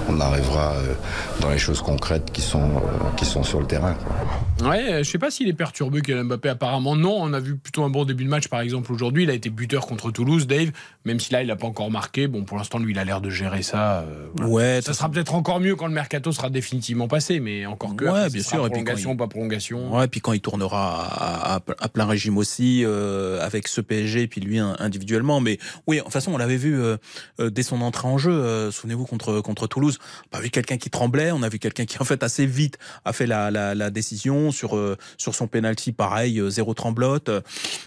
on, arrivera euh, dans les choses concrètes qui sont, euh, qui sont sur le terrain. Quoi. Ouais, je sais pas s'il est perturbé, Kylian Mbappé. Apparemment, non. On a vu plutôt un bon début de match, par exemple, aujourd'hui. Il a été buteur contre Toulouse, Dave. Même si là, il n'a pas encore marqué. Bon, pour l'instant, lui, il a l'air de gérer ça. Euh, ouais, ça sera peut-être encore mieux quand le mercato sera définitivement passé, mais encore que. Ouais, bien sûr. Prolongation, pas prolongation. Ouais, et puis quand il tournera à, à plein régime aussi euh, avec ce PSG et puis lui individuellement. Mais oui, de toute façon, on l'avait vu euh, euh, dès son entrée en jeu. Souvenez-vous contre contre Toulouse, on a vu quelqu'un qui tremblait, on a vu quelqu'un qui en fait assez vite a fait la, la, la décision sur sur son penalty. Pareil, zéro tremblote.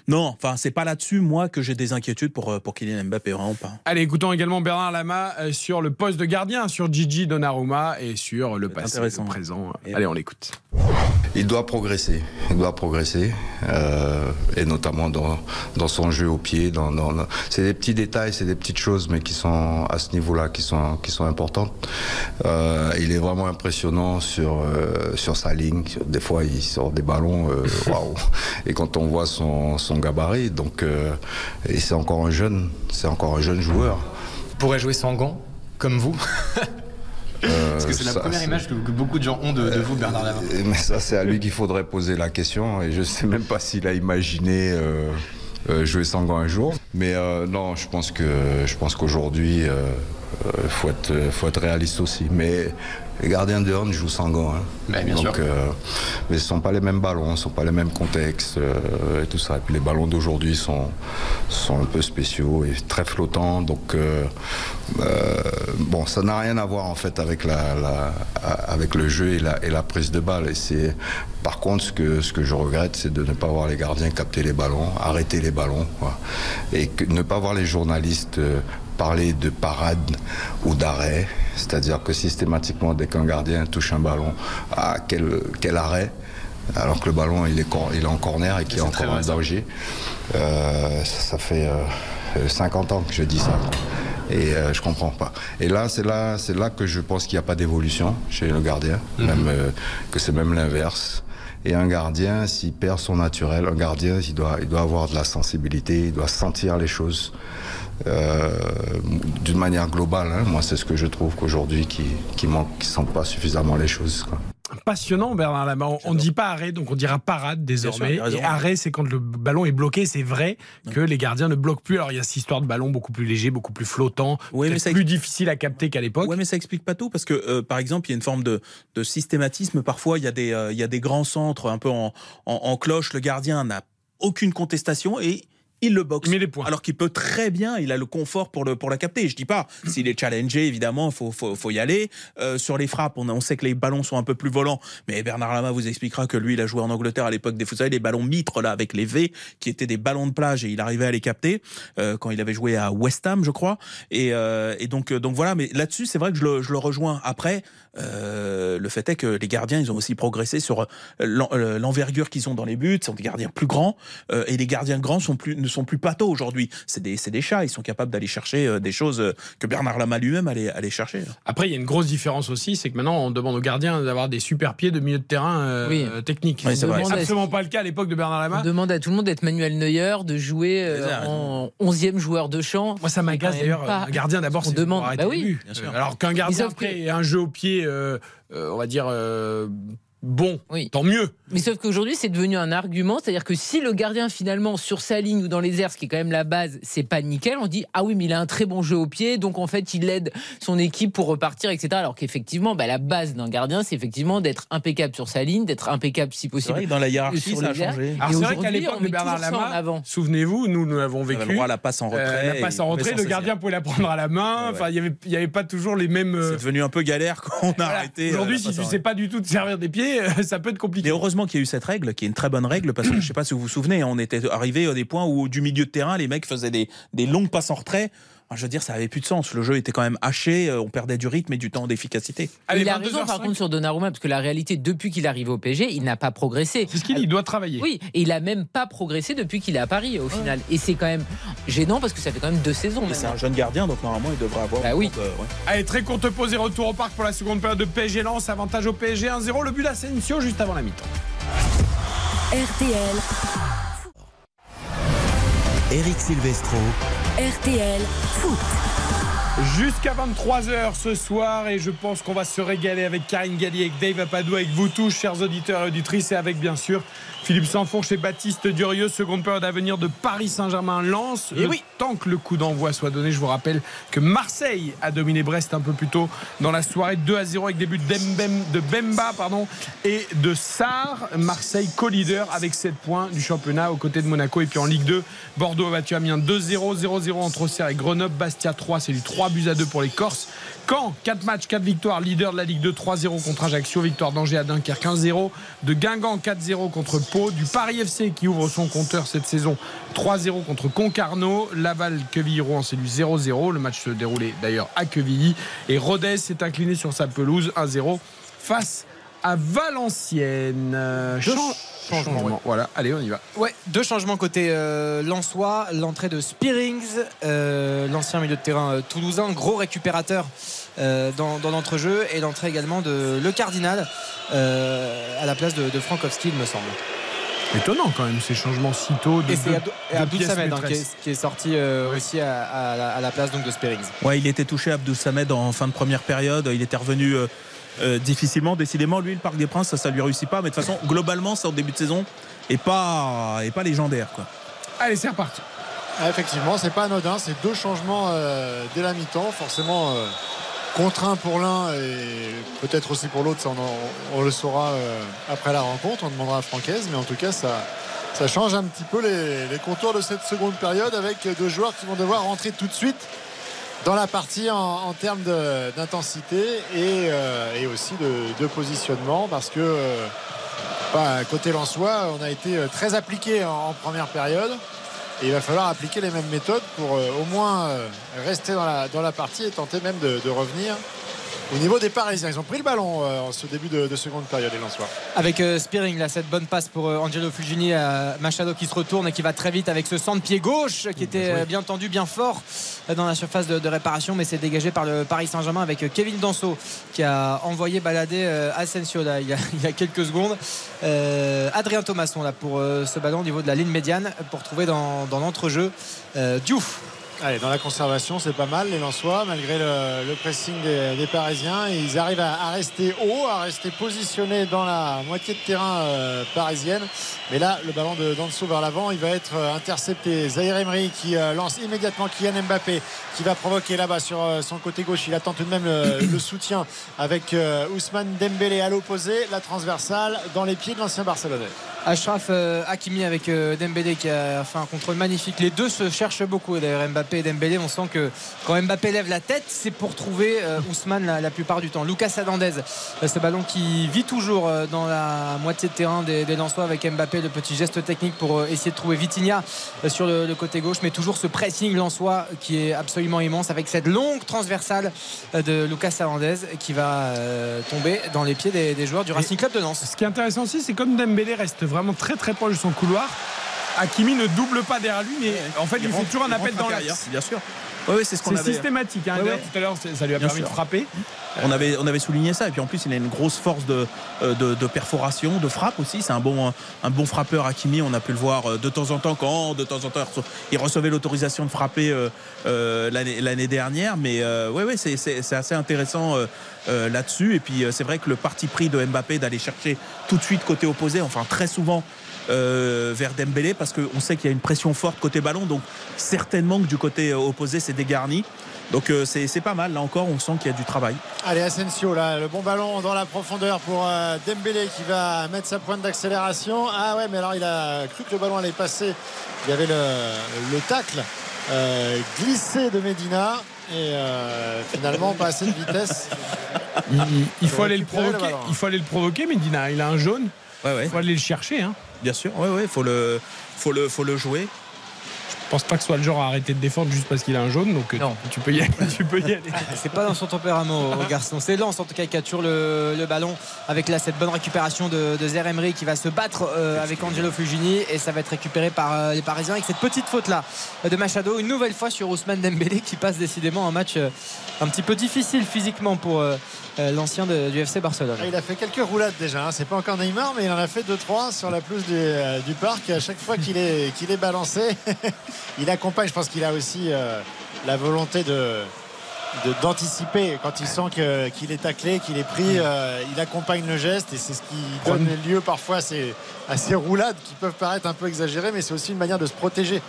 Non, enfin c'est pas là-dessus moi que j'ai des inquiétudes pour pour Kylian Mbappé vraiment pas. Allez, écoutons également Bernard Lama sur le poste de gardien, sur Gigi Donnarumma et sur le passé, le présent. Allez, on l'écoute. Il doit progresser. Il doit progresser. Euh, et notamment dans, dans son jeu au pied. Dans, dans, c'est des petits détails, c'est des petites choses, mais qui sont à ce niveau-là, qui sont, qui sont importantes. Euh, il est vraiment impressionnant sur, euh, sur sa ligne. Des fois, il sort des ballons, euh, [laughs] waouh. et quand on voit son, son gabarit, donc, euh, et c'est encore un jeune, c'est encore un jeune joueur. Il pourrait jouer sans gants, comme vous Euh, [laughs] Parce que c'est la première image que, beaucoup de gens ont de, vous, Bernard Lama. Mais ça, c'est à lui qu'il faudrait poser la question. Et je ne sais même pas s'il a imaginé euh, euh, jouer sans gants un jour. Mais non, je pense que je pense qu'aujourd'hui, il faut être, faut être réaliste aussi. Mais les gardiens de Horn jouent sans gants. Hein. Mais bien sûr. Euh, mais ce ne sont pas les mêmes ballons, ce ne sont pas les mêmes contextes euh, et tout ça. Et puis les ballons d'aujourd'hui sont, sont un peu spéciaux et très flottants. Donc, euh, bon, ça n'a rien à voir en fait avec, la, la, avec le jeu et la, et la prise de balle. Et c'est, par contre, ce que, ce que je regrette, c'est de ne pas voir les gardiens capter les ballons, arrêter les ballons. Quoi. Et que, ne pas voir les journalistes parler de parade ou d'arrêt, c'est-à-dire que systématiquement, dès qu'un gardien touche un ballon, à quel, quel arrêt alors que le ballon il est, il est en corner et qu'il est encore en danger. Euh, ça, fait 50 euh, ans que je dis ça. Et euh, je comprends pas. Et là, c'est là, c'est là que je pense qu'il n'y a pas d'évolution chez le gardien, même euh, que c'est même l'inverse. Et un gardien, s'il perd son naturel, un gardien, il doit, il doit avoir de la sensibilité, il doit sentir les choses euh, d'une manière globale. hein. Moi, c'est ce que je trouve qu'aujourd'hui, qui, qui manque, qui sent pas suffisamment les choses. quoi. Passionnant, Bernard Lama. On- ne dit pas arrêt, donc on dira parade désormais. Et arrêt, c'est quand le ballon est bloqué. C'est vrai que les gardiens ne bloquent plus. Alors il y a cette histoire de ballon beaucoup plus léger, beaucoup plus flottant, Oui, mais ça plus difficile à capter qu'à l'époque. Ouais, mais ça explique pas tout parce que, euh, par exemple, il y a une forme de, de systématisme. Parfois, il y, a des, euh, il y a des grands centres un peu en, en, en cloche. Le gardien n'a aucune contestation et il le boxe. met les points. Alors qu'il peut très bien, il a le confort pour, le, pour la capter. Je dis pas, s'il est challengé, évidemment, il faut, faut, faut y aller. Euh, sur les frappes, on, on sait que les ballons sont un peu plus volants. Mais Bernard Lama vous expliquera que lui, il a joué en Angleterre à l'époque des, vous savez, les ballons mitres, là, avec les V, qui étaient des ballons de plage et il arrivait à les capter euh, quand il avait joué à West Ham, je crois. Et, euh, et donc, euh, donc voilà, mais là-dessus, c'est vrai que je le, je le rejoins. Après, euh, le fait est que les gardiens, ils ont aussi progressé sur euh, l'en- l'envergure qu'ils ont dans les buts. Ce sont des gardiens plus grands euh, et les gardiens grands sont plus, ne sont plus patos aujourd'hui. C'est des, c'est des chats. Ils sont capables d'aller chercher euh, des choses euh, que Bernard Lama lui-même allait, allait chercher. Après, il y a une grosse différence aussi, c'est que maintenant on demande aux gardiens d'avoir des super pieds de milieu de terrain euh, Oui. Oui, c'est absolument pas le cas à l'époque de Bernard Lama. On demande à tout le monde d'être Manuel Neuer, de jouer euh, en 11e joueur de champ. Moi, ça m'agace d'ailleurs. Un gardien d'abord, on c'est demande. Bah oui. Alors qu'un gardien que- après un jeu au pied, euh, euh, on va dire euh, bon, tant mieux. Mais sauf qu'aujourd'hui, c'est devenu un argument. C'est-à-dire que si le gardien, finalement, sur sa ligne ou dans les airs, ce qui est quand même la base, c'est pas nickel, on dit Ah oui, mais il a un très bon jeu au pied, donc en fait, il aide son équipe pour repartir, etc. Alors qu'effectivement, bah, la base d'un gardien, c'est effectivement d'être impeccable sur sa ligne, d'être impeccable si possible. vrai dans la hiérarchie, sur ça a changé. Alors c'est vrai qu'à l'époque on de Bernard Lama, avant. souvenez-vous, nous nous l'avons On vécu. le droit à la passe en retrait. Euh, la et passe en retrait, le gardien pouvait la prendre à la main. Enfin, il y avait, il y avait pas toujours les mêmes. euh, C'est devenu un peu galère quand on a voilà. arrêté. euh, Aujourd'hui, la si tu sais pas du tout te servir des pieds, [laughs] ça peut être compliqué. Et heureusement qu'il y a eu cette règle, qui est une très bonne règle, parce que je sais pas si vous vous souvenez, on était arrivé à des points où du milieu de terrain, les mecs faisaient des, des longues passes en retrait. Je veux dire, ça avait plus de sens. Le jeu était quand même haché, euh, on perdait du rythme et du temps d'efficacité. il a raison par contre sur Donnarumma parce que la réalité depuis qu'il est arrivé au PSG, il n'a pas progressé. C'est ce qu'il dit, il doit travailler. Oui, et il a même pas progressé depuis qu'il est à Paris au final. Et c'est quand même gênant parce que ça fait quand même deux saisons. C'est un jeune gardien, donc normalement il devrait avoir. Bah oui. euh, ouais. Allez, très courte pause et retour au parc pour la seconde période de PSG Lens. Avantage au PSG 1-0. Le but d'Asensio juste avant la mi-temps. RTL, Eric Silvestro. RTL Foot. Jusqu'à 23h ce soir et je pense qu'on va se régaler avec Karine Galli, avec Dave Apadou, avec vous tous, chers auditeurs et auditrices, et avec bien sûr Philippe Sanfourche et Baptiste Durieux. Seconde période à venir de Paris Saint-Germain-Lens. Et Le oui. temps que le coup d'envoi soit donné, je vous rappelle que Marseille a dominé Brest un peu plus tôt dans la soirée 2 à 0 avec des buts de Bemba pardon, et de Sarr. Marseille co-leader avec 7 points du championnat aux côtés de Monaco. Et puis en Ligue 2, Bordeaux a battu Amiens 2-0, 0-0 entre Auxerre et Grenoble. Bastia 3, c'est du 3 buts à 2 pour les Corses. Caen, 4 matchs, 4 victoires, leader de la Ligue 2, 3-0 contre Ajaccio, victoire d'Angers à Dunkerque 1-0, de Guingamp 4-0 contre Pau, du Paris FC qui ouvre son compteur cette saison 3-0 contre Concarneau, Laval Quevilly-Rouen c'est du 0-0, le match se déroulait d'ailleurs à Quevilly. Et Rodez s'est incliné sur sa pelouse 1-0 face à Valenciennes. Changement. ouais. Voilà, allez on y va. Ouais, deux changements côté euh, Lensois. L'entrée de Spearings, euh, l'ancien milieu de terrain euh, toulousain, gros récupérateur euh, dans, dans l'entrejeu, et l'entrée également de Le Cardinal euh, à la place de, de Frankowski, il me semble. Étonnant quand même ces changements si tôt de Et c'est Abdou- Samed hein, qui, est, qui est sorti euh, aussi à, à la, à la place donc de Spearings. Ouais, il était touché Abdou Samed en fin de première période. Il était revenu euh, euh, difficilement. Décidément, lui, le Parc des Princes, ça, ça lui réussit pas. Mais de toute façon, globalement, ça au début de saison est pas, est pas légendaire. Quoi. Allez, c'est reparti. Ah, effectivement, c'est pas anodin. C'est deux changements euh, dès la mi-temps. Forcément, euh, contraint pour l'un et peut-être aussi pour l'autre. Ça, on, en- on le saura euh, après la rencontre. On demandera à Francaise. Mais en tout cas, ça, ça change un petit peu les, les contours de cette seconde période avec deux joueurs qui vont devoir rentrer tout de suite dans la partie en, termes d'intensité et, euh, aussi de, positionnement parce que euh, bah, côté Lensois, on a été euh, très appliqué en, première période. Et il va falloir appliquer les mêmes méthodes pour au moins rester dans la, partie et tenter même de revenir au niveau des Parisiens. Ils ont pris le ballon euh, en ce début de, seconde période, les Lensois. Avec euh, Spearing, là, cette bonne passe pour euh, Angelo Fugini, Machado qui se retourne et qui va très vite avec ce centre pied gauche qui était bien tendu, bien fort dans la surface de, réparation, mais c'est dégagé par le Paris Saint-Germain avec Kevin Danso qui a envoyé balader Asensio là, il, y a, [laughs] quelques secondes. Adrien Thomasson là pour ce ballon au niveau de la ligne médiane pour trouver dans, dans l'entrejeu Diouf Allez, dans la conservation, c'est pas mal les Lensois, malgré le, pressing des, Parisiens. Ils arrivent à, rester haut, à rester positionnés dans la moitié de terrain euh, parisienne. Mais là, le ballon de Danso vers l'avant, il va être euh, intercepté. Zahir Emery qui euh, lance immédiatement Kylian Mbappé, qui va provoquer là-bas sur son côté gauche. Il attend tout de même le, soutien avec Ousmane Dembélé à l'opposé, la transversale dans les pieds de l'ancien Barcelonais. Ashraf Hakimi avec Dembélé qui a fait un contrôle magnifique. Les deux se cherchent beaucoup d'ailleurs Mbappé et Dembélé, on sent que quand Mbappé lève la tête, c'est pour trouver euh, Ousmane la, plupart du temps. Lucas Hernandez, euh, ce ballon qui vit toujours euh, dans la moitié de terrain des, des Lensois avec Mbappé, le petit geste technique pour essayer de trouver Vitinha sur le, côté gauche, mais toujours ce pressing Lensois qui est absolument immense avec cette longue transversale de Lucas Hernandez qui va tomber dans les pieds des, joueurs du Racing Club de Lens. Ce qui est intéressant aussi, c'est comme Dembélé reste vraiment très très proche de son couloir. Hakimi ne double pas derrière lui, mais en fait, il, fait toujours un appel dans l'axe. Bien sûr. C'est systématique. Hein. Tout à l'heure, ça lui a permis de frapper. On avait, on avait souligné ça. Et puis en plus, il a une grosse force de, euh, de, perforation, de frappe aussi. C'est un bon, un bon frappeur, Hakimi. On a pu le voir euh, de temps en temps quand, de temps en temps, il recevait l'autorisation de frapper euh, l'année dernière. Mais oui, ouais, c'est assez intéressant là-dessus. Et puis c'est vrai que le parti pris de Mbappé d'aller chercher tout de suite côté opposé, enfin très souvent euh, vers Dembélé parce qu'on sait qu'il y a une pression forte côté ballon. Donc certainement que du côté opposé, c'est dégarni. Donc euh, c'est pas mal. Là encore, on sent qu'il y a du travail. Allez, Asensio, là, le bon ballon dans la profondeur pour euh, Dembélé qui va mettre sa pointe d'accélération. Ah ouais, mais alors il a cru que le ballon allait passer. Il y avait le, tacle glissé de Medina et finalement pas assez de vitesse. Il, faut aller le provoquer. il faut aller le provoquer, Medina. Il a un jaune. Il faut aller le chercher. Hein. Bien sûr, oui, oui, faut le, faut le, faut le jouer. Je pense pas que ce soit le genre à arrêter de défendre juste parce qu'il a un jaune, donc euh, non. Tu, peux y aller. tu peux y aller. [laughs] C'est pas dans son tempérament, au garçon. C'est lance en tout cas, qui capture le, le, ballon avec là cette bonne récupération de, de Zer Emery qui va se battre euh, avec Angelo Fugini et ça va être récupéré par euh, les Parisiens avec cette petite faute là de Machado une nouvelle fois sur Ousmane Dembélé qui passe décidément un match un petit peu difficile physiquement pour euh, l'ancien du FC Barcelone. Il a fait quelques roulades déjà, hein. c'est pas encore Neymar, mais il en a fait 2-3 sur la pelouse euh, du, parc. À chaque fois qu'il est, qu'il est balancé, [laughs] il accompagne. Je pense qu'il a aussi euh, la volonté de d'anticiper quand il sent qu'il est taclé, qu'il est pris, il accompagne le geste et c'est ce qui donne lieu parfois à ces, à ces roulades qui peuvent paraître un peu exagérées, mais c'est aussi une manière de se protéger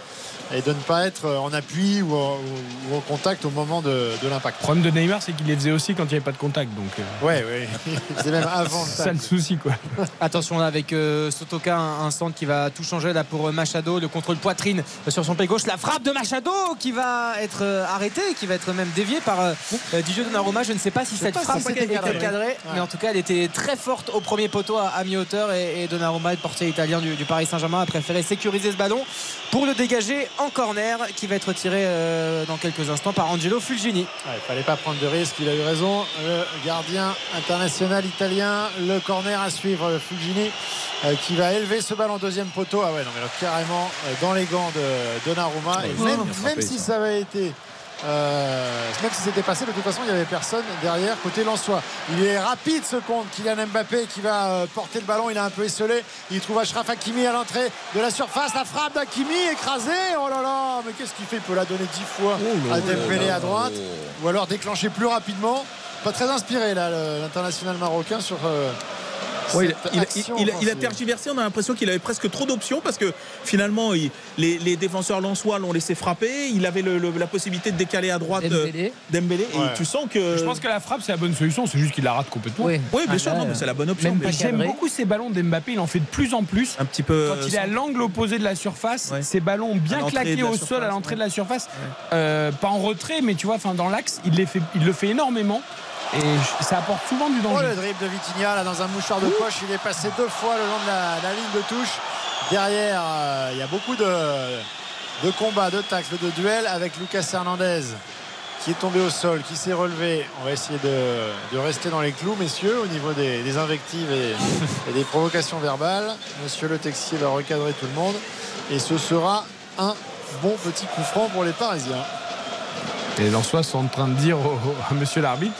et de ne pas être en appui ou, au contact au moment de, l'impact. Le problème de Neymar, c'est qu'il les faisait aussi quand il n'y avait pas de contact. Donc, euh. Ouais, ouais. [laughs] C'est même avant. C'est [laughs] ça le souci, quoi. [laughs] Attention là avec euh, Sotoka, un, centre qui va tout changer là pour euh, Machado, le contrôle poitrine sur son pied gauche, la frappe de Machado qui va être arrêtée, qui va être même déviée par Didier Donnarumma. Je ne sais pas si cette frappe était cadrée, mais en tout cas, elle était très forte au premier poteau à, mi-hauteur et, Donnarumma, le portier italien du, du Paris Saint-Germain, a préféré sécuriser ce ballon pour le dégager en corner qui va être tiré euh, dans quelques instants par Angelo Fulgini. il ne fallait pas prendre de risque, il a eu raison. Le gardien international italien, le corner à suivre Fulgini euh, qui va élever ce ballon deuxième poteau. Ah ouais, non, mais carrément euh, dans les gants de Donnarumma. Et même, même si ça avait été euh, même si c'était passé, de toute façon, il n'y avait personne derrière côté Lensois. Il est rapide ce compte, Kylian Mbappé qui va euh, porter le ballon. Il a un peu esselé. Il trouve Ashraf Hakimi à l'entrée de la surface. La frappe d'Hakimi écrasée. Oh là là, mais qu'est-ce qu'il fait? Il peut la donner dix fois oh à Dembélé à droite ou alors déclencher plus rapidement. Pas très inspiré là, l'international marocain sur. Euh, il, a tergiversé. On a l'impression qu'il avait presque trop d'options parce que finalement, les, défenseurs lensois l'ont laissé frapper. Il avait la possibilité de décaler à droite Dembélé. Euh, et tu sens que. Je pense que la frappe, c'est la bonne solution. C'est juste qu'il la rate complètement. Oui, bien sûr, c'est la bonne option. J'aime beaucoup ces ballons d'Mbappé. Il en fait de plus en plus. Un petit peu. Quand il est à l'angle opposé de la surface, ces ballons bien claqués au sol à l'entrée de la surface, euh, pas en retrait, mais tu vois, dans l'axe, il, il le fait énormément. Et ça apporte souvent du danger. Oh, le dribble de Vitinha là dans un mouchoir de poche, il est passé deux fois le long de la, ligne de touche. Derrière, euh, il y a beaucoup de, de combats, de taxes, de duels avec Lucas Hernandez qui est tombé au sol, qui s'est relevé. On va essayer de, rester dans les clous, messieurs, au niveau des, invectives [laughs] et, des provocations verbales. Monsieur Le Texier va recadrer tout le monde. Et ce sera un bon petit coup franc pour les Parisiens. Et les Lensois sont en train de dire à monsieur l'arbitre,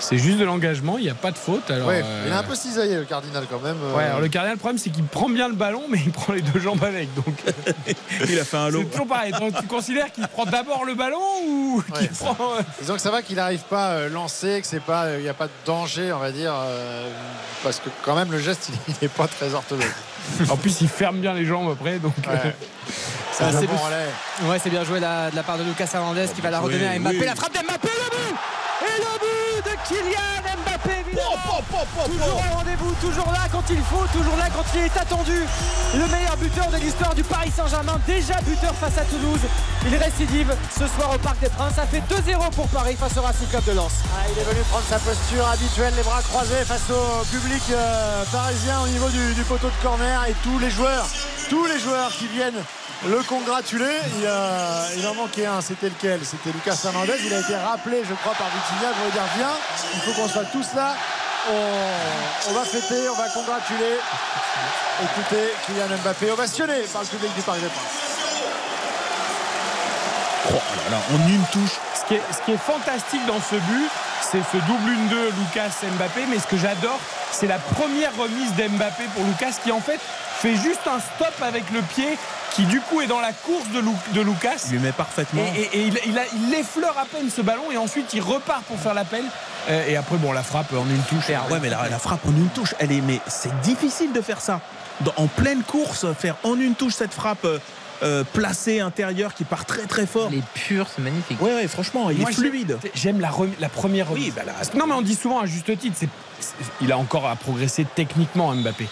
c'est juste de l'engagement, il n'y a pas de faute. Alors, ouais, il a un peu cisaillé le cardinal quand même. Ouais, alors le cardinal, le problème c'est qu'il prend bien le ballon, mais il prend les deux jambes avec. Donc [laughs] il a fait un lot. C'est toujours pareil. Donc, tu considères qu'il prend d'abord le ballon ou qu'il prend. Euh, Disons que ça va qu'il n'arrive pas à euh, lancer, que c'est pas, il n'y a pas de danger, on va dire, euh, parce que quand même le geste [laughs] il n'est pas très orthodoxe. en plus, il ferme bien les jambes après, donc. c'est bon ouais, c'est bien joué de la part de Lucas Hernandez qui va la redonner à Mbappé. La frappe d'Mbappé, le but Kylian Mbappé toujours au rendez-vous, toujours là quand il faut, toujours là quand il est attendu. Le meilleur buteur de l'histoire du Paris Saint-Germain, déjà buteur face à Toulouse. Il récidive ce soir au Parc des Princes. Ça fait 2-0 pour Paris face au Racing Club de Lens. Ah, il est venu prendre sa posture habituelle, les bras croisés face au public euh, parisien au niveau du, du poteau de corner et tous les joueurs, tous les joueurs qui viennent le congratuler. Il, en manquait un, c'était lequel? C'était Lucas Hernandez. Il a été rappelé, je crois, par Vitinha pour lui dire Viens, il faut qu'on soit tous là. On, va fêter, on va congratuler. Écoutez, Kylian Mbappé ovationné par le public du Paris des Princes. Oh là là, en une touche. Ce qui est, ce qui est fantastique dans ce but, c'est ce double 1-2 Lucas Mbappé. Mais ce que j'adore, c'est la première remise d'Mbappé pour Lucas qui en fait fait juste un stop avec le pied qui du coup est dans la course de, Lucas. Il lui met parfaitement. Et, il, il, effleure à peine ce ballon et ensuite il repart pour faire l'appel. Euh, et après, bon, la frappe en une touche. Ouais, mais la, frappe en une touche, elle est. Mais c'est difficile de faire ça. en pleine course, faire en une touche cette frappe. Euh, placée intérieure qui part très très fort. Elle est pure, c'est magnifique. Ouais, franchement, il est fluide. J'aime la, la, première remise. Oui, bah Non, mais on dit souvent à juste titre, il a encore à progresser techniquement Mbappé.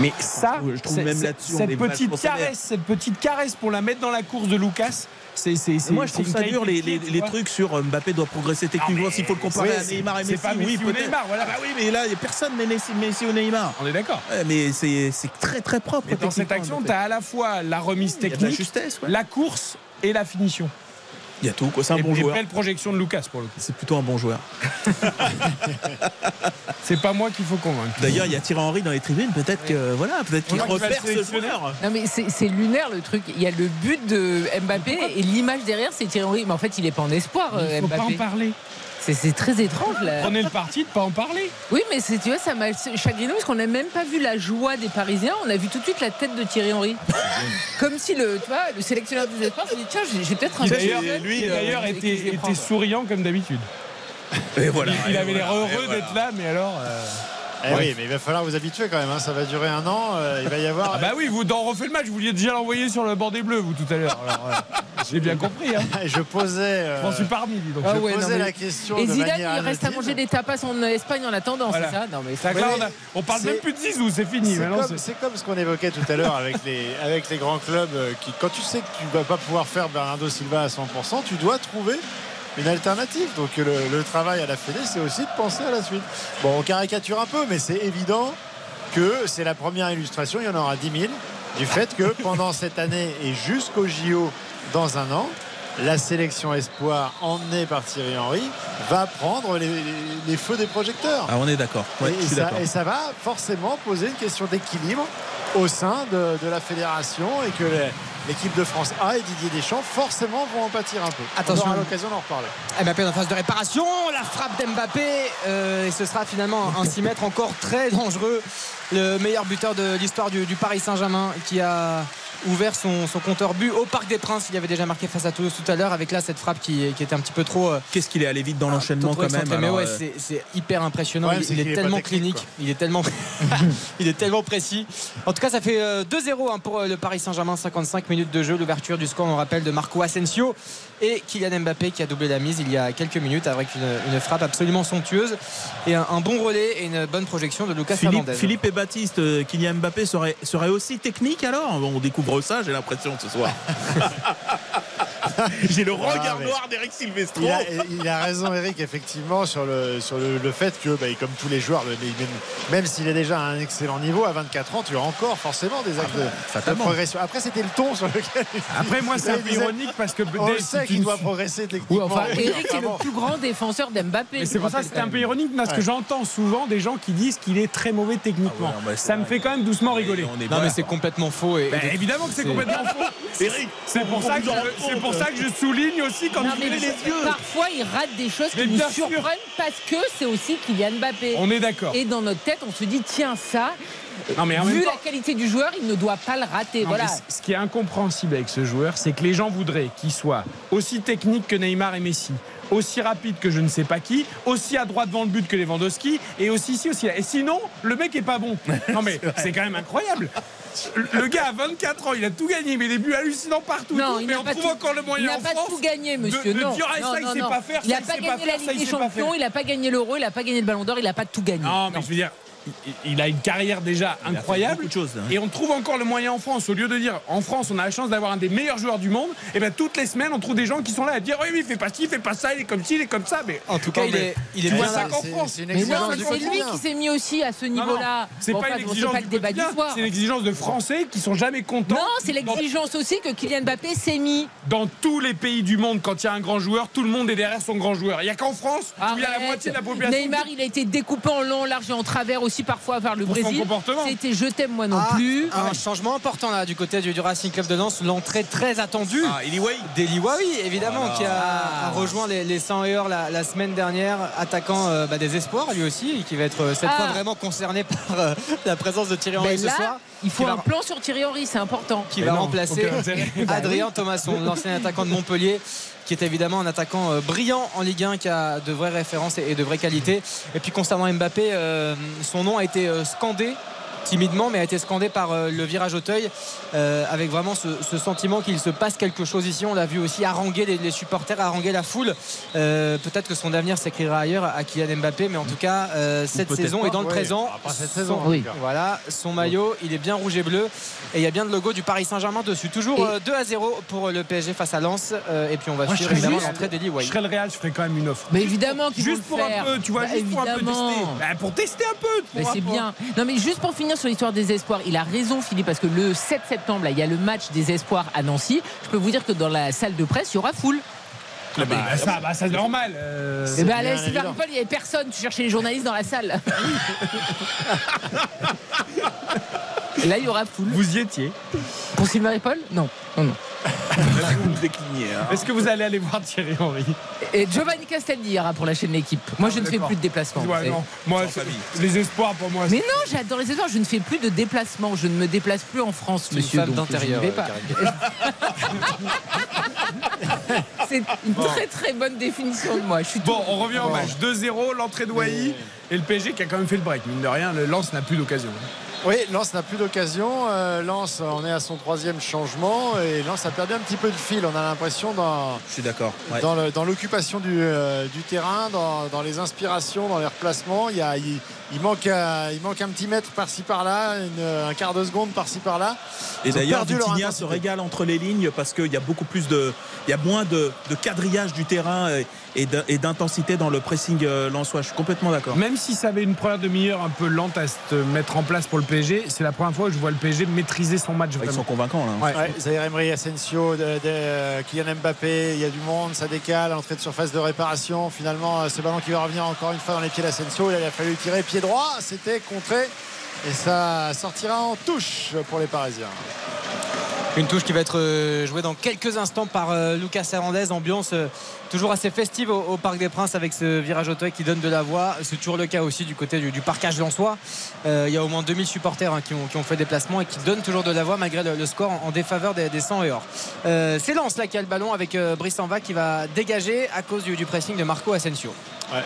Mais ça, je trouve même cette petite caresse, cette petite caresse pour la mettre dans la course de Lucas. C'est, moi je trouve ça dur les, trucs sur euh, Mbappé doit progresser techniquement s'il faut le comparer à Neymar et Messi. Pas Messi oui, Neymar, voilà. Bah oui, mais là il n'y a personne mais Messi, ou Neymar. On est d'accord. mais c'est, très très propre. Et dans cette action, tu as à la fois la remise technique, la, justesse, la course et la finition. Il y a tout, quoi. C'est un bon joueur. belle projection de Lucas pour le coup. C'est plutôt un bon joueur. [laughs] c'est pas moi qu'il faut convaincre. D'ailleurs, il y a Thierry Henry dans les tribunes. Peut-être que voilà, peut-être qu'il repère ce joueur. Non mais c'est lunaire le truc. Il y a le but de Mbappé et l'image derrière, c'est Thierry Henry. Mais en fait, il est pas en espoir. Il faut pas en parler. C'est très étrange là. Prenez le parti de pas en parler. Oui, mais tu vois, ça m'a chagriné parce qu'on n'a même pas vu la joie des Parisiens. On a vu tout de suite la tête de Thierry Henry. Comme si le, tu vois, le sélectionneur des espoirs s'est dit tiens, j'ai peut-être un. D'ailleurs, lui d'ailleurs était, était souriant comme d'habitude. Et voilà. Il, avait l'air heureux d'être là, mais alors. Euh, eh oui, mais il va falloir vous habituer quand même. Hein. Ça va durer un an. Euh, il va y avoir. Ah bah oui, vous dans refait le match, vous vouliez déjà l'envoyer sur le bord des bleus, vous tout à l'heure. [laughs] J'ai bien compris. Hein. [laughs] Je posais. Euh... Je suis parmi, donc. Ah je posais la question. Et Zidane, il reste à manger des tapas en Espagne en attendant, c'est ça? Non mais ça, on, parle même plus de Zizou, c'est fini. C'est comme, ce qu'on évoquait tout à l'heure avec les [laughs] avec les grands clubs euh, qui, quand tu sais que tu vas pas pouvoir faire Bernardo Silva à 100%, tu dois trouver une alternative. Donc le, travail à la Fédé, c'est aussi de penser à la suite. Bon, on caricature un peu, mais c'est évident que c'est la première illustration, il y en aura 10 000, du fait que pendant cette année et jusqu'au JO dans un an, la sélection espoir emmenée par Thierry Henry va prendre les, feux des projecteurs. Ah, on est d'accord. et, ça va forcément poser une question d'équilibre au sein de, de, la fédération et que les, l'équipe de France A et Didier Deschamps forcément vont en pâtir un peu. Attention. On aura l'occasion d'en reparler. Mbappé en phase de réparation, la frappe d'Mbappé euh, et ce sera finalement un 6 mètres encore très dangereux. Le meilleur buteur de l'histoire du, Paris Saint-Germain qui a ouvert son, compteur but au Parc des Princes. Il avait déjà marqué face à Toulouse tout à l'heure avec là cette frappe qui, était un petit peu trop. Euh, Qu'est-ce qu'il est allé vite dans ah, l'enchaînement quand même. mais ouais, euh, c'est hyper impressionnant. il, est, tellement clinique, il est tellement, il est tellement précis. En tout cas, ça fait 2-0 hein, pour le Paris Saint-Germain. 55 minutes de jeu. L'ouverture du score, on rappelle, de Marco Asensio et Kylian Mbappé qui a doublé la mise il y a quelques minutes avec une, frappe absolument somptueuse et un, bon relais et une bonne projection de Lucas Philippe, Fernandez. Philippe et Baptiste, euh, Kylian Mbappé serait, serait aussi technique alors? On découvre ça, j'ai l'impression ce soir. [laughs] J'ai le regard noir d'Eric Silvestro. Il a, il a raison, Eric, effectivement, sur le, sur le, le fait que, bah, comme tous les joueurs, même, même s'il est déjà à un excellent niveau, à 24 ans, tu as encore forcément des actes de- de, fatalement. progression. Après, c'était le ton sur lequel. Après, moi, c'est un peu ironique parce que On sait qu'il doit progresser techniquement. Enfin, Eric est le plus grand défenseur d'Mbappé. C'est pour ça que c'était un peu ironique parce que Ouais. j'entends souvent des gens qui disent qu'il est très mauvais techniquement. Ah ouais, bah, c'est ça me fait quand même doucement rigoler. Non, mais c'est complètement faux. Et, Bah, et- évidemment que c'est c'est- complètement faux. [laughs] Eric, C'est pour, ça que je, rend c'est pour compte. ça que je souligne aussi quand Non, tu mais les yeux. parfois il rate des choses Mais qui nous surprennent parce que c'est aussi Kylian Mbappé. On est d'accord. Et dans notre tête, on se dit tiens ça. Non, mais en même vu temps- la qualité du joueur, il ne doit pas le rater. Non, voilà. ce qui est incompréhensible avec ce joueur, c'est que les gens voudraient qu'il soit aussi technique que Neymar et Messi, aussi rapide que je ne sais pas qui, aussi à droite devant le but que Lewandowski, et aussi ici, aussi là. Et sinon, le mec est pas bon. [laughs] Non mais c'est quand même incroyable. Le- gars a 24 ans, il a tout gagné, mais des buts hallucinants partout. Non, tout, il mais n'a on pas trouve tout- encore le Il moyen n'a en pas France tout gagné, de- monsieur. de non. dire, ah, Non, ça, il non, sait pas faire, Il ça, n'a il pas sait gagné pas la faire, ça, Ligue il des sait pas Champions, faire. il n'a pas gagné l'Euro, il n'a pas gagné le Ballon d'Or, il n'a pas tout gagné. Non, mais je veux dire, il- a une carrière déjà Il incroyable. beaucoup de choses, hein. Et on trouve encore le moyen en France. Au lieu de dire, en France, on a la chance d'avoir un des meilleurs joueurs du monde, et bien toutes les semaines, on trouve des gens qui sont là à dire, oui, oui, il fait pas ci, il fait pas ça, il est comme ci, il est comme ça. Mais En tout cas, il mais est, il est tu bien vois ça là. qu'en C'est- France. c'est une Mais non, exigence du c'est lui qui s'est mis aussi à ce niveau-là. c'est Bon, pas une exigence pas du le débat du quotidien, soir. c'est l'exigence de Français qui sont jamais contents. Non, c'est l'exigence aussi que Kylian Mbappé s'est mis. Dans tous les pays du monde, quand il y a un grand joueur, tout le monde est derrière son grand joueur. Il n'y a qu'en France où il y a la moitié de la population. Neymar, il a été découpé en long, en large et en travers aussi parfois par le Pour Brésil. comportement. C'était je t'aime moi non Ah, plus. Un changement important là du côté du, du Racing Club de Lens, l'entrée très attendue Ah, Iliway d'Eli Wawi évidemment Voilà. qui a, Ah. a rejoint les, les 100 heures la, la semaine dernière, attaquant euh, bah, des espoirs lui aussi, et qui va être euh, cette Ah. fois vraiment concerné [laughs] par euh, la présence de Thierry Henry Ben ce soir. il faut un va- plan sur Thierry Henry, c'est important. qui Mais va non, remplacer. Adrien Thomasson, l'ancien attaquant de Montpellier, qui est évidemment un attaquant euh, brillant en Ligue 1, qui a de vraies références et de vraies qualités. Et puis concernant Mbappé, euh, son nom a été euh, scandé timidement mais a été scandé par euh, le virage Auteuil euh, avec vraiment ce, ce sentiment qu'il se passe quelque chose ici on l'a vu aussi haranguer les, les supporters haranguer la foule Euh, peut-être que son avenir s'écrira ailleurs à Kylian Mbappé mais en tout cas euh, cette saison pas, et dans le oui. présent Ah, pas cette son- saison, en Oui. voilà, son maillot, il est bien rouge et bleu. Et il y a bien le logo du Paris Saint-Germain dessus. Toujours Et- euh, 2 à 0 pour le PSG face à Lens. Euh, et puis on va Moi, suivre évidemment l'entrée d'Eli Je serais le Real, je ferais quand même une offre. Mais évidemment Juste le pour faire. un peu, tu vois, Bah, juste pour un peu tester. Bah, pour tester un peu. pour Mais c'est bien. Non, mais juste pour finir sur l'histoire des espoirs, il a raison, Philippe, parce que le 7 septembre, là, il y a le match des espoirs à Nancy. Je peux vous dire que dans la salle de presse, il y aura foule. Ah, bah, bah, ça, bah, c'est normal. euh, Et ben, à bien la évident. Silverpool, il n'y avait personne. Tu cherchais les journalistes dans la salle. [laughs] [laughs] Et là, il y aura foule. Vous y étiez. Pour Silverpool Non. Non, non. Vous me déclinez. hein. Est-ce que vous allez aller voir Thierry Henry Et Giovanni Castaldi ira pour la chaîne L'équipe. Moi, je ne fais plus de déplacement. Ouais, Et- non. Moi, les espoirs pour moi. Mais non, j'adore les espoirs. Je ne fais plus de déplacement. Je ne me déplace plus en France, monsieur. d'intérieur. vais euh. [laughs] C'est une très très bonne définition de moi. Je suis Bon, tout- on revient au match. 2-0, l'entrée de Wai et le PSG qui a quand même fait le break. Mine de rien, le Lens n'a plus d'occasion. Oui, Lens n'a plus d'occasion. Euh, Lens, on est à son troisième changement et Lens a perdu un petit peu de fil. On a l'impression dans, Je suis d'accord. ouais. dans, le- dans l'occupation du, euh, du terrain, dans, dans les inspirations, dans les replacements. Il, y a- il, il manque, euh, il manque un petit mètre par-ci par-là, un quart de seconde par-ci par-là. Et d'ailleurs, Vitinha se régale entre les lignes parce qu'il y a beaucoup plus de, il y a moins de, de quadrillage du terrain et- et d'in- et d'intensité dans le pressing euh, lensois. Je suis complètement d'accord. Même si ça avait une première demi-heure un peu lente à se mettre en place pour le PSG, c'est la première fois où je vois le PSG maîtriser son match Ils sont vraiment. convaincants là. Ouais. Ouais, Zaire Emery, Asensio, de, de- euh, Kylian Mbappé, il y a du monde, ça décale, entrée de surface de réparation. Finalement, euh, ce ballon qui va revenir encore une fois dans les pieds d'Asensio. Il a fallu tirer pied droit, c'était contré. Et ça sortira en touche pour les Parisiens. Une touche qui va être euh, jouée dans quelques instants par euh, Lucas Hernandez. Ambiance euh, toujours assez festive au, au Parc des Princes avec ce virage Auteuil qui donne de la voix. C'est toujours le cas aussi du côté du, parcage lensois. Euh, il y a au moins 2000 supporters hein, qui, ont, qui ont fait déplacement et qui donnent toujours de la voix malgré le, score en, défaveur des, des 100 et or. C'est Lens là qui a le ballon avec Brice Enva qui va dégager à cause du pressing de Marco Asensio.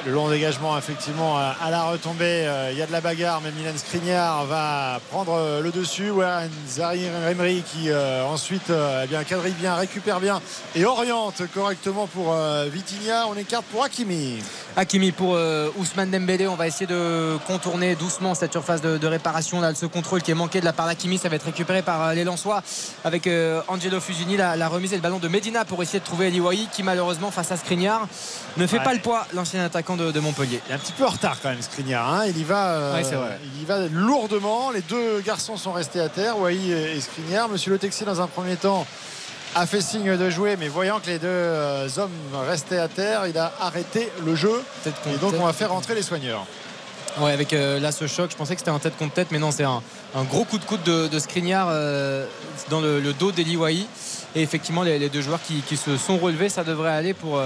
Le long dégagement, effectivement, à la retombée, euh, il y a de la bagarre, mais Milan Skriniar va prendre euh, le dessus. Warren Zahir Emery qui euh, ensuite eh bien, quadrille bien, récupère bien et oriente correctement pour Vitinha. On écarte pour Hakimi. Hakimi pour Ousmane Dembélé. On va essayer de contourner doucement cette surface de, réparation. Là, ce contrôle qui est manqué de la part d'Hakimi, ça va être récupéré par les Lensois avec Angelo Fusini. La, remise et le ballon de Medina pour essayer de trouver Eliwahi qui, malheureusement, face à Skriniar, ne fait pas le poids, l'ancien attaquant de, Montpellier. Il est un petit peu en retard quand même, Skriniar. Hein. il, y va, euh, il y va lourdement. Les deux garçons sont restés à terre, Wai et Skriniar. Monsieur Le Texier, dans un premier temps, a fait signe de jouer, mais voyant que les deux euh, hommes restaient à terre, il a arrêté le jeu. Et donc, on va faire rentrer les soigneurs. Ouais, avec euh, là ce choc, je pensais que c'était un tête contre tête, mais non, c'est un, gros coup de coude de, de Skriniar dans le, dos d'Eli Et effectivement, les, deux joueurs qui, qui, se sont relevés, ça devrait aller pour,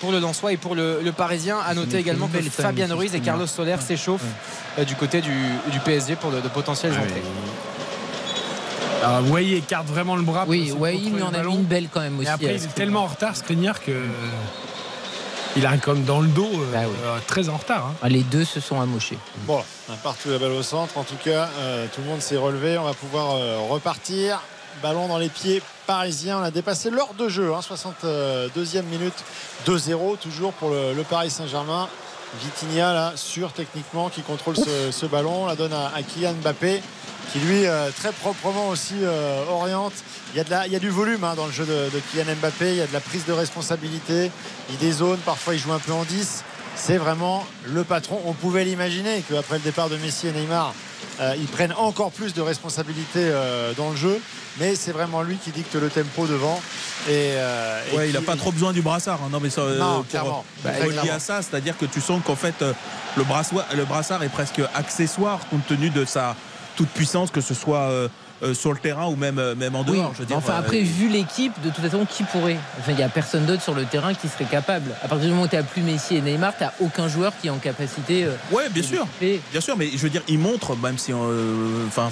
pour le Lensois et pour le, Parisien. À noter également que Fabien Ruiz et Carlos Soler s'échauffent euh, du côté du, PSG pour de, potentielles ah entrées. Alors, écarte vraiment le bras. Oui, Wai lui en a mis une belle quand même aussi. après, il est tellement en retard, Skriniar, que. Il a comme dans le dos, euh, bah euh, très en retard. Hein. Ah, les deux se sont amochés. Bon, partout la balle au centre. En tout cas, tout le monde s'est relevé. On va pouvoir repartir. Ballon dans les pieds parisiens. On a dépassé l'heure de jeu. 62e hein, minute. 2-0 toujours pour le, Paris Saint-Germain. Vitinha là sûr techniquement qui contrôle ce, ballon. La donne à, Kylian Mbappé qui lui euh, très proprement aussi euh, oriente. Il y, a de la, il y a du volume hein, dans le jeu de, Kylian Mbappé. Il y a de la prise de responsabilité. Il dézone. Parfois il joue un peu en 10. C'est vraiment le patron. On pouvait l'imaginer qu'après le départ de Messi et Neymar, euh, ils prennent encore plus de responsabilités dans le jeu mais c'est vraiment lui qui dicte le tempo devant. Et, euh, ouais, il n'a pas trop besoin du brassard. Hein. Non, mais ça, euh, non, clairement. Bah, à ça, c'est-à-dire que tu sens qu'en fait, euh, le brassard, le brassard est presque accessoire compte tenu de sa toute puissance, que ce soit euh, sur le terrain ou même, euh, même en dehors. Je veux dire, enfin, euh, après, vu l'équipe, de toute façon, qui pourrait Enfin, il n'y a personne d'autre sur le terrain qui serait capable. À partir du moment où tu n'as plus Messi et Neymar, tu n'as aucun joueur qui est en capacité. ouais, bien sûr. Bien sûr, mais je veux dire, il montre, même si, enfin,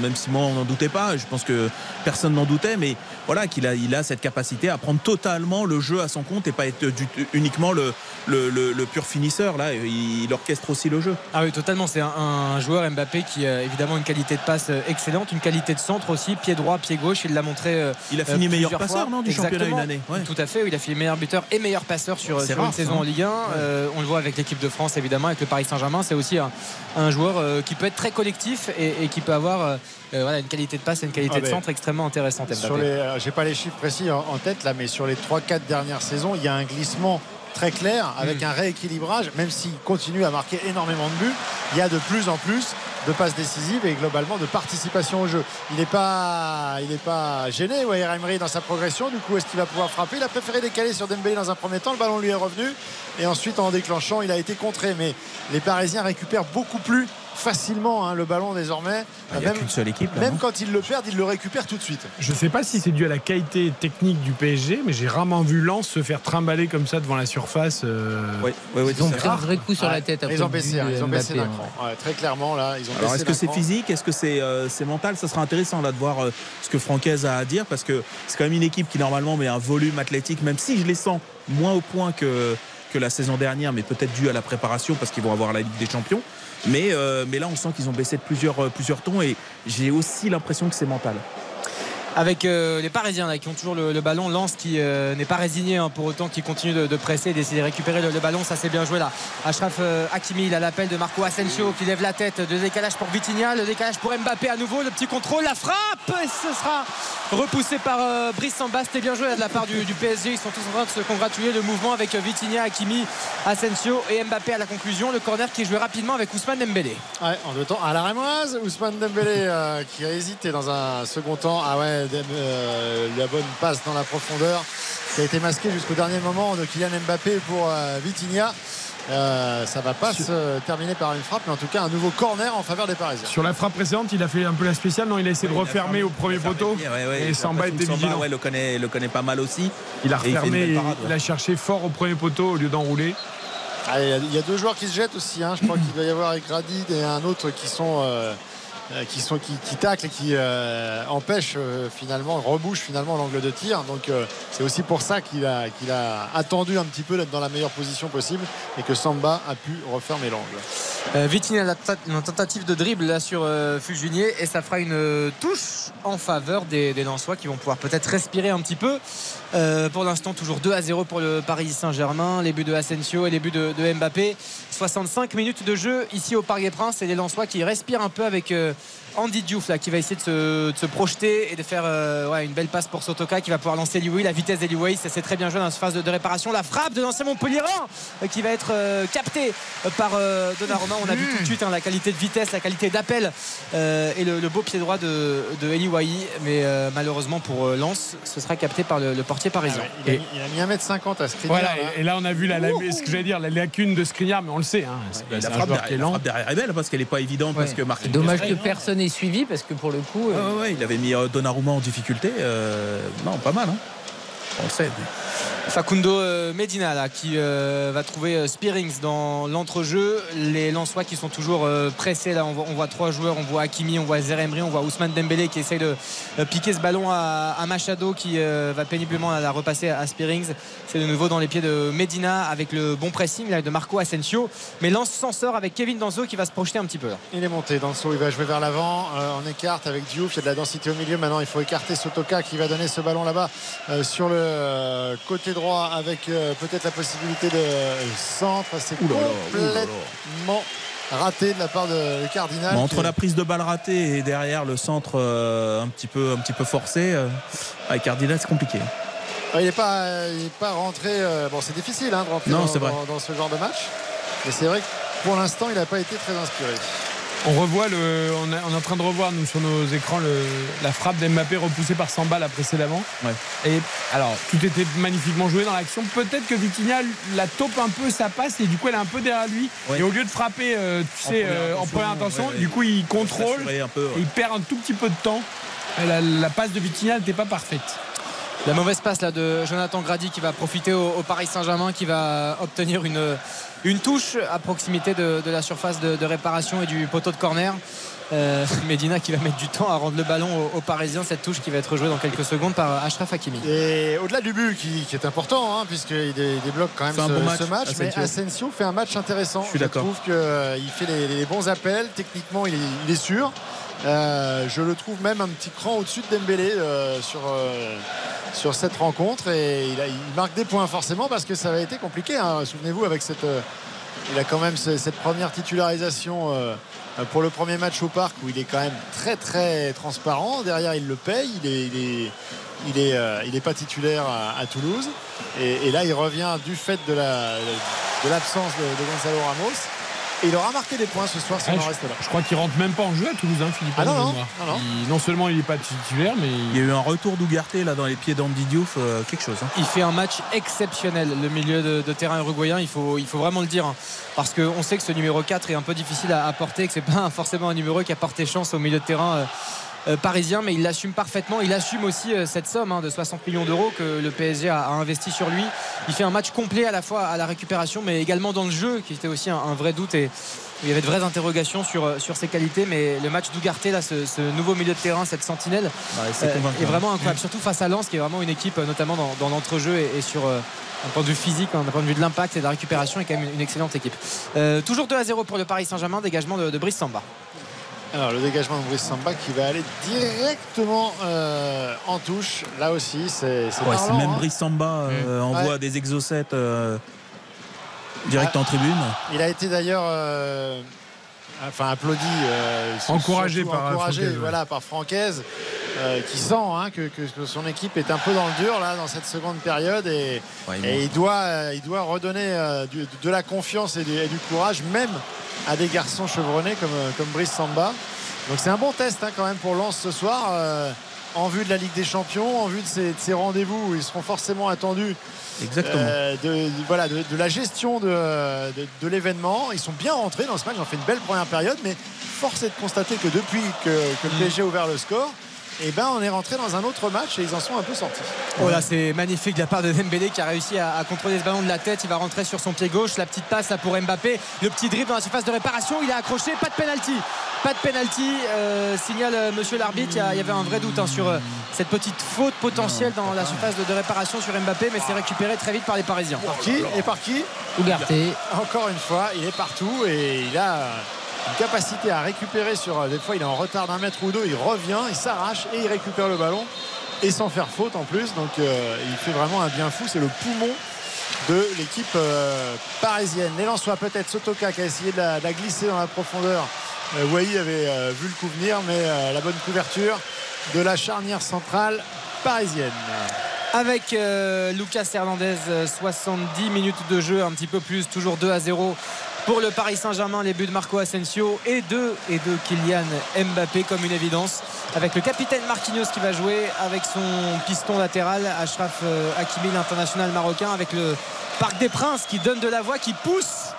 même si moi, on n'en doutait pas, je pense que personne n'en doutait, mais voilà, qu'il a, il a cette capacité à prendre totalement le jeu à son compte et pas être uniquement le, le, pur finisseur. Là, il, orchestre aussi le jeu. Ah oui, totalement. C'est un, joueur Mbappé qui a évidemment une qualité de passe excellente, une qualité de centre aussi, pied droit, pied gauche. Il l'a montré. Euh, il a fini euh, meilleur passeur non, du championnat une année. Tout à fait. Il a fini meilleur buteur et meilleur passeur sur, une saison en Ligue 1. Euh, on le voit avec l'équipe de France évidemment, avec le Paris Saint-Germain. C'est aussi un, joueur qui peut être très collectif et, qui peut avoir voilà, une qualité de passe et une qualité ah, de centre extrêmement intéressante. J'ai pas les chiffres précis en, tête là, mais sur les 3-4 dernières saisons, il y a un glissement très clair avec mm. un rééquilibrage, même s'il continue à marquer énormément de buts, il y a de plus en plus de passes décisives et globalement de participation au jeu. Il n'est pas, il pas gêné, Waher Emery, dans sa progression. Du coup, est-ce qu'il va pouvoir frapper? Il a préféré décaler sur Dembélé dans un premier temps. Le ballon lui est revenu. Et ensuite, en déclenchant, il a été contré. Mais les Parisiens récupèrent beaucoup plus facilement hein, le ballon désormais. Il même, seule équipe. même quand ils le perdent, ils le récupèrent tout de suite. Je ne sais pas si c'est dû à la qualité technique du PSG, mais j'ai rarement vu Lens se faire trimballer comme ça devant la surface. Euh... Oui, oui, ils ont pris un vrai coup sur la tête. ils ont baissé, ils ont baissé d'un cran. très clairement là, ils ont Alors est-ce que c'est physique, est-ce que c'est euh, mental? Ça sera intéressant là de voir euh, ce que Francaise a à dire parce que c'est quand même une équipe qui normalement met un volume athlétique, même si je les sens moins au point que que la saison dernière, mais peut-être dû à la préparation parce qu'ils vont avoir la Ligue des Champions. Mais, euh, mais là, on sent qu'ils ont baissé de plusieurs, euh, plusieurs tons et j'ai aussi l'impression que c'est mental avec euh, les Parisiens là, qui ont toujours le, ballon. Lance qui n'est pas résigné hein, pour autant, qui continue de, presser et d'essayer de récupérer le, ballon. Ça c'est bien joué là. Ashraf Hakimi, il a l'appel de Marco Asensio qui lève la tête. De décalage pour Vitinha, le décalage pour Mbappé à nouveau. Le petit contrôle, la frappe. Et ce sera repoussé par euh, Brice Samba. C'était bien joué de la part du, PSG. Ils sont tous en train de se congratuler. Le mouvement avec euh, Vitinha, Hakimi, Asensio et Mbappé à la conclusion. Le corner qui est joué rapidement avec Ousmane Dembélé. Ouais, en deux temps à la rémoise. Ousmane Dembélé euh, qui a hésité dans un second temps. Ah ouais, la bonne passe dans la profondeur qui a été masqué jusqu'au dernier moment de Kylian Mbappé pour Vitinha. Euh, ça va pas se terminer par une frappe, mais en tout cas un nouveau corner en faveur des Parisiens. Sur la frappe précédente, il a fait un peu la spéciale, non? Il a essayé de refermer au premier poteau. et Samba était vigilant. le connaît, le connaît pas mal aussi. Il a refermé, il, a cherché fort au premier poteau au lieu d'enrouler. Ah, il y, a deux joueurs qui se jettent aussi. Hein. Je crois [clears throat] qu'il doit y avoir Gradid et un autre qui sont. Euh, qui, sont, qui, qui taclent et qui empêchent finalement, rebouchent finalement l'angle de tir. Donc c'est aussi pour ça qu'il a, qu'il a attendu un petit peu d'être dans la meilleure position possible et que Samba a pu refermer l'angle. Vitinha une tentative de dribble là sur Fuginier et ça fera une touche en faveur des, des Lensois qui vont pouvoir peut-être respirer un petit peu. pour l'instant, toujours 2 à 0 pour le Paris Saint-Germain. Les buts de Asensio et les buts de, Mbappé. 65 minutes de jeu ici au Parc des Princes et les Lensois qui respirent un peu avec euh, Andy Diouf là, qui va essayer de se, projeter et de faire euh, ouais, une belle passe pour Sotoka qui va pouvoir lancer Liwei la vitesse d'Eliwei c'est très bien joué dans cette phase de, réparation. La frappe de l'ancien Montpellier euh, qui va être captée par Donnarumma. On a vu tout de suite hein, la qualité de vitesse la qualité d'appel et le, beau pied droit de, de mais malheureusement pour Lens ce sera capté par le, portier parisien. Ah il, a, mis 1m50 à Skriniar voilà, et, là on a vu la, ce que j'allais dire la lacune de Skriniar mais on le sait hein, la, frappe derrière, est belle parce qu'elle n'est pas évidente parce que dommage que personne n'ait suivi parce que pour le coup euh, il avait mis euh, Donnarumma en difficulté euh, non pas mal hein. on sait Facundo euh, Medina qui euh, va trouver euh, Spearings dans l'entrejeu. Les Lensois qui sont toujours pressés. On voit, trois joueurs. On voit Hakimi, on voit Zeremri, on voit Ousmane Dembélé qui essaye de piquer ce ballon à, Machado qui va péniblement la repasser à Spearings. C'est de nouveau dans les pieds de Medina avec le bon pressing de Marco Asensio. Mais Lance s'en sort avec Kevin Danzo qui va se projeter un petit peu. Il est monté. Danzo, il va jouer vers l'avant. on écarte avec Diouf. Il y a de la densité au milieu. Maintenant, il faut écarter Sotoka qui va donner ce ballon là-bas sur le côté droit avec euh, peut-être la possibilité de centre. C'est complètement raté de la part de Cardinal. entre la prise de balle ratée et derrière le centre euh, un, petit peu, un petit peu forcé, euh, avec Cardinal, c'est compliqué. Il n'est pas, pas rentré. bon, c'est difficile hein, de rentrer dans, dans, ce genre de match. Mais c'est vrai que pour l'instant, il n'a pas été très inspiré. On revoit le, on, est en train de revoir nous sur nos écrans la frappe d'Mbappé repoussée par Samba là précédemment. Et alors tout était magnifiquement joué dans l'action. Peut-être que Vitinha la taupe un peu, ça passe et du coup elle est un peu derrière lui. Et au lieu de frapper, euh, tu sais, en première, intention, du coup il contrôle, et il perd un tout petit peu de temps. La, passe de Vitinha n'était pas parfaite. La mauvaise passe là de Jonathan Grady qui va profiter au Paris Saint-Germain qui va obtenir une une touche à proximité de, la surface de, réparation et du poteau de corner. Euh, [laughs] Medina qui va mettre du temps à rendre le ballon aux, Parisiens. Cette touche qui va être jouée dans quelques secondes par Ashraf Hakimi. Et au-delà du but qui, est important hein, puisqu'il débloque quand même ce, match, mais Asensio fait un match intéressant. Je, trouve qu'il fait les, bons appels. Techniquement il est, sûr euh, je le trouve même un petit cran au-dessus de Dembélé sur, sur cette rencontre. Et il, marque des points forcément parce que ça avait été compliqué hein. souvenez-vous avec cette il a quand même cette première titularisation euh, pour le premier match au parc où il est quand même très très transparent. Derrière il le paye. Il est, il est, euh, il est, pas titulaire à, Toulouse. Et, là il revient du fait de l'absence de, de Gonzalo Ramos et il aura marqué des points ce soir si on je, reste là. Je crois qu'il rentre même pas en jeu à Toulouse, hein, Philippe. Ah non, non, non, seulement il n'est pas titulaire, mais. Il y a eu un retour d'Ougarté là dans les pieds d'Andy Diouf, euh, quelque chose. Hein. Il fait un match exceptionnel, le milieu de, terrain uruguayen, il faut, il faut vraiment le dire. Hein. parce qu'on sait que ce numéro 4 est un peu difficile à, porter, que c'est pas forcément un numéro qui a porté chance au milieu de terrain. Euh, parisien, mais il l'assume parfaitement. Il assume aussi euh, cette somme hein, de 60 millions d'euros que le PSG a, investi sur lui. Il fait un match complet à la fois à la récupération, mais également dans le jeu, qui était aussi un, vrai doute et il y avait de vraies interrogations sur, euh, sur ses qualités. Mais le match d'Ougarté, là, ce, nouveau milieu de terrain, cette sentinelle, est, vraiment incroyable. Surtout face à Lens, qui est vraiment une équipe, notamment dans, l'entrejeu et, sur un point de vue physique, hein, d'un point de vue de l'impact et de la récupération, est quand même une, excellente équipe. toujours 2 à 0 pour le Paris Saint-Germain, dégagement de, de Brice Samba. Alors le dégagement de Brice Samba qui va aller directement euh, en touche. Là aussi, c'est ouais, Même hein. Brice Samba euh, envoie des exocètes euh, direct en tribune. Il a été d'ailleurs enfin applaudi, encouragé par encouragé, voilà, par Francaise. qui sent hein, que, son équipe est un peu dans le dur là dans cette seconde période et, il, doit, il doit redonner de la confiance et du courage même à des garçons chevronnés comme, euh, comme Brice Samba. Donc c'est un bon test hein, quand même pour Lens ce soir. En vue de la Ligue des Champions, en vue de ces, rendez-vous où ils seront forcément attendus Exactement. Euh, de, voilà, de, la gestion de, de, l'événement. Ils sont bien rentrés dans ce match, ils ont fait une belle première période, mais force est de constater que depuis que, le mm. PSG a ouvert le score, et ben on est rentré dans un autre match et ils en sont un peu sortis. Oh là, c'est magnifique de la part de Dembélé qui a réussi à, à contrôler ce ballon de la tête. Il va rentrer sur son pied gauche. La petite passe là pour Mbappé. Le petit dribble dans la surface de réparation. Il a accroché. Pas de penalty. Pas de penalty. Euh, signale euh, monsieur l'arbitre. Il y avait un vrai doute hein, sur euh, cette petite faute potentielle dans la surface de, de réparation sur Mbappé, mais c'est récupéré très vite par les Parisiens. Par qui? Et par qui? Ougarté. Encore une fois, il est partout et il a une capacité à récupérer sur. Des fois, il est en retard d'un mètre ou deux. Il revient, il s'arrache et il récupère le ballon et sans faire faute en plus. Donc, euh, il fait vraiment un bien fou. C'est le poumon de l'équipe euh, parisienne. Les peut-être Sotoka qui a essayé de la, glisser dans la profondeur. Euh, avait euh, vu le coup venir, mais euh, la bonne couverture de la charnière centrale parisienne. avec euh, Lucas Hernandez euh, 70 minutes de jeu un petit peu plus toujours 2 à 0 pour le Paris Saint-Germain les buts de Marco Asensio et 2 et de Kylian Mbappé comme une évidence. Avec le capitaine Marquinhos qui va jouer avec son piston latéral Ashraf euh, Hakimi l'international marocain avec le Parc des Princes qui donne de la voix qui pousse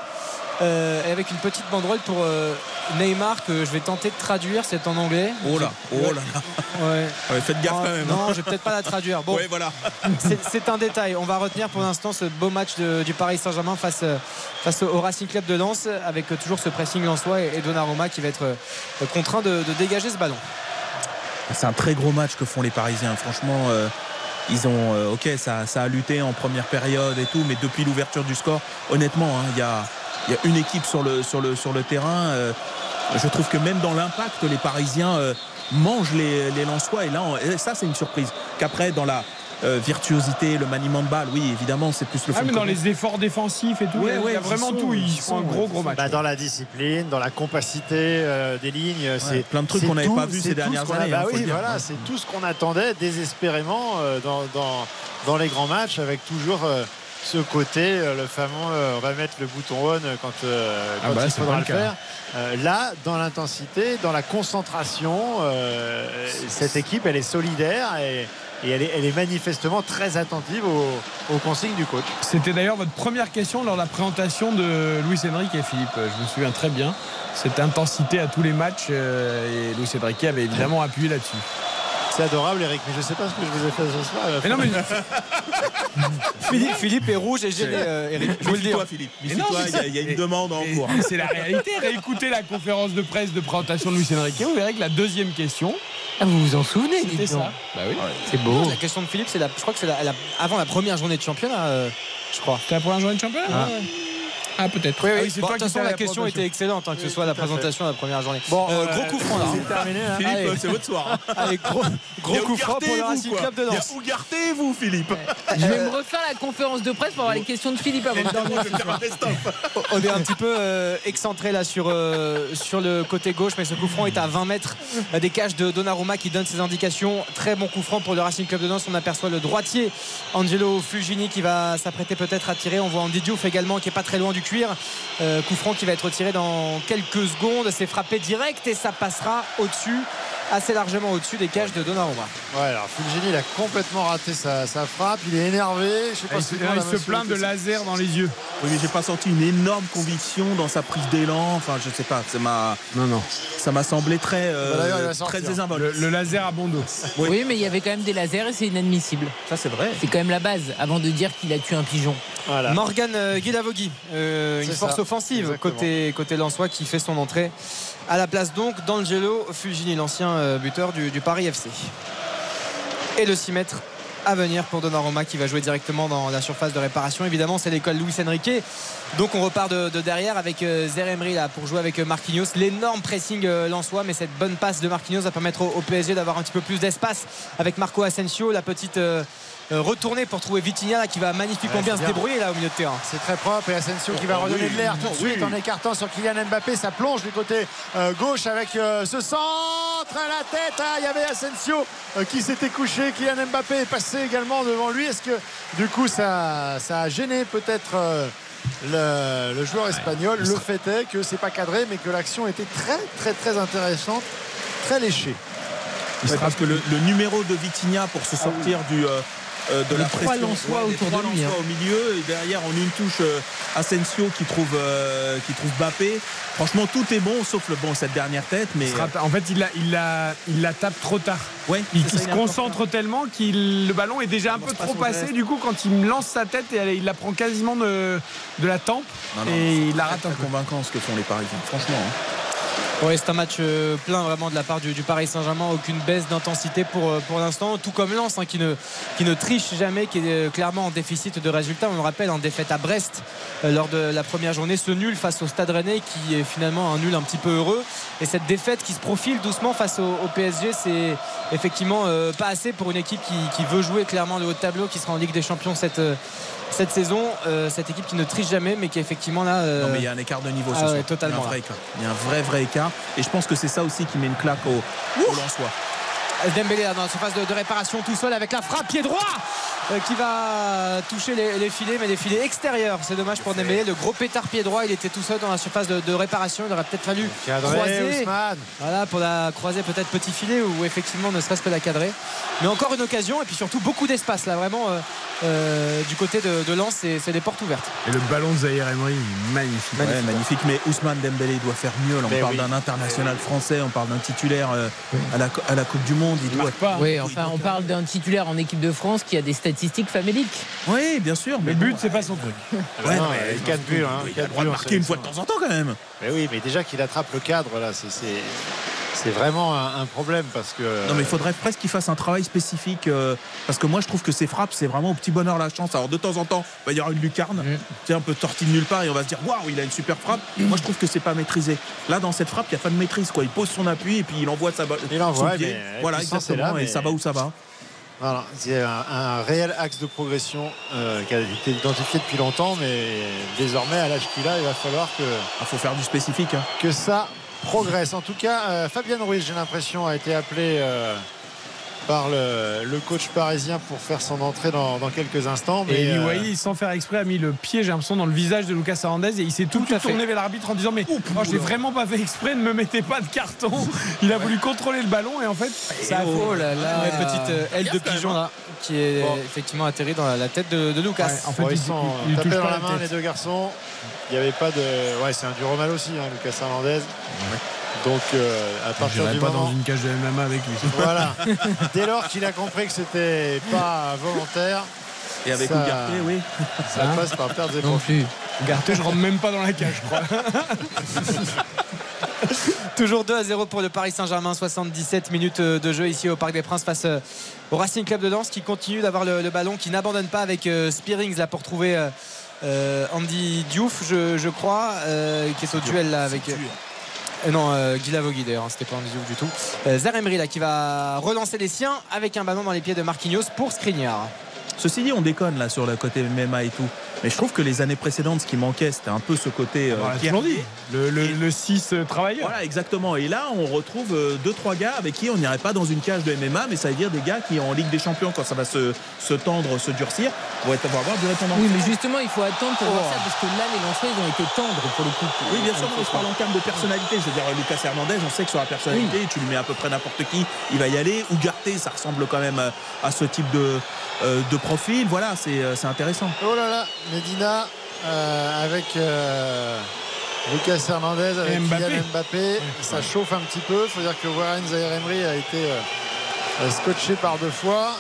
euh, et avec une petite banderole pour euh, Neymar que je vais tenter de traduire c'est en anglais Oh là, oh là là. Ouais. Ouais, faites gaffe Oh, quand même. Non, hein. je vais peut-être pas la traduire. Bon, Ouais, voilà. [laughs] c'est- un détail. On va retenir pour l'instant ce beau match de- du Paris Saint-Germain face, euh, face au Racing Club de Lens avec euh, toujours ce pressing lensois et, et Donnarumma qui va être contraint de, de dégager ce ballon. C'est un très gros match que font les Parisiens. Franchement, euh, ils ont. euh, ok, ça, ça a lutté en première période et tout, mais depuis l'ouverture du score, honnêtement, hein, il y, a, il y a une équipe sur le, sur le, sur le terrain. euh, je trouve que même dans l'impact, les Parisiens euh, mangent les, les Lensois. Et là, on- et ça, c'est une surprise. Qu'après, dans la euh, virtuosité, le maniement de balle, oui, évidemment, c'est plus le Ah, mais dans les efforts défensifs et tout, Ouais, il y a- ouais, il y a ils vraiment tout. Ils ils font un gros gros match. Bah, dans la discipline, dans la compacité euh, des lignes, c'est plein de trucs qu'on n'avait pas vu ces dernières ce années, bah hein, oui, voilà, c'est tout ce qu'on attendait désespérément euh, dans, dans, dans les grands matchs, avec toujours ce côté, euh, le fameux, euh, on va mettre le bouton on euh, quand, Ah bah, il faudra le faire. Euh, là, dans l'intensité, dans la concentration, euh, cette équipe, elle est solidaire et, et elle, est, elle est manifestement très attentive aux, aux consignes du coach. C'était d'ailleurs votre première question lors de la présentation de Luis Enrique et Philippe. Je me souviens très bien. Cette intensité à tous les matchs et Luis Enrique avait évidemment appuyé là-dessus. C'est adorable, Eric, mais je sais pas ce que je vous ai fait ce soir. Mais non, mais [laughs] Philippe, Philippe est rouge et gêné, euh, Eric. Je vous le dis. Méfie-toi, Philippe. Mais mais il y a- y, une demande en cours. mais c'est la réalité. Réécoutez la conférence de presse de présentation de Luis Enrique. Vous verrez que la deuxième question, Ah, vous vous en souvenez, c'était donc. ça. Bah oui. C'est beau. La question de Philippe, c'est la, je crois que c'est la- la- avant la première journée de championnat, euh, je crois. C'était la première journée de championnat Ah. ouais. Ah, peut-être. Oui, Ah oui. c'est Bon, de toute façon, la question était excellente, hein, que ce soit la présentation de la première journée. Bon, Euh, euh, gros coup franc là. C'est terminé. hein. Philippe, Allez. c'est votre soir. hein. [laughs] Allez, gros, gros coup franc pour le Racing Club de. Lens. Il y a Ougarté, vous, Philippe. Je vais me refaire la conférence de presse pour avoir les questions de Philippe avant de. On est un petit peu euh, excentré là sur, sur le côté gauche, mais ce coup franc est à 20 mètres des cages de Donnarumma qui donne ses indications. Très bon coup franc pour le Racing Club de Lens. On aperçoit le droitier Angelo Fugini qui va s'apprêter peut-être à tirer. On voit Andy Diouf également qui est pas très loin du Euh, coup franc qui va être tiré dans quelques secondes. C'est frappé direct et ça passera au-dessus, assez largement au-dessus des cages de Donnarumma. Ouais, alors Fulgini, il a complètement raté sa, sa frappe. Il est énervé. Je sais Ah, pas Il si se, il se plaint de laser dans les yeux. Oui, mais j'ai pas senti une énorme conviction dans sa prise d'élan. Enfin, je sais pas. Ça m'a, Non, non. ça m'a semblé très, euh, Bah, il très désinvolte. Le, le laser à bon dos. Oui. mais il y avait quand même des lasers et c'est inadmissible. Ça, c'est vrai. C'est quand même la base avant de dire qu'il a tué un pigeon. Voilà. Morgan euh, Guilavogui, euh, une force ça. offensive Exactement. côté, côté Lensois qui fait son entrée à la place donc d'Angelo Fugini, l'ancien euh, buteur du, Paris FC. Et le 6 mètres à venir pour Donnarumma qui va jouer directement dans la surface de réparation. Évidemment, c'est l'école Luis Enrique. Donc on repart de, de derrière avec euh, Zeremri là pour jouer avec euh, Marquinhos. L'énorme pressing lensois, mais cette bonne passe de Marquinhos va permettre au, PSG d'avoir un petit peu plus d'espace avec Marco Asensio. La petite euh, retournée pour trouver Vitinha là, qui va magnifiquement Ouais, bien se débrouiller là au milieu de terrain. C'est très propre et Asensio qui va Oh, redonner oui, de l'air tout de oui. suite en écartant sur Kylian Mbappé. Ça plonge du côté euh, gauche avec euh, ce centre à la tête. Ah, il y avait Asensio euh, qui s'était couché. Kylian Mbappé est passé également devant lui. Est-ce que du coup ça, ça a gêné peut-être euh, le, le joueur espagnol? Le fait est que c'est pas cadré mais que l'action était très très très intéressante, très léchée. Ouais, parce que le, le numéro de Vitinha pour se sortir du, euh, de Les la trois pression. Autour trois de lui, hein. au milieu et derrière en une touche euh, Asensio qui trouve euh, qui trouve Bappé. Franchement, tout est bon sauf le bon cette dernière tête, mais En fait, il la, il la, il la tape trop tard. ouais, Il, se concentre tellement qu'il le ballon est déjà un peu trop passé. Du coup, quand il lance sa tête, et elle- il la prend quasiment de, de la tempe Non, non, et il la rate convaincant ce que font les Parisiens. Franchement. hein. C'est un match euh, plein vraiment de la part du, Paris Saint-Germain. Aucune baisse d'intensité pour, euh, pour l'instant. Tout comme Lens hein, qui, ne, qui ne triche jamais, qui est euh, clairement en déficit de résultats. On le rappelle, en défaite à Brest lors de la première journée. Ce nul face au Stade Rennais qui est finalement un nul un petit peu heureux. Et cette défaite qui se profile doucement face au, PSG, c'est effectivement pas assez pour une équipe qui, qui veut jouer clairement le haut de tableau, qui sera en Ligue des Champions cette, cette saison. Euh, cette équipe qui ne triche jamais, mais qui effectivement là. euh, Non mais il y a un écart de niveau ce ah soir. ouais, totalement, Il y a un vrai écart. Il y a un vrai vrai écart et je pense que c'est ça aussi qui met une claque au, au Lensois. Dembélé dans la surface de, de réparation tout seul avec la frappe pied droit euh, qui va toucher les, les filets mais les filets extérieurs c'est dommage pour Dembélé le gros pétard pied droit il était tout seul dans la surface de, de réparation il aurait peut-être fallu croiser Ousmane. voilà pour la croiser peut-être petit filet ou effectivement ne serait-ce que la cadrer mais encore une occasion et puis surtout beaucoup d'espace là vraiment euh, euh, du côté de, de Lens c'est des portes ouvertes Et le ballon de Zahir Emery, magnifique. Ouais, magnifique. Mais Ousmane Dembélé doit faire mieux. Là, on Mais parle oui. d'un international français, on parle d'un titulaire euh, à, la, à la Coupe du Monde. Pas. Oui, enfin, on parle d'un titulaire en équipe de France qui a des statistiques faméliques. Oui, bien sûr. Mais le but, c'est pas son truc. [laughs] Ouais, non, mais il y a il quatre buts, hein, il a le droit de marquer une fois de temps en temps quand même. Mais oui, mais déjà qu'il attrape le cadre, là, c'est- c'est c'est vraiment un, un problème parce que. Non, mais il faudrait presque qu'il fasse un travail spécifique. euh, parce que moi, je trouve que ces frappes, c'est vraiment au petit bonheur la chance. Alors, de temps en temps, il va y avoir une lucarne, Mm. tu sais, un peu tortille de nulle part, et on va se dire, waouh, il a une super frappe. Moi, je trouve que c'est pas maîtrisé. Là, dans cette frappe, il n'y a pas de maîtrise. Quoi. Il pose son appui et puis il envoie sa balle. Il envoie, son pied. mais Voilà, exactement. là, Et mais- ça va où ça va. Voilà, c'est un, un réel axe de progression euh, qui a été identifié depuis longtemps, mais désormais, à l'âge qu'il a, il va falloir que, Il faut faire du spécifique. hein. que ça progresse. En tout cas, euh, Fabien Ruiz, j'ai l'impression, a été appelé euh, par le, le coach parisien pour faire son entrée dans, dans quelques instants. Et Mais, Eli euh, Wahi, sans faire exprès, a mis le pied, j'ai l'impression, dans le visage de Lucas Hernandez et il s'est tout, de Tout suite tourné fait. vers l'arbitre en disant Mais oh, j'ai vraiment pas fait exprès, ne me mettez pas de carton. Il a voulu contrôler le ballon et en fait, ça a oh là là Ouais. petite euh, aile de pigeon là qui est Bon. effectivement atterri dans la, la tête de, de Lucas Ouais, en fait, ils il- sont il- il tapés touche dans pas la la main, tête. les deux garçons. Il n'y avait pas de. Ouais, c'est un dur mal aussi, hein, Lucas Hernandez. Donc, euh, à partir du pas moment. dans une cage de MMA avec lui. Voilà. [laughs] Dès lors qu'il a compris que c'était pas volontaire, Et avec Ça- Ougarté, oui. ça Hein passe par perdre des profits. plus. Garté, je rentre même pas dans la cage, je crois. [laughs] Toujours 2 à 0 pour le Paris Saint-Germain, 77 minutes de jeu ici au Parc des Princes face euh, au Racing Club de Lens qui continue d'avoir le, le ballon, qui n'abandonne pas avec euh, Spearings là pour trouver euh, Andy Diouf, je, je crois, euh, qui est au duel là avec. euh, non, euh, Guy Lavogui d'ailleurs, hein, c'était pas Andy Diouf du tout. Euh, Zaremery là qui va relancer les siens avec un ballon dans les pieds de Marquinhos pour Skriniar. Ceci dit, on déconne là sur le côté MMA et tout. Mais je trouve que les années précédentes, ce qui manquait, c'était un peu ce côté. euh, l'a Pierre- toujours dit. Le, le, le 6 travailleur. Voilà, exactement. Et là, on retrouve euh, deux, trois gars avec qui on n'irait pas dans une cage de MMA, mais ça veut dire des gars qui, en Ligue des Champions, quand ça va se, se tendre, se durcir, vont, être, vont avoir du répondant. Oui, mais justement, il faut attendre pour voir ça parce que là, les lancers, ils ont été tendres pour le coup. Oui, bien sûr, mais je parle en termes de personnalité. Je veux dire, Lucas Hernandez, on sait que sur la personnalité, tu lui mets à peu près n'importe qui, il va y aller. Ougarté, ça ressemble quand même à, à ce type de, euh, de profil. Voilà, c'est euh, c'est intéressant. Oh là là, Medina euh, avec euh, Lucas Hernandez, avec Mbappé. Kylian Mbappé. Ça chauffe un petit peu. Il faut dire que Warren Zaire Emery a été euh, scotché par deux fois.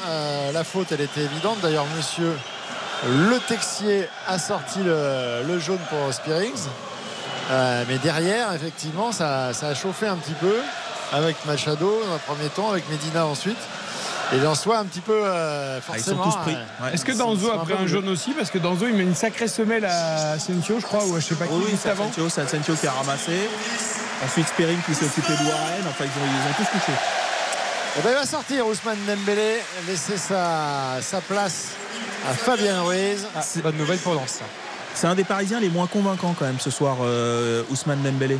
La faute, elle était évidente. D'ailleurs, monsieur Le Texier a sorti le, le jaune pour Spearings. Mais derrière, effectivement, ça, ça a chauffé un petit peu avec Machado dans un premier temps, avec Medina ensuite. Et Lensois un petit peu euh, Ah, ils sont forcément. tous pris. euh, Ouais. Est-ce que Danzo a un pris un jaune aussi Parce que Danzo, il met une sacrée semelle à Asensio, je crois, ou à je sais pas qui, Oui, oui, juste c'est avant. C'est Asensio qui a ramassé. Ensuite, Sperring qui s'est occupé de Warren. Enfin, ils ont, ils ont tous touché. Eh ben, il va sortir Ousmane Dembélé, laisser sa, sa place à Fabien Ruiz. Ah, bonne nouvelle pour Lens. C'est un des Parisiens les moins convaincants quand même ce soir, euh, Ousmane Dembélé.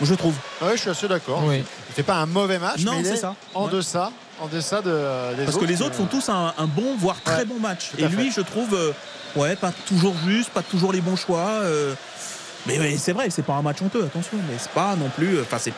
Je trouve. Oui, je suis assez d'accord. Oui. Il fait pas un mauvais match, Non, mais il c'est est ça. en Ouais. deçà, en deçà de, des Parce autres. que les autres font tous un, un bon, voire très bon match. Et lui, fait. je trouve, euh, ouais, pas toujours juste, pas toujours les bons choix. Euh, Mais, c'est vrai, c'est pas un match honteux, attention, mais c'est pas non plus. Enfin, c'est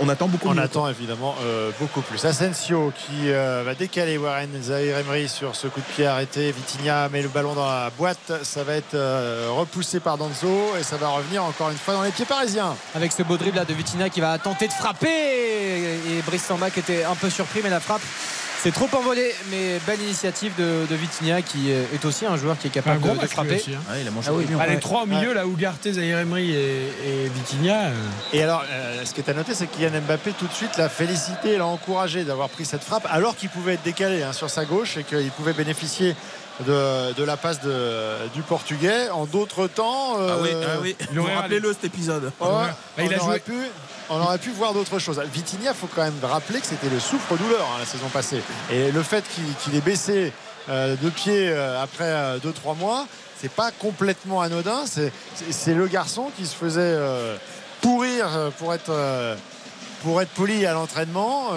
on, attend beaucoup. On attend évidemment euh, beaucoup plus. Asensio qui euh, va décaler Warren Zahir Emery sur ce coup de pied arrêté. Vitinha met le ballon dans la boîte. Ça va être euh, repoussé par Danzo et ça va revenir encore une fois dans les pieds parisiens. Avec ce beau dribble là de Vitinha qui va tenter de frapper et Brice Samba qui était un peu surpris, mais la frappe c'est trop envolé, mais belle initiative de, de Vitinha qui est aussi un joueur qui est capable de, frapper. Hein. il a ah les trois au milieu, là, Ougarté, Zahir Emery et, et Vitinha. Euh. Et alors, euh, ce qui est à noter, c'est qu'Yann Mbappé, tout de suite, l'a félicité, l'a encouragé d'avoir pris cette frappe, alors qu'il pouvait être décalé hein, sur sa gauche et qu'il pouvait bénéficier de, la passe du Portugais. En d'autres temps. ah oui, ah oui. Rappelez-le cet épisode. il a joué. Pu, on aurait pu voir d'autres choses. Vitinha, il faut quand même rappeler que c'était le souffre-douleur hein, la saison passée. Et le fait qu'il ait baissé euh, de pied euh, après 2-3 euh, mois, c'est pas complètement anodin. C'est le garçon qui se faisait pourrir pour être, pour être poli à l'entraînement,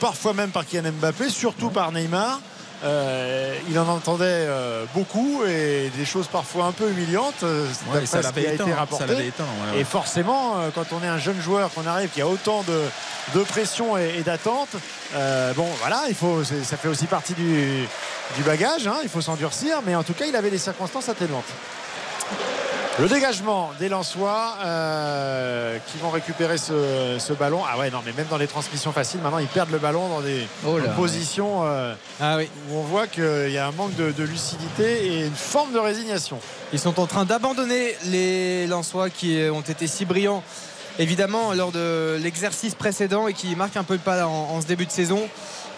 parfois même par Kylian Mbappé, surtout par Neymar. Euh, il en entendait euh, beaucoup et des choses parfois un peu humiliantes. Euh, ça a été rapporté. Et forcément, quand on est un jeune joueur, qu'on arrive, qu'il y a autant de, pression et, d'attente, bon, voilà, il faut, ça fait aussi partie du, bagage. Hein, il faut s'endurcir, mais en tout cas, il avait des circonstances atténuantes. Le dégagement des Lensois euh, qui vont récupérer ce, ballon. Ah ouais, non, mais même dans les transmissions faciles, maintenant ils perdent le ballon dans des, oh positions euh, ah où on voit qu'il y a un manque de, lucidité et une forme de résignation. Ils sont en train d'abandonner les Lensois qui ont été si brillants évidemment lors de l'exercice précédent et qui marquent un peu le pas en, ce début de saison.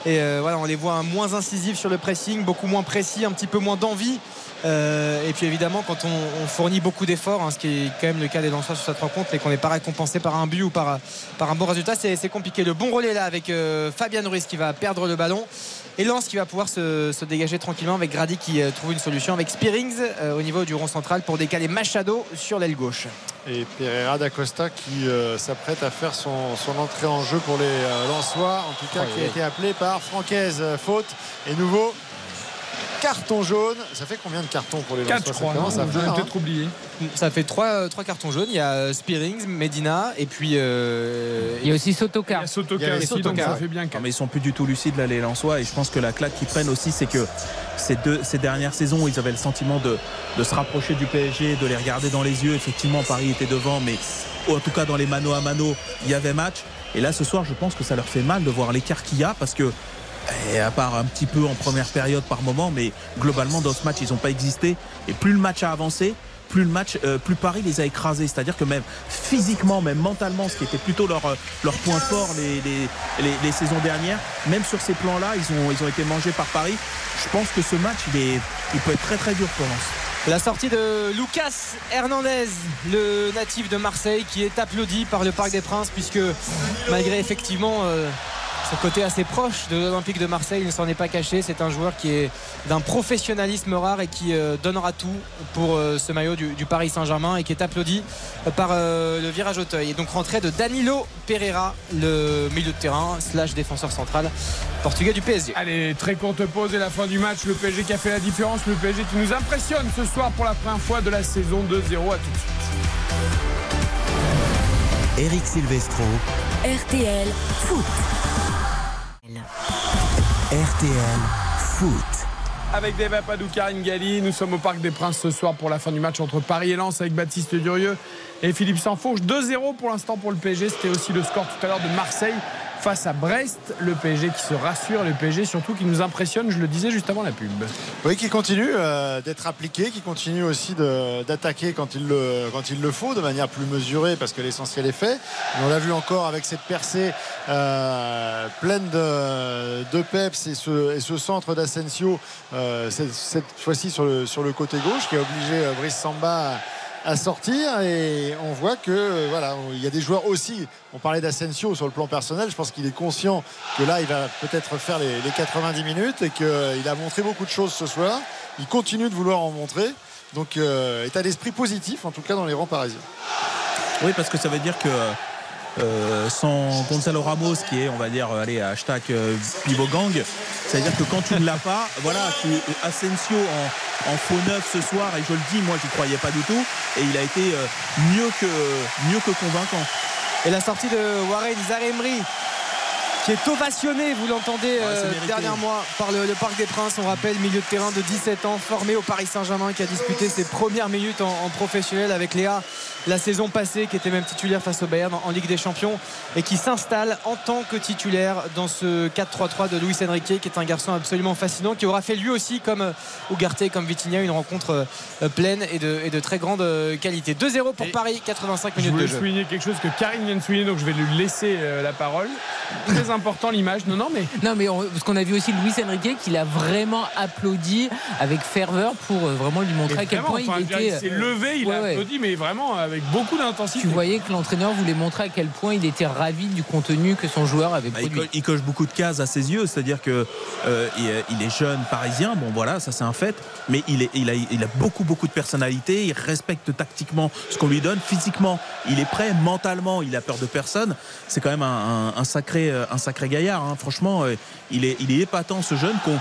Et euh, voilà, on les voit moins incisifs sur le pressing, beaucoup moins précis, un petit peu moins d'envie. Euh, et puis évidemment, quand on, fournit beaucoup d'efforts, hein, ce qui est quand même le cas des lanceurs sur cette rencontre, et qu'on n'est pas récompensé par un but ou par, par un bon résultat, c'est compliqué. Le bon relais là avec euh, Fabien Ruiz qui va perdre le ballon. Et Lance qui va pouvoir se, dégager tranquillement avec Grady qui euh, trouve une solution avec Spearings au niveau du rond central pour décaler Machado sur l'aile gauche. Et Pereira d'Acosta qui s'apprête à faire son, entrée en jeu pour les Lensois, en tout cas qui a été appelé par Francaise. Faute et nouveau carton jaune. Ça fait combien de cartons pour les 4 je crois. Ça fait peut-être oublié. Ça fait 3, cartons jaunes. Il y a euh, Spearings, Medina et puis. Euh, il y a aussi Sotoka. Il y a Sotoka aussi, donc ça fait bien. mais ils sont plus du tout lucides là, les Lensois. Et je pense que la claque qu'ils prennent aussi, c'est que ces, deux, ces dernières saisons, ils avaient le sentiment de, de se rapprocher du PSG, de les regarder dans les yeux. Effectivement, Paris était devant, mais en tout cas dans les mano à mano, il y avait match. Et là, ce soir, je pense que ça leur fait mal de voir l'écart qu'il y a parce que et à part un petit peu en première période par moment, mais globalement dans ce match ils n'ont pas existé. Et plus le match a avancé, plus le match, euh, plus Paris les a écrasés. C'est-à-dire que même physiquement, même mentalement, ce qui était plutôt leur, euh, leur point fort les, les, saisons dernières, même sur ces plans-là, ils ont, ils ont été mangés par Paris. Je pense que ce match, il, est, il peut être très très dur pour Lens. La sortie de Lucas Hernandez, le natif de Marseille, qui est applaudi par le Parc des Princes, puisque malgré effectivement euh, son côté assez proche de l'Olympique de Marseille, il ne s'en est pas caché. C'est un joueur qui est d'un professionnalisme rare et qui euh, donnera tout pour euh, ce maillot du, Paris Saint-Germain et qui est applaudi par euh, le virage Auteuil. Et donc rentrée de Danilo Pereira, le milieu de terrain slash défenseur central portugais du PSG. Allez, très courte pause et la fin du match. Le PSG qui a fait la différence, le PSG qui nous impressionne ce soir pour la première fois de la saison 2-0. À tout de suite. Eric Silvestro. RTL Foot. RTL Foot. Avec Deva Padou, Karine Galli, nous sommes au Parc des Princes ce soir pour la fin du match entre Paris et Lens avec Baptiste Durieux et Philippe Sansfourche. 2-0 pour l'instant pour le PSG. C'était aussi le score tout à l'heure de Marseille face à Brest. Le PSG qui se rassure, le PSG surtout qui nous impressionne, je le disais juste avant la pub. Oui, qui continue euh, d'être appliqué, qui continue aussi d'attaquer quand, il le, quand il le faut, de manière plus mesurée, parce que l'essentiel est fait. on l'a vu encore avec cette percée euh, pleine de, de, peps et ce, centre d'Asensio, euh, cette, cette fois-ci sur le, sur le côté gauche, qui a obligé Brice Samba à sortir et on voit que euh, voilà il y a des joueurs aussi. On parlait d'Asensio sur le plan personnel. Je pense qu'il est conscient que là il va peut-être faire les, 90 minutes et qu'il a montré beaucoup de choses ce soir. Il continue de vouloir en montrer. Donc euh, état d'esprit positif en tout cas dans les rangs parisiens. Oui parce que ça veut dire que euh, sans Gonzalo Ramos qui est on va dire allez hashtag Pivo Gang C'est-à-dire que quand tu ne l'as pas, voilà, tu, Asensio en, en faux neuf ce soir, et je le dis, moi je ne croyais pas du tout, et il a été euh, mieux, que, mieux que convaincant. Et la sortie de Warren Zaremri qui est ovationné, vous l'entendez euh, dernièrement par le, Parc des Princes. On rappelle, milieu de terrain de 17 ans, formé au Paris Saint-Germain, qui a disputé ses premières minutes en, professionnel avec Léa la saison passée, qui était même titulaire face au Bayern en, Ligue des Champions, et qui s'installe en tant que titulaire dans ce 4-3-3 de Luis Enrique, qui est un garçon absolument fascinant, qui aura fait lui aussi, comme euh, Ugarte, comme Vitinha, une rencontre euh, pleine et de, et de, très grande qualité. 2-0 pour Paris, 85 minutes de jeu. Je voulais souligner quelque chose que Karine vient de souligner, donc je vais lui laisser la parole. Très important l'image. Non, non, mais. Non, mais parce qu'on a vu aussi Luis Enrique qui l'a vraiment applaudi avec ferveur pour euh, vraiment lui montrer à quel point il était. Il s'est levé, il a applaudi, mais vraiment avec beaucoup d'intensité. Tu voyais que l'entraîneur voulait montrer à quel point il était ravi du contenu que son joueur avait bah, produit. il, coche beaucoup de cases à ses yeux, c'est-à-dire que euh, il, est jeune parisien, bon voilà, ça c'est un fait, mais il, est, il, a, il a beaucoup beaucoup de personnalité, il respecte tactiquement ce qu'on lui donne, physiquement il est prêt, mentalement il a peur de personne. C'est quand même un, sacré, un sacré gaillard. Hein. Franchement, euh, il est, il est épatant ce jeune qu'on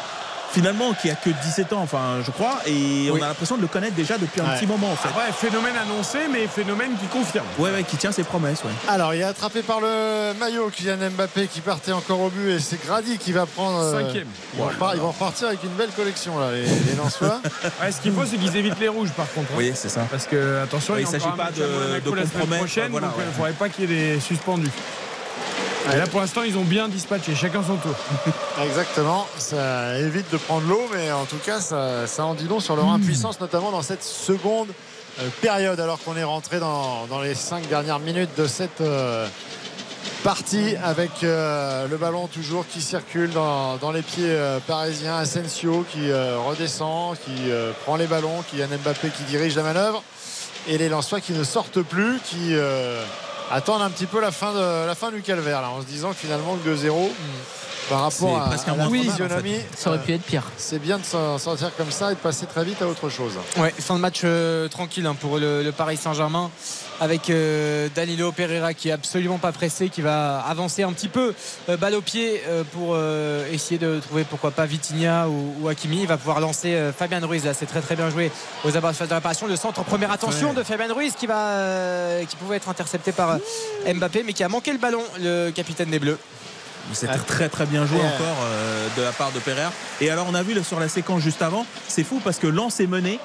finalement qui a que 17 ans, enfin je crois, et on a l'impression de le connaître déjà depuis un petit moment en fait. Ouais, phénomène annoncé, mais phénomène qui confirme. Ouais, ouais, qui tient ses promesses. Alors il est attrapé par le maillot Kylian Mbappé qui partait encore au but et c'est Grady qui va prendre. Euh, Cinquième. Ils, vont repartir avec une belle collection là, les, les Lensois. [laughs] ce qu'il faut, c'est qu'ils évitent les rouges par contre. Hein. Oui, c'est ça. Parce que attention, il ne s'agit pas de, de compromettre. il ne faudrait pas qu'il y ait des suspendus. Et là, pour l'instant, ils ont bien dispatché, chacun son tour. [laughs] Exactement. Ça évite de prendre l'eau, mais en tout cas, ça, en dit long sur leur impuissance, notamment dans cette seconde euh, période, alors qu'on est rentré dans, les cinq dernières minutes de cette euh, partie, avec euh, le ballon toujours qui circule dans, les pieds parisiens. Asensio qui redescend, qui prend les ballons, qui a Mbappé qui dirige la manœuvre. Et les Lensois qui ne sortent plus, qui attendre un petit peu la fin, de, la fin du calvaire là, en se disant que finalement le 2-0 par rapport à, à la physionomie, ça aurait pu être pire. C'est bien de s'en sortir comme ça et de passer très vite à autre chose. Ouais, fin de match euh, tranquille hein, pour le, Paris Saint-Germain avec euh, Danilo Pereira qui est absolument pas pressé, qui va avancer un petit peu euh, balle au pied pour essayer de trouver pourquoi pas Vitinha ou, Hakimi. Il va pouvoir lancer Fabien Ruiz là, c'est très très bien joué aux abords de réparation. Le centre première attention de Fabien Ruiz qui va qui pouvait être intercepté par Mbappé mais qui a manqué le ballon, le capitaine des Bleus. C'était très très bien joué encore euh, de la part de Pereira. Et alors on a vu sur la séquence juste avant, c'est fou parce que Lance est mené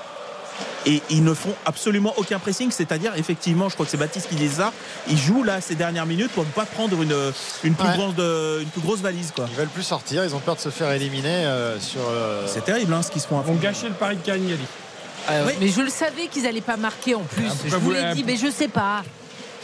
et ils ne font absolument aucun pressing. C'est-à-dire, effectivement, je crois que c'est Baptiste qui dit ça. Ils jouent là ces dernières minutes pour ne pas prendre une, une, plus, grosse valise. Quoi. Ils veulent plus sortir, ils ont peur de se faire éliminer euh, sur. Euh, c'est terrible hein, ce qu'ils se font. Ils vont gâcher le pari de Carignali. Mais je le savais qu'ils n'allaient pas marquer en plus. Ah, je vous l'ai dit, mais je sais pas.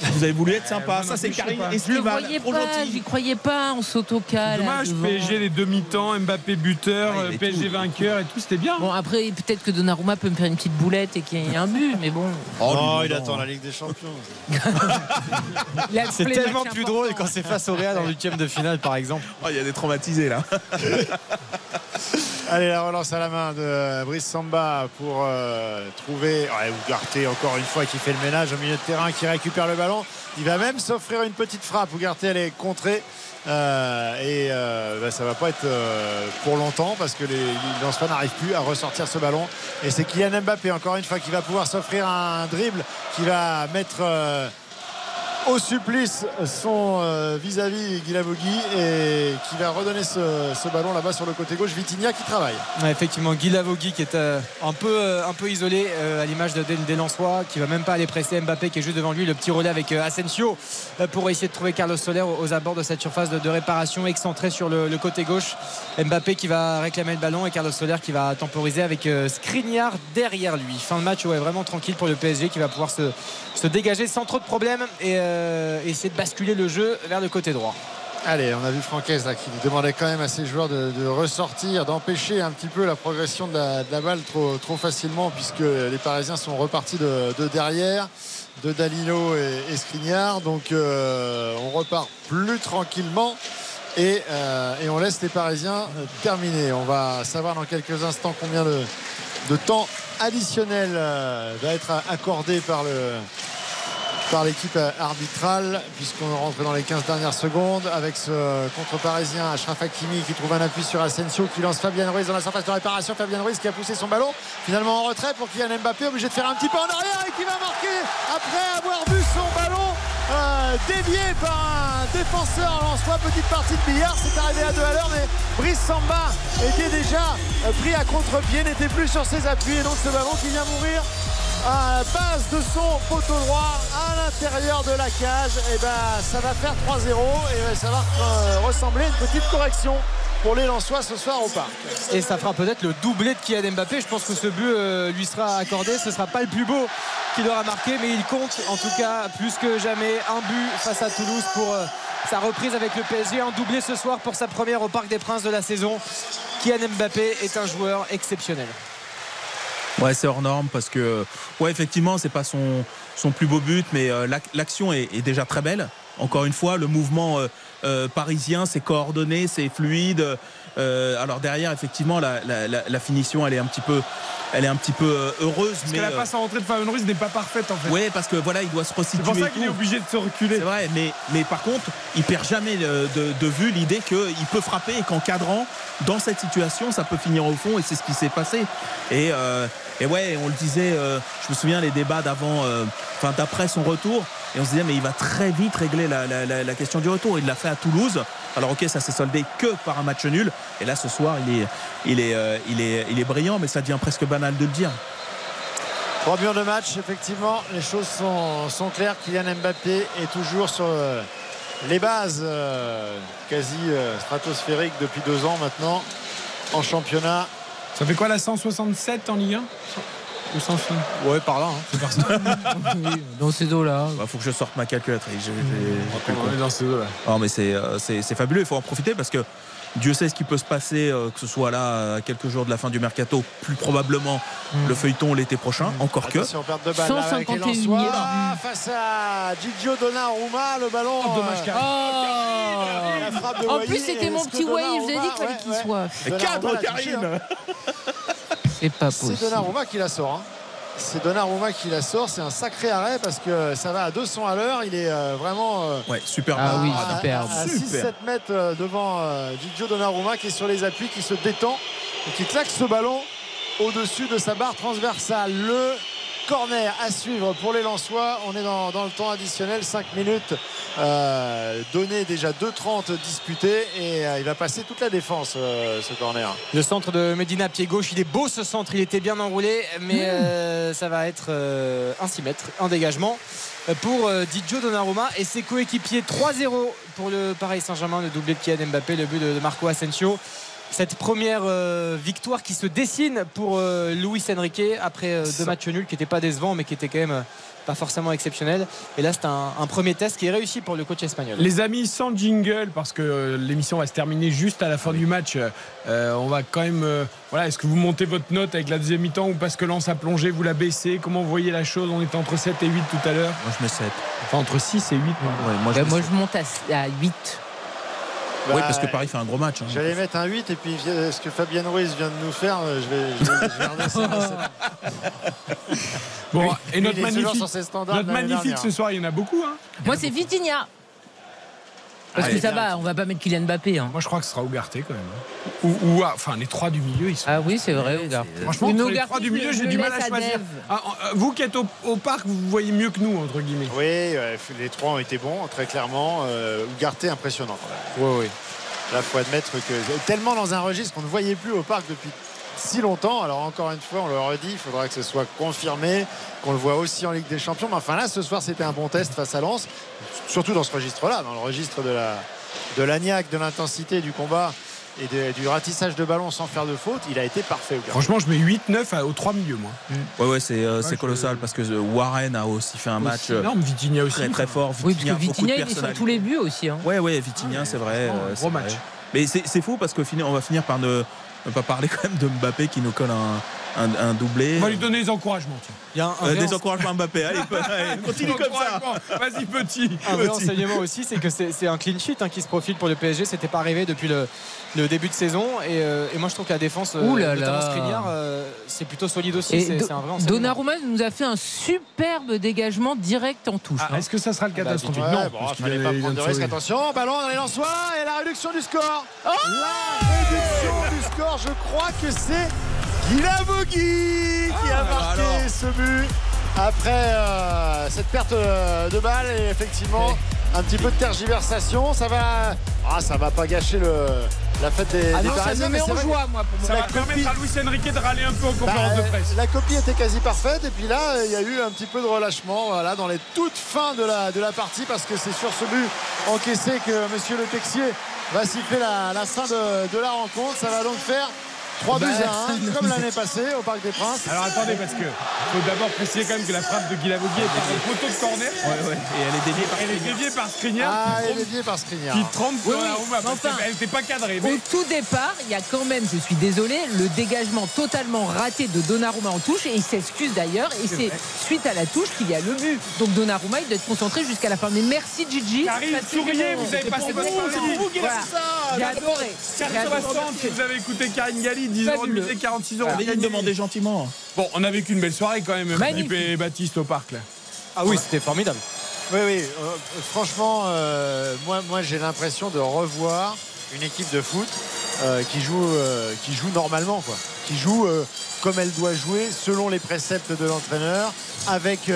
Vous avez voulu être sympa. ça, c'est Karine Je le voyais pas, j'y croyais pas, on s'autocale. Dommage, PSG les demi-temps, Mbappé buteur, PSG vainqueur et tout, c'était bien. Bon, après, peut-être que Donnarumma peut me faire une petite boulette et qu'il y ait un but, mais bon. Oh, non, il attend la Ligue des Champions. [laughs] c'est tellement plus drôle quand c'est face au Real en huitième de finale, par exemple. Oh, il y a des traumatisés là. [laughs] Allez, la relance à la main de Brice Samba pour euh, trouver ouais, Ugarte encore une fois qui fait le ménage au milieu de terrain, qui récupère le ballon. Il va même s'offrir une petite frappe. Ugarte, elle est contrée. Euh, et euh, bah, ça va pas être pour longtemps parce que les, les n'arrivent plus à ressortir ce ballon. Et c'est Kylian Mbappé encore une fois qui va pouvoir s'offrir un dribble qui va mettre au supplice son euh, vis-à-vis Guilavogui et qui va redonner ce, ballon là-bas sur le côté gauche. Vitinha qui travaille. effectivement, Guilavogui qui est euh, un, peu, euh, un peu isolé à l'image de, des Lensois, qui va même pas aller presser Mbappé qui est juste devant lui. Le petit relais avec Asensio pour essayer de trouver Carlos Soler aux, abords de cette surface de, réparation excentrée sur le, côté gauche. Mbappé qui va réclamer le ballon et Carlos Soler qui va temporiser avec Skriniar derrière lui. Fin de match ouais, vraiment tranquille pour le PSG qui va pouvoir se, se dégager sans trop de problèmes et euh, essayer de basculer le jeu vers le côté droit. Allez, on a vu Francaise qui demandait quand même à ses joueurs de, ressortir, d'empêcher un petit peu la progression de la, balle trop, facilement, puisque les Parisiens sont repartis de, derrière, de Dalilo et, Skriniar. Donc euh, on repart plus tranquillement. Et, euh, et, on laisse les Parisiens terminer. On va savoir dans quelques instants combien de temps additionnel va être accordé par le, par l'équipe arbitrale puisqu'on rentre dans les 15 dernières secondes avec ce contre parisien Ashraf Hakimi qui trouve un appui sur Asensio qui lance Fabien Ruiz dans la surface de réparation. Fabien Ruiz qui a poussé son ballon finalement en retrait pour Kylian Mbappé obligé de faire un petit pas en arrière et qui va marquer après avoir vu son ballon euh, dévié par un défenseur lance-toi petite partie de billard c'est arrivé à deux à l'heure mais Brice Samba était déjà pris à contre-pied n'était plus sur ses appuis. Et donc ce ballon qui vient mourir à la base de son poteau droit à l'intérieur de la cage et ben ça va faire 3-0 et ça va euh, ressembler à une petite correction pour les Lensois ce soir au parc. Et ça fera peut-être le doublé de Kylian Mbappé. Je pense que ce but euh, lui sera accordé. Ce ne sera pas le plus beau qu'il aura marqué, mais il compte en tout cas plus que jamais un but face à Toulouse pour euh, sa reprise avec le PSG. Un doublé ce soir pour sa première au Parc des Princes de la saison. Kylian Mbappé est un joueur exceptionnel. Ouais, c'est hors norme parce que, ouais, effectivement, c'est pas son, son plus beau but, mais euh, l'action est, est, déjà très belle. Encore une fois, le mouvement euh, euh, parisien, c'est coordonné, c'est fluide. Alors derrière, effectivement, la, la, la, finition, elle est un petit peu, elle est un petit peu heureuse. Parce mais que la passe en rentrée de Fabien Ruiz n'est pas parfaite en fait. Oui, parce que voilà, il doit se resituer. C'est pour ça qu'il est obligé de se reculer. C'est vrai, mais, mais par contre, il perd jamais de, de, vue l'idée qu'il peut frapper et qu'en cadrant dans cette situation, ça peut finir au fond et c'est ce qui s'est passé. Et, et ouais, on le disait, euh, je me souviens les débats d'avant, euh, enfin d'après son retour, et on se disait mais il va très vite régler la, question du retour. Il l'a fait à Toulouse. Alors ok, ça s'est soldé que par un match nul. Et là ce soir, il est, euh, brillant, mais ça devient presque banal de le dire. Trois buts de match, effectivement, les choses sont, claires. Kylian Mbappé est toujours sur les bases quasi stratosphériques depuis deux ans maintenant en championnat. Ça fait quoi la 167 en Ligue 1 ou 100 Ouais, par là. Hein. C'est par ça. [laughs] oui, dans ces eaux-là. Il bah, faut que je sorte ma calculatrice. J'ai, on est dans ces eaux-là. Non, mais c'est, c'est, c'est fabuleux. Il faut en profiter parce que Dieu sait ce qui peut se passer, euh, que ce soit là à quelques jours de la fin du mercato, plus probablement mmh. le feuilleton l'été prochain, mmh. encore Attention, que. Perte de balle 151 ah, face à Gigio Donnarumma, le ballon. Oh, dommage, euh, oh. En plus, c'était mon petit Wave, je vous ai dit qu'il fallait qu'il ouais. soit. Cadre, Karine C'est pas possible. C'est Donnarumma qui la sort. Hein. C'est Donnarumma qui la sort. C'est un sacré arrêt parce que ça va à 200 à l'heure. Il est euh, vraiment euh, ouais, super ah, oui, à, superbe. à, à 6-7 mètres euh, devant Gigio Donnarumma qui est sur les appuis, qui se détend et qui claque ce ballon au-dessus de sa barre transversale. Le corner à suivre pour les Lensois. On est dans, dans le temps additionnel, 5 minutes euh, donné déjà 2-30 disputés et euh, il va passer toute la défense euh, ce corner. Le centre de Medina pied gauche, il est beau ce centre, il était bien enroulé, mais mmh. ça va être un 6 mètres, un dégagement pour Didio Donnarumma et ses coéquipiers 3-0 pour le Paris Saint-Germain, le doublé de Kylian Mbappé, le but de Marco Asensio cette première euh, victoire qui se dessine pour euh, Luis Enrique après euh, deux matchs nuls qui n'étaient pas décevants mais qui étaient quand même pas forcément exceptionnels. Et là c'est un, un, premier test qui est réussi pour le coach espagnol. Les amis sans jingle parce que l'émission va se terminer juste à la fin oui. du match on va quand même voilà est-ce que vous montez votre note avec la deuxième mi-temps ou parce que Lens a plongé vous la baissez? Comment vous voyez la chose? On était entre 7 et 8 tout à l'heure. Moi je mets 7 enfin entre 6 et 8 ouais, moi, je, moi je monte à, à 8 bah, oui, parce que Paris fait un gros match. Hein. J'allais mettre un 8 et puis ce que Fabien Ruiz vient de nous faire, je vais, je vais, je vais redescendre [laughs] Bon, et notre magnifique, notre magnifique ce soir, il y en a beaucoup. Hein. Moi, c'est Vitinha. Parce Allez, que ça bien. va, on va pas mettre Kylian Mbappé. Hein. Moi, je crois que ce sera Ougarté quand même. hein. Ou, ou, ah, enfin, les trois du milieu, ils sont. Ah oui, c'est vrai, Ougarté. Franchement, entre les trois du milieu, je j'ai du mal à choisir. Ah, euh, vous qui êtes au, au parc, vous voyez mieux que nous, entre guillemets. Oui, euh, les trois ont été bons, très clairement. Euh, Ougarté, impressionnant quand même. Oui, oui. Là, il faut admettre que tellement dans un registre qu'on ne voyait plus au parc depuis si longtemps. Alors encore une fois, on le redit, il faudra que ce soit confirmé, qu'on le voit aussi en Ligue des Champions. Mais enfin là, ce soir, c'était un bon test face à Lens, surtout dans ce registre-là, dans le registre de la de l'agnac, de l'intensité du combat et de, du ratissage de ballon sans faire de faute, il a été parfait. Franchement, je mets 8-9 aux 3 milieux, moi. Mm. Ouais, ouais, c'est euh, ouais, colossal je... parce que Warren a aussi fait un aussi match énorme, Vitinha aussi, très très fort. Vitinha, oui, parce que Vitinha, il est sur tous les buts aussi. Hein. Ouais, ouais, Vitinha, c'est vrai. Oh, gros match. Vrai. Mais c'est fou parce qu'on va finir par ne, ne, pas parler quand même de Mbappé qui nous colle un, un, un doublé. On va lui donner des encouragements. tiens. Il y a un, un Euh, des encouragements à Mbappé. Allez, [laughs] allez, continue comme ça. Vas-y, petit. Un vrai Petit. enseignement aussi, c'est que c'est un clean sheet hein, qui se profile pour le PSG. C'était pas arrivé depuis le, le début de saison. Et, euh, et moi, je trouve que la défense, euh, Ouh là notamment. Skriniar, euh, c'est plutôt solide aussi. C'est un vrai enseignement. Donnarumma nous a fait un superbe dégagement direct en touche. Ah, hein. Est-ce que ça sera le bah, catastrophique Ouais, Non, bon, fallait pas prendre de risque. Attention, ballon dans les Lensois et la réduction du score. la réduction du score, je crois que c'est Guilavogui qui a marqué ce but après euh, cette perte euh, de balle et effectivement un petit peu de tergiversation. Ça va, ah, ça va pas gâcher le, la fête des, Ah des non, ça Parisiens, me mais joie, moi, pour Ça La va permettre à Luis Enrique de râler un peu en bah, conférence de presse. la copie était quasi parfaite et puis là il y a eu un petit peu de relâchement voilà, dans les toutes fins de la, de la partie parce que c'est sur ce but encaissé que monsieur Le Texier va siffler la, la fin de, de la rencontre. Ça va donc faire 3 buts Bah, à 1 comme l'année passée au Parc des Princes. Alors attendez, parce que faut d'abord préciser quand même que la frappe de Guilavogui est par un poteau de corner. Ouais, ouais. Et elle est déviée par Elle est déviée par Skriniar. Ah, qui elle est trompe- déviée par Skriniar. Qui trempe Oui, oui, enfin, qu'elle n'était pas cadrée. Mais Au tout départ, il y a quand même, je suis désolé, le dégagement totalement raté de Donnarumma en touche et il s'excuse d'ailleurs et c'est suite à la touche qu'il y a le but. Donc Donnarumma il doit être concentré jusqu'à la fin. Mais merci Gigi. Karine, souriez, vous avez passé votre temps. c'est pour vous qu'il a Voilà. ça. J'ai adoré. J'ai adoré. 4,60 vous avez écouté Karine Galli, 10 euros de Fabuleux. musée, 46 euros. Allez, il me demandait gentiment. Bon, on a vécu une belle soirée quand même. Philippe et Baptiste au parc là. Ah oui, c'était formidable. Oui, oui. euh, franchement, euh, moi, moi j'ai l'impression de revoir une équipe de foot euh, qui, joue, euh, qui joue normalement, quoi. Qui joue euh, comme elle doit jouer, selon les préceptes de l'entraîneur, avec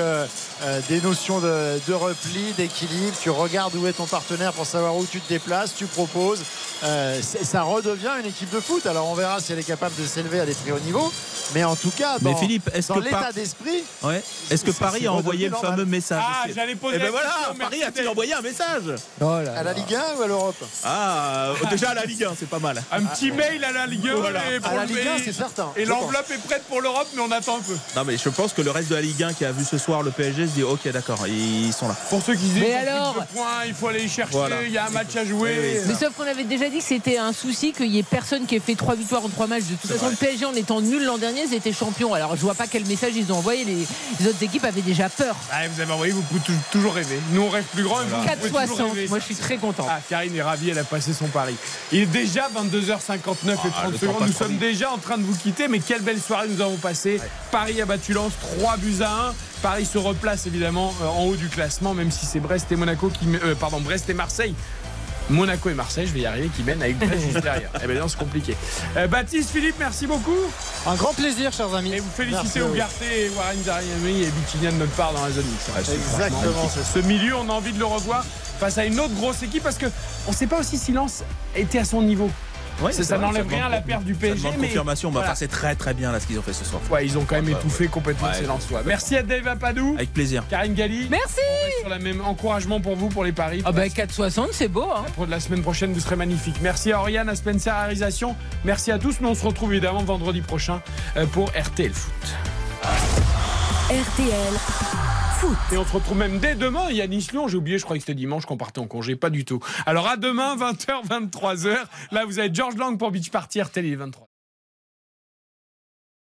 euh, des notions de, de repli, d'équilibre. Tu regardes où est ton partenaire pour savoir où tu te déplaces, tu proposes. Euh, ça redevient une équipe de foot. Alors on verra si elle est capable de s'élever à des très hauts niveaux. Mais en tout cas, dans, Mais Philippe, est-ce dans que l'état Par- d'esprit, Ouais. Est-ce que Paris a envoyé le fameux message Ah, j'allais poser Eh ben voilà, question, Paris a-t-il envoyé un message Oh là à la. Ligue 1 ou à l'Europe? Ah, déjà à la Ligue 1, c'est pas mal. Un petit mail à la Ligue 1 Voilà. et, pour À la Ligue 1, et- c'est certain. et l'enveloppe est prête pour l'Europe, mais on attend un peu. Non, mais je pense que le reste de la Ligue 1 qui a vu ce soir le PSG se dit Ok, d'accord, ils sont là. Pour ceux qui disent Mais alors de points, il faut aller les chercher, Voilà. il y a un match à jouer. Oui, oui, Mais sauf qu'on avait déjà dit que c'était un souci qu'il y ait personne qui ait fait trois victoires en trois matchs. De toute façon, le PSG en étant nul l'an dernier, ils étaient champions. Alors je vois pas quel message ils ont envoyé. Les, les autres équipes avaient déjà peur. Ah, vous avez envoyé, vous pouvez tou- toujours rêver. Nous, on rêve plus grand. toujours 4,60. rêver. Moi je suis très content. Ah, Karine est ravie, elle a passé son pari. Il est déjà 22h59 et 30 Ah, secondes. Nous sommes déjà en train de vous quitter, mais quelle belle soirée nous avons passé. Paris a battu Lens 3 buts à 1. Paris se replace évidemment euh, en haut du classement, même si c'est Brest et Monaco qui. euh, pardon, Brest et Marseille. Monaco et Marseille, je vais y arriver, qui mènent avec Brest juste derrière. Eh bien, c'est compliqué. Euh, Baptiste, Philippe, merci beaucoup. Un grand plaisir, chers amis. Et vous félicitez. Ougarté et Warren Zariami et Bitinia de notre part dans la zone mixte. Exactement. Ce milieu, on a envie de le revoir face à une autre grosse équipe parce que on ne sait pas aussi si Lens était à son niveau. Ouais, Ça- ça n'enlève rien à la perte du PSG, mais confirmation, enfin, c'est très très bien là ce qu'ils ont fait ce soir. Ouais, ils ont quand même Ouais, étouffé complètement Ouais. ces Lensois. Merci à Dave Apadou, Avec plaisir. Karine Galli. Merci. Sur la même encouragement pour vous pour les paris. Ah bah 4,60 c'est beau. Hein. Pour la semaine prochaine, vous serez magnifique. Merci à Oriane, à Spencer, à Réalisation. Merci à tous. Nous, on se retrouve évidemment vendredi prochain euh, pour RTL Foot. RTL Et on se retrouve même dès demain. Yannis Lyon, j'ai oublié, je croyais que c'était dimanche qu'on partait en congé. Pas du tout. Alors à demain, 20h, 23h. Là, vous avez George Lang pour Beach Party RTL, il est 23.